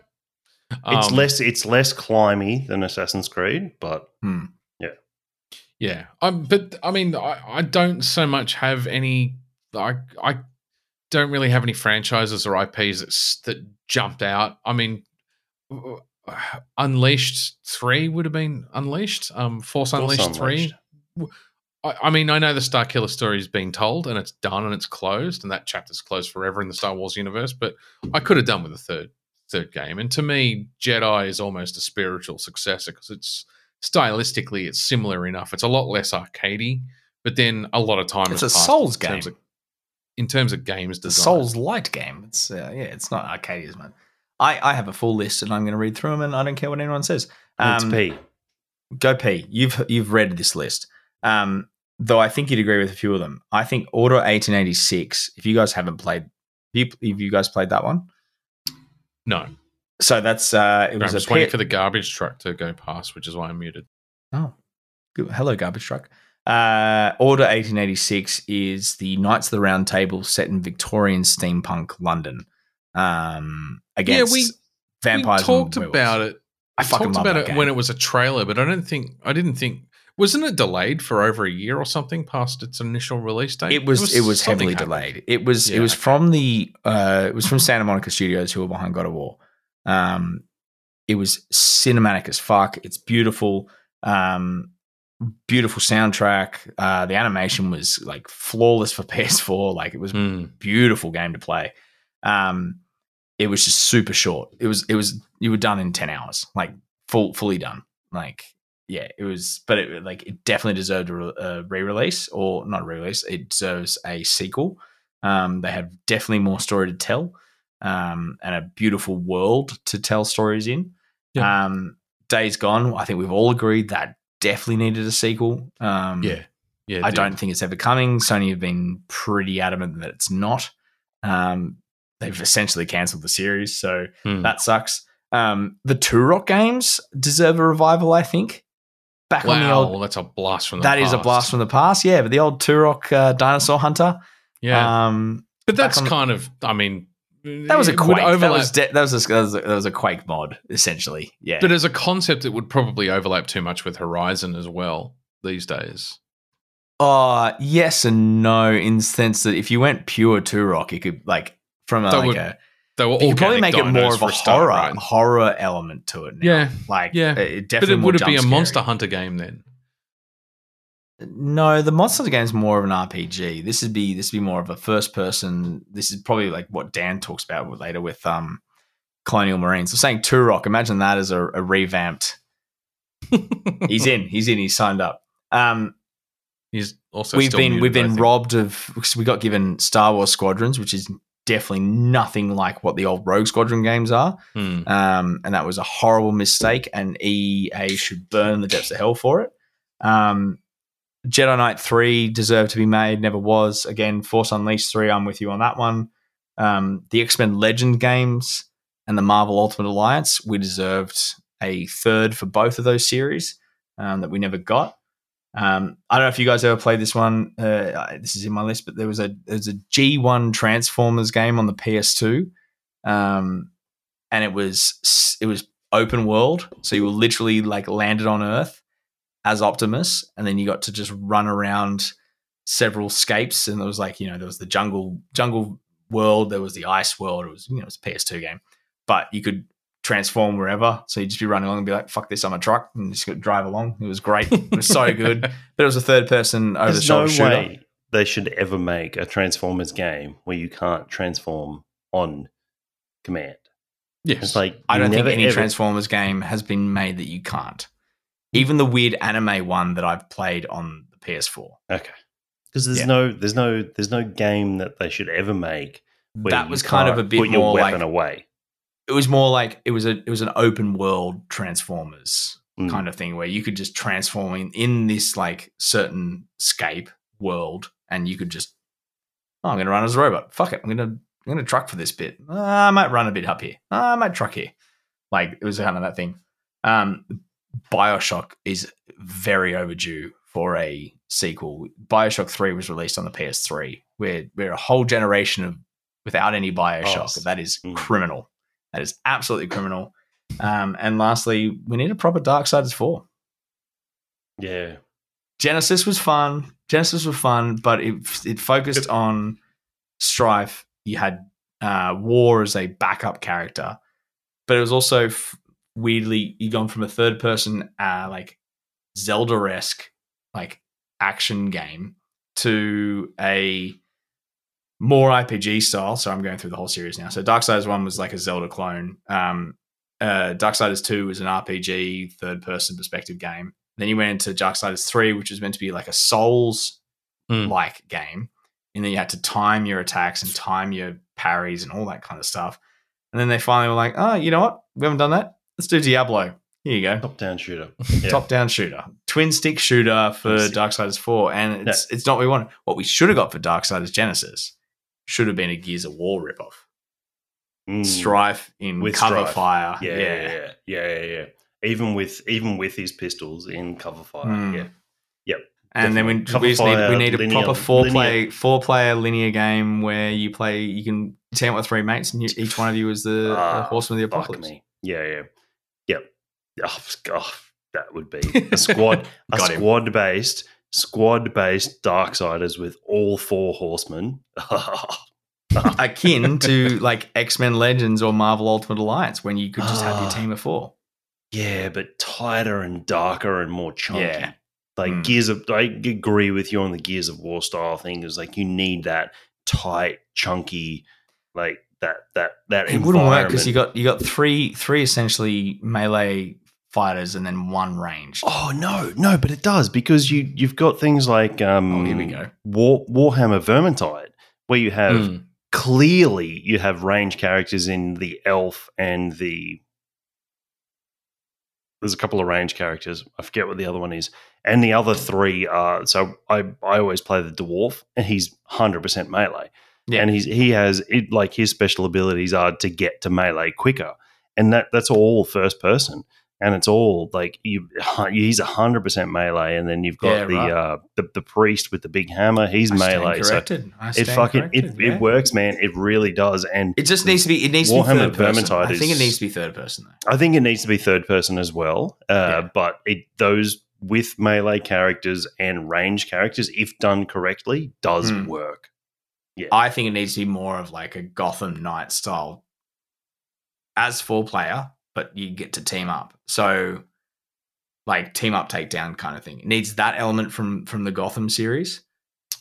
It's Um, less it's less climby than Assassin's Creed, but Hmm. Yeah, um, but I mean, I, I don't so much have any. I I don't really have any franchises or IPs that that jumped out. I mean, *sighs* Unleashed three would have been Unleashed. Um, Force, Force Unleashed, Unleashed. three. I, I mean, I know the Starkiller story is being told and it's done and it's closed and that chapter's closed forever in the Star Wars universe. But I could have done with a third third game. And to me, Jedi is almost a spiritual successor because it's stylistically it's similar enough. It's a lot less arcadey, but then a lot of time It's has a Souls in terms game. of in terms of games the design. Souls light game. It's uh, yeah, it's not arcade as much. I, I have a full list and I'm going to read through them and I don't care what anyone says. It's Um, P. Go P. You've you've read this list. Um, though I think you'd agree with a few of them. I think Order 1886. If you guys haven't played, if you, have you guys played that one? No, So that's uh, it I'm was a just waiting for the garbage truck to go past, which is why I'm muted. Oh, good. hello, garbage truck. Uh, Order 1886 is the Knights of the Round Table set in Victorian steampunk London. Um, against we- vampires. we talked about it. I fucking talked about it game. when it was a trailer, but I don't think I didn't think wasn't it delayed for over a year or something past its initial release date? It was it was, something heavily happened. delayed. It was it was okay. from the uh it was from Santa Monica Studios who were behind God of War. Um it was cinematic as fuck. It's beautiful. Um beautiful soundtrack. Uh the animation was like flawless for *laughs* PS4. Like it was Mm. beautiful game to play. Um, it was just super short. It was it was you were done in ten hours, like full fully done. Like yeah, it was, but it like it definitely deserved a, re- a re-release or not a re-release. It deserves a sequel. Um, they have definitely more story to tell, um, and a beautiful world to tell stories in. Yeah. Um, Days Gone, I think we've all agreed that definitely needed a sequel. Um, Yeah, yeah. I did. don't think it's ever coming. Sony have been pretty adamant that it's not. Um, they've essentially cancelled the series, so Hmm. that sucks. Um, the Turok games deserve a revival, I think. Back on the old, that's a blast from the that is a past. blast from the past, yeah. But the old Turok uh, Dinosaur Hunter, yeah. um, but that's on- kind of, I mean, that was a Quake. That was, de- that was a, that was a that was a Quake mod, essentially. Yeah, but as a concept, it would probably overlap too much with Horizon as well these days. Uh yes and no, in the sense that if you went pure Turok, you could like from a, That like a They were you probably make it more of a horror right? horror element to it. Now. Yeah, like yeah. it but it would be a Monster. Hunter game then? No, the Monster Hunter game is more of an RPG. This would be this would be more of a first person. This is probably like what Dan talks about later with um Colonial Marines. So saying Turok, imagine that as a, a revamped. *laughs* He's in. He's in. He's signed up. Um, He's also we've been muted, we've been robbed of we got given Star Wars Squadrons, which is definitely nothing like what the old Rogue Squadron games are. Hmm. Um, and that was a horrible mistake, and EA should burn the depths of hell for it. Um, Jedi Knight 3 deserved to be made, never was. Again, Force Unleashed 3, I'm with you on that one. Um, the X Men Legend games and the Marvel Ultimate Alliance, we deserved a third for both of those series um, that we never got. Um, I don't know if you guys ever played this one. Uh, this is in my list, but there was a there's a G1 Transformers game on the PS2, um, and it was it was open world, so you were literally like landed on Earth as Optimus, and then you got to just run around several scapes, and there was like you know there was the jungle jungle world, there was the ice world. It was you know it was a PS2 game, but you could transform wherever. So you'd just be running along and be like, "Fuck this, I'm a truck," and just drive along. It was great. It was so *laughs* good. But it was a third person over the There's no shoulder shooter. way they should ever make a Transformers game where you can't transform on command. Yes. It's like I don't think any ever- Transformers game has been made that you can't. Even the weird anime one that I've played on the PS4. Okay, because there's Yeah. no there's no there's no game that they should ever make. Where That you was kind of a bit put your more weapon like away. it was more like it was a it was an open world Transformers Mm. kind of thing where you could just transform in, in this like certain scape world and you could just oh I'm gonna run as a robot. Fuck it. I'm gonna I'm gonna truck for this bit. Ah, I might run a bit up here. Ah, I might truck here. Like it was kind of that thing. Um Bioshock is very overdue for a sequel. Bioshock 3 was released on the PS3. We're we're a whole generation of without any Bioshock. Oh, that is mm. criminal. That is absolutely criminal. Um, and lastly, we need a proper Darksiders 4. Yeah, Genesis was fun. Genesis was fun, but it it focused on strife. You had uh, War as a backup character, but it was also f- weirdly you gone from a third person uh, like Zelda esque like action game to a more RPG style. So I'm going through the whole series now. So Darksiders one was like a Zelda clone. Um, uh, Darksiders 2 was an RPG third person perspective game. Then you went into Darksiders 3, which was meant to be like a Souls Mm. like game. And then you had to time your attacks and time your parries and all that kind of stuff. And then they finally were like, oh, you know what? We haven't done that. Let's do Diablo. Here you go. Top down shooter. Yeah. *laughs* Top down shooter. Twin stick shooter for. Darksiders 4. And it's it's not what we want. What we should have got for Darksiders Genesis should have been a Gears of War ripoff. Mm. Strife in With cover Strife. fire. Yeah, yeah, yeah, yeah, yeah, yeah. Even with even with his pistols in cover fire. Hmm. Yeah. And then we, we just need, we need a fire, proper four linear. play four player linear game where you play you can team up with three mates and you, each one of you is the, the Ah, horseman of the apocalypse. Yeah, yeah. Yep. Oh, God, that would be *laughs* a squad a squad based squad based Darksiders with all four horsemen. *laughs* Akin to like X Men Legends or Marvel Ultimate Alliance when you could just have your Ah. team of four. yeah, but tighter and darker and more chunky. Yeah. Like Mm. Gears of, I agree with you on the Gears of War style thing. Is like you need that tight, chunky, like that that that. It wouldn't work because you got you got three three essentially melee fighters and then one range. Oh no, no, but it does because you you've got things like um Oh, here we go. War, Warhammer Vermintide, where you have Mm. clearly you have range characters in the elf and the there's a couple of range characters. I forget what the other one is. And the other three are so I I always play the dwarf and he's 100% melee. Yeah. And he's he has it like his special abilities are to get to melee quicker. And that that's all first person. And it's all like you *laughs* he's 100% melee and then you've got Yeah, the right. uh the, the priest with the big hammer, he's I melee. So corrected. It fucking it, yeah. it works, man. It really does. And It just needs to be. It needs to Warhammer be third person. I think it needs to be third person though. I think it needs to be third person as well. Uh. But it those with melee characters and range characters, if done correctly, does Hmm. work. I think it needs to be more of like a Gotham Knight style as four player, but you get to team up. So like team up takedown kind of thing. It needs that element from from the Gotham series.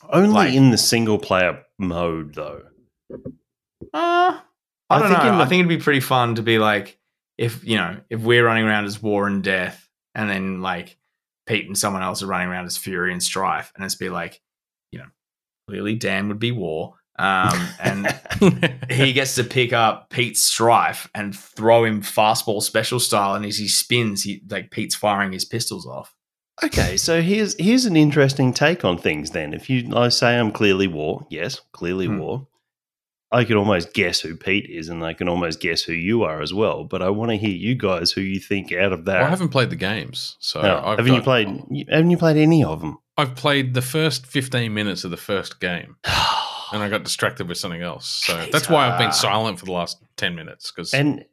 Only Like- in the single player mode, though. Uh, I I don't think know. the- I think it'd be pretty fun to be like if you know if we're running around as War and Death, and then like Pete and someone else are running around as Fury and Strife, and it's be like, you know, clearly Dan would be War, um, and he *laughs* gets to pick up Pete's Strife and throw him fastball special style, and as he spins, he like Pete's firing his pistols off. okay, so here's here's an interesting take on things. Then, if you I say I'm clearly war, yes, clearly Hmm. war. I could almost guess who Pete is, and I can almost guess who you are as well. But I want to hear you guys who you think out of that. Well, I haven't played the games, so No, I've haven't you got- played? Haven't you played any of them? I've played the first fifteen minutes of the first game, *sighs* and I got distracted with something else. So that's why I've been Ah. silent for the last ten minutes. Because and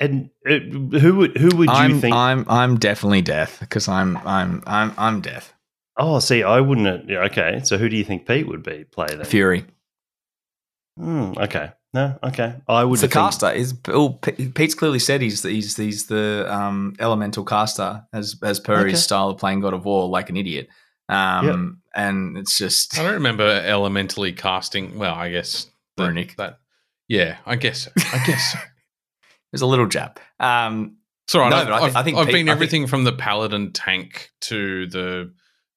and uh, who would who would you I'm think? I'm I'm definitely Death because I'm I'm I'm I'm Death. oh, see, I wouldn't. Okay, so who do you think Pete would be play then? Fury. Hmm, okay, no, okay, I would. It's the caster. Is well, Pete's clearly said he's he's he's the um, elemental caster as as per Okay. his style of playing God of War, like an idiot. Um, and it's just I don't remember elementally casting. Well, I guess that, Runic. that yeah, I guess so. I guess so. *laughs* there's a little jab. Um, It's all right. No, I've, but I thi- I've, I think I've Pete- been I think- everything from the paladin tank to the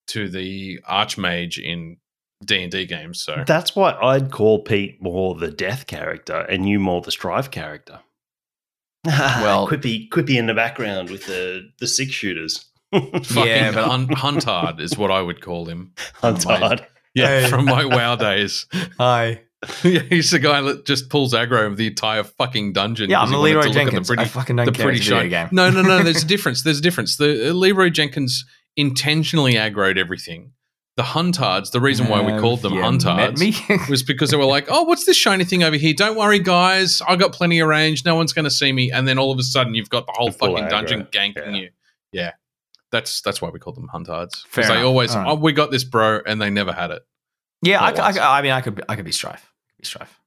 to the archmage in D and D games. So That's why I'd call Pete more the death character, and you more the strife character. *laughs* Well- quippy, quippy in the background with the the six shooters. *laughs* Yeah, but- hun- Huntard is what I would call him. Hunt's my- hard. Yeah, Hey. from my WoW days. *laughs* hi. yeah, he's the guy that just pulls aggro of the entire fucking dungeon. Yeah, I'm he a wanted Leroy to Jenkins. The pretty, I fucking don't the care. pretty video shiny- game. No, no, no. There's a difference. There's a difference. The uh, Leroy Jenkins intentionally aggroed everything. The Huntards, the reason why we called them met Huntards *laughs* was because they were like, "Oh, what's this shiny thing over here? Don't worry, guys. I got plenty of range. No one's going to see me." And then all of a sudden, you've got the whole The fucking dungeon ganking Yeah. you. Yeah, that's that's why we called them Huntards because they always, All right. oh, we got this, bro, and they never had it. Yeah, I, I. I mean, I could, I could be strife, be strife.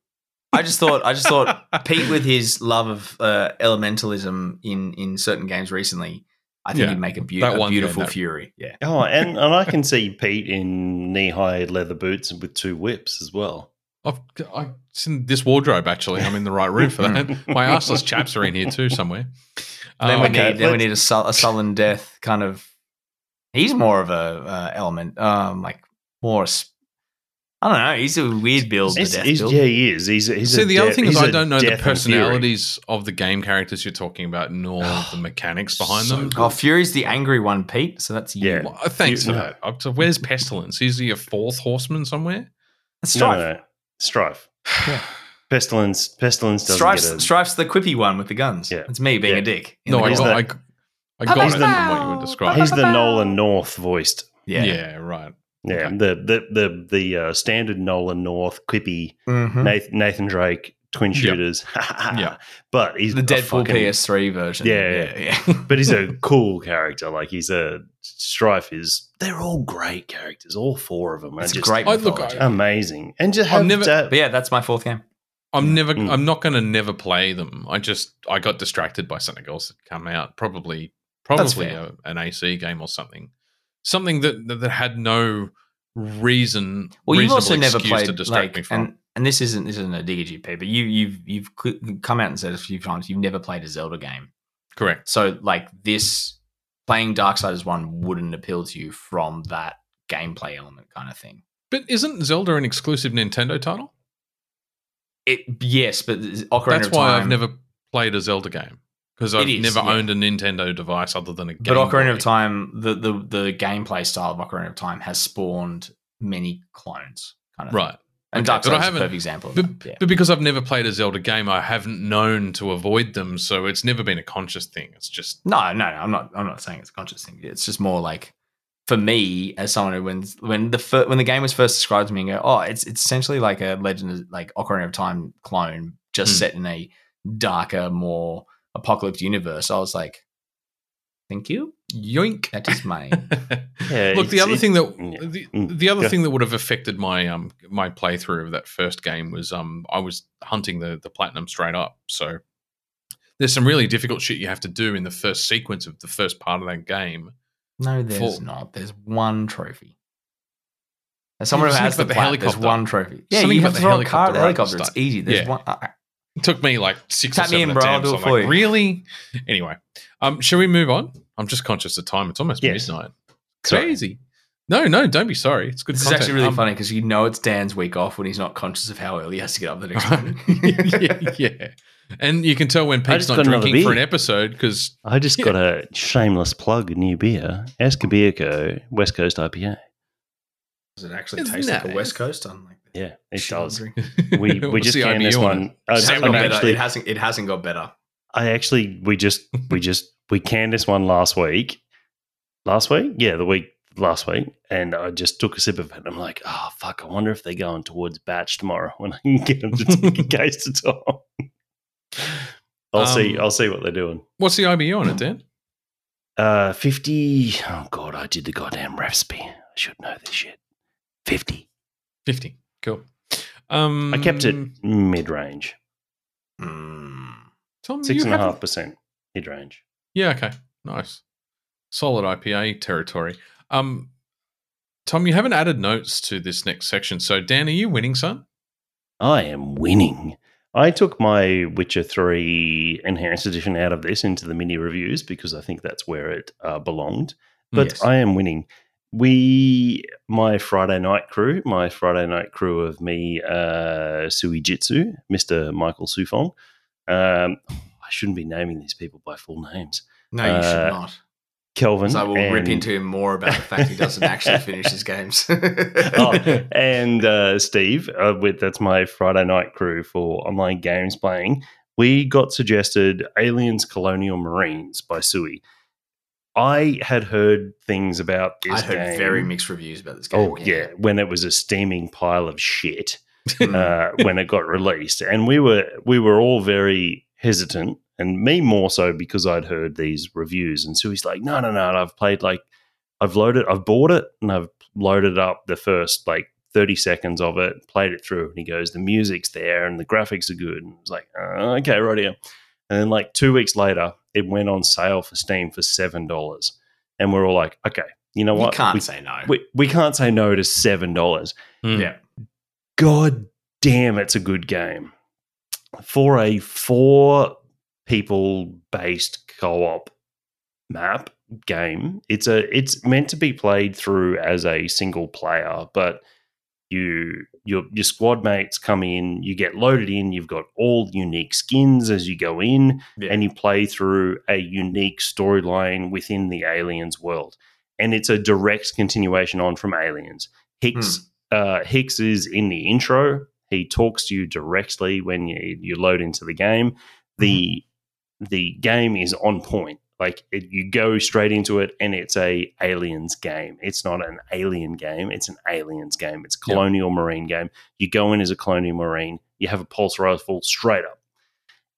I just thought, I just thought *laughs* Pete with his love of uh, elementalism in in certain games recently, I think Yeah, he'd make a, beau- that a one game, beautiful that- fury. Yeah, Oh, and, and I can see Pete in knee high leather boots with two whips as well. I've, I, it's in this wardrobe, actually. I'm in the right room for that. *laughs* My arseless chaps are in here too, somewhere. then we Um, okay, need then we need a, sul- a sullen death kind of. He's more of a uh, element, um, like more. s- I don't know. He's a weird build. He's, death he's, build. yeah, he is. He's, he's See, a the other de- thing is, I don't know the death fury. personalities of the game characters you're talking about, nor *sighs* the mechanics behind So them. good. Oh, Fury's the angry one, Pete. So that's you. Yeah. Well, thanks for You- that. So where's Pestilence? Is he a fourth horseman somewhere? That's No, Strife. no, no. Strife. *sighs* Yeah. Pestilence. Pestilence doesn't Strife's, get a. Strife's the quippy one with the guns. Yeah. It's me being Yeah. a dick. No, I he's got, corner. I, the- I got He's it the- from what you were describing. He's the Nolan North voiced. yeah. yeah. right. Yeah, Okay. the the the the uh, standard Nolan North quippy Mhm. Nathan, Nathan Drake twin Yep. shooters. *laughs* Yeah. but he's The a Deadpool fucking- PS3 version. Yeah, yeah. yeah. *laughs* But he's a cool character. Like he's a Strife is. They're all great characters. All four of them are It's just great. I- look, mythology. amazing. And just I've never- that- but yeah, that's my fourth game. I'm never. Mm. I'm not going to never play them. I just I got distracted by something else that come out. Probably probably a, an AC game or something. Something that that, that had no reason. Well, you've also never excuse played to distract like, me from. and and this isn't this isn't a dig at you, Pete, but you you've you've come out and said a few times you've never played a Zelda game. Correct. So like this playing Darksiders one wouldn't appeal to you from that gameplay element kind of thing. But isn't Zelda an exclusive Nintendo title? It yes, but Ocarina That's why. I've never played a Zelda game because I've is, never yeah. owned a Nintendo device other than a game. But Ocarina Boy. of Time, the, the the gameplay style of Ocarina of Time has spawned many clones, kind of thing. right? And Okay, Darksiders but I is a haven't- perfect example. Of But, that. Yeah. but because I've never played a Zelda game, I haven't known to avoid them, so it's never been a conscious thing. It's just No, no, no. I'm not. I'm not saying it's a conscious thing. It's just more like for me as someone who when when the fir- when the game was first described to me and go, oh, it's it's essentially like a Legend of like Ocarina of Time clone, just Hmm. set in a darker, more apocalyptic universe. I was like, thank you. yoink. That is mine. *laughs* yeah, Look, the other thing that yeah. the, Mm, the other go. thing that would have affected my um my playthrough of that first game was um I was hunting the the platinum straight up. So there's some really difficult shit you have to do in the first sequence of the first part of that game. no, there's Full. not. There's one trophy. As someone who has the, the plat, there's one trophy. Yeah, Something you have to the throw a car at the helicopter, right. It's easy. There's Yeah. one. I- It took me like six Tap or me seven in, bro, I'll attempts. do it I'm for like, you. really? Anyway, um, shall we move on? I'm just conscious of time. It's almost Yes. midnight. Sorry. Crazy. No, no, don't be sorry. It's good. This is actually really Um, funny because you know it's Dan's week off when he's not conscious of how early he has to get up the next *laughs* morning. *laughs* yeah, yeah. And you can tell when I Pete's just not got another drinking for an beer. episode because I just Yeah. got a shameless plug, a new beer, Escabirco West Coast IPA. Does it actually It's taste like a nice. West Coast? Unlike the Yeah, it shit I'm does. drinking? *laughs* We *laughs* we just canned this one. I, It hasn't, got I'm better. actually, it hasn't. It hasn't got better. I actually we just we just we canned this one last week. Last week, yeah, the week last week, and I just took a sip of it. And I'm like, oh fuck! I wonder if they're going towards batch tomorrow when I can get them to take a *laughs* case to Tom. I'll see. Um, I'll see what they're doing. What's the IBU on it, Dan? Uh, fifty. Oh god, I did the goddamn recipe. I should know this shit. Fifty. Fifty. Cool. Um, I kept it mid range, Mm. Tom, six and a half percent mid range. Yeah. Okay. Nice. Solid IPA territory. Um, Tom, you haven't added notes to this next section. So, Dan, are you winning, son? I am winning. I took my Witcher 3 Enhanced Edition out of this into the mini reviews because I think that's where it uh, belonged. But Yes. I am winning. We, my Friday night crew, my Friday night crew of me, uh, Sui Jitsu, Mr. Michael Sufong. Um, I shouldn't be naming these people by full names. No, you Uh, should not. Kelvin. Because I will rip into him more about the fact he doesn't actually finish his games. *laughs* oh, *laughs* and uh, Steve, uh, with that's my Friday night crew for online games playing. We got suggested Aliens Colonial Marines by Sui. I had heard things about this I heard very mixed reviews about this game. Oh yeah, when it was a steaming pile of shit *laughs* uh, when it got released, and we were we were all very hesitant, and me more so because I'd heard these reviews, and so he's like, "No, no, no, I've played like I've loaded, I've bought it, and I've loaded up the first like thirty seconds of it, played it through, and he goes, the music's there, and the graphics are good, and I was like, uh, okay, right here." And then like two weeks later, it went on sale for Steam for seven dollars, and we're all like, "Okay, you know you what? can't we, say no. we, we can't say no to seven dollars." Hmm. yeah. God damn, it's a good game. For a four people based co op map game, it's a it's meant to be played through as a single player, but you your your squad mates come in, you get loaded in, you've got all unique skins as you go in, Yeah. and you play through a unique storyline within the aliens world. And it's a direct continuation on from Aliens. Hicks uh, Hicks is in the intro. He talks to you directly when you, you load into the game. The the game is on point. Like it, you go straight into it, and it's a aliens game. It's not an alien game. It's an aliens game. It's a Yep. colonial marine game. You go in as a colonial marine. You have a pulse rifle straight up.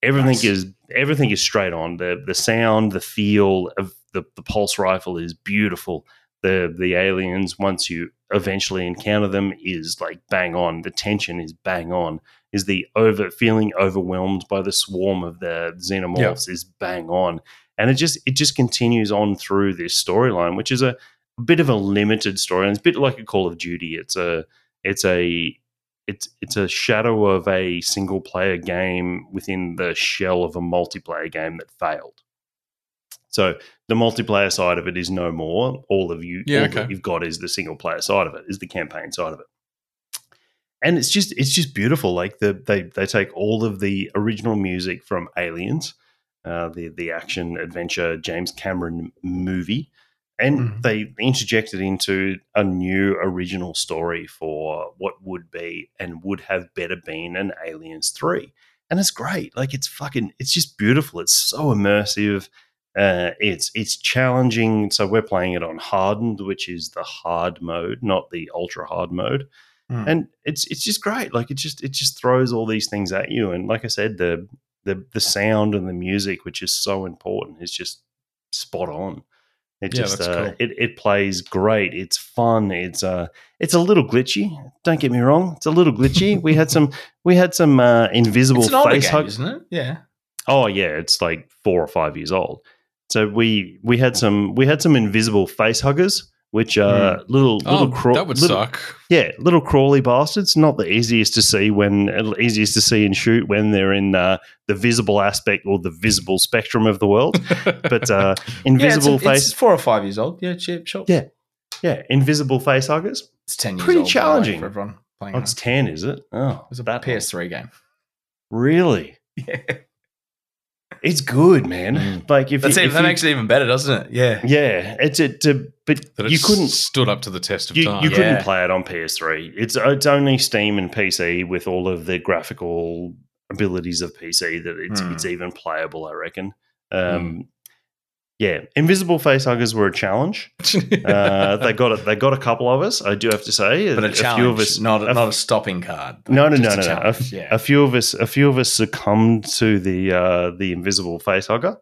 Everything Nice. is everything is straight on. The the sound, the feel of the, the pulse rifle is beautiful. The the aliens, once you eventually encounter them, is like bang on. The tension is bang on. Is the over feeling overwhelmed by the swarm of the xenomorphs is bang on. And it just it just continues on through this storyline, which is a, a bit of a limited story. And it's a bit like a Call of Duty. It's a it's a it's it's a shadow of a single player game within the shell of a multiplayer game that failed. So the multiplayer side of it is no more. All of you, Yeah, okay. that you've got is the single player side of it, is the campaign side of it. And it's just it's just beautiful. Like the they they take all of the original music from Aliens, uh, the the action adventure James Cameron movie, and Mhm. they interjected into a new original story for what would be and would have better been an Aliens three, and it's great. Like it's fucking it's just beautiful. It's so immersive. Uh, it's it's challenging. So we're playing it on hardened, which is the hard mode, not the ultra hard mode Hmm. and it's it's just great. Like it just it just throws all these things at you, and like I said, the the the sound and the music, which is so important, is just spot on. It Yeah, just uh, cool. it it plays great. It's fun. It's uh it's a little glitchy. Don't get me wrong. It's a little glitchy. *laughs* we had some we had some uh, invisible face game, hug. isn't it? Yeah. Oh yeah, it's like four or five years old. So we we had some we had some invisible face huggers, which are little little Oh, craw- that would little, suck. yeah, little crawly bastards. Not the easiest to see when easiest to see and shoot when they're in uh, the visible aspect or the visible spectrum of the world. *laughs* But uh, invisible yeah, it's, face, It's four or five years old. Yeah, chip sure. Yeah. yeah, invisible face huggers. It's ten years Pretty old. by the way, challenging. for everyone playing. Oh, it's ten, is it? Oh, it's a that PS3 game. really? *laughs* Yeah, It's good, man. Mm. Like if you, it. if That you- makes it even better, doesn't it? Yeah. yeah, it's it. To, but That you it's couldn't stood up to the test of you, time. you couldn't play it on PS3. It's it's only Steam and PC with all of the graphical abilities of PC that it's Hmm. it's even playable. I reckon. Um, Yeah, invisible face huggers were a challenge. *laughs* Uh, they got it. They got a couple of us. I do have to say, But a, challenge, few of us. not a, a- not a stopping card. no, no, Just no, a no, no. A, yeah. a few of us. A few of us succumbed to the uh, the invisible face hugger.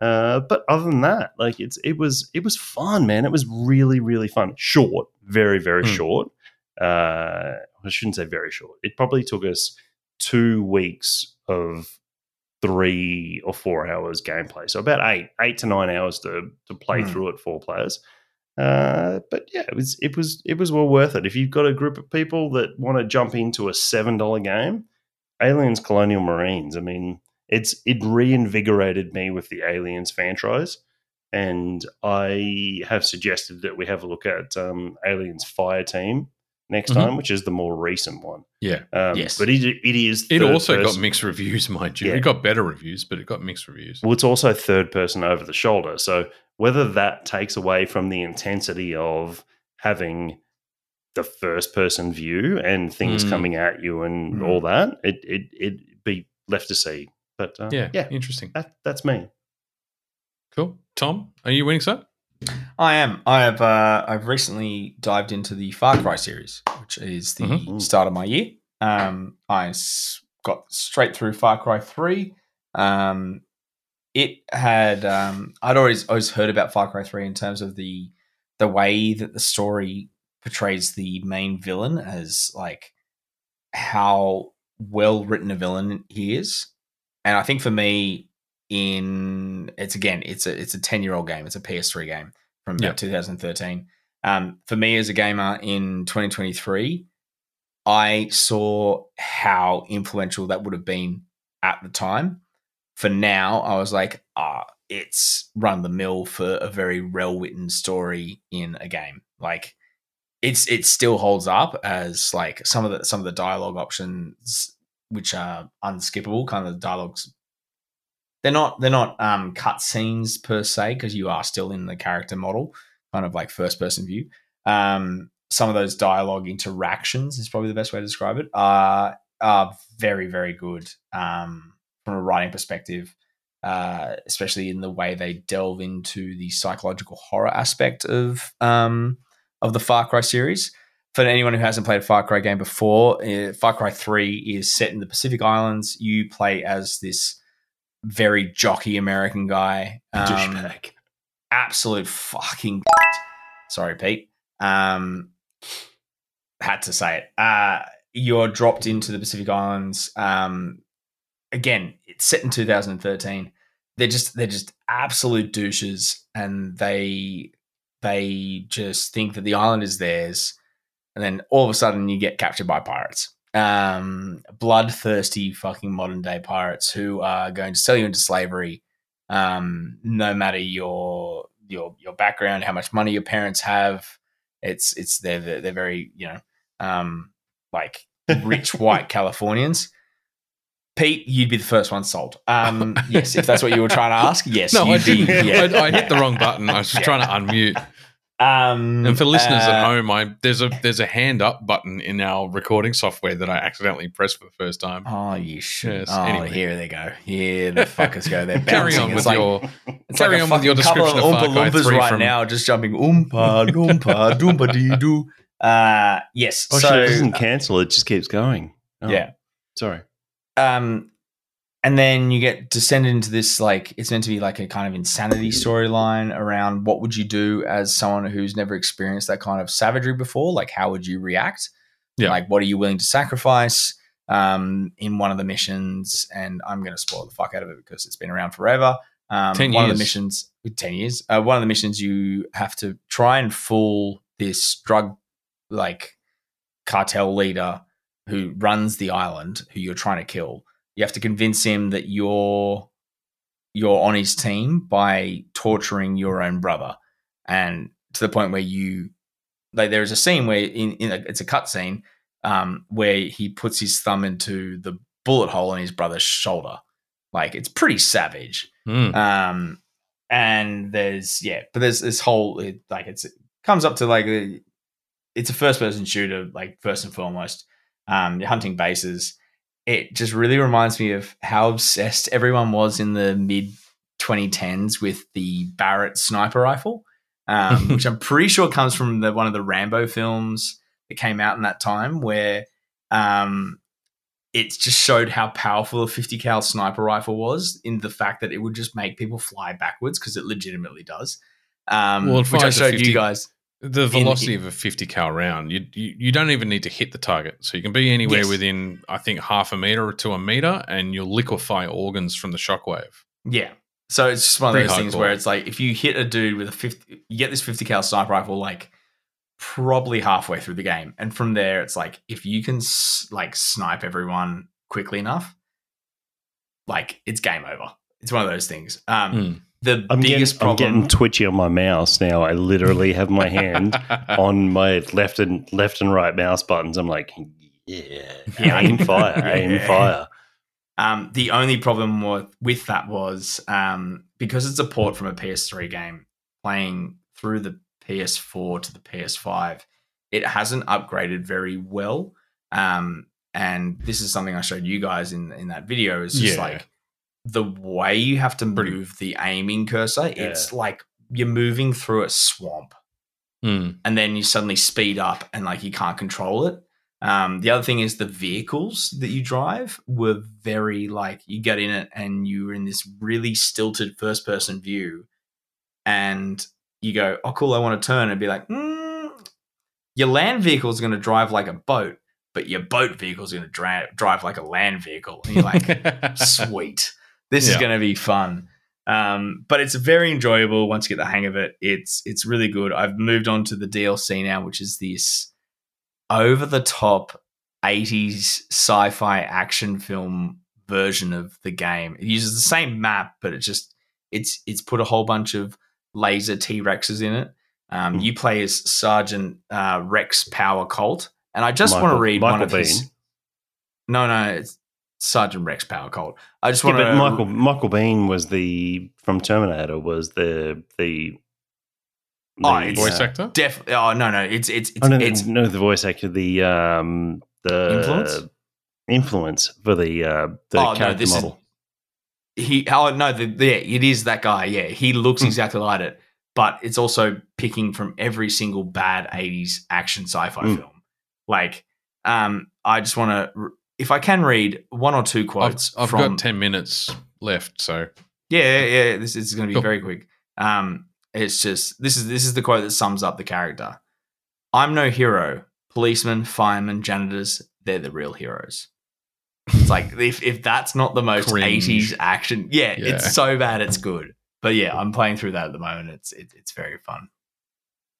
Uh, but other than that, like it's it was it was fun, man. It was really really fun. Short, very very Hmm. short. Uh, I shouldn't say very short. It probably took us two weeks of three or four hours gameplay. So about eight eight to nine hours to to play Hmm. through it four players. Uh, but yeah, it was it was it was well worth it. If you've got a group of people that want to jump into a seven dollar game, Aliens Colonial Marines. I mean, it's it reinvigorated me with the Aliens franchise, and I have suggested that we have a look at um, Aliens Fire Team next Mhm. time, which is the more recent one. yeah. Um, Yes. but it, it is. It also got mixed reviews, *laughs* mind you. Yeah. It got better reviews, but it got mixed reviews. Well, it's also third person over the shoulder. So whether that takes away from the intensity of having the first person view and things Mm. coming at you and Mm. all that, it it it'd be left to see. But uh, Yeah, yeah, interesting. that, that's me. Cool. Tom, are you winning, sir? I am. I have. Uh, I've recently dived into the Far Cry series, which is the Mhm. start of my year. Um, I s- got straight through Far Cry Three. Um, it had. Um, I'd always always heard about Far Cry Three in terms of the the way that the story portrays the main villain as like how well written a villain he is, and I think for me, in it's again, it's a it's a ten year old game. It's a PS3 game from Yeah. 2013. Um, for me as a gamer in 2023, I saw how influential that would have been at the time. For now, I was like, ah, it's run the mill for a very well written story in a game. Like it's it still holds up as like some of the some of the dialogue options which are unskippable, kind of dialogues. They're not they're not um cut scenes per se, because you are still in the character model, kind of like first person view. Um some of those dialogue interactions is probably the best way to describe it are are very very good um, from a writing perspective uh, especially in the way they delve into the psychological horror aspect of um, of the Far Cry series. For anyone who hasn't played a Far Cry game before, uh, Far Cry Three is set in the Pacific Islands. You play as this very jockey American guy, um, Douchebag. absolute fucking. *laughs* Sorry, Pete. Um, had to say it. Uh, you're dropped into the Pacific Islands. Um, again, it's set in 2013. They're just they're just absolute douches, and they they just think that the island is theirs, and then all of a sudden you get captured by pirates. Um, bloodthirsty fucking modern day pirates who are going to sell you into slavery, um, no matter your your your background, how much money your parents have. It's it's they're they're they're very you know um, like rich *laughs* white Californians. Pete, you'd be the first one sold. Um, yes, if that's what you were trying to ask. *laughs* Yes, No, I you'd be. Yeah. I, I hit the wrong button. I was just *laughs* Yeah. trying to unmute. Um, And for listeners uh, at home, I there's a there's a hand up button in our recording software that I accidentally pressed for the first time. Oh, you should. Yes, oh, anyway. here they go. Here the fuckers go. They're *laughs* Carry bouncing. on It's with like, your it's carry like on with your fucking couple description of Far Oompa Cry Loompas 3 right from- now, just jumping oompa loompa *laughs* doompa dee doo. Uh, yes. Oh, so shit, it doesn't cancel. It just keeps going. Oh, yeah. Sorry. um and then you get descended into this like it's meant to be like a kind of insanity storyline around what would you do as someone who's never experienced that kind of savagery before? Like how would you react? Yeah. like what are you willing to sacrifice um in one of the missions? And i'm going to spoil the fuck out of it because it's been around forever. Um 10 one of the missions 10 years? Uh, one of the missions you have to try and fool this drug like cartel leader who runs the island who you're trying to kill you have to convince him that you're you're on his team by torturing your own brother. And to the point where you like there is a scene where in, in a, it's a cut scene um, where he puts his thumb into the bullet hole in his brother's shoulder. Like it's pretty savage. Hmm. um and there's yeah but there's this whole it, like it's it comes up to like a, it's a first person shooter like first and foremost. Um you're hunting bases it just really reminds me of how obsessed everyone was in the mid 2010s with the barrett sniper rifle um, *laughs* which i'm pretty sure comes from the one of the rambo films that came out in that time where um it just showed how powerful a 50 cal sniper rifle was in the fact that it would just make people fly backwards because it legitimately does. Um, Well, it which I showed 50 you guys. The in- velocity of a 50 cal round, you, you you don't even need to hit the target. So you can be anywhere Yes. within, I think, half a meter to a meter, and you'll liquefy organs from the shockwave. Yeah. So it's just one of Pretty those things hardcore. where it's like if you hit a dude with a 50, you get this 50 cal sniper rifle like probably halfway through the game, and from there it's like if you can like snipe everyone quickly enough, like it's game over. It's one of those things. Um, Hmm. The I'm getting, biggest I'm problem. getting twitchy on my mouse now. I literally have my hand *laughs* on my left and left and right mouse buttons. I'm like, yeah, Yeah. aim fire, *laughs* aim Yeah. fire. Um, the only problem with, with that was um, because it's a port from a PS3 game, playing through the PS4 to the PS5, it hasn't upgraded very well. Um, and this is something I showed you guys in in that video. Is just Yeah. like the way you have to move the aiming cursor. It's like you're moving through a swamp Hmm. and then you suddenly speed up and like you can't control it. Um, the other thing is the vehicles that you drive were very like you get in it and you were in this really stilted first person view, and you go, "Oh, cool, I want to turn," and be like, mm, "Your land vehicle is going to drive like a boat, but your boat vehicle is going to dra- drive like a land vehicle," and you're like, *laughs* sweet. This is going to be fun. Um, but it's very enjoyable once you get the hang of it. It's it's really good. I've moved on to the DLC now, which is this over the top 80s sci-fi action film version of the game. It uses the same map, but it just it's it's put a whole bunch of laser T Rexes in it. Um, Hmm. You play as Sergeant uh, Rex Power Colt, and I just want to Michael- read one Michael of his. Biehn. No, no, it's Sergeant Rex Power Colt. I just Yeah, want but to. Michael Michael Biehn was the from Terminator was the the, Oh, the, it's- Voice uh, actor? Def- oh no, no, it's it's it's, I don't it's know the voice actor, the um the Influence? influence for the uh the Oh, no, character this is- model. he oh no the, yeah it is that guy yeah he looks Hmm. exactly like it but it's also picking from every single bad 80s action sci-fi Hmm. film like um i just want to if i can read one or two I've, quotes I've from got 10 minutes left. So yeah yeah, this is going to be Cool. very quick um it's just this is this is the quote that sums up the character i'm no hero policemen firemen janitors they're the real heroes it's like if, if that's not the most Cringe. 80s action yeah, Yeah. it's so bad it's good but yeah i'm playing through that at the moment it's it, it's very fun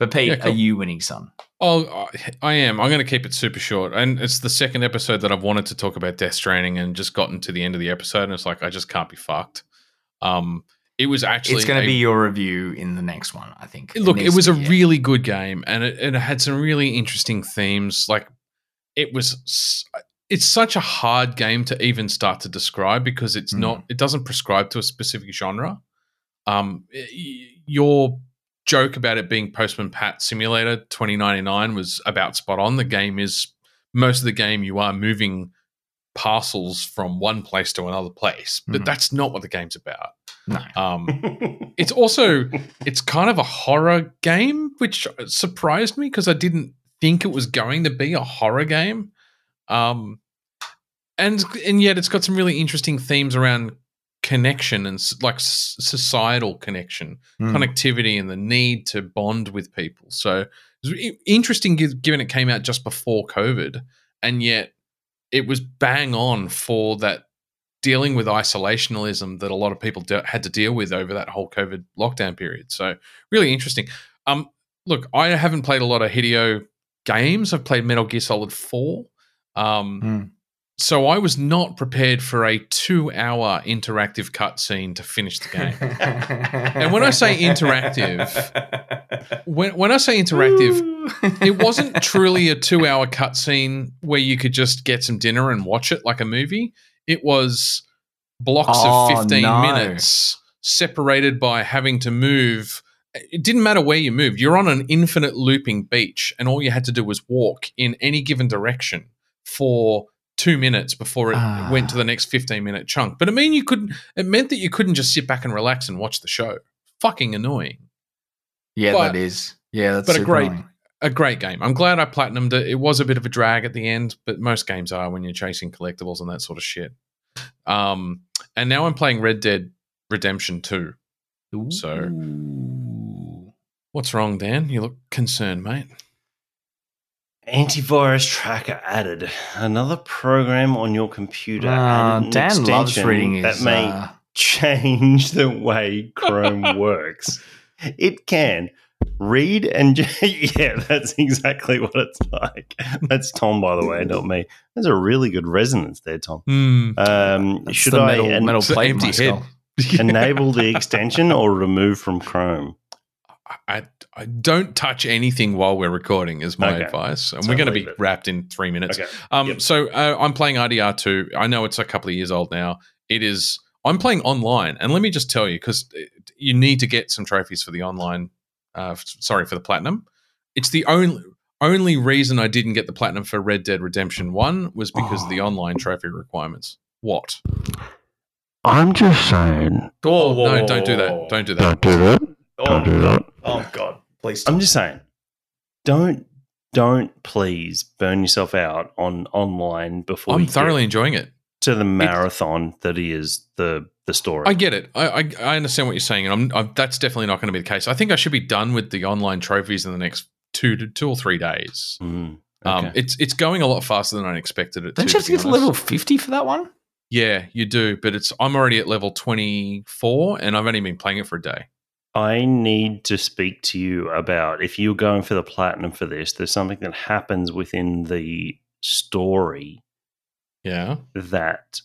but pete Yeah, cool. are you winning son Oh, I- am. I'm going to keep it super short. And it's the second episode that I've wanted to talk about Death Stranding and just gotten to the end of the episode. And it's like, I just can't be fucked. Um, it was actually. it's going to be your review in the next one i think Look, it was a yeah. really good game and it, it had some really interesting themes. Like, it was. It's such a hard game to even start to describe because it's Mm. not. It doesn't prescribe to a specific genre. Um, your joke about it being Postman Pat Simulator 2099 was about spot on. The game is most of the game you are moving parcels from one place to another place, but Mhm. that's not what the game's about. no Um, *laughs* it's also it's kind of a horror game, which surprised me because I didn't think it was going to be a horror game. Um, and and yet it's got some really interesting themes around connection and like societal connection, Mm. connectivity, and the need to bond with people. So it was interesting, given it came out just before COVID, and yet it was bang on for that dealing with isolationism that a lot of people de- had to deal with over that whole COVID lockdown period. So really interesting. Um, look, I haven't played a lot of Hideo games. I've played Metal Gear Solid Four. Um, Mm. So I was not prepared for a two-hour interactive cutscene to finish the game. *laughs* and when I say interactive, when when I say interactive, it wasn't truly a two-hour cutscene where you could just get some dinner and watch it like a movie. It was blocks Oh, of fifteen no. minutes separated by having to move. It didn't matter where you moved. You're on an infinite looping beach, and all you had to do was walk in any given direction for two minutes before it Ah. went to the next 15 minute chunk. But it mean you couldn't it meant that you couldn't just sit back and relax and watch the show. Fucking annoying. yeah, but- that is. Yeah, that's but a great- annoying. A great game. I'm glad I platinumed it. It was a bit of a drag at the end, but most games are when you're chasing collectibles and that sort of shit. Um, and now I'm playing Red Dead Redemption 2. So- What's wrong, Dan? You look concerned, mate. Antivirus tracker added. Another program on your computer. Uh, an Dan loves reading that his. may uh, change the way Chrome *laughs* works. It can read and *laughs* yeah, that's exactly what it's like. That's Tom, by the way, not me. There's a really good resonance there, Tom. Hmm. Um, should I metal, en- metal plate in my skull. enable the extension or remove from Chrome? I, I don't touch anything while we're recording is my Okay. advice. And So we're going to be it. wrapped in three minutes. Okay. Um, Yep. So uh, I'm playing RDR2. I know it's a couple of years old now. It is. I'm playing online, and let me just tell you, because you need to get some trophies for the online. Uh, f- sorry for the platinum. It's the only only reason I didn't get the platinum for Red Dead Redemption One was because of the Oh. online trophy requirements. What? I'm just saying, Oh, no, don't do that. Don't do that. don't do that. Oh, Don't do that. oh God, please. I'm just saying, don't don't please burn yourself out on online before I'm you thoroughly get enjoying it. to the marathon that is the the story. I get it. I, I, I understand what you're saying, and I'm, I'm, that's definitely not going to be the case. I think I should be done with the online trophies in the next two to two or three days. Mm, Um, it's it's going a lot faster than I expected it Don't to. you have to get to level 50 for that one? Yeah, you do, but it's I'm already at level 24, and I've only been playing it for a day. I need to speak to you about if you're going for the platinum for this. There's something that happens within the story Yeah. that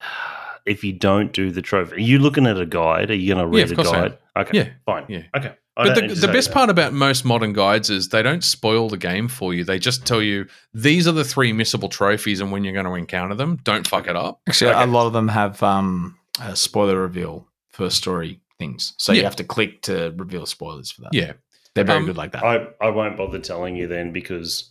*sighs* if you don't do the trophy, are you looking at a guide? Are you going to Yeah, read of a course I am. guide? Okay, Yeah, fine. yeah. Okay. I But the, the best that. part about most modern guides is they don't spoil the game for you. They just tell you these are the three missable trophies and when you're going to encounter them. Don't fuck it up. Actually, Okay. a lot of them have um, a spoiler reveal for story things, so you have to click to reveal spoilers for that. Yeah. they're very Um, good like that. I, I won't bother telling you then because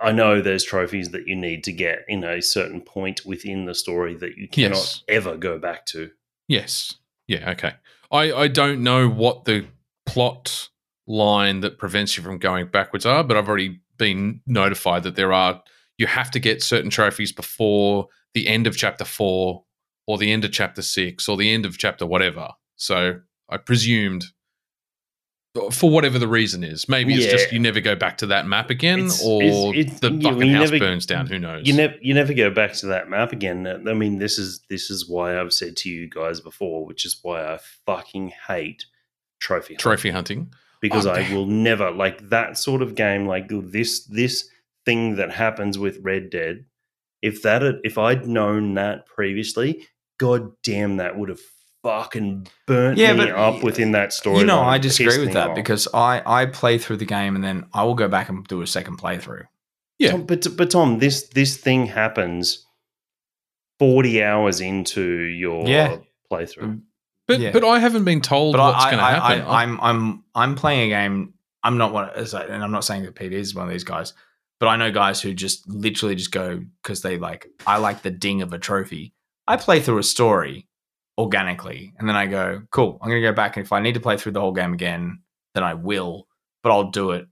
I know there's trophies that you need to get in a certain point within the story that you cannot Yes. ever go back to. Yes. Yeah. Okay. I, I don't know what the plot line that prevents you from going backwards are, but I've already been notified that there are, you have to get certain trophies before the end of chapter four or the end of chapter six or the end of chapter whatever. So I presumed. For whatever the reason is, maybe it's just you never go back to that map again, It's- or it's- it's- the fucking house never- burns down. Who knows? You never you never go back to that map again. I mean, this is this is why I've said to you guys before, which is why I fucking hate trophy hunting. Trophy hunting. because Oh, I will never like that sort of game like this this thing that happens with Red Dead. If that had, if I'd known that previously, god damn that would have fucking burnt Yeah, me but up within that story. you know. I disagree with that off. because I I play through the game and then I will go back and do a second playthrough. Yeah. Tom, but but Tom, this this thing happens forty hours into your Yeah. playthrough. Mm, but Yeah. but I haven't been told But what's going to happen. I, I'm I'm I'm playing a game. I'm not one, and I'm not saying that Pete is one of these guys, but I know guys who just literally just go because they like. I like the ding of a trophy. I play through a story organically, and then I go, cool. I'm gonna go back, and if I need to play through the whole game again, then I will. But I'll do it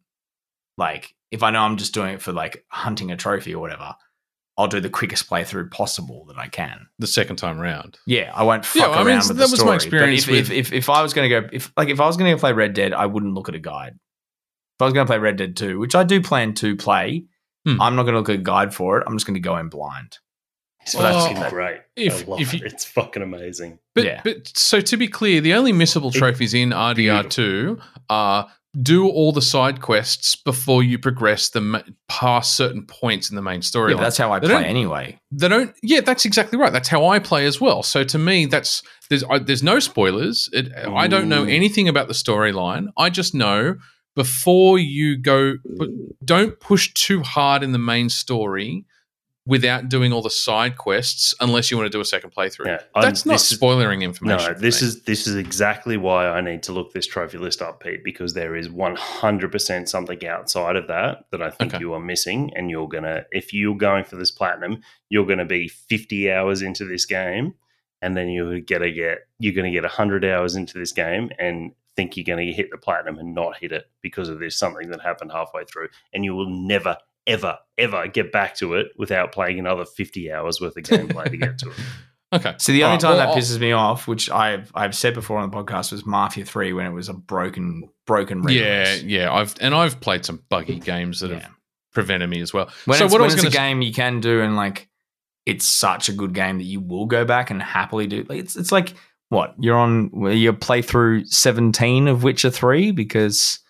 like if I know I'm just doing it for like hunting a trophy or whatever. I'll do the quickest playthrough possible that I can. the second time round. Yeah, I won't fuck Yeah, fuck I mean, with that the was story. my experience if, with- if, if, if I was going to go, if like if I was going to play Red Dead, I wouldn't look at a guide. If I was going to play Red Dead 2, which I do plan to play, Hmm. I'm not going to look at a guide for it. I'm just going to go in blind. It's Well, fucking oh, great. if- I love if it. it's fucking amazing. But Yeah. but so to be clear, the only missable It- trophies in RDR2 are do all the side quests before you progress them past certain points in the main story. Yeah, that's how I They play anyway. they don't yeah that's exactly right that's how i play as well so to me that's there's I, there's no spoilers it, i don't know anything about the storyline i just know before you go don't push too hard in the main story without doing all the side quests unless you want to do a second playthrough Yeah, I'm- that's not spoiling information No, this me. is this is exactly why I need to look this trophy list up, Pete, because there is one hundred percent something outside of that that I think Okay. you are missing, and you're gonna if you're going for this platinum, you're gonna be fifty hours into this game, and then you're gonna get you're gonna get hundred hours into this game and think you're gonna hit the platinum and not hit it because of this something that happened halfway through, and you will never. Ever, ever get back to it without playing another 50 hours worth of gameplay to get to it. *laughs* okay So the only Alright, time well, that pisses me off, which I've I've said before on the podcast, was Mafia Three when it was a broken broken. yeah re-release. yeah i've and i've played some buggy games that Yeah. have prevented me as well When so it's, what when i was it's going a to game you can do, and like it's such a good game that you will go back and happily do. Like it's it's like what you're on. well, You play through seventeen of Witcher Three because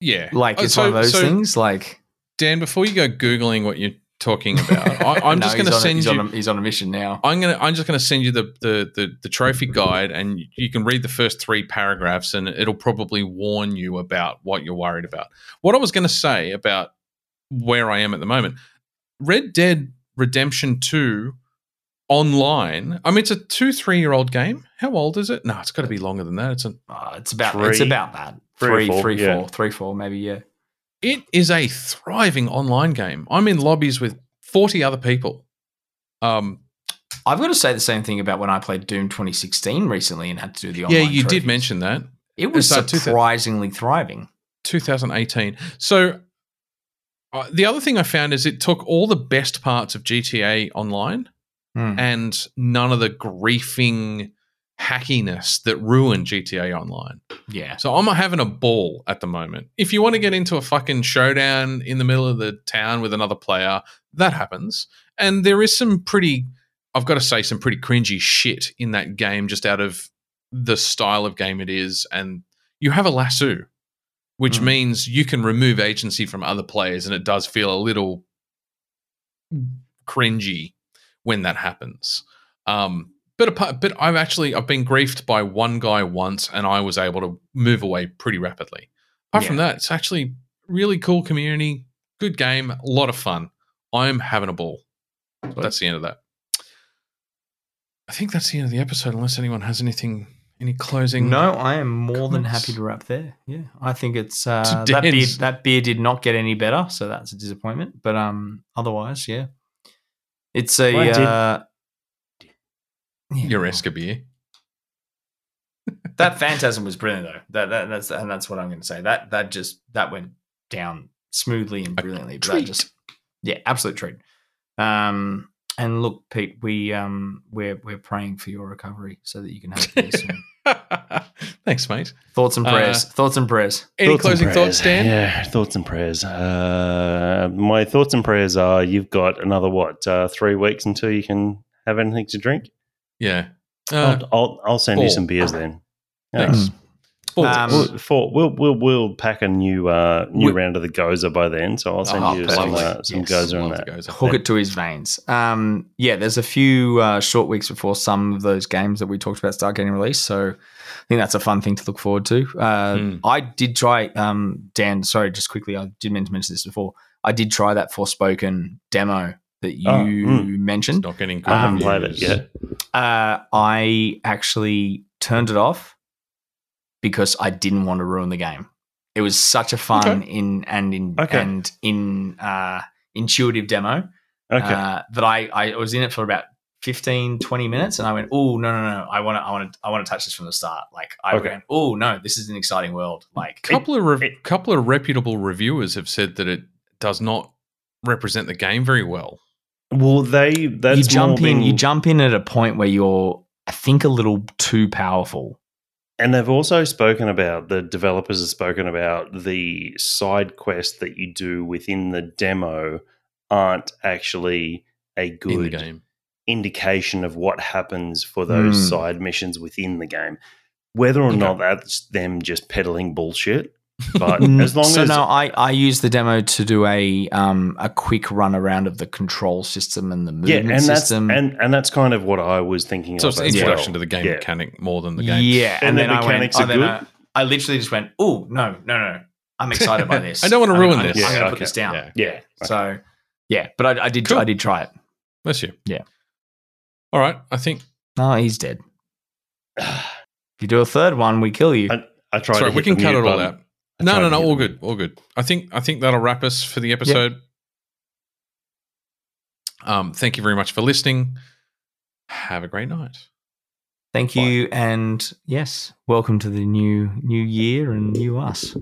yeah like Uh, it's so- one of those so- things. Like Dan, before you go googling what you're talking about, *laughs* I, I'm No, just going to a- send he's you. On a, he's on a mission now. I'm gonna. I'm just going to send you the, the the the trophy guide, and you can read the first three paragraphs, and it'll probably warn you about what you're worried about. What I was going to say about where I am at the moment, Red Dead Redemption Two online. I mean, it's a two three year old game. How old is it? No, it's got to be longer than that. It's a Uh, it's about Three. it's about that Three three, four, three, yeah. four, three, four, maybe yeah. It is a thriving online game. I'm in lobbies with 40 other people. Um, I've got to say the same thing about when I played Doom 2016 recently and had to do the online. yeah, you did mention that. it was that 2000 surprisingly thriving. 2018. So uh, the other thing I found is it took all the best parts of GTA Online Hmm. and none of the griefing hackiness that ruined GTA Online. Yeah, So I'm having a ball at the moment. If you want to get into a fucking showdown in the middle of the town with another player, that happens. And there is some pretty, I've got to say, some pretty cringy shit in that game just out of the style of game it is. And you have a lasso, which Mm. means you can remove agency from other players, and it does feel a little cringy when that happens. Um, but apart, but I've actually I've been griefed by one guy once, and I was able to move away pretty rapidly. Apart from that, it's actually really cool community, good game, a lot of fun. I'm having a ball. That's the end of that. I think that's the end of the episode, unless anyone has anything, any closing. No, I am more than happy to wrap there. Yeah, I think it's uh, that beer. That beer did not get any better, so that's a disappointment. But um, otherwise, yeah, it's a did. uh, yeah, your well, Escobie. that *laughs* phantasm was brilliant though. That, that that's and that's what I'm going to say. That that just that went down smoothly and brilliantly. But that treat. just yeah, absolute treat. Um, and look, Pete, we um we're we're praying for your recovery so that you can have beer soon. *laughs* Thanks, mate. Thoughts and Uh, prayers. Thoughts and prayers. Any Thoughts closing prayers. thoughts, Dan? Yeah, thoughts and prayers. Uh, my thoughts and prayers are you've got another, what, uh, three weeks until you can have anything to drink? Yeah. Uh, I'll, I'll, I'll send you some beers then. Thanks. Four Um. We'll, four, we'll, we'll, we'll pack a new uh, new We- round of the Gozer by then, so I'll send Oh, you some, lovely. uh, some Yes, Gozer on that. the Gozer. hook it to his veins. Um, yeah, there's a few uh, short weeks before some of those games that we talked about start getting released. So I think that's a fun thing to look forward to. Uh, Mm. I did try, um, Dan, sorry, just quickly, I did mean to mention this before. I did try that Forspoken demo that you Oh, mm. It's mentioned. not getting good I haven't played it yet. Uh, I actually turned it off because I didn't want to ruin the game. It was such a fun in and in Okay. and in uh, intuitive demo Okay. uh, that I, I was in it for about 15, 20 minutes and I went, oh, no, no, no. I want to, I want to, I want to touch this from the start. Like I Okay. went, oh, no, this is an exciting world. Like, a couple of re- it- couple of reputable reviewers have said that it does not represent the game very well. Well, they that's you jump in, been- you jump in at a point where you're, I think, a little too powerful. And they've also spoken about the developers have spoken about the side quests that you do within the demo aren't actually a good indication of what happens for those Hmm. side missions within the game. Whether or Okay. not that's them just peddling bullshit, but Mm, as long so as no, I, I used the demo to do a um a quick run around of the control system and the yeah, movement and that's system. and and that's kind of what I was thinking So of. it's an introduction well. to the game Yeah. mechanic more than the game. Yeah, and, And the then I went. mechanics Oh, are then good? I, I literally just went. Oh no, no, no! I'm excited by *laughs* this. I don't wanna I'm ruin gonna- this. I'm going to put this down. Yeah. Yeah. So yeah, but I, I did. Cool. I did try it. Bless you. Yeah. All right. I think. No, he's dead. If you do a third one, we kill you. I, I tried. Sorry, to we can cut it all out. No, no, no. All good. All good. I think. I think that'll wrap us for the episode. Um, thank you very much for listening. Have a great night. Thank you, and yes, welcome to the new new year and new us.